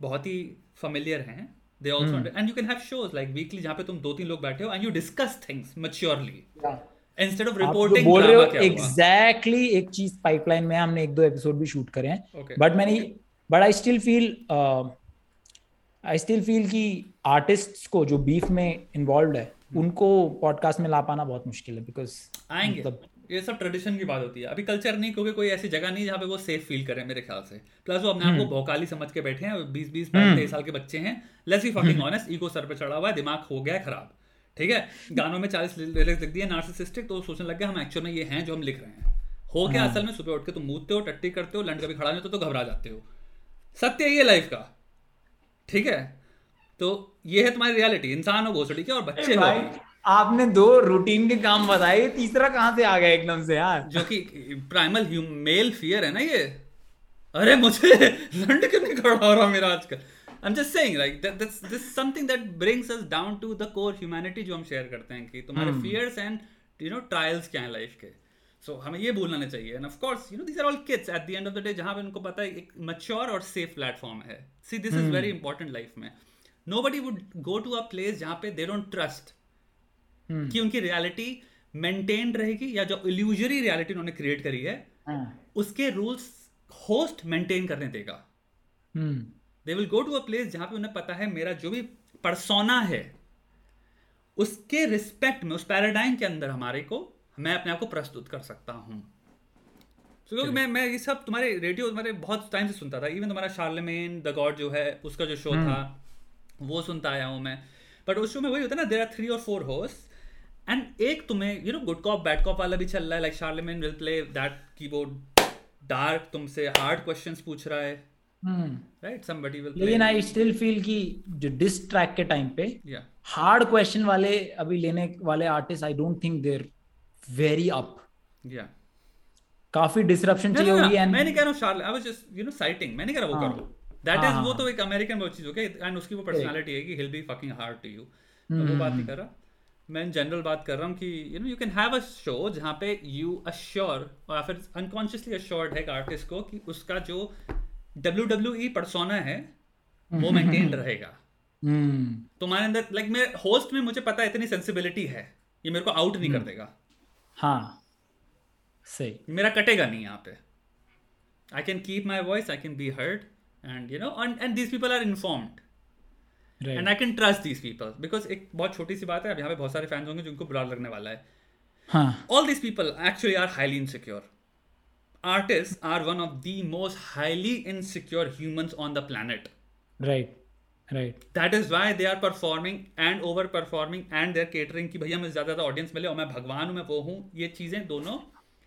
बहुत ही फेमिलियर हैं। They also and you can have shows like weekly जहाँ पे तुम दो तीन लोग बैठे हो and you discuss things maturely instead of reporting बोल रहे हो एग्जैक्टली एक चीज़ पाइपलाइन में हमने एक दो एपिसोड भी शूट करे हैं. बट मैंने but I still feel I still feel कि आर्टिस्ट्स को जो बीफ में इन्वॉल्व है hmm. उनको पॉडकास्ट में ला पाना बहुत मुश्किल है बिकॉज़ आएँगे। मतलब, ये सब ट्रेडिशन की बात होती है। अभी कल्चर नहीं क्योंकि कोई ऐसी जगह नहीं जहाँ पे वो सेफ़ फील करे मेरे ख्याल से। प्लस वो अपने आप को hmm. भौकाली समझ के बैठे हैं बीस बीस. तेईस साल के बच्चे हैं। Let's be fucking honest ego sir पे चढ़ा हुआ है दिमाग हो गया खराब। ठीक है? गानों में चालीस लिरिक्स लिख दिए नार्सिसिस्टिक तो सोचने लग गया हम एक्चुअल में ये हैं जो हम लिख रहे हैं। हो क्या हाँ। असल में सुबह उठ के तुम मूदते हो टट्टी करते हो लंड कभी खड़ा नहीं होते तो घबरा जाते हो। सत्य है ये लाइफ का। ठीक है? तो ये है तुम्हारी रियलिटी इंसान हो भोसड़ी के और बच्चे हो आपने दो रूटीन के काम बताए तीसरा कहाँ से आ गया एकदम से यार? जो कि प्राइमल मेल फियर है ना ये? अरे मुझे लंड क्यों नहीं खड़ा हो रहा मेरा आजकल? I'm just saying like that, that's this is something that brings us down to the core humanity जो हम शेयर करते हैं कि तुम्हारे fears and you know trials क्या हैं लाइफ के? सो so, हमें ये भूलना नहीं चाहिए। And of course you know this are all kids at the end of the day जहाँ पे उनको पता है एक मैच्योर और सेफ़ प्लेटफॉर्म है। See this is very important life में। Nobody would go to a place जहाँ पे दे डोंट ट्रस्ट कि उनकी रियलिटी मेंटेन रहेगी या जो इल्यूजरी रियलिटी उन्होंने क्रिएट करी है hmm. उसके रूल्स होस्ट मेंटेन करने देगा। They will go to a place जहाँ पे उन्हें पता है मेरा जो भी परसोना है उसके रिस्पेक्ट में उस पैराडाइम के अंदर हमारे को मैं अपने आप को प्रस्तुत कर सकता हूँ। तो क्योंकि मैं मैं ये सब तुम्हारे रेडियो तुम्हारे बहुत टाइम से सुनता था। इवन तुम्हारा शार्लेमेन द गॉड जो है उसका जो शो हम्म। था वो सुनता आया हूँ मैं। बट उस शो में वही होता है ना देर आर थ्री और फोर होस्ट एंड एक तुम्हें you know good cop bad cop वाला भी चल रहा है like Charlemagne will play that keyboard dark तुमसे हार्ड क्वेश्चंस पूछ रहा है। राइट समबडी विल लेकिन आई स्टिल फील कि जो डिस ट्रैक के टाइम पे हार्ड क्वेश्चन वाले अभी लेने वाले artist I don't think there very up या काफ़ी डिसरप्शन चाहिए होगी एंड मैं नहीं कह रहा हूँ शार्ल I was just you know citing मैं नहीं कह रहा वो हाँ। करो। दैट इज़ हाँ, वो हाँ, तो एक अमेरिकन वो चीज़ हो गई एंड उसकी वो पर्सनालिटी है कि he'll be fucking hard to you वो बात नहीं कर रहा। मैं इन जनरल बात कर रहा हूँ कि you know you can have a show जहाँ पे यू अश्योर और फिर अनकॉन्शियसली अश्योर्ड है एक आर्टिस्ट को कि उसका जो डब्ल्यू डब्ल्यू ई परसोना है वो मेंटेन रहेगा। hmm. तुम्हारे अंदर लाइक मेरे होस्ट में मुझे पता है इतनी सेंसिबिलिटी है ये मेरे को आउट नहीं कर. देगा। हाँ। सही। मेरा कटेगा नहीं यहाँ पे। I can keep my voice I can be heard and you know and these people are informed and I can trust these people because एक बहुत छोटी सी बात है अब यहाँ पे बहुत सारे फैंस होंगे जिनको बुरा लगने वाला है all these people actually are highly insecure artists are one of the most highly insecure humans on the planet. Right. Right. That is why they are performing and over performing and they're catering कि भैया मुझे ज़्यादा ज़्यादा audience मिले और मैं भगवान हूँ मैं वो हूँ ये चीज़ें दोनों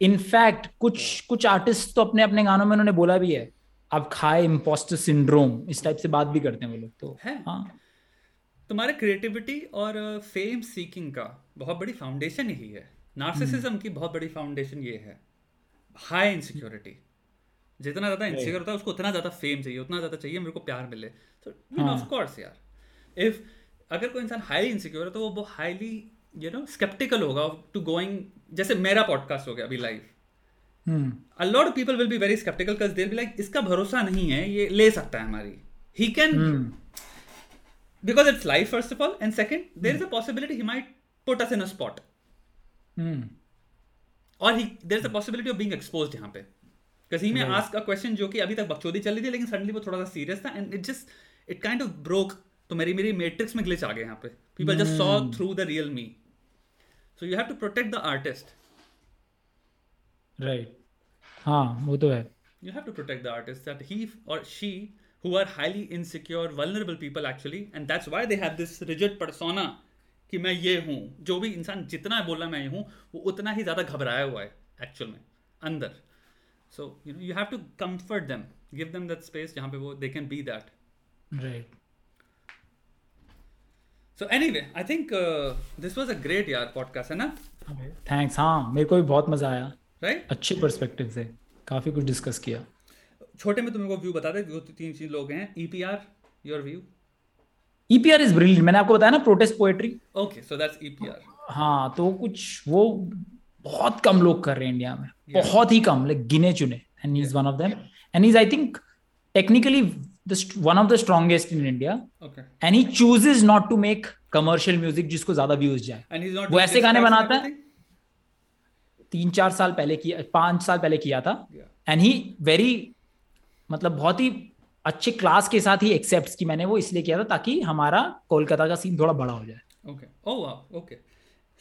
इनफैक्ट कुछ कुछ आर्टिस्ट तो अपने अपने गानों में उन्होंने बोला भी है अब खाए इम्पोस्टर सिंड्रोम इस टाइप से बात भी करते हैं वो लोग तो है। हाँ। तुम्हारे क्रिएटिविटी और फेम सीकिंग का बहुत बड़ी फाउंडेशन यही है। नार्सिसिज्म की बहुत बड़ी फाउंडेशन ये है। हाई इनसिक्योरिटी जितना ज़्यादा इनसिक्योर होता है उसको उतना ज़्यादा फेम चाहिए उतना ज़्यादा चाहिए मेरे को प्यार मिले। तो ऑफ़ कोर्स यार। इफ़ अगर कोई इंसान हाईली इनसिक्योर है तो वो हाईली यू नो स्केप्टिकल होगा टू गोइंग जैसे मेरा पॉडकास्ट हो गया अभी live a lot of people will be very sceptical because they like इसका भरोसा नहीं है ये ले सकता है हमारी। He can because it's life first of all and second there is a possibility he might put us in a spot और he there is a possibility of being exposed यहाँ पे। बिकॉज़ ही में ask a question जो कि अभी तक बकचोदी चल रही थी लेकिन सडनली वो थोड़ा सा सीरियस था and it just it kind of broke तो मेरी मेरी मैट्रिक्स में ग्लिच आ गए यहाँ पे। People just saw through the real me so you have to protect the artist right हाँ वो तो है। You have to protect the artist that he or she who are highly insecure vulnerable people actually and that's why they have this rigid persona कि मैं ये हूँ। जो भी इंसान जितना बोला मैं ये हूँ वो उतना ही ज़्यादा घबराया हुआ है एक्चुअल में अंदर। So you know you have to comfort them give them that space जहाँ पे वो they can be that right so anyway I think this was a great यार पॉडकास्ट है ना? थैंक्स हाँ मेरे को भी बहुत मज़ा आया। Right right? अच्छे पर्सपेक्टिव से। काफ़ी कुछ डिस्कस किया। छोटे में तुम्हें को व्यू बता दे जो तीन चीज़ लोग हैं। EPR your view EPR is brilliant मैंने आपको बताया ना protest poetry okay so that's EPR हाँ तो कुछ वो बहुत कम लोग कर रहे हैं इंडिया में। Yeah. बहुत ही कम लाइक गिने चुने। And he is one of them and he is I think technically one of the strongest in India and he chooses not to make commercial music जिसको ज़्यादा व्यूज़ जाए। वो ऐसे गाने बनाता है। तीन चार साल पहले किया पाँच साल पहले किया था। एंड ही वेरी मतलब बहुत ही अच्छे क्लास के साथ ही एक्सेप्ट की मैंने वो इसलिए किया था ताकि हमारा कोलकाता का सीन थोड़ा बड़ा हो जाए। ओके ओह ओके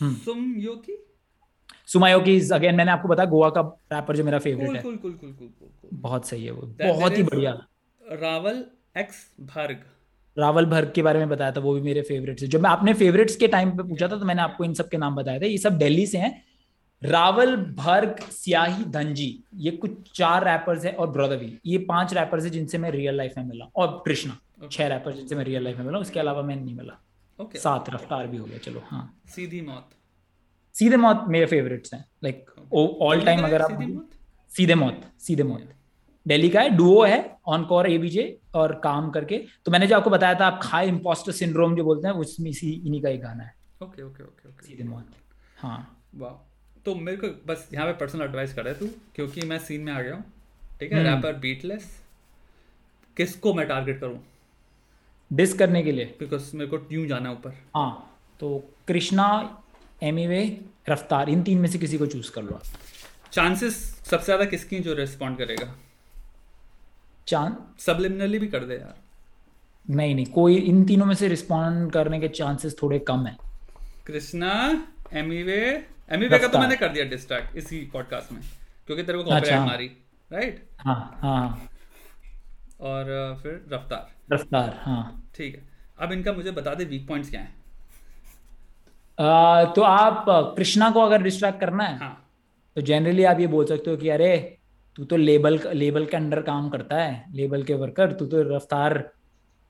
सुमयोकी सुमायोकी इज़ अगेन मैंने आपको बताया गोवा का रैपर जो मेरा फेवरेट है। cool, cool, cool, cool, cool, cool. बहुत सही है वो। बहुत ही बढ़िया। रावल एक्स भर्ग रावल भर्ग के बारे में बताया था वो भी मेरे फेवरेट्स है। जब मैं अपने फेवरेट्स के टाइम पे पूछा था तो मैंने आपको इन सब के नाम बताया था। ये सब दिल्ली से हैं। रावल भर्ग सियाही धनजी ये कुछ चार रैपर्स हैं और ब्रदरवी ये पाँच रैपर्स हैं जिनसे मैं रियल लाइफ में मिला और कृष्णा okay. छह रैपर्स जिनसे मैं रियल लाइफ में मिला उसके अलावा मैं नहीं मिला। Okay. सात रफ्तार भी हो गया चलो हाँ। सीधी मौत। सीधे मौत मेरे फेवरेट्स हैं। लाइक ऑल टाइम अगर आप सीधे मौत? सीधे मौत दिल्ली का है डुओ है ऑनकोर एबीजे और काम करके। तो मैंने जो आपको बताया था आप खाए इम्पोस्टर सिंड्रोम जो बोलते हैं उसमें इसी इन्हीं का एक गाना है। ओके ओके ओके ओके सीधे मौत हाँ। वाह तो मेरे को बस यहाँ पे पर्सनल एडवाइस कर रहा है तू क्योंकि मैं सीन में आ गया हूँ ठीक है? रैपर हम्म। बीटलेस किसको मैं टारगेट करूँ? डिस करने के लिए। बिकॉज़ मेरे को यूँ जाना ऊपर। हाँ तो कृष्णा एम रफ्तार इन तीन में से किसी को चूज़ कर लो चांसेस सबसे ज़्यादा किसकी जो रिस्पॉन्ड करेगा? चांस सबलिमिनली भी कर दे यार। नहीं नहीं कोई इन तीनों में से रिस्पॉन्ड करने के चांसेस थोड़े कम है। कृष्णा एमीवे एमीवे का तो मैंने कर दिया डिस्ट्रैक्ट इसी पॉडकास्ट में क्योंकि तेरे को कॉपीराइट अच्छा। मारी राइट हाँ हाँ और फिर रफ्तार। रफ्तार हाँ। ठीक है। अब इनका मुझे बता दे वीक पॉइंट्स क्या हैं? आ, तो आप कृष्णा को अगर डिस्ट्रैक्ट करना है हाँ. तो जनरली आप ये बोल सकते हो कि अरे तू तो लेबल लेबल के अंडर काम करता है लेबल के वर्कर तू तो रफ्तार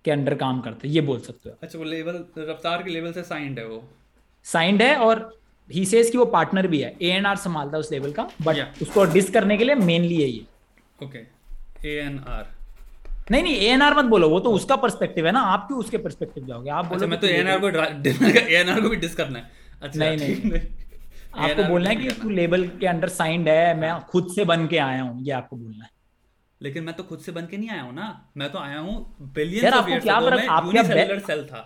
के अंडर काम करता है। ये बोल सकते हो अच्छा वो लेबल रफ्तार के लेबल से साइंड है वो। साइंड है और ही सेज कि वो पार्टनर भी है. ए एन आर संभालता है उस लेवल का बट yeah. उसको डिस करने के लिए मेनली है ये. ओके ए एन आर नहीं नहीं ए एन आर मत बोलो. वो तो उसका पर्सपेक्टिव है ना. आप क्यों उसके पर्सपेक्टिव जाओगे? आप बोलो अच्छा, मैं तो ए एन आर को ए एन आर को भी डिस करना है. अच्छा नहीं नहीं. आपको बोलना है कि तू लेबल के अंडर साइंड है मैं खुद से बन के आया हूँ. ये आपको बोलना है. लेकिन मैं तो खुद से बन के नहीं आया हूँ ना. मैं तो आया हूँ बिलियन ऑफ़ इयर्स अगो में यूनिसेलुलर सेल था.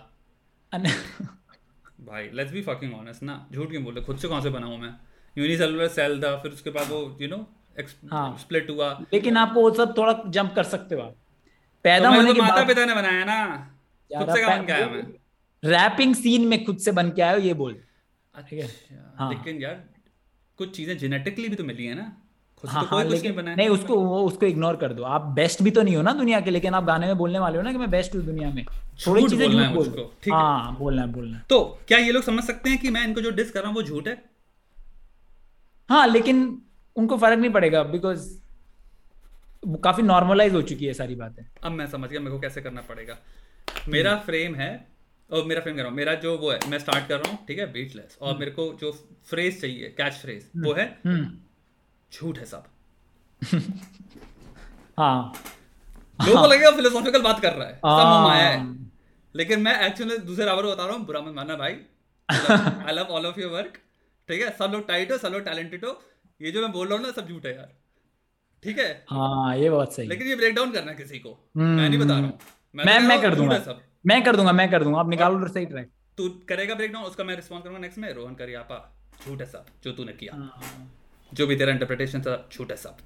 भाई लेट्स बी फकिंग ऑनेस्ट ना। झूठ क्यों बोल रहे खुद से कौन से बना हूँ मैं? यूनिसेलुलर सेल था फिर उसके बाद वो यू नो स्प्लिट हुआ। लेकिन आपको वो सब थोड़ा जंप कर सकते हो पैदा तो होने तो के माता पिता ने बनाया ना। खुद से बन के आया मैं? रैपिंग सीन में खुद से बन के आया ये बोल। अच्छा हाँ। लेकिन यार कुछ चीज़ें जेनेटिकली भी तो मिली है ना। हाँ, तो हाँ, लेकिन नहीं, नहीं उसको वो उसको इग्नोर कर दो। आप बेस्ट भी तो नहीं हो ना दुनिया के लेकिन आप गाने में बोलने वाले हो ना कि मैं बेस्ट हूँ दुनिया में। थोड़ी चीज़ें झूठ बोल दो। हाँ? बोलना है बोलना तो क्या ये लोग समझ सकते हैं कि मैं इनको जो डिस कर रहा हूँ वो झूठ है? हाँ लेकिन उनको फ़र्क नहीं पड़ेगा बिकॉज़ काफ़ी नॉर्मलाइज हो चुकी है सारी बातें। अब मैं समझ गया मेरे को कैसे करना पड़ेगा। मेरा फ्रेम है और मेरा फ्रेम कर रहा हूँ। मेरा जो वो है मैं स्टार्ट कर रहा हूँ ठीक है? बीटलेस और हम्म। मेरे को जो फ्रेज चाहिए कैच फ्रेज वो हम्म। है हम्म। झूठ है सब। हाँ। लोगों को लगेगा फिलोसॉफिकल बात कर रहा है। सब माया है। लेकिन मैं एक्चुअली दूसरे रावर बता रहा हूँ बुरा मत मानना भाई। I love all of your work ठीक है? सब लोग टाइट हो सब लोग टैलेंटेड हो। ये जो मैं बोल रहा हूँ ना सब झूठ है यार। ठीक है? हाँ ये बात सही। लेकिन ये ब्रेक डाउन करना है किसी को। मैं नहीं बता रहा हूँ। मैं मैं कर दूँगा। सब। मैं कर दूँगा मैं कर दूँगा। आप निकालो सही ट्रैक तू करेगा ब्रेक डाउन उसका मैं रिस्पॉन्स करूँगा नेक्स्ट में। रोहन करियापा झूठ है सब जो तूने किया। हाँ। जो भी तेरा इंटरप्रिटेशन था झूठ है सब।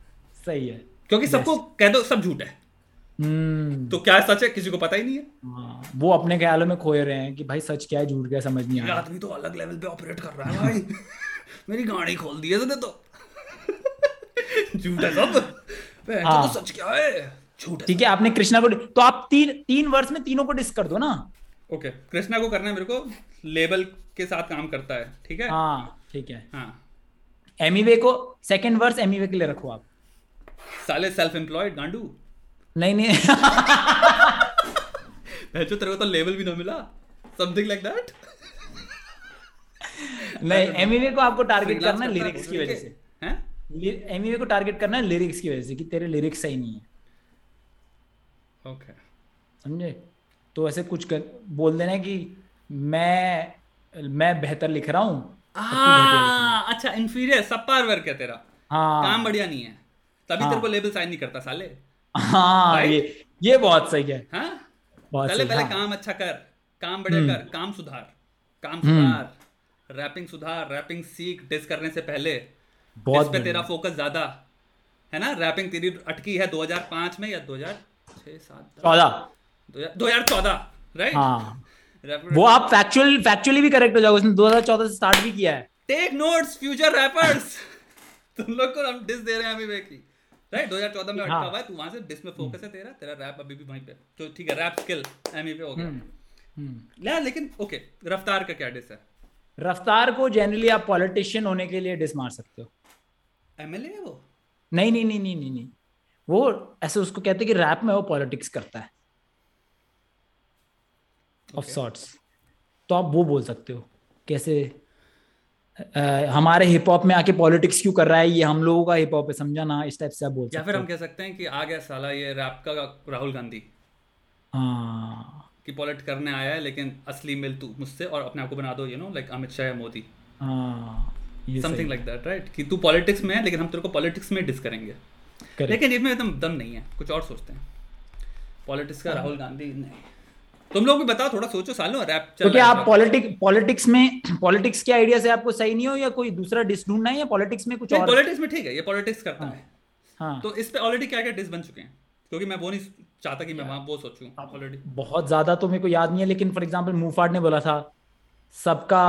सही है। क्योंकि सबको कह दो सब झूठ है। हम्म। तो क्या सच है? किसी को पता ही नहीं है। हाँ, वो अपने ख्यालों में खोए रहे हैं कि भाई सच क्या है झूठ क्या समझ नहीं आ रहा। आदमी तो अलग लेवल पे ऑपरेट कर रहा है भाई। मेरी गाड़ी खोल दी है तो। झूठ है सब। तो हाँ। तो सच क्या है? झूठ ठीक है आपने कृष्णा को तो आप तीन तीन वर्ष में तीनों को डिस कर दो ना। ओके कृष्णा को करना है मेरे को। लेबल के साथ काम करता है ठीक है? हाँ ठीक है। हाँ। एमीवे को सेकंड वर्स एमीवे के लिए रखो आप। साले सेल्फ एम्प्लॉयड गांडू। नहीं नहीं। जो तेरे को तो लेवल भी ना मिला। समथिंग लाइक दैट नहीं एमीवे को आपको टारगेट करना है लिरिक्स की वजह से। हैं? एमीवे को टारगेट करना है लिरिक्स की वजह से कि तेरे लिरिक्स सही नहीं है। ओके समझे? तो ऐसे कुछ कर, बोल देना कि मैं मैं बेहतर लिख रहा हूँ तो अच्छा इंफीरियर सबपार वर्क है तेरा? हाँ। काम बढ़िया नहीं है। तभी हाँ, तेरे को लेबल साइन नहीं करता साले। हाँ ये ये बहुत सही है। हाँ? बहुत पहले पहले हाँ. काम अच्छा कर काम बढ़िया हम्म। कर काम सुधार काम हम्म। सुधार रैपिंग सुधार रैपिंग सीख डिस करने से पहले बहुत पे तेरा फोकस ज़्यादा है ना? रैपिंग तेरी अटकी है 2005 में या 2000 चौदह। दो हज़ार चौदह राइट हाँ। वो आप फैक्चुअल फैक्चुअली भी करेक्ट हो जाओगे उसने 2014 से स्टार्ट भी किया है। टेक नोट्स फ्यूचर रैपर्स तुम लोग को हम डिस दे रहे हैं अभी की राइट 2014 में अटका हाँ। हुआ है तू वहाँ से डिस में फोकस है तेरा तेरा रैप अभी भी वहीं पे। तो ठीक है रैप स्किल एमई पे हो गया। हम्म, हम्म। यार लेकिन ओके रफ्तार का क्या डिस है? रफ्तार को जनरली आप पॉलिटिशियन होने के लिए डिस मार सकते हो। एमएलए है वो? नहीं नहीं नहीं नहीं नहीं वो ऐसे उसको कहते हैं कि रैप में वो पॉलिटिक्स करता है। ऑफ़ सॉर्ट्स तो आप वो बोल सकते हो कैसे आ, हमारे हिप हॉप में आके पॉलिटिक्स क्यों कर रहा है ये हम लोगों का हिप हॉप है समझा ना इस टाइप से आप बोल या फिर हम कह सकते हैं कि आ गया साला ये रैप का राहुल गांधी। हाँ। कि पॉलिट करने आया है लेकिन असली मिल तू मुझसे और अपने आप को बना दो you know like Amit Shah या Modi. Something like that right कि तू पॉलिटिक्स में है लेकिन हम तेरे को पॉलिटिक्स में डिस करेंगे। लेकिन इसमें एकदम दम नहीं है कुछ और सोचते हैं। पॉलिटिक्स का हाँ। राहुल गांधी नहीं। तुम लोग भी बताओ थोड़ा सोचो सालों रैप चल तो क्या आप पॉलिटिक पॉलिटिक्स में पॉलिटिक्स के आइडिया से आपको सही नहीं हो या कोई दूसरा डिस ढूंढना है या पॉलिटिक्स में कुछ और? पॉलिटिक्स में ठीक है ये पॉलिटिक्स करता हाँ, है। हाँ। तो इस पे ऑलरेडी क्या क्या डिस बन चुके हैं? क्योंकि मैं वो नहीं चाहता कि मैं वहाँ वो सोचूं। ऑलरेडी बहुत ज़्यादा तो मेरे को याद नहीं है लेकिन फॉर एग्जांपल मुफाट ने बोला था सबका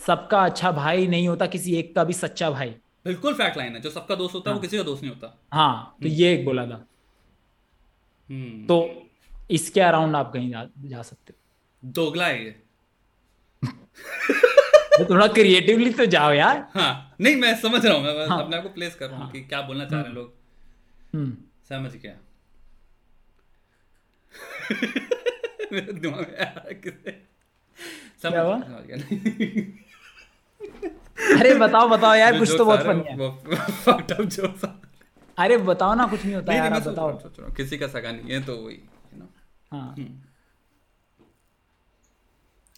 सबका अच्छा भाई नहीं होता किसी एक का भी सच्चा भाई। बिल्कुल फैक्ट लाइन है जो सबका दोस्त होता है हाँ. वो किसी का दोस्त नहीं होता। हाँ तो ये एक बोला था। हम्म। तो इसके अराउंड आप कहीं जा, जा सकते हो। दोगला है ये। तो थोड़ा क्रिएटिवली तो जाओ यार। हाँ नहीं मैं समझ रहा हूँ मैं हाँ, अपने आप को प्लेस कर रहा हूँ हाँ, कि क्या बोलना चाह रहे हैं लोग। हम्म। समझ गया। मेरे दिमाग में किसे नहीं। अरे बताओ बताओ यार कुछ तो बहुत फनी है। आ। अरे बताओ ना कुछ नहीं होता नहीं यार बताओ। किसी का सगा नहीं है तो वही। हाँ।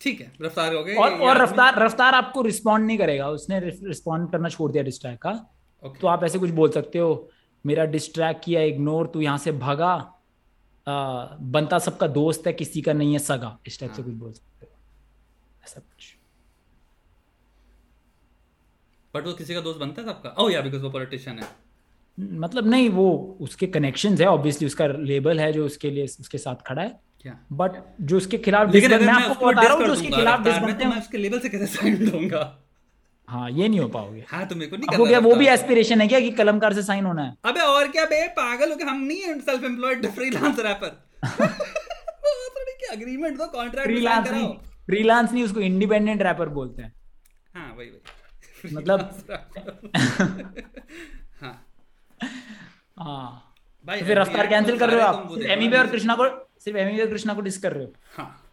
ठीक है रफ्तार हो गए और और रफ्तार रफ्तार आपको रिस्पॉन्ड नहीं करेगा। उसने रिस्पॉन्ड करना छोड़ दिया डिस्ट्रैक का। Okay. तो आप ऐसे कुछ बोल सकते हो मेरा डिस्ट्रैक्ट किया इग्नोर तू यहाँ से भागा। आ, बनता सबका दोस्त है किसी का नहीं है सगा। इस टाइप हाँ। से कुछ बोल सकते हो। ऐसा कुछ। बट वो किसी का दोस्त बनता है सबका? ओह या बिकॉज़ वो पॉलिटिशियन है। मतलब नहीं वो उसके कनेक्शन है ऑब्वियसली उसका लेबल है जो उसके लिए उसके साथ खड़ा है। क्या? बट जो उसके खिलाफ लेकिन मैं आपको बता रहा हूँ जो उसके खिलाफ डिस बनते हैं उसके लेवल से कैसे साइन दूँगा? हाँ ये नहीं हो पाओगे। हाँ तो मेरे को नहीं क्या वो भी एस्पिरेशन है क्या कि कलमकार से साइन होना है? अबे और क्या बे पागल हो गए हम नहीं है self employed freelance rapper agreement दो कॉन्ट्रैक्ट फ्रीलांस नहीं फ्रीलांस नहीं उसको इंडिपेंडेंट रैपर बोलते हैं। हाँ वही वही। मतलब हाँ। हाँ भाई तो फिर रफ्तार कैंसिल कर रहे हो आप? एमीबे और कृष्णा को सिर्फ़ एमीबे और कृष्णा को डिस कर रहे हो? हाँ।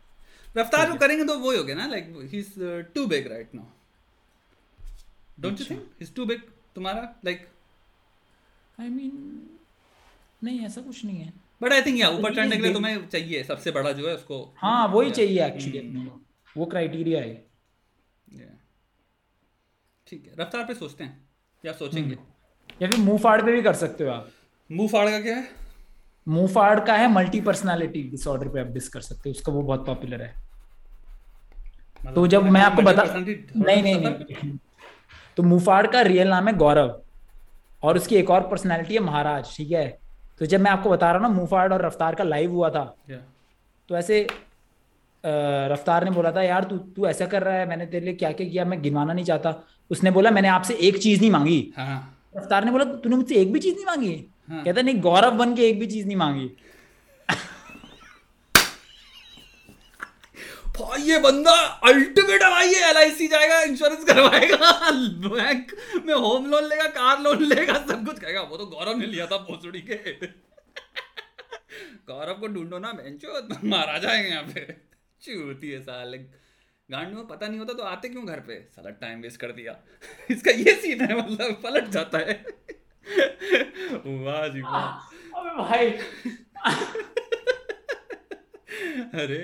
रफ्तार को करेंगे तो वो ही हो गया ना like he is too big right now don't you think he is too big तुम्हारा लाइक आई मीन नहीं ऐसा कुछ नहीं है। बट आई थिंक या ऊपर चढ़ने के लिए तुम्हें चाहिए सबसे बड़ा जो है उसको हाँ वही चाहिए। एक्चुअली वो क्राइटेरिया है। ठीक है रफ्तार पे सोचते हैं या सोचेंगे। हम्म। या फिर मुँह फाड़ पे भी कर सकते हो आप। मुँह फाड़ का क्या है? मुँह फाड़ का है मल्टी पर्सनालिटी डिसऑर्डर पे आप डिस कर सकते हो उसका वो बहुत पॉपुलर है। मतलब तो जब मैं आपको बता नहीं नहीं नहीं। तो मुफाड़ का रियल नाम है गौरव और उसकी एक और पर्सनैलिटी है महाराज ठीक है? तो जब मैं आपको बता रहा हूँ ना मुफाड़ और रफ्तार का लाइव हुआ था तो ऐसे रफ्तार ने बोला था यार तू तू ऐसा कर रहा है मैंने तेरे लिए क्या क्या किया मैं गिनवाना नहीं चाहता। उसने बोला मैंने आपसे एक चीज़ नहीं मांगी। हाँ। रफ्तार ने बोला तूने मुझसे एक भी चीज़ नहीं मांगी? हाँ। कहता नहीं गौरव बन के एक भी चीज़ नहीं मांगी। भाई ये बंदा अल्टीमेट भाई ये एल जाएगा इंश्योरेंस करवाएगा बैंक में होम लोन लेगा कार लोन लेगा सब कुछ कहेगा वो तो गौरव ने लिया था भोसड़ी के। गौरव को ढूंढो ना बेंचो मारा जाएँगे यहाँ पे। चूती है साले। गांड में पता नहीं होता तो आते क्यों घर पे? साला टाइम वेस्ट कर दिया। इसका ये सीन है मतलब पलट जाता है। वाह जी वाह अबे भाई। अरे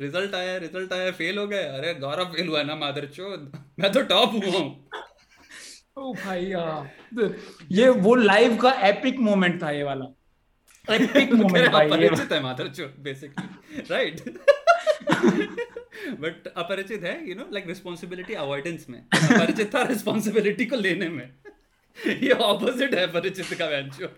रिज़ल्ट आया रिज़ल्ट आया फेल हो गए। अरे गौरव फेल हुआ ना मादर चोद मैं तो टॉप हुआ हूँ। ओ भाई यार ये वो लाइव का एपिक मोमेंट था ये वाला। एपिक मोमेंट भाई ये अपरिचित है मादर चोद बेसिकली राइट बट अपरिचित है you know like responsibility avoidance में। अपरिचित था रिस्पॉन्सिबिलिटी को लेने में। ये ऑपोजिट है परिचित का वेंचर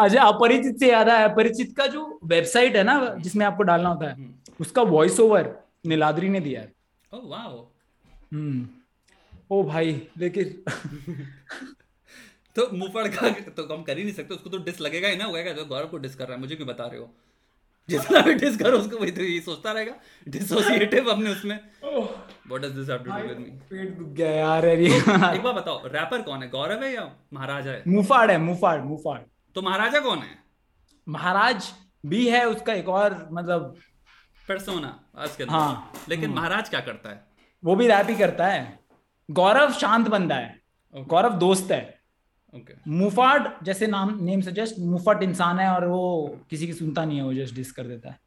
अच्छा अपरिचित से याद है। अपरिचित का जो वेबसाइट है ना जिसमें आपको डालना होता है उसका वॉइस ओवर नीलाद्री ने दिया है। ओह वाओ हम्म। ओ भाई लेकिन तो मुफड़ का तो हम कर ही नहीं सकते उसको तो डिस लगेगा ही ना होगा जो गौरव को डिस कर रहा है मुझे क्यों बता रहे हो? जितना भी डिस करो उसको वही तो ये सोचता रहेगा। डिसोसिएटिव अपने उसमें। What does this have to do with me पेट दुख गया यार अरे एक बार बताओ रैपर कौन है? गौरव है या महाराजा है? मुफाड़ है मुफाड़ मुफाड़। तो महाराजा कौन है? महाराज भी है उसका एक और मतलब पर्सोना आज के हाँ। लेकिन महाराज क्या करता है? वो भी रैप ही करता है। गौरव शांत बंदा है। Okay. गौरव दोस्त है। ओके मुफाड जैसे नाम नेम सजेस्ट मुफट इंसान है और वो किसी की सुनता नहीं है वो जस्ट डिस कर देता है।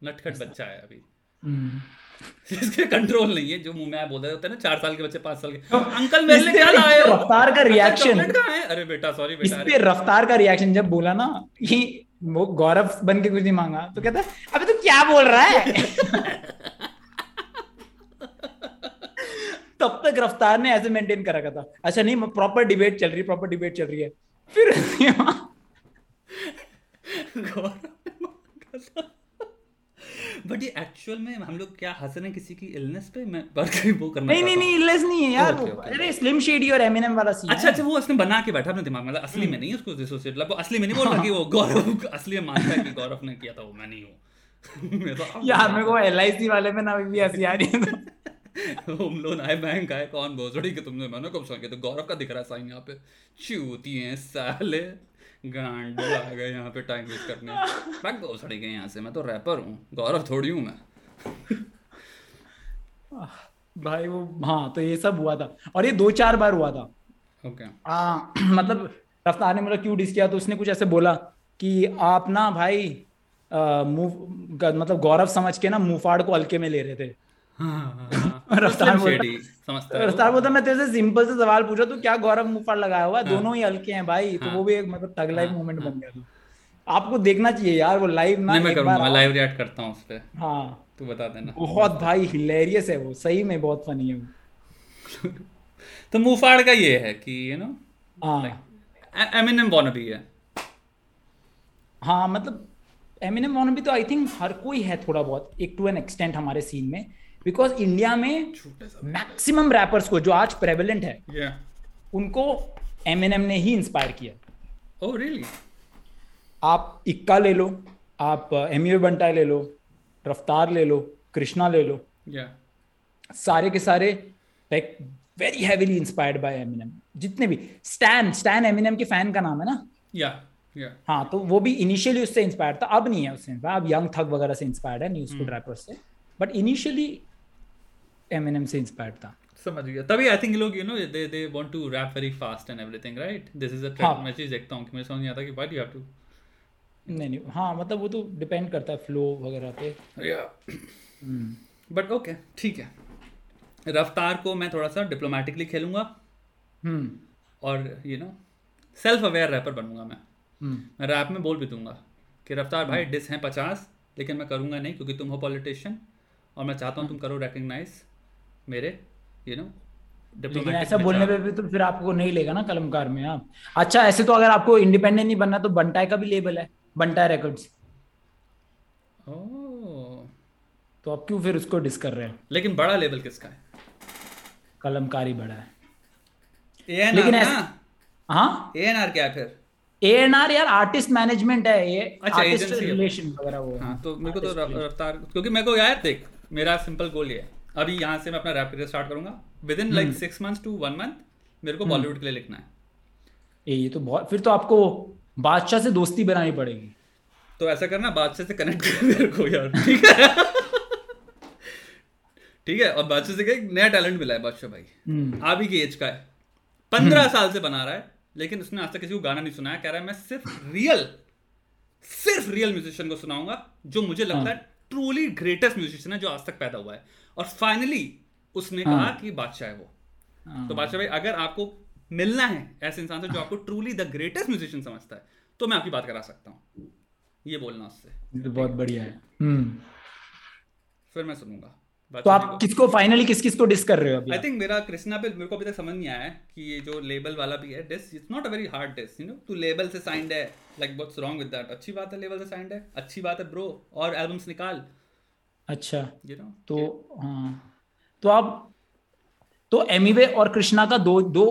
नटखट बच्चा है अभी। हम्म। जिसके कंट्रोल नहीं है जो मुँह में बोल रहे हैं ना चार साल के बच्चे पाँच साल के। अंकल मेरे लिए क्या लाए? हो रफ्तार का रिएक्शन है? अरे बेटा सॉरी इस पे रफ्तार का रिएक्शन जब बोला ना कि वो गौरव बन के कुछ नहीं मांगा तो कहता है अबे तू क्या बोल रहा है? तब तक रफ्तार ने ऐसे मेंटेन कर रखा था अच्छा नहीं प्रॉपर डिबेट चल रही है प्रॉपर डिबेट चल रही है। फिर बट ये एक्चुअल में हम लोग क्या हंस रहे हैं किसी की इलनेस पे? मैं पर कहीं वो करना नहीं नहीं नहीं इलेस नहीं है यार Okay. अरे स्लिम शेडी और एमिनेम वाला सीन अच्छा अच्छा वो उसने बना के बैठा अपने दिमाग में। मतलब असली में नहीं उसको डिसोसिएट मतलब असली में नहीं बोल रहा कि वो गौरव असली में मानता है कि गौरव ने किया था वो मैं नहीं हूँ। तो यार मेरे को एल वाले में ना भी हँसी आ रही है तो। होम लोन आए बैंक आए कौन? भोसड़ी के तुमने मैंने कब सुन के तो गौरव का दिख रहा है साइन यहाँ पे। चूती हैं साले। गांडू आ गए यहाँ पे टाइम वेस्ट करने भाग भोसड़ी गए यहाँ से मैं तो रैपर हूँ गौरव थोड़ी हूँ मैं भाई वो हाँ तो ये सब हुआ था और ये दो चार बार हुआ था ओके okay. मतलब रफ्तार ने मतलब क्यों डिस किया तो उसने कुछ ऐसे बोला कि आप ना भाई मुँह मतलब गौरव समझ के ना मुंहफाड़ को हल्के में ले रहे थे। रफ्तार बोलता रफ्तार बोलता मैं तेरे से सिंपल से सवाल पूछा तू क्या गौरव मुंहफाड़ लगाया हुआ दोनों ही हल्के हैं भाई तो वो भी एक मतलब तग लाइव मोमेंट बन गया आपको देखना चाहिए यार वो लाइव ना मैं करूँगा लाइव रिएक्ट करता हूँ उस पे। हाँ। तू बता देना। बहुत भाई हिलेरियस है वो सही में बहुत फनी है वो। तो मुंहफाड़ का ये है कि यू नो हाँ। एमिनेम वानाबी है। हाँ मतलब एमिनेम वानाबी तो आई थिंक हर कोई है थोड़ा बहुत एक टू एन एक्सटेंट हमारे सीन में। बिकॉज़ इंडिया में मैक्सिमम रैपर्स को जो आज प्रेवलेंट है yeah. उनको एम एन एम ने ही इंस्पायर किया oh, really? आप इक्का ले लो आप एम यू बंटा ले लो रफ्तार ले लो कृष्णा ले लो yeah. सारे के सारे like very heavily inspired by Eminem जितने भी स्टैन स्टैन एमिनेम के फ़ैन का नाम है ना या yeah. Yeah. हाँ तो वो भी इनिशियली उससे इंस्पायर्ड था अब नहीं है उससे अब यंग थग वगैरह से इंस्पायर्ड है न्यूज़ रैपर से बट इनिशियली एमिनेम से इंस्पायर्ड था समझ गया तभी आई थिंक लोग you know they they want to rap very fast and everything right this is a trend मैं चीज़ देखता हूँ कि मुझे समझ नहीं आता कि व्हाई डू हैव टू नहीं नहीं। हाँ मतलब वो तो डिपेंड करता है फ्लो वगैरह पे। या बट ओके ठीक है। रफ्तार को मैं थोड़ा सा डिप्लोमेटिकली खेलूँगा। हम्म। और you know self aware rapper बनूँगा मैं। हम्म। मैं रैप में बोल भी दूँगा कि रफ्तार भाई डिस हैं पचास लेकिन मैं करूँगा नहीं क्योंकि तुम हो पॉलिटिशियन और मैं चाहता हूँ तुम करो रिकग्नाइज मेरे यू नो लेकिन ऐसा बोलने पे भी तो फिर आपको नहीं लेगा ना कलमकार में आप अच्छा ऐसे तो अगर आपको इंडिपेंडेंट नहीं बनना तो बंटाई का भी लेबल है बंटाई रिकॉर्ड्स तो आप क्यों फिर उसको डिस कर रहे हैं? लेकिन बड़ा लेबल किसका है? कलमकारी बड़ा है। लेकिन ऐसा हाँ? ए एन आर क्या फिर? ए एन आर यार आर्टिस्ट मैनेजमेंट है ये। अच्छा एजेंसी रिलेशन वगैरह वो हाँ तो मेरे को तो रफ्तार क्योंकि मेरे को यार देख मेरा सिंपल गोल ये है। अभी यहाँ से मैं अपना रैप करियर स्टार्ट करूँगा। Within like six months to one month मेरे को बॉलीवुड हम्म। के लिए लिखना है। ये तो बहुत फिर तो आपको बादशाह से दोस्ती बनानी पड़ेगी। तो ऐसा करना बादशाह से कनेक्ट कर मेरे को यार ठीक है? ठीक है और बादशाह से नया टैलेंट मिला है बादशाह भाई। हम्म। अभी की एज का है। पंद्रह हम्म। साल से बना रहा है लेकिन उसने आज तक किसी को गाना नहीं सुनाया। कह रहा है मैं सिर्फ़ रियल सिर्फ़ रियल म्यूजिशियन को सुनाऊँगा जो मुझे लगता है। ट्रूली ग्रेटेस्ट म्यूजिशियन है जो आज तक पैदा हुआ है। और फाइनली उसने हाँ. कहा कि बादशाह है वो। हाँ. तो बादशाह भाई अगर आपको मिलना है ऐसे इंसान से जो आपको ट्रूली द ग्रेटेस्ट म्यूजिशियन समझता है तो मैं आपकी बात करा सकता हूँ। ये बोलना उससे। तो बहुत बढ़िया है। हम्म। फिर मैं सुनूँगा। तो आप किसको फाइनली किस किस को डिस कर रहे हो आई थिंक मेरा कृष्णा पे मेरे को अभी तक समझ नहीं आया कि ये जो लेबल वाला भी है diss it's not a very hard diss you know तू लेबल से साइंड है like what's wrong with that अच्छी बात है लेबल से साइंड है अच्छी बात है ब्रो और एल्बम्स निकाल। अच्छा। यू नो तो हाँ। तो आप तो एमीवे और कृष्णा का दो दो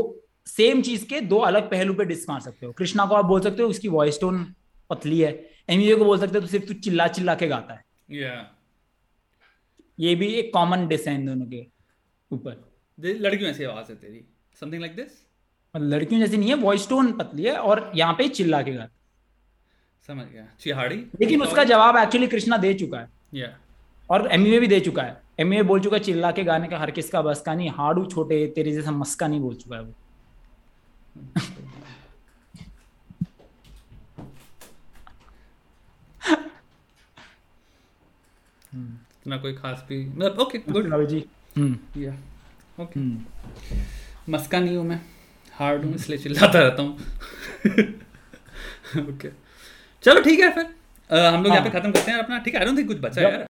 सेम चीज़ के दो अलग पहलू पे डिस मार सकते हो। कृष्णा को आप बोल सकते हो उसकी वॉइस टोन पतली है। एमीवे को बोल सकते हो तो सिर्फ़ तू चिल्ला चिल्ला के गाता है। Yeah. ये भी एक कॉमन डिस है इन दोनों के ऊपर। लड़कियों ऐसी आवाज़ है तेरी। समथिंग लाइक दिस लड़कियों जैसी नहीं है वॉइस टोन पतली है और यहाँ पे चिल्ला के गाता समझ गया। चिहाड़ी? लेकिन उसका जवाब एक्चुअली कृष्णा दे चुका है। Yeah. और एम भी दे चुका है। एम बोल चुका है चिल्ला के गाने का हर किसका बस का नहीं हाड़ू छोटे तेरे जैसा मस्का नहीं बोल चुका है वो। इतना कोई खास भी मतलब ओके गुड जी। या ओके मस्का नहीं हूँ मैं हार्ड हूँ इसलिए चिल्लाता रहता हूँ। ओके चलो ठीक है फिर। हम लोग यहाँ पे हाँ। खत्म करते हैं अपना ठीक है? आई डोंट थिंक कुछ बचा यार।